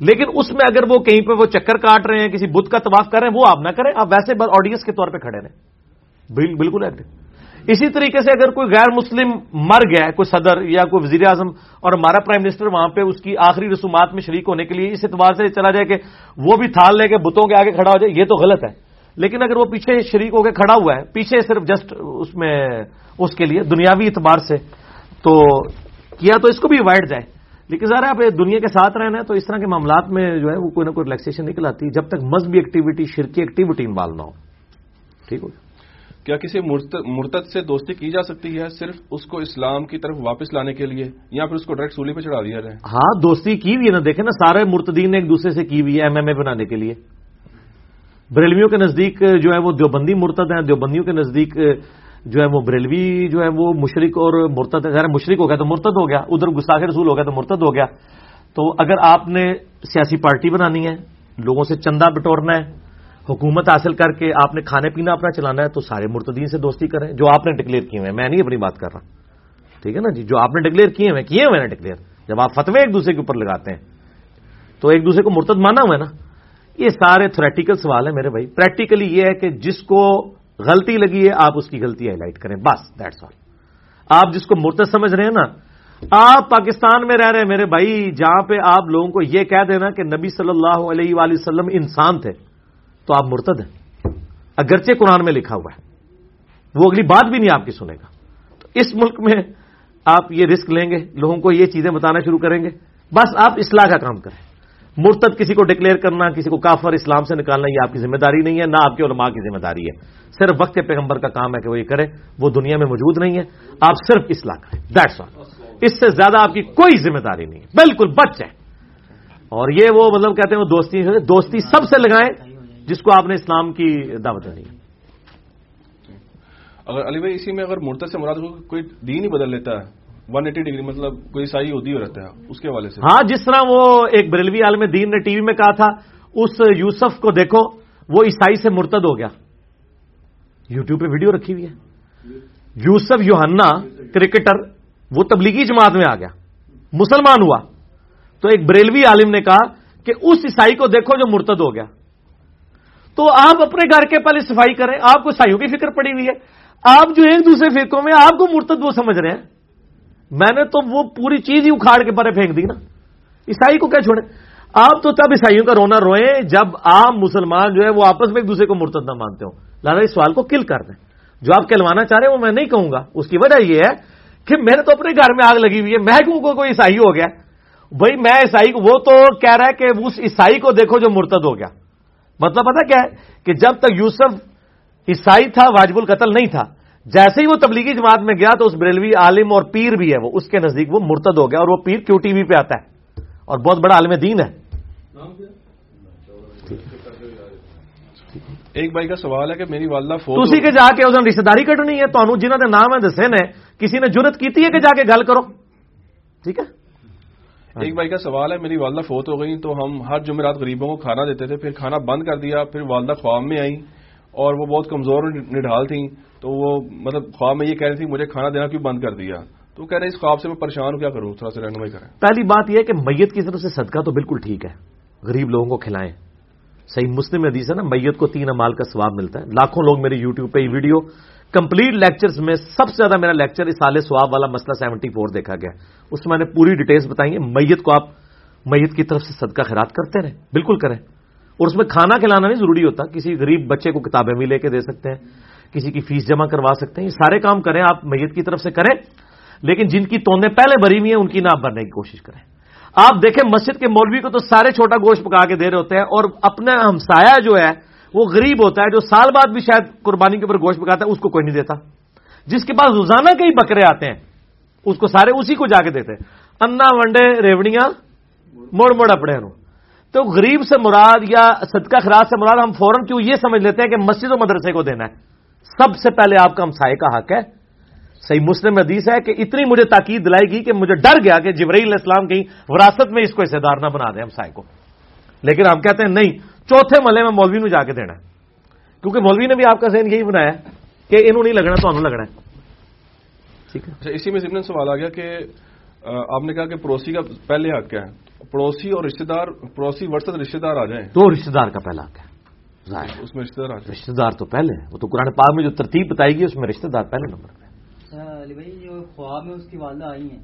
لیکن اس میں اگر وہ کہیں پہ وہ چکر کاٹ رہے ہیں کسی بدھ کا طواف کر رہے ہیں وہ آپ نہ کریں آپ ویسے آڈینس کے طور پہ کھڑے رہیں۔ بالکل ایکٹیو اسی طریقے سے اگر کوئی غیر مسلم مر گیا کوئی صدر یا کوئی وزیر اعظم اور ہمارا پرائم منسٹر وہاں پہ اس کی آخری رسومات میں شریک ہونے کے لیے اس اعتبار سے چلا جائے کہ وہ بھی تھال لے کے بتوں کے آگے کھڑا ہو جائے، یہ تو غلط ہے۔ لیکن اگر وہ پیچھے شریک ہو کے کھڑا ہوا ہے، پیچھے صرف جسٹ اس میں اس کے لیے دنیاوی اعتبار سے، تو کیا تو اس کو بھی اوائڈ جائے۔ لیکن ذرا آپ دنیا کے ساتھ رہنا ہے، تو اس طرح کے معاملات میں جو ہے وہ کوئی نہ کوئی ریلیکسیشن نکل آتی ہے۔ جب تک مذہبی ایکٹیویٹی شرکی ایکٹیویٹی انوالو نہ ہو۔ ٹھیک ہو کیا کسی مرتد سے دوستی کی جا سکتی ہے صرف اس کو اسلام کی طرف واپس لانے کے لیے یا پھر اس کو ڈائریکٹ سولی پہ چڑھا دیا جائے؟ ہاں دوستی کی ہوئی ہے نا، دیکھیں نا، سارے مرتدین نے ایک دوسرے سے کی ہوئی ہے ایم ایم اے بنانے کے لیے۔ بریلویوں کے نزدیک جو ہے وہ دیوبندی مرتد ہیں، دیوبندیوں کے نزدیک جو ہے وہ بریلوی جو ہے وہ مشرق اور مرتد ہے مشرق ہو گیا تو مرتد ہو گیا، ادھر گستاخ رسول ہو گیا تو مرتد ہو گیا۔ تو اگر آپ نے سیاسی پارٹی بنانی ہے، لوگوں سے چندہ بٹورنا ہے حکومت حاصل کر کے آپ نے کھانے پینا اپنا چلانا ہے تو سارے مرتدین سے دوستی کریں، جو آپ نے ڈکلیئر کیے ہوئے میں نہیں اپنی بات کر رہا۔ ٹھیک ہے نا جی؟ جو آپ نے ڈکلیئر کیے ہوئے کیے ہوئے نا ڈکلیئر جب آپ فتوے ایک دوسرے کے اوپر لگاتے ہیں، تو ایک دوسرے کو مرتد مانا ہوا ہے نا؟ یہ سارے تھریٹیکل سوال ہیں میرے بھائی۔ پریکٹیکلی یہ ہے کہ جس کو غلطی لگی ہے، آپ اس کی غلطی ہائی لائٹ کریں۔ بس دیٹس آل آپ جس کو مرتد سمجھ رہے ہیں نا، آپ پاکستان میں رہ رہے ہیں میرے بھائی، جہاں پہ آپ لوگوں کو یہ کہہ دینا کہ نبی صلی اللہ علیہ وآلہ وسلم انسان تھے۔ تو آپ مرتد ہیں۔ اگرچہ قرآن میں لکھا ہوا ہے۔ وہ اگلی بات بھی نہیں آپ کی سنے گا۔ تو اس ملک میں آپ یہ رسک لیں گے، لوگوں کو یہ چیزیں بتانا شروع کریں گے۔ بس آپ اصلاح کا کام کریں۔ مرتد کسی کو ڈکلیئر کرنا، کسی کو کافر اسلام سے نکالنا، یہ آپ کی ذمہ داری نہیں ہے، نہ آپ کے علماء کی ذمہ داری ہے۔ صرف وقت پیغمبر کا کام ہے کہ وہ یہ کرے، وہ دنیا میں موجود نہیں ہے۔ آپ صرف اصلاح کریں۔ دیٹس آل اس سے زیادہ آپ کی کوئی ذمہ داری نہیں ہے۔ بالکل بچ ہے اور یہ وہ مطلب کہتے ہیں وہ دوستی دوستی سب سے لگائیں۔ جس کو آپ نے اسلام کی دعوت ہے۔ اگر علی بھائی اسی میں اگر مرتد سے مراد کوئی دین ہی بدل لیتا ہے ون ایٹی ڈگری مطلب کوئی عیسائی ہوتی رہتا ہے اس کے حوالے سے۔ ہاں جس طرح وہ ایک بریلوی عالم دین نے ٹی وی میں کہا تھا اس یوسف کو دیکھو وہ عیسائی سے مرتد ہو گیا۔ یوٹیوب پہ ویڈیو رکھی ہوئی ہے۔ یوسف یوہنا کرکٹر وہ تبلیغی جماعت میں آ گیا۔ مسلمان ہوا۔ تو ایک بریلوی عالم نے کہا کہ اس عیسائی کو دیکھو جو مرتد ہو گیا۔ تو آپ اپنے گھر کے پہلے صفائی کریں۔ آپ کو عیسائیوں کی فکر پڑی ہوئی ہے۔ آپ جو ایک دوسرے فرقوں میں آپ کو مرتد وہ سمجھ رہے ہیں۔ میں نے تو وہ پوری چیز ہی اکھاڑ کے پرے پھینک دی نا۔ عیسائی کو کیا چھوڑے آپ تو تب عیسائیوں کا رونا روئیں جب آپ مسلمان جو ہے وہ آپس میں ایک دوسرے کو مرتد نہ مانتے ہو لہٰذا اس سوال کو کل کر دیں۔ جو آپ کہلوانا چاہ رہے ہیں وہ میں نہیں کہوں گا۔ اس کی وجہ یہ ہے کہ میرے تو اپنے گھر میں آگ لگی ہوئی ہے۔ میں کیوں کو کوئی عیسائی ہو گیا؟ بھائی میں عیسائی کو وہ تو کہہ رہا ہے کہ اس عیسائی کو دیکھو جو مرتد ہو گیا۔ مطلب پتا کیا ہے کہ جب تک یوسف عیسائی تھا واجب القتل نہیں تھا جیسے ہی وہ تبلیغی جماعت میں گیا تو اس بریلوی عالم اور پیر بھی ہے وہ اس کے نزدیک وہ مرتد ہو گیا اور وہ پیر کیو ٹی وی پہ آتا ہے۔ اور بہت بڑا عالم دین ہے۔ ایک بھائی کا سوال ہے کہ میری والدہ فوت تھی کہ جا کے اس رشتے داری کٹنی ہے تو جنہوں نے نام ہے دسے نے کسی نے جرت کی ہے کہ جا کے گل کرو؟ ٹھیک ہے؟ ایک بھائی کا سوال ہے میری والدہ فوت ہو گئی تو ہم ہر جمعرات غریبوں کو کھانا دیتے تھے پھر کھانا بند کر دیا پھر والدہ خواب میں آئی اور وہ بہت کمزور نڈھال تھیں۔ تو وہ مطلب خواب میں یہ کہہ رہی تھی مجھے کھانا دینا کیوں بند کر دیا؟ تو کہہ رہے اس خواب سے میں پریشان ہوں کیا کروں؟ تھوڑا سا رہنمائی کریں۔ پہلی بات یہ ہے کہ میت کی طرف سے صدقہ تو بالکل ٹھیک ہے۔ غریب لوگوں کو کھلائیں۔ صحیح مسلم حدیث ہے نا میت کو تین امال کا ثواب ملتا ہے۔ لاکھوں لوگ میرے یوٹیوب پہ یہ ویڈیو کمپلیٹ لیکچرز میں سب سے زیادہ میرا لیکچر اس سال سواب والا مسئلہ سیونٹی فور دیکھا گیا۔ اس میں نے پوری ڈیٹیلز بتائی ہیں۔ میت کو آپ میت کی طرف سے صدقہ خیرات کرتے رہیں۔ بالکل کریں۔ اور اس میں کھانا کھلانا نہیں ضروری ہوتا۔ کسی غریب بچے کو کتابیں بھی لے کے دے سکتے ہیں۔ کسی کی فیس جمع کروا سکتے ہیں۔ یہ سارے کام کریں۔ آپ میت کی طرف سے کریں۔ لیکن جن کی توندیں پہلے بھری ہوئی ہیں، ان کی نہ بھرنے کی کوشش کریں۔ آپ دیکھیں، مسجد کے مولوی کو تو سارے چھوٹا گوشت پکا کے دے رہے ہوتے ہیں۔ اور اپنا ہمسایا جو ہے، وہ غریب ہوتا ہے، جو سال بعد بھی شاید قربانی کے اوپر گوشت پکاتا ہے، اس کو کوئی نہیں دیتا۔ جس کے پاس روزانہ کئی بکرے آتے ہیں اس کو سارے اسی کو جا کے دیتے ہیں۔ انا، ونڈے، ریوڑیاں مڑ مڑ اپنے تو غریب سے مراد یا صدقہ خراج سے مراد ہم فوراً کیوں یہ سمجھ لیتے ہیں کہ مسجد و مدرسے کو دینا ہے؟ سب سے پہلے آپ کا ہمسائے کا حق ہے۔ صحیح مسلم حدیث ہے کہ اتنی مجھے تاکید دلائی گی کہ مجھے ڈر گیا کہ جبرئی علیہ السلام کہیں وراثت میں اس کو حصے دار نہ بنا دیں ہمسائے کو۔ لیکن ہم کہتے ہیں نہیں، چوتھے ملے میں مولوی میں جا کے دینا ہے۔ کیونکہ مولوی نے بھی آپ کا ذہن یہی بنایا کہ انہوں نہیں لگنا تو انہوں لگنا ہے۔ ٹھیک ہے۔ اچھا اسی میں ضمن سوال آ گیا کہ آپ نے کہا کہ پڑوسی کا پہلے حق کیا ہے۔ پڑوسی اور رشتے دار پڑوسی ورثت رشتے دار آ جائیں۔ تو رشتے دار کا پہلا حق ہے۔ اس میں رشتے دار رشتے دار تو پہلے وہ تو قرآن پاک میں جو ترتیب بتائی گئی اس میں رشتے دار پہلے نمبر پہ علی بھائی جو خواب میں اس کی والدہ آئی ہیں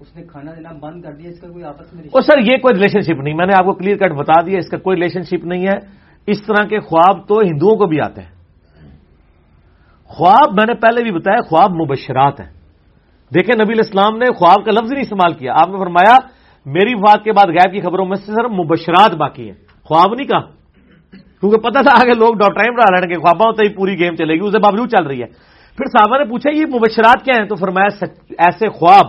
اس نے کھانا دینا بند کر دیا اس کا کوئی آپس میں اور سر یہ کوئی ریلیشن شپ نہیں۔ میں نے آپ کو کلیئر کٹ بتا دیا اس کا کوئی ریلیشن شپ نہیں ہے۔ اس طرح کے خواب تو ہندوؤں کو بھی آتے ہیں۔ خواب میں نے پہلے بھی بتایا خواب مبشرات ہیں۔ دیکھیں نبی الاسلام نے خواب کا لفظ نہیں استعمال کیا۔ آپ نے فرمایا، میری وفات کے بعد غیب کی خبروں میں سے صرف مبشرات باقی ہیں۔ خواب نہیں کہا۔ کیونکہ پتا تھا آگے لوگ ڈاکٹر بڑھا رہے ہیں کہ ہوتے ہی پوری گیم چلے گی، اسے باوجود چل رہی ہے۔ پھر صحابہ نے پوچھا، یہ مبشرات کیا ہیں؟ تو فرمایا ایسے خواب،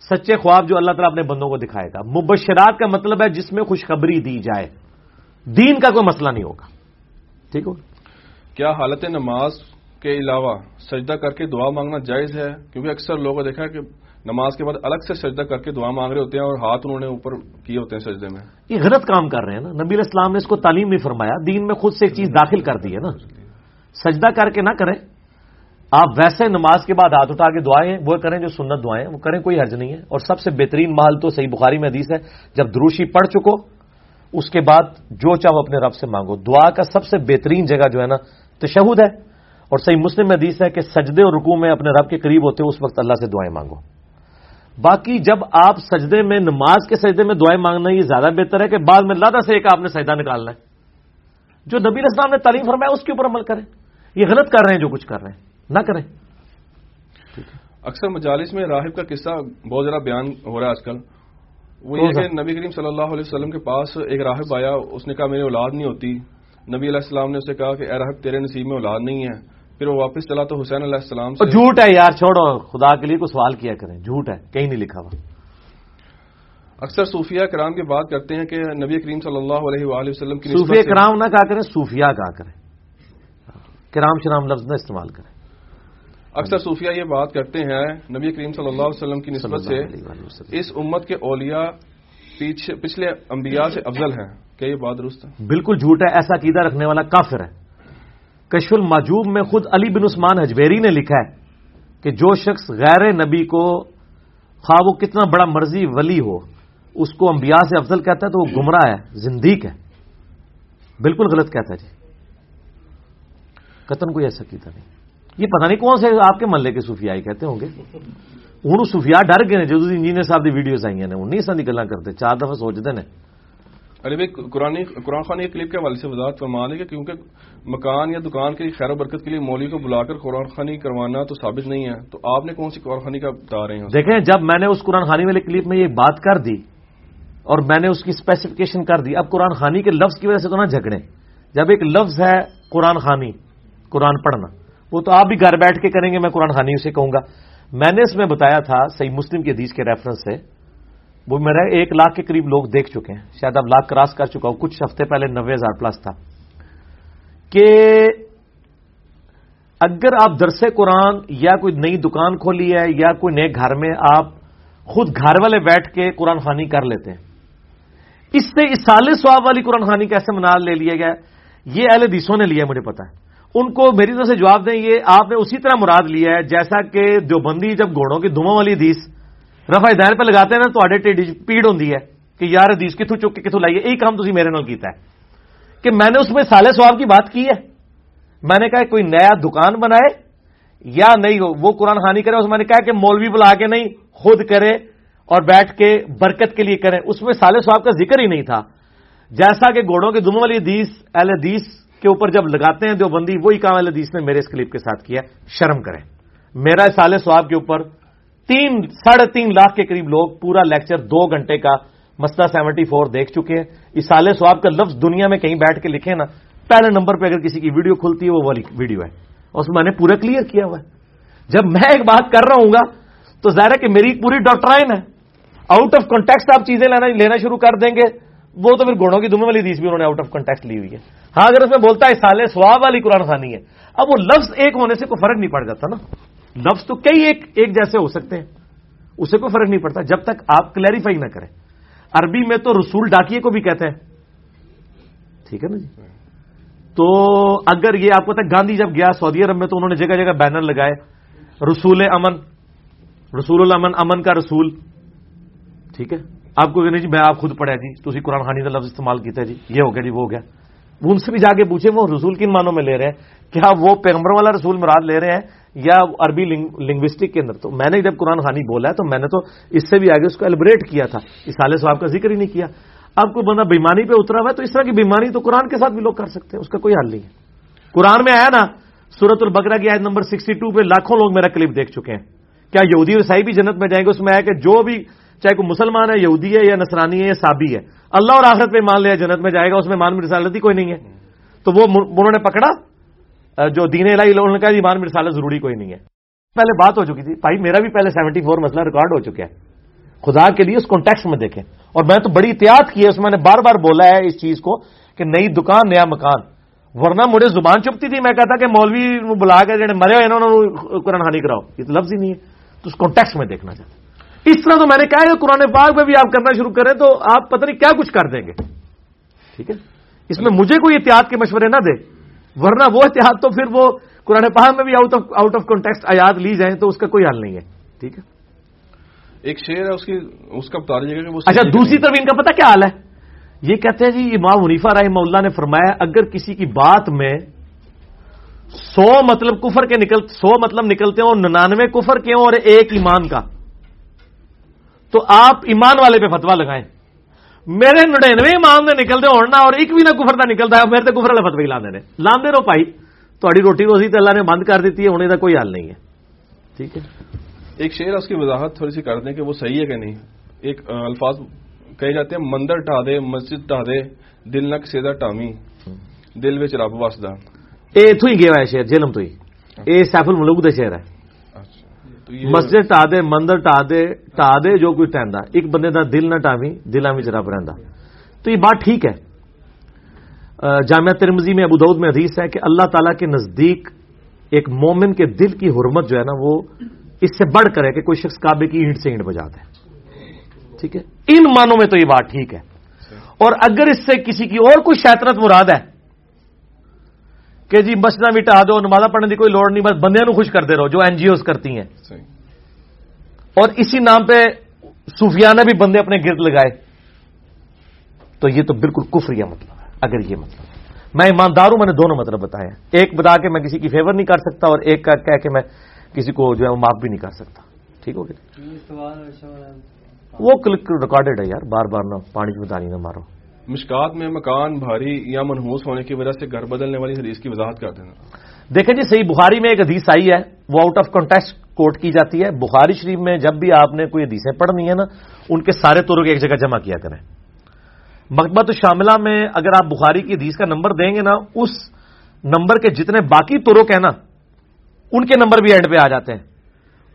سچے خواب جو اللہ تعالیٰ اپنے بندوں کو دکھائے گا۔ مبشرات کا مطلب ہے جس میں خوشخبری دی جائے۔ دین کا کوئی مسئلہ نہیں ہوگا۔ ٹھیک ہو کیا حالت نماز کے علاوہ سجدہ کر کے دعا مانگنا جائز ہے؟ کیونکہ اکثر لوگوں دیکھا کہ نماز کے بعد الگ سے سجدہ کر کے دعا مانگ رہے ہوتے ہیں اور ہاتھ انہوں نے اوپر کیے ہوتے ہیں سجدے میں۔ یہ غلط کام کر رہے ہیں نا۔ نبی اسلام نے اس کو تعلیم نہیں فرمایا۔ دین میں خود سے ایک چیز داخل کر دی ہے نا۔ سجدہ کر کے نہ کریں۔ آپ ویسے نماز کے بعد ہاتھ اٹھا کے دعائیں وہ کریں جو سنت دعائیں وہ کریں، کوئی حرج نہیں ہے۔ اور سب سے بہترین محل تو صحیح بخاری میں حدیث ہے، جب دروشی پڑھ چکو، اس کے بعد جو چاہو اپنے رب سے مانگو۔ دعا کا سب سے بہترین جگہ جو ہے نا، تشہد ہے۔ اور صحیح مسلم میں حدیث ہے کہ سجدے اور رکوع میں اپنے رب کے قریب ہوتے اس وقت اللہ سے دعائیں مانگو۔ باقی جب آپ سجدے میں نماز کے سجدے میں دعائیں مانگنا یہ زیادہ بہتر ہے کہ بعد میں لادہ سے ایک آپ نے سجدہ نکالنا ہے۔ جو نبی اسلام نے تعلیم فرمایا اس کے اوپر عمل کریں۔ یہ غلط کر رہے ہیں جو کچھ کر رہے ہیں۔ نہ کریں۔ اکثر مجالس میں راہب کا قصہ بہت زیادہ بیان ہو رہا ہے آج کل۔ وہ یہ کہ نبی کریم صلی اللہ علیہ وسلم کے پاس ایک راہب آیا اس نے کہا میری اولاد نہیں ہوتی۔ نبی علیہ السلام نے اسے کہا کہ اے راہب تیرے نصیب میں اولاد نہیں ہے۔ پھر وہ واپس چلا تو حسین علیہ السلام سے جھوٹ ہے یار چھوڑو۔ خدا کے لیے کوئی سوال کیا کریں۔ جھوٹ ہے کہیں نہیں لکھا ہوا۔ اکثر صوفیہ کرام کی بات کرتے ہیں کہ نبی کریم صلی اللہ علیہ وآلہ وسلم کی صوفیہ کرام نہ کہا کریں صوفیہ کہا کریں۔ کرام شرام لفظ نہ استعمال کریں۔ اکثر صوفیہ یہ بات کرتے ہیں نبی کریم صلی اللہ علیہ وسلم کی نسبت سے اس امت کے اولیاء پچھلے انبیاء سے افضل ہیں۔ کیا یہ بات درست ہے؟ بالکل جھوٹ ہے ایسا عقیدہ رکھنے والا کافر ہے۔ کشف الماجوب میں خود علی بن عثمان حجویری نے لکھا ہے کہ جو شخص غیر نبی کو خواہ وہ کتنا بڑا مرضی ولی ہو، اس کو انبیاء سے افضل کہتا ہے تو وہ گمراہ ہے، زندیق ہے۔ بالکل غلط کہتا ہے جی۔ قطن کوئی ایسا کیتا نہیں۔ یہ پتہ نہیں کون سے آپ کے محلے کے صوفیائی کہتے ہوں گے۔ ہوں صوفیاء ڈر گئے جدو انجینئر صاحب کی ویڈیوز آئی ہیں نہیں اس طرح گلا کرتے، چار دفعہ سوچتے ہیں۔ ارے بھائی، قرآن قرآن خان ایک کلپ کے حوالے سے وضاحت فرما دیں کہ کیونکہ مکان یا دکان کے خیر و برکت کے لیے مولوی کو بلا کر قرآن خانی کروانا تو ثابت نہیں ہے۔ تو آپ نے کون سی قرآن خانی کا بتا رہے ہیں؟ دیکھیں، جب میں نے اس قرآن خانی والے کلپ میں یہ بات کر دی اور میں نے اس کی اسپیسیفکیشن کر دی، اب قرآن خانی کے لفظ کی وجہ سے تو نہ جھگڑے جب ایک لفظ ہے قرآن خانی، قرآن پڑھنا، وہ تو آپ بھی گھر بیٹھ کے کریں گے، میں قرآن خانی اسے کہوں گا۔ میں نے اس میں بتایا تھا، صحیح مسلم کی حدیث کے ریفرنس سے وہ میرا ایک لاکھ کے قریب لوگ دیکھ چکے ہیں۔ شاید اب لاکھ کراس کر چکا ہوں۔ کچھ ہفتے پہلے نوے ہزار پلس تھا۔ کہ اگر آپ درس قرآن یا کوئی نئی دکان کھولی ہے یا کوئی نئے گھر میں آپ خود گھر والے بیٹھ کے قرآن خانی کر لیتے ہیں۔ اس سے اس سال سواب والی قرآن خانی کیسے منا لے لیا گیا یہ اہل حدیثوں نے لیا مجھے پتا ہے۔ ان کو میری طرف سے جواب دیں، یہ آپ نے اسی طرح مراد لیا ہے، جیسا کہ دیوبندی جب گھوڑوں کی دھواں والی حدیث رفا دائر پہ لگاتے ہیں نا تو جی پیڑ ہوں کہ یار حدیث کتوں چک کے کتوں لائیے یہی کام تھی میرے نال کیتا ہے کہ میں نے اس میں سال سواب کی بات کی ہے۔ میں نے کہا کوئی نیا دکان بنائے یا نہیں ہو وہ قرآن خانی کرے، اس میں نے کہا کہ مولوی بلا کے نہیں، خود کرے اور بیٹھ کے برکت کے لیے کریں اس میں سال سواب کا ذکر ہی نہیں تھا۔ جیسا کہ گھوڑوں کی دموں والی حدیث، اہل حدیث کے اوپر جب لگاتے ہیں دیوبندی، وہی کام اہل حدیث نے میرے اس کلپ کے ساتھ کیا۔ شرم کریں۔ میرا سال سواب کے اوپر تین، ساڑھے تین لاکھ کے قریب لوگ پورا لیکچر دو گھنٹے کا مسئلہ سیونٹی فور دیکھ چکے ہیں۔ اس سال سواب کا لفظ دنیا میں کہیں بیٹھ کے لکھے نا، پہلے نمبر پہ اگر کسی کی ویڈیو کھلتی ہے، وہ والی ویڈیو ہے۔ اور اس میں نے پورا کلیئر کیا ہوا ہے۔ جب میں ایک بات کر رہا ہوں گا، تو ظاہر ہے کہ میری پوری ڈاکٹرائن ہے۔ آؤٹ آف کنٹیکسٹ آپ چیزیں لینا لینا شروع کر دیں گے۔ وہ تو پھر گھوڑوں کی دمے والی حدیث بھی انہوں نے آؤٹ آف کنٹیکسٹ لی ہوئی ہے۔ ہاں اگر اس میں بولتا ہے سالے سواب والی قرآن خانی ہے، اب وہ لفظ ایک ہونے سے کوئی فرق نہیں پڑ جاتا نا۔ لفظ تو کئی ایک ایک جیسے ہو سکتے ہیں۔ اسے کوئی فرق نہیں پڑتا۔ جب تک آپ کلیریفائی نہ کریں۔ عربی میں تو رسول ڈاکیے کو بھی کہتے ہیں۔ ٹھیک ہے نا جی؟ تو اگر یہ آپ کو پتا گاندھی جب گیا سعودی عرب میں تو انہوں نے جگہ جگہ بینر لگائے۔ رسول امن۔ رسول الامن، امن کا رسول۔ ٹھیک ہے؟ آپ کو نہیں جی میں آپ خود پڑھا جی تھی قرآن خانی کا لفظ استعمال کیتا ہے جی۔ یہ ہو گیا جی وہ ہو گیا۔ وہ ان سے بھی جا کے پوچھے وہ رسول کن مانوں میں لے رہے ہیں؟ کیا وہ پیغمبر والا رسول مراد لے رہے ہیں؟ یا عربی لنگوسٹک کے اندر۔ تو میں نے جب قرآن خانی بولا ہے تو میں نے تو اس سے بھی آگے اس کو ایلیبریٹ کیا تھا۔ اس سال صاحب کا ذکر ہی نہیں کیا۔ اب کوئی بندہ بیمانی پہ اترا ہوا ہے تو اس طرح کی بیمانی تو قرآن کے ساتھ بھی لوگ کر سکتے ہیں، اس کا کوئی حل نہیں ہے۔ قرآن میں آیا نا سورت البکرا کی آیت نمبر سکسٹی ٹو پہ لاکھوں لوگ میرا کلپ دیکھ چکے ہیں۔ کیا یہودی عیسائی بھی جنت میں جائیں گے؟ اس میں آیا کہ جو بھی چاہے کوئی مسلمان ہے، یہودی ہے یا نسرانی ہے یا سابی ہے، اللہ اور آخرت پہ مان لیا جنت میں جائے گا، اس میں مان مرسالت ہی کوئی نہیں ہے۔ تو وہ انہوں نے پکڑا جو دین الہی لوگوں نے کہا جی مان مرسالت ضروری کوئی نہیں ہے۔ پہلے بات ہو چکی تھی۔ بھائی، میرا بھی پہلے سیونٹی فور مسئلہ ریکارڈ ہو چکا ہے۔ خدا کے لیے اس کانٹیکس میں دیکھیں۔ اور میں تو بڑی احتیاط کی ہے، اس میں نے بار بار بولا ہے اس چیز کو کہ نئی دکان، نیا مکان۔ ورنہ مجھے زبان چپتی تھی۔ میں کہتا کہ مولوی بلا کے جڑے مرے ہوئے انہوں نے قرآن ہانی کراؤ۔ یہ تو لفظ ہی نہیں ہے۔ تو اس کانٹیکس میں دیکھنا چاہتا اس طرح تو میں نے کہا کہ قرآن پاک میں بھی آپ کرنا شروع کریں تو آپ پتہ نہیں کیا کچھ کر دیں گے۔ ٹھیک ہے؟ اس میں مجھے کوئی احتیاط کے مشورے نہ دے۔ ورنہ وہ احتیاط تو پھر وہ قرآن پاک میں بھی out of out of context آیات لی جائیں تو اس کا کوئی حل نہیں ہے۔ ٹھیک ہے؟ ایک شعر ہے اس کی اس کا بتا دیجیے گا اچھا دوسری طرف ان کا پتا کیا حال ہے؟ یہ کہتے ہیں جی امام منیفا رحم اللہ نے فرمایا اگر کسی کی بات میں سو مطلب کفر کے نکل سو مطلب نکلتے ہوں ننانوے کفر کے ہوں اور ایک ایمان کا تو آپ ایمان والے پہ فتوا لگائیں۔ میرے نڑینوے ایمان نے نکلتے ہونا اور ایک بھی نہ کفر کا نکلتا ہے میرے تو کفر والے فتوی لانے نے۔ لاندے رہو پائی تھوڑی روٹی روزی تو اللہ نے بند کر دیتی ہے ہونے کا کوئی حل نہیں ہے۔ ٹھیک ہے؟ ایک شعر اس کی وضاحت تھوڑی سی کر دیں کہ وہ صحیح ہے کہ نہیں۔ ایک الفاظ کہے جاتے ہیں مندر ٹا دے مسجد ٹا دے دل نک سیدا ٹامی۔ دل بچ رب وسدا۔ اے ہی گیا ہے شہر جیلم تو ہی اے سیف الملوک دے شہر ہے۔ مسجد ٹا دے مندر ٹا دے ٹا دے جو کوئی ٹہندا ایک بندے دا دل نہ ٹاوی، دلاں وچ رب رہندا۔ تو یہ بات ٹھیک ہے۔ جامعہ ترمزی میں ابو دعود میں حدیث ہے کہ اللہ تعالیٰ کے نزدیک ایک مومن کے دل کی حرمت جو ہے نا، وہ اس سے بڑھ کر ہے کہ کوئی شخص کعبے کی اینٹ سے اینٹ بجاتا ہے۔ ٹھیک ہے؟ ان مانوں میں تو یہ بات ٹھیک ہے۔ اور اگر اس سے کسی کی اور کوئی شیطنت مراد ہے کہ جی مسجد مٹا دو نمازہ پڑھنے کی کوئی لوڑ نہیں بس بندے نو خوش کر دے رہو جو این جی اوز کرتی ہیں۔ اور اسی نام پہ صوفیانہ بھی بندے اپنے گرد لگائے۔ تو یہ تو بالکل کفریہ مطلب ہے اگر یہ مطلب ہے۔ میں ایماندار ہوں میں نے دونوں مطلب بتایا ایک بتا کے میں کسی کی فیور نہیں کر سکتا اور ایک کا کہہ کے میں کسی کو جو ہے وہ معاف بھی نہیں کر سکتا۔ ٹھیک ہو گیا۔ وہ کلک ریکارڈیڈ ہے یار بار بار نہ پانی کی مدانی نہ مارو۔ مشکات میں مکان بھاری یا منحوس ہونے کی وجہ سے گھر بدلنے والی حدیث کی وضاحت کر دینا۔ دیکھیں جی صحیح بخاری میں ایک حدیث آئی ہے، وہ آؤٹ آف کانٹیکسٹ کوٹ کی جاتی ہے۔ بخاری شریف میں جب بھی آپ نے کوئی حدیثیں پڑھنی ہے نا، ان کے سارے طرق ایک جگہ جمع کیا کریں۔ مکبت شاملہ میں اگر آپ بخاری کی حدیث کا نمبر دیں گے نا، اس نمبر کے جتنے باقی ترک ہیں نا، ان کے نمبر بھی اینڈ پہ آ جاتے ہیں۔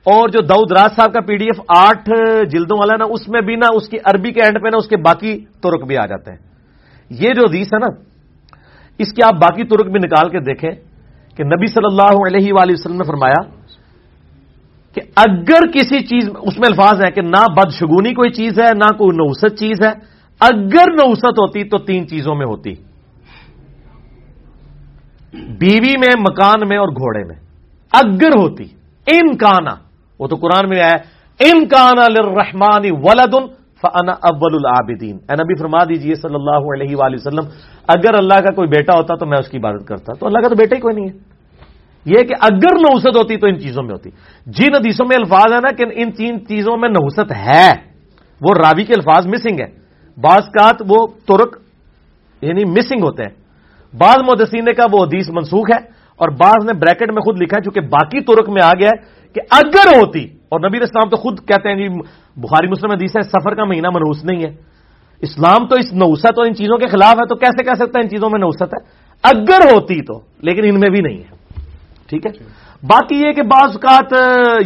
اور جو داؤد راج صاحب کا پی ڈی ایف آٹھ جلدوں والا نا، اس میں بھی نا، اس کی عربی کے اینڈ پہ نا، اس کے باقی ترک بھی آ جاتے ہیں۔ یہ جو حدیث ہے نا، اس کے آپ باقی ترک بھی نکال کے دیکھیں کہ نبی صلی اللہ علیہ وآلہ وسلم نے فرمایا کہ اگر کسی چیز، اس میں الفاظ ہیں کہ نہ بدشگونی کوئی چیز ہے، نہ کوئی نوست چیز ہے۔ اگر نوست ہوتی تو تین چیزوں میں ہوتی۔ بیوی میں، مکان میں اور گھوڑے میں۔ اگر ہوتی، ان کانا وہ تو قرآن میں آیا ان کانا للرحمانی ولدن فانا اول العابدین. اے نبی فرما دیجیے صلی اللہ علیہ وآلہ وسلم، اگر اللہ کا کوئی بیٹا ہوتا تو میں اس کی عبادت کرتا۔ تو اللہ کا تو بیٹا ہی کوئی نہیں ہے۔ یہ کہ اگر نوست ہوتی تو ان چیزوں میں ہوتی۔ جن حدیثوں میں الفاظ ہے نا کہ ان تین چیزوں میں نوست ہے، وہ راوی کے الفاظ مسنگ ہے بعض کات وہ ترک یعنی مسنگ ہوتے ہیں۔ بعض مدسینے کا وہ حدیث منسوخ ہے اور بعض نے بریکٹ میں خود لکھا ہے، چونکہ باقی ترک میں آ گیا ہے۔ کہ اگر ہوتی، اور نبی اسلام تو خود کہتے ہیں جی بخاری مسلم حدیث ہے، سفر کا مہینہ منحوس نہیں ہے۔ اسلام تو اس نوست اور ان چیزوں کے خلاف ہے، تو کیسے کہہ سکتا ہے ان چیزوں میں نوست ہے؟ اگر ہوتی تو، لیکن ان میں بھی نہیں ہے۔ ٹھیک ہے؟ باقی یہ کہ بعض اوقات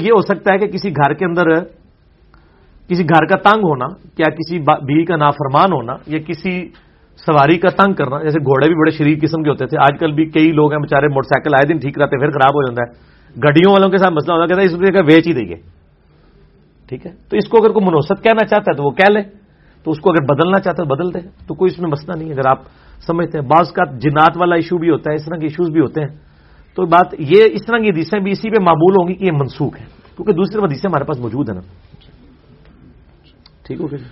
یہ ہو سکتا ہے کہ کسی گھر کے اندر، کسی گھر کا تنگ ہونا کیا کسی بیوی کا نافرمان ہونا، یا کسی سواری کا تنگ کرنا، جیسے گھوڑے بھی بڑے شریف قسم کے ہوتے تھے۔ آج کل بھی کئی لوگ ہیں، بےچارے موٹر سائیکل آئے دن ٹھیک رہتے پھر خراب ہو جاتا ہے۔ گڈیوں والوں کے ساتھ مسئلہ ہوتا ہے اس کا ویچ ہی دیں گے ٹھیک ہے؟ تو اس کو اگر کوئی منوست کہنا چاہتا ہے تو وہ کہہ لے۔ تو اس کو اگر بدلنا چاہتا ہے بدل دے۔ تو کوئی اس میں مسئلہ نہیں اگر آپ سمجھتے ہیں بعض کا جنات والا ایشو بھی ہوتا ہے اس طرح کے ایشوز بھی ہوتے ہیں۔ تو بات یہ اس طرح کی حدیثیں بھی اسی پہ معمول ہوں گی کہ یہ منسوخ ہے کیونکہ دوسری حدیثیں ہمارے پاس موجود ہیں نا۔ ٹھیک ہو گیا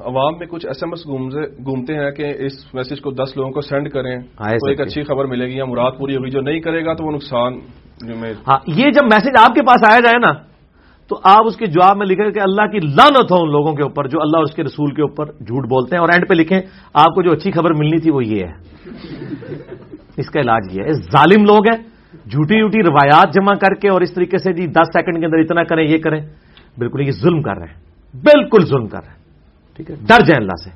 عوام میں کچھ ایس ایم ایس گھومتے ہیں کہ اس میسج کو دس لوگوں کو سینڈ کریں تو ایک اچھی خبر ملے گی یا مراد پوری ہوگی۔ جو نہیں کرے گا تو وہ نقصان ہاں یہ جب میسج آپ کے پاس آیا جائے نا تو آپ اس کے جواب میں لکھیں کہ اللہ کی لانت ہو ان لوگوں کے اوپر جو اللہ اور اس کے رسول کے اوپر جھوٹ بولتے ہیں اور اینڈ پہ لکھیں آپ کو جو اچھی خبر ملنی تھی وہ یہ ہے۔ اس کا علاج یہ ہے۔ ظالم لوگ ہیں جھوٹی جھوٹی روایات جمع کر کے اور اس طریقے سے جی دس سیکنڈ کے اندر اتنا کریں یہ کریں بالکل یہ ظلم کر رہے ہیں۔ بالکل ظلم کر رہے ہیں۔ ٹھیک ہے؟ ڈر جائیں اللہ سے۔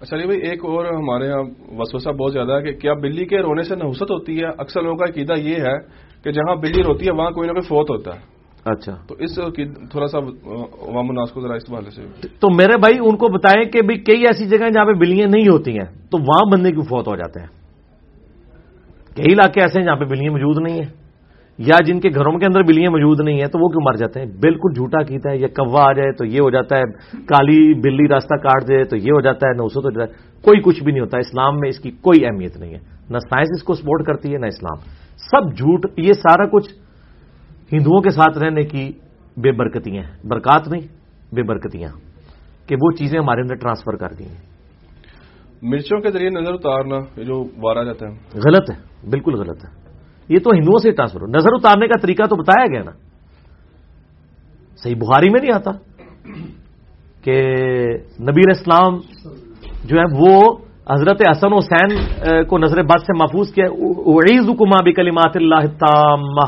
اچھا علی بھائی ایک اور ہمارے یہاں وسوسہ بہت زیادہ ہے کہ کیا بلی کے رونے سے نحوست ہوتی ہے؟ اکثر لوگوں کا عقیدہ یہ ہے کہ جہاں بلی روتی ہے وہاں کوئی نہ کوئی فوت ہوتا ہے۔ اچھا۔ تو اس عقید- تھوڑا سا عوام الناس کو ذرا اس حوالے سے۔ تو میرے بھائی ان کو بتائیں کہ بھی کئی ایسی جگہیں جہاں پہ بلیاں نہیں ہوتی ہیں تو وہاں بندے کیوں فوت ہو جاتے ہیں؟ کئی علاقے ایسے ہیں جہاں پہ بلیاں موجود نہیں ہیں۔ یا جن کے گھروں کے اندر بلیاں موجود نہیں ہیں تو وہ کیوں مر جاتے ہیں؟ بالکل جھوٹا کیتا ہے یا کوا آ جائے تو یہ ہو جاتا ہے کالی بلی راستہ کاٹ دے تو یہ ہو جاتا ہے نوسط ہو جاتا ہے کوئی کچھ بھی نہیں ہوتا۔ اسلام میں اس کی کوئی اہمیت نہیں ہے۔ نہ سائنس اس کو سپورٹ کرتی ہے نہ اسلام۔ سب جھوٹ یہ سارا کچھ ہندوؤں کے ساتھ رہنے کی بے برکتیاں ہیں۔ برکات نہیں بے برکتیاں۔ کہ وہ چیزیں ہمارے اندر ٹرانسفر کر دی ہیں مرچوں کے ذریعے نظر اتارنا یہ جو وارا جاتا ہے۔ غلط ہے بالکل غلط ہے۔ یہ تو ہندوؤں سے ٹرانسفر ہو۔ نظر اتارنے کا طریقہ تو بتایا گیا نا۔ صحیح بخاری میں نہیں آتا کہ نبی اسلام جو ہے وہ حضرت حسن حسین کو نظر بد سے محفوظ کیا اعیز کما بھی کلیمات اللہ تامہ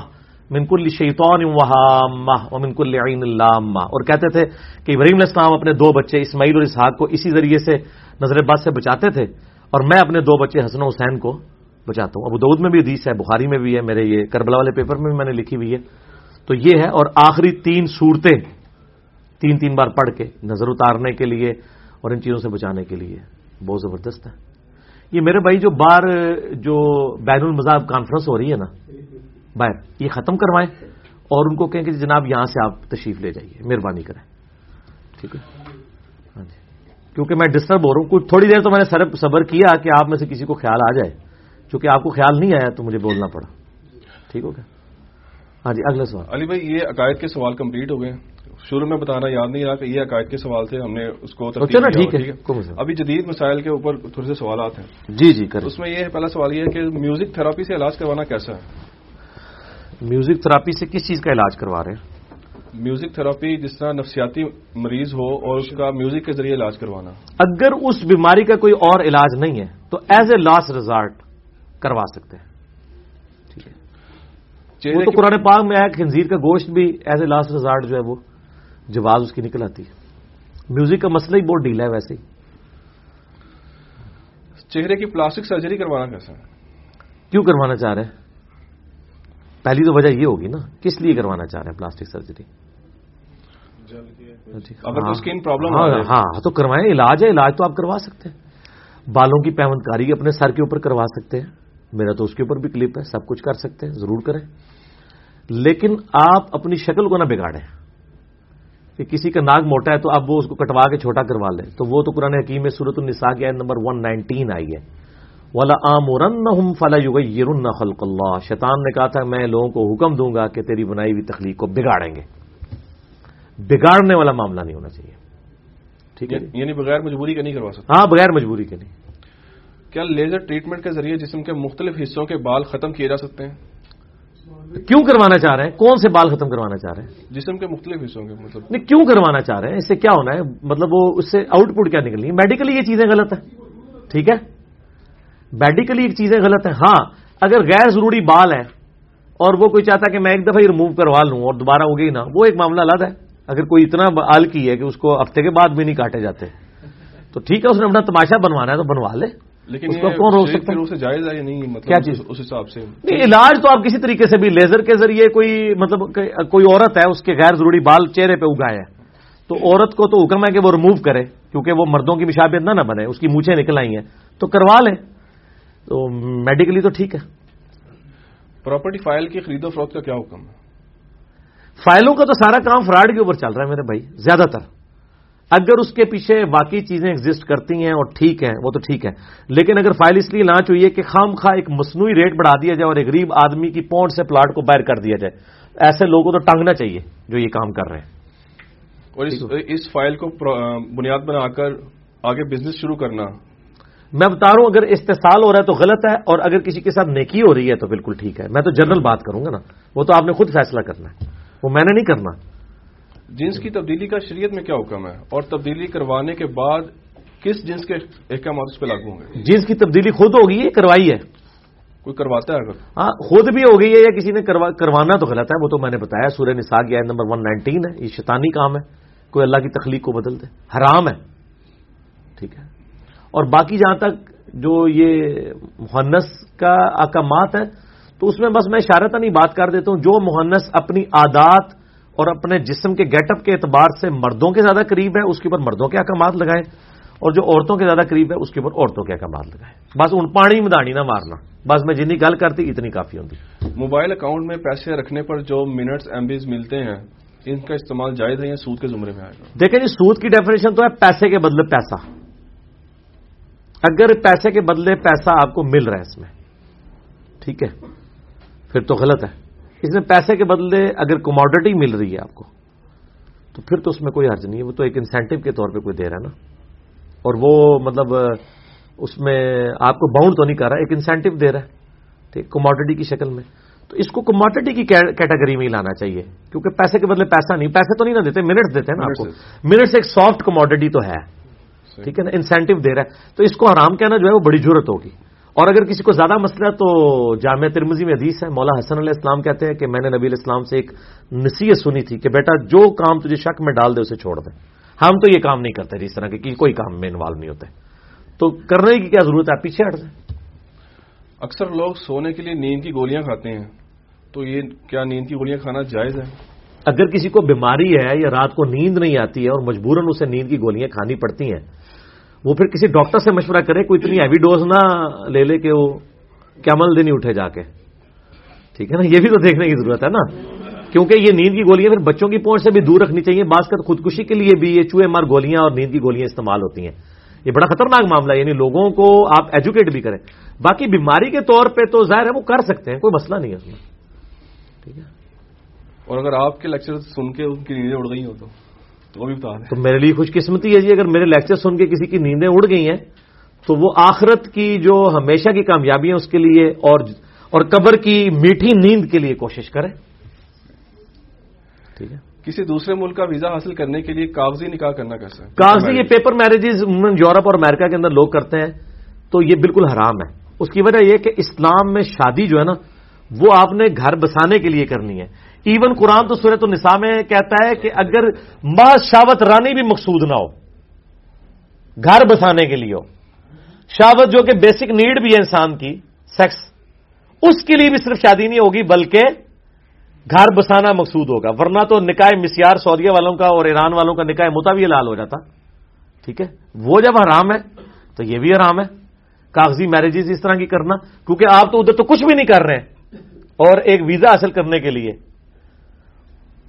منکل شیطان وہامہ و منکل عین اللہ اور کہتے تھے کہ ابراہیم علیہ السلام اپنے دو بچے اسماعیل اور اسحاق کو اسی ذریعے سے نظر بد سے بچاتے تھے، اور میں اپنے دو بچے حسن و حسین کو بچاتا ہوں۔ ابو دعود میں بھی حدیث ہے، بخاری میں بھی ہے، میرے یہ کربلا والے پیپر میں بھی میں نے لکھی ہوئی ہے۔ تو یہ ہے، اور آخری تین صورتیں تین تین بار پڑھ کے نظر اتارنے کے لیے اور ان چیزوں سے بچانے کے لیے۔ بہت زبردست ہے۔ یہ میرے بھائی جو بار جو بین المذاہب کانفرنس ہو رہی ہے نا، باہر، یہ ختم کروائیں اور ان کو کہیں کہ جی جناب یہاں سے آپ تشریف لے جائیے، مہربانی کریں۔ ٹھیک ہے؟ ہاں جی۔ کیونکہ میں ڈسٹرب ہو رہا ہوں، کچھ تھوڑی دیر تو میں نے صبر کیا کہ آپ میں سے کسی کو خیال آ جائے۔ چونکہ آپ کو خیال نہیں آیا تو مجھے بولنا پڑا۔ ٹھیک ہو گیا؟ ہاں جی اگلا سوال۔ علی بھائی، یہ عقائد کے سوال کمپلیٹ ہو گئے۔ شروع میں بتانا یاد نہیں رہا کہ یہ عقائد کے سوال تھے ہم نے اس کو اچھا نا، ٹھیک ہے، ابھی جدید مسائل کے اوپر تھوڑے سے سوالات ہیں۔ جی جی اس میں یہ ہے پہلا سوال یہ ہے کہ میوزک تھراپی سے علاج کروانا کیسا ہے؟ میوزک تھراپی سے کس چیز کا علاج کروا رہے ہیں؟ میوزک تھراپی جس طرح نفسیاتی مریض ہو اور اس کا میوزک کے ذریعے علاج کروانا۔ اگر اس بیماری کا کوئی اور علاج نہیں ہے تو ایز اے لاسٹ ریزارٹ کروا سکتے ہیں۔ ٹھیک ہے۔ وہ تو قرآن پاک میں ہے خنزیر کا گوشت بھی ایز اے لاسٹ ریزارٹ جو ہے وہ۔ جواز اس کی نکل آتی ہے۔ میوزک کا مسئلہ ہی بہت ڈھیلا ہے ویسے چہرے کی پلاسٹک سرجری کروانا کیسا ہے کیوں کروانا چاہ رہے ہیں؟ پہلی تو وجہ یہ ہوگی نا کس لیے کروانا چاہ رہے ہیں پلاسٹک سرجری اگر skin problem ہاں تو کروائیں علاج ہے علاج تو آپ کروا سکتے ہیں۔ بالوں کی پیوند کاری اپنے سر کے اوپر کروا سکتے ہیں۔ میرا تو اس کے اوپر بھی کلپ ہے سب کچھ کر سکتے ہیں ضرور کریں۔ لیکن آپ اپنی شکل کو نہ بگاڑیں۔ کہ کسی کا ناک موٹا ہے تو اب وہ اس کو کٹوا کے چھوٹا کروا لیں۔ تو وہ تو قرآن حکیم میں صورت النساء کی آیت نمبر 119 آئی ہے۔ والا عام فلا یغیرن خلق اللہ شیطان نے کہا تھا میں لوگوں کو حکم دوں گا کہ تیری بنائی ہوئی تخلیق کو بگاڑیں گے۔ بگاڑنے والا معاملہ نہیں ہونا چاہیے۔ ٹھیک ہے جی؟ یعنی بغیر مجبوری کا نہیں کروا سکتے؟ ہاں بغیر مجبوری کے نہیں۔ کیا لیزر ٹریٹمنٹ کے ذریعے جسم کے مختلف حصوں کے بال ختم کیے جا سکتے ہیں؟ کیوں کروانا چاہ رہے ہیں؟ کون سے بال ختم کروانا چاہ رہے ہیں؟ جسم کے مختلف حصوں کے مطلب نہیں کیوں کروانا چاہ رہے ہیں؟ اس سے کیا ہونا ہے؟ مطلب وہ اس سے آؤٹ پٹ کیا نکلنی ہے؟ میڈیکلی یہ چیزیں غلط ہیں ٹھیک ہے؟ میڈیکلی یہ چیزیں غلط ہیں ہاں اگر غیر ضروری بال ہے اور وہ کوئی چاہتا ہے کہ میں ایک دفعہ ہی ریموو کروا لوں اور دوبارہ ہو گئی نا وہ ایک معاملہ الگ ہے۔ اگر کوئی اتنا آل کی ہے کہ اس کو ہفتے کے بعد بھی نہیں کاٹے جاتے تو ٹھیک ہے اس نے اپنا تماشا بنوانا ہے تو بنوا لے۔ لیکن اس کو کون روک سکتا ہے؟ جائز ہے یا نہیں؟ مطلب کیا چیز؟ اس حساب سے۔ نہیں علاج تو آپ کسی طریقے سے بھی لیزر کے ذریعے کوئی مطلب کوئی عورت ہے اس کے غیر ضروری بال چہرے پہ اگائے ہیں تو عورت کو تو حکم ہے کہ وہ ریموو کرے کیونکہ وہ مردوں کی مشابت نہ نہ بنے اس کی مونچھیں نکل آئی ہیں تو کروا لیں۔ تو میڈیکلی تو ٹھیک ہے۔ پراپرٹی فائل کی خرید و فروخت کا کیا حکم ہے؟ فائلوں کا تو سارا کام فراڈ کے اوپر چل رہا ہے میرے بھائی زیادہ تر۔ اگر اس کے پیچھے واقعی چیزیں ایگزٹ کرتی ہیں اور ٹھیک ہے وہ تو ٹھیک ہے لیکن اگر فائل اس لیے لانچ ہوئی ہے کہ خام خواہ ایک مصنوعی ریٹ بڑھا دیا جائے اور ایک غریب آدمی کی پونڈ سے پلاٹ کو باہر کر دیا جائے۔ ایسے لوگوں کو تو ٹانگنا چاہیے جو یہ کام کر رہے ہیں۔ اور اس اس فائل کو بنیاد بنا کر آگے بزنس شروع کرنا۔ میں بتا رہا ہوں اگر استحصال ہو رہا ہے تو غلط ہے اور اگر کسی کے ساتھ نیکی ہو رہی ہے تو بالکل ٹھیک ہے۔ میں تو جنرل بات کروں گا نا۔ وہ تو آپ نے خود فیصلہ کرنا ہے۔ وہ میں نے نہیں کرنا۔ جنس کی تبدیلی کا شریعت میں کیا حکم ہے؟ اور تبدیلی کروانے کے بعد کس جنس کے احکامات اس پہ لاگو ہوں گے؟ جس کی تبدیلی خود ہوگی یہ کروائی ہے؟ کوئی کرواتا ہے اگر؟ ہاں خود بھی ہو گئی ہے یا کسی نے کروا کروانا تو غلط ہے وہ تو میں نے بتایا سورہ نساء کی آیت نمبر 119 ہے یہ شیطانی کام ہے کوئی اللہ کی تخلیق کو بدل دے حرام ہے ٹھیک ہے؟ اور باقی جہاں تک جو یہ محنس کا احکامات ہے تو اس میں بس میں اشارتاً ہی بات کر دیتا ہوں جو محنس اپنی عادات اور اپنے جسم کے گیٹ اپ کے اعتبار سے مردوں کے زیادہ قریب ہے اس کے اوپر مردوں کے احکامات لگائیں اور جو عورتوں کے زیادہ قریب ہے اس کے اوپر عورتوں کے احکامات لگائیں بس ان پانی میں داڑی نہ مارنا۔ بس میں جتنی گل کرتی اتنی کافی ہوتی۔ موبائل اکاؤنٹ میں پیسے رکھنے پر جو منٹس ایم بیز ملتے ہیں ان کا استعمال جائز ہے یا سود کے زمرے میں آئے گا؟ دیکھیں جی سود کی ڈیفینیشن تو ہے پیسے کے بدلے پیسہ۔ اگر پیسے کے بدلے پیسہ آپ کو مل رہا ہے اس میں ٹھیک ہے؟ پھر تو غلط ہے۔ اس میں پیسے کے بدلے اگر کموڈٹی مل رہی ہے آپ کو تو پھر تو اس میں کوئی حرج نہیں ہے وہ تو ایک انسینٹو کے طور پہ کوئی دے رہا ہے نا۔ اور وہ مطلب اس میں آپ کو باؤنڈ تو نہیں کر رہا ایک انسینٹو دے رہا ہے ٹھیک کموڈٹی کی شکل میں۔ تو اس کو کموڈٹی کی کیٹیگری میں ہی لانا چاہیے کیونکہ پیسے کے بدلے پیسہ نہیں پیسے تو نہیں نہ دیتے منٹس دیتے ہیں نا آپ کو۔ منٹس ایک سافٹ کموڈٹی تو ہے۔ ٹھیک ہے نا انسینٹو دے رہا ہے۔ تو اس کو حرام کہنا جو ہے وہ بڑی ضرورت ہوگی۔ اور اگر کسی کو زیادہ مسئلہ ہے تو جامعہ ترمزی میں حدیث ہے۔ مولا حسن علیہ السلام کہتے ہیں کہ میں نے نبی علیہ السلام سے ایک نصیحت سنی تھی کہ بیٹا جو کام تجھے شک میں ڈال دے اسے چھوڑ دے۔ ہم تو یہ کام نہیں کرتے جس طرح کے کوئی کام میں انوالو نہیں ہوتے۔ تو کرنے کی کیا ضرورت ہے؟ آپ پیچھے ہٹ جائیں۔ اکثر لوگ سونے کے لیے نیند کی گولیاں کھاتے ہیں۔ تو یہ کیا نیند کی گولیاں کھانا جائز ہے؟ اگر کسی کو بیماری ہے یا رات کو نیند نہیں آتی ہے اور مجبوراً اسے نیند کی گولیاں کھانی پڑتی ہیں وہ پھر کسی ڈاکٹر سے مشورہ کرے کوئی اتنی ہیوی ڈوز نہ لے لے کہ وہ کیمل دن ہی اٹھے جا کے۔ ٹھیک ہے نا؟ یہ بھی تو دیکھنے کی ضرورت ہے نا۔ کیونکہ یہ نیند کی گولیاں پھر بچوں کی پہنچ سے بھی دور رکھنی چاہیے۔ بعض کر خودکشی کے لیے بھی یہ چوہے مار گولیاں اور نیند کی گولیاں استعمال ہوتی ہیں۔ یہ بڑا خطرناک معاملہ ہے یعنی لوگوں کو آپ ایجوکیٹ بھی کریں۔ باقی بیماری کے طور پہ تو ظاہر ہے وہ کر سکتے ہیں، کوئی مسئلہ نہیں ہے اس میں۔ ٹھیک ہے؟ اور اگر آپ کے لیکچر سن کے ان کی نیندیں اڑ گئی ہوں تو تو؟ وہ بھی بتا دیں تو میرے لیے خوش قسمتی ہے جی اگر میرے لیکچر سن کے کسی کی نیندیں اڑ گئی ہیں تو وہ آخرت کی جو ہمیشہ کی کامیابی ہے اس کے لیے اور اور قبر کی میٹھی نیند کے لیے کوشش کرے ٹھیک ہے؟ کسی دوسرے ملک کا ویزا حاصل کرنے کے لیے کاغذی نکاح کرنا کیسے؟ کاغذی یہ پیپر میرجز یورپ اور امریکہ کے اندر لوگ کرتے ہیں تو یہ بالکل حرام ہے۔ اس کی وجہ یہ کہ اسلام میں شادی جو ہے نا وہ آپ نے گھر بسانے کے لیے کرنی ہے۔ ایون قرآن تو صورت النساء میں کہتا ہے کہ اگر ماں شاوت رانی بھی مقصود نہ ہو، گھر بسانے کے لیے ہو، شاوت جو کہ بیسک نیڈ بھی ہے انسان کی سیکس اس کے لیے بھی صرف شادی نہیں ہوگی، بلکہ گھر بسانا مقصود ہوگا۔ ورنہ تو نکاح مسیار سعودیہ والوں کا اور ایران والوں کا نکاح متوی لال ہو جاتا۔ ٹھیک ہے؟ وہ جب حرام ہے، تو یہ بھی حرام ہے۔ کاغذی میرجز اس طرح کی کرنا، کیونکہ آپ تو ادھر تو کچھ بھی نہیں کر رہے ہیں۔ اور ایک ویزا حاصل کرنے کے لیے۔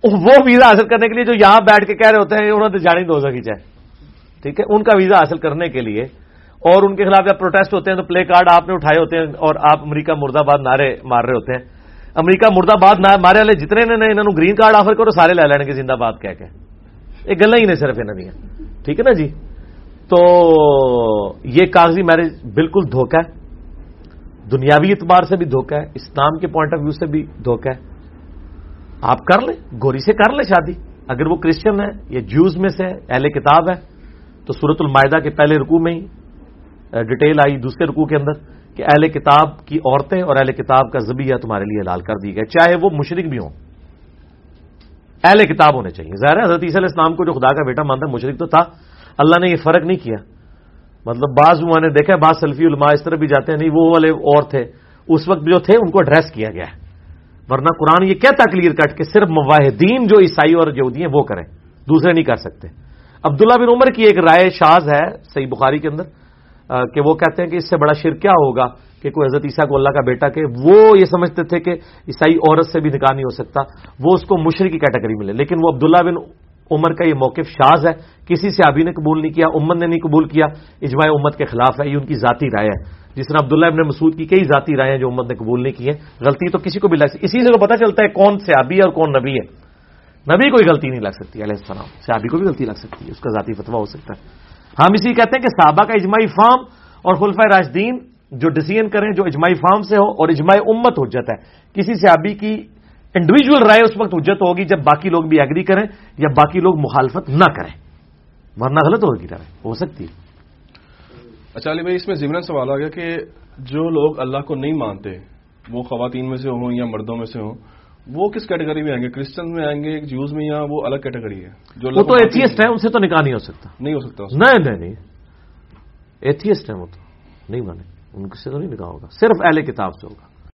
وہ ویزا حاصل کرنے کے لیے جو یہاں بیٹھ کے کہہ رہے ہوتے ہیں، انہوں نے جانی دو سکی چاہے۔ ٹھیک ہے؟ ان کا ویزا حاصل کرنے کے لیے۔ اور ان کے خلاف جب پروٹیسٹ ہوتے ہیں تو پلے کارڈ آپ نے اٹھائے ہوتے ہیں اور آپ امریکہ مرد آباد نعرے مار رہے ہوتے ہیں۔ امریکہ مرد آباد مارے والے جتنے نے انہوں نے گرین کارڈ آفر کرو، سارے لے لین گے زندہ باد کہہ کے۔ یہ گلا ہی نہیں صرف انہوں دیا ٹھیک ہے نا جی؟ تو یہ کاغذی میرج بالکل دھوکہ ہے۔ دنیاوی اعتبار سے بھی دھوکہ ہے، اسلام کے پوائنٹ آف ویو سے بھی دھوکہ ہے۔ آپ کر لیں، گوری سے کر لیں شادی۔ اگر وہ کرسچن ہے یا جوز میں سے اہل کتاب ہے تو سورت المائدہ کے پہلے رکوع میں ہی ڈیٹیل آئی دوسرے رکوع کے اندر کہ اہل کتاب کی عورتیں اور اہل کتاب کا زبیہ تمہارے لیے لال کر دی گئے، چاہے وہ مشرق بھی ہوں۔ اہل کتاب ہونے چاہیے۔ ظاہر ہے، حضرت عیسی علیہ السلام کو جو خدا کا بیٹا مانتا ہے مشرق تو تھا۔ اللہ نے یہ فرق نہیں کیا۔ مطلب بعض میں نے دیکھا بعض سلفی علماء اس طرح بھی جاتے ہیں، نہیں، وہ والے اور تھے۔ اس وقت جو تھے، ان کو ایڈریس کیا گیا ہے۔ ورنہ قرآن یہ کہتا کلیئر کٹ کہ صرف مواحدین جو عیسائی اور یہودی ہیں وہ کریں، دوسرے نہیں کر سکتے۔ عبداللہ بن عمر کی ایک رائے شاز ہے صحیح بخاری کے اندر کہ وہ کہتے ہیں کہ اس سے بڑا شر کیا ہوگا کہ کوئی حضرت عیسیٰ کو اللہ کا بیٹا کہ وہ یہ سمجھتے تھے کہ عیسائی عورت سے بھی نکاح نہیں ہو سکتا، وہ اس کو مشرق کی کیٹیگری ملے لیکن وہ عبداللہ بن عمر کا یہ موقف شاز ہے، کسی سے ابھی نے قبول نہیں کیا، امت نے نہیں قبول کیا، اجماع امت کے خلاف ہے، یہ ان کی ذاتی رائے ہے۔ جس طرح عبداللہ ابن مسعود کی کئی ذاتی رائے ہیں جو امت نے قبول نہیں کی ہے غلطی تو کسی کو بھی لگ سکتی، اسی سے تو پتا چلتا ہے کون سیابی ہے اور کون نبی ہے۔ نبی کوئی غلطی نہیں لگ سکتی، علیہ السلام سیابی کو بھی غلطی لگ سکتی ہے، اس کا ذاتی فتوا ہو سکتا ہے۔ ہم اسی کہتے ہیں کہ صحابہ کا اجماعی فارم اور خلفۂ راجدین جو ڈسیزن کریں، جو اجماعی فارم سے ہو اور اجماعی امت حجت ہے۔ کسی سیابی کی انڈیویجل رائے اس وقت حجت ہوگی جب باقی لوگ بھی ایگری کریں یا باقی لوگ مخالفت نہ کریں۔ ورنہ غلط ہوگی رائے ہو سکتی ہے۔ اچھا علی بھائی اس میں ضمن سوال آ گیا کہ جو لوگ اللہ کو نہیں مانتے وہ خواتین میں سے ہوں یا مردوں میں سے ہوں وہ کس کیٹیگری میں آئیں گے؟ کرسچن میں آئیں گے جیوز میں یا وہ الگ کیٹیگری ہے؟ جو وہ تو ایتھیسٹ ہے ان سے تو نکاح نہیں ہو سکتا۔ نہیں ہو سکتا نہیں نہیں نہیں۔ ایتھیسٹ ہے وہ تو نہیں مانے۔ ان سے تو نہیں نکاح ہوگا صرف اہل کتاب سے ہوگا۔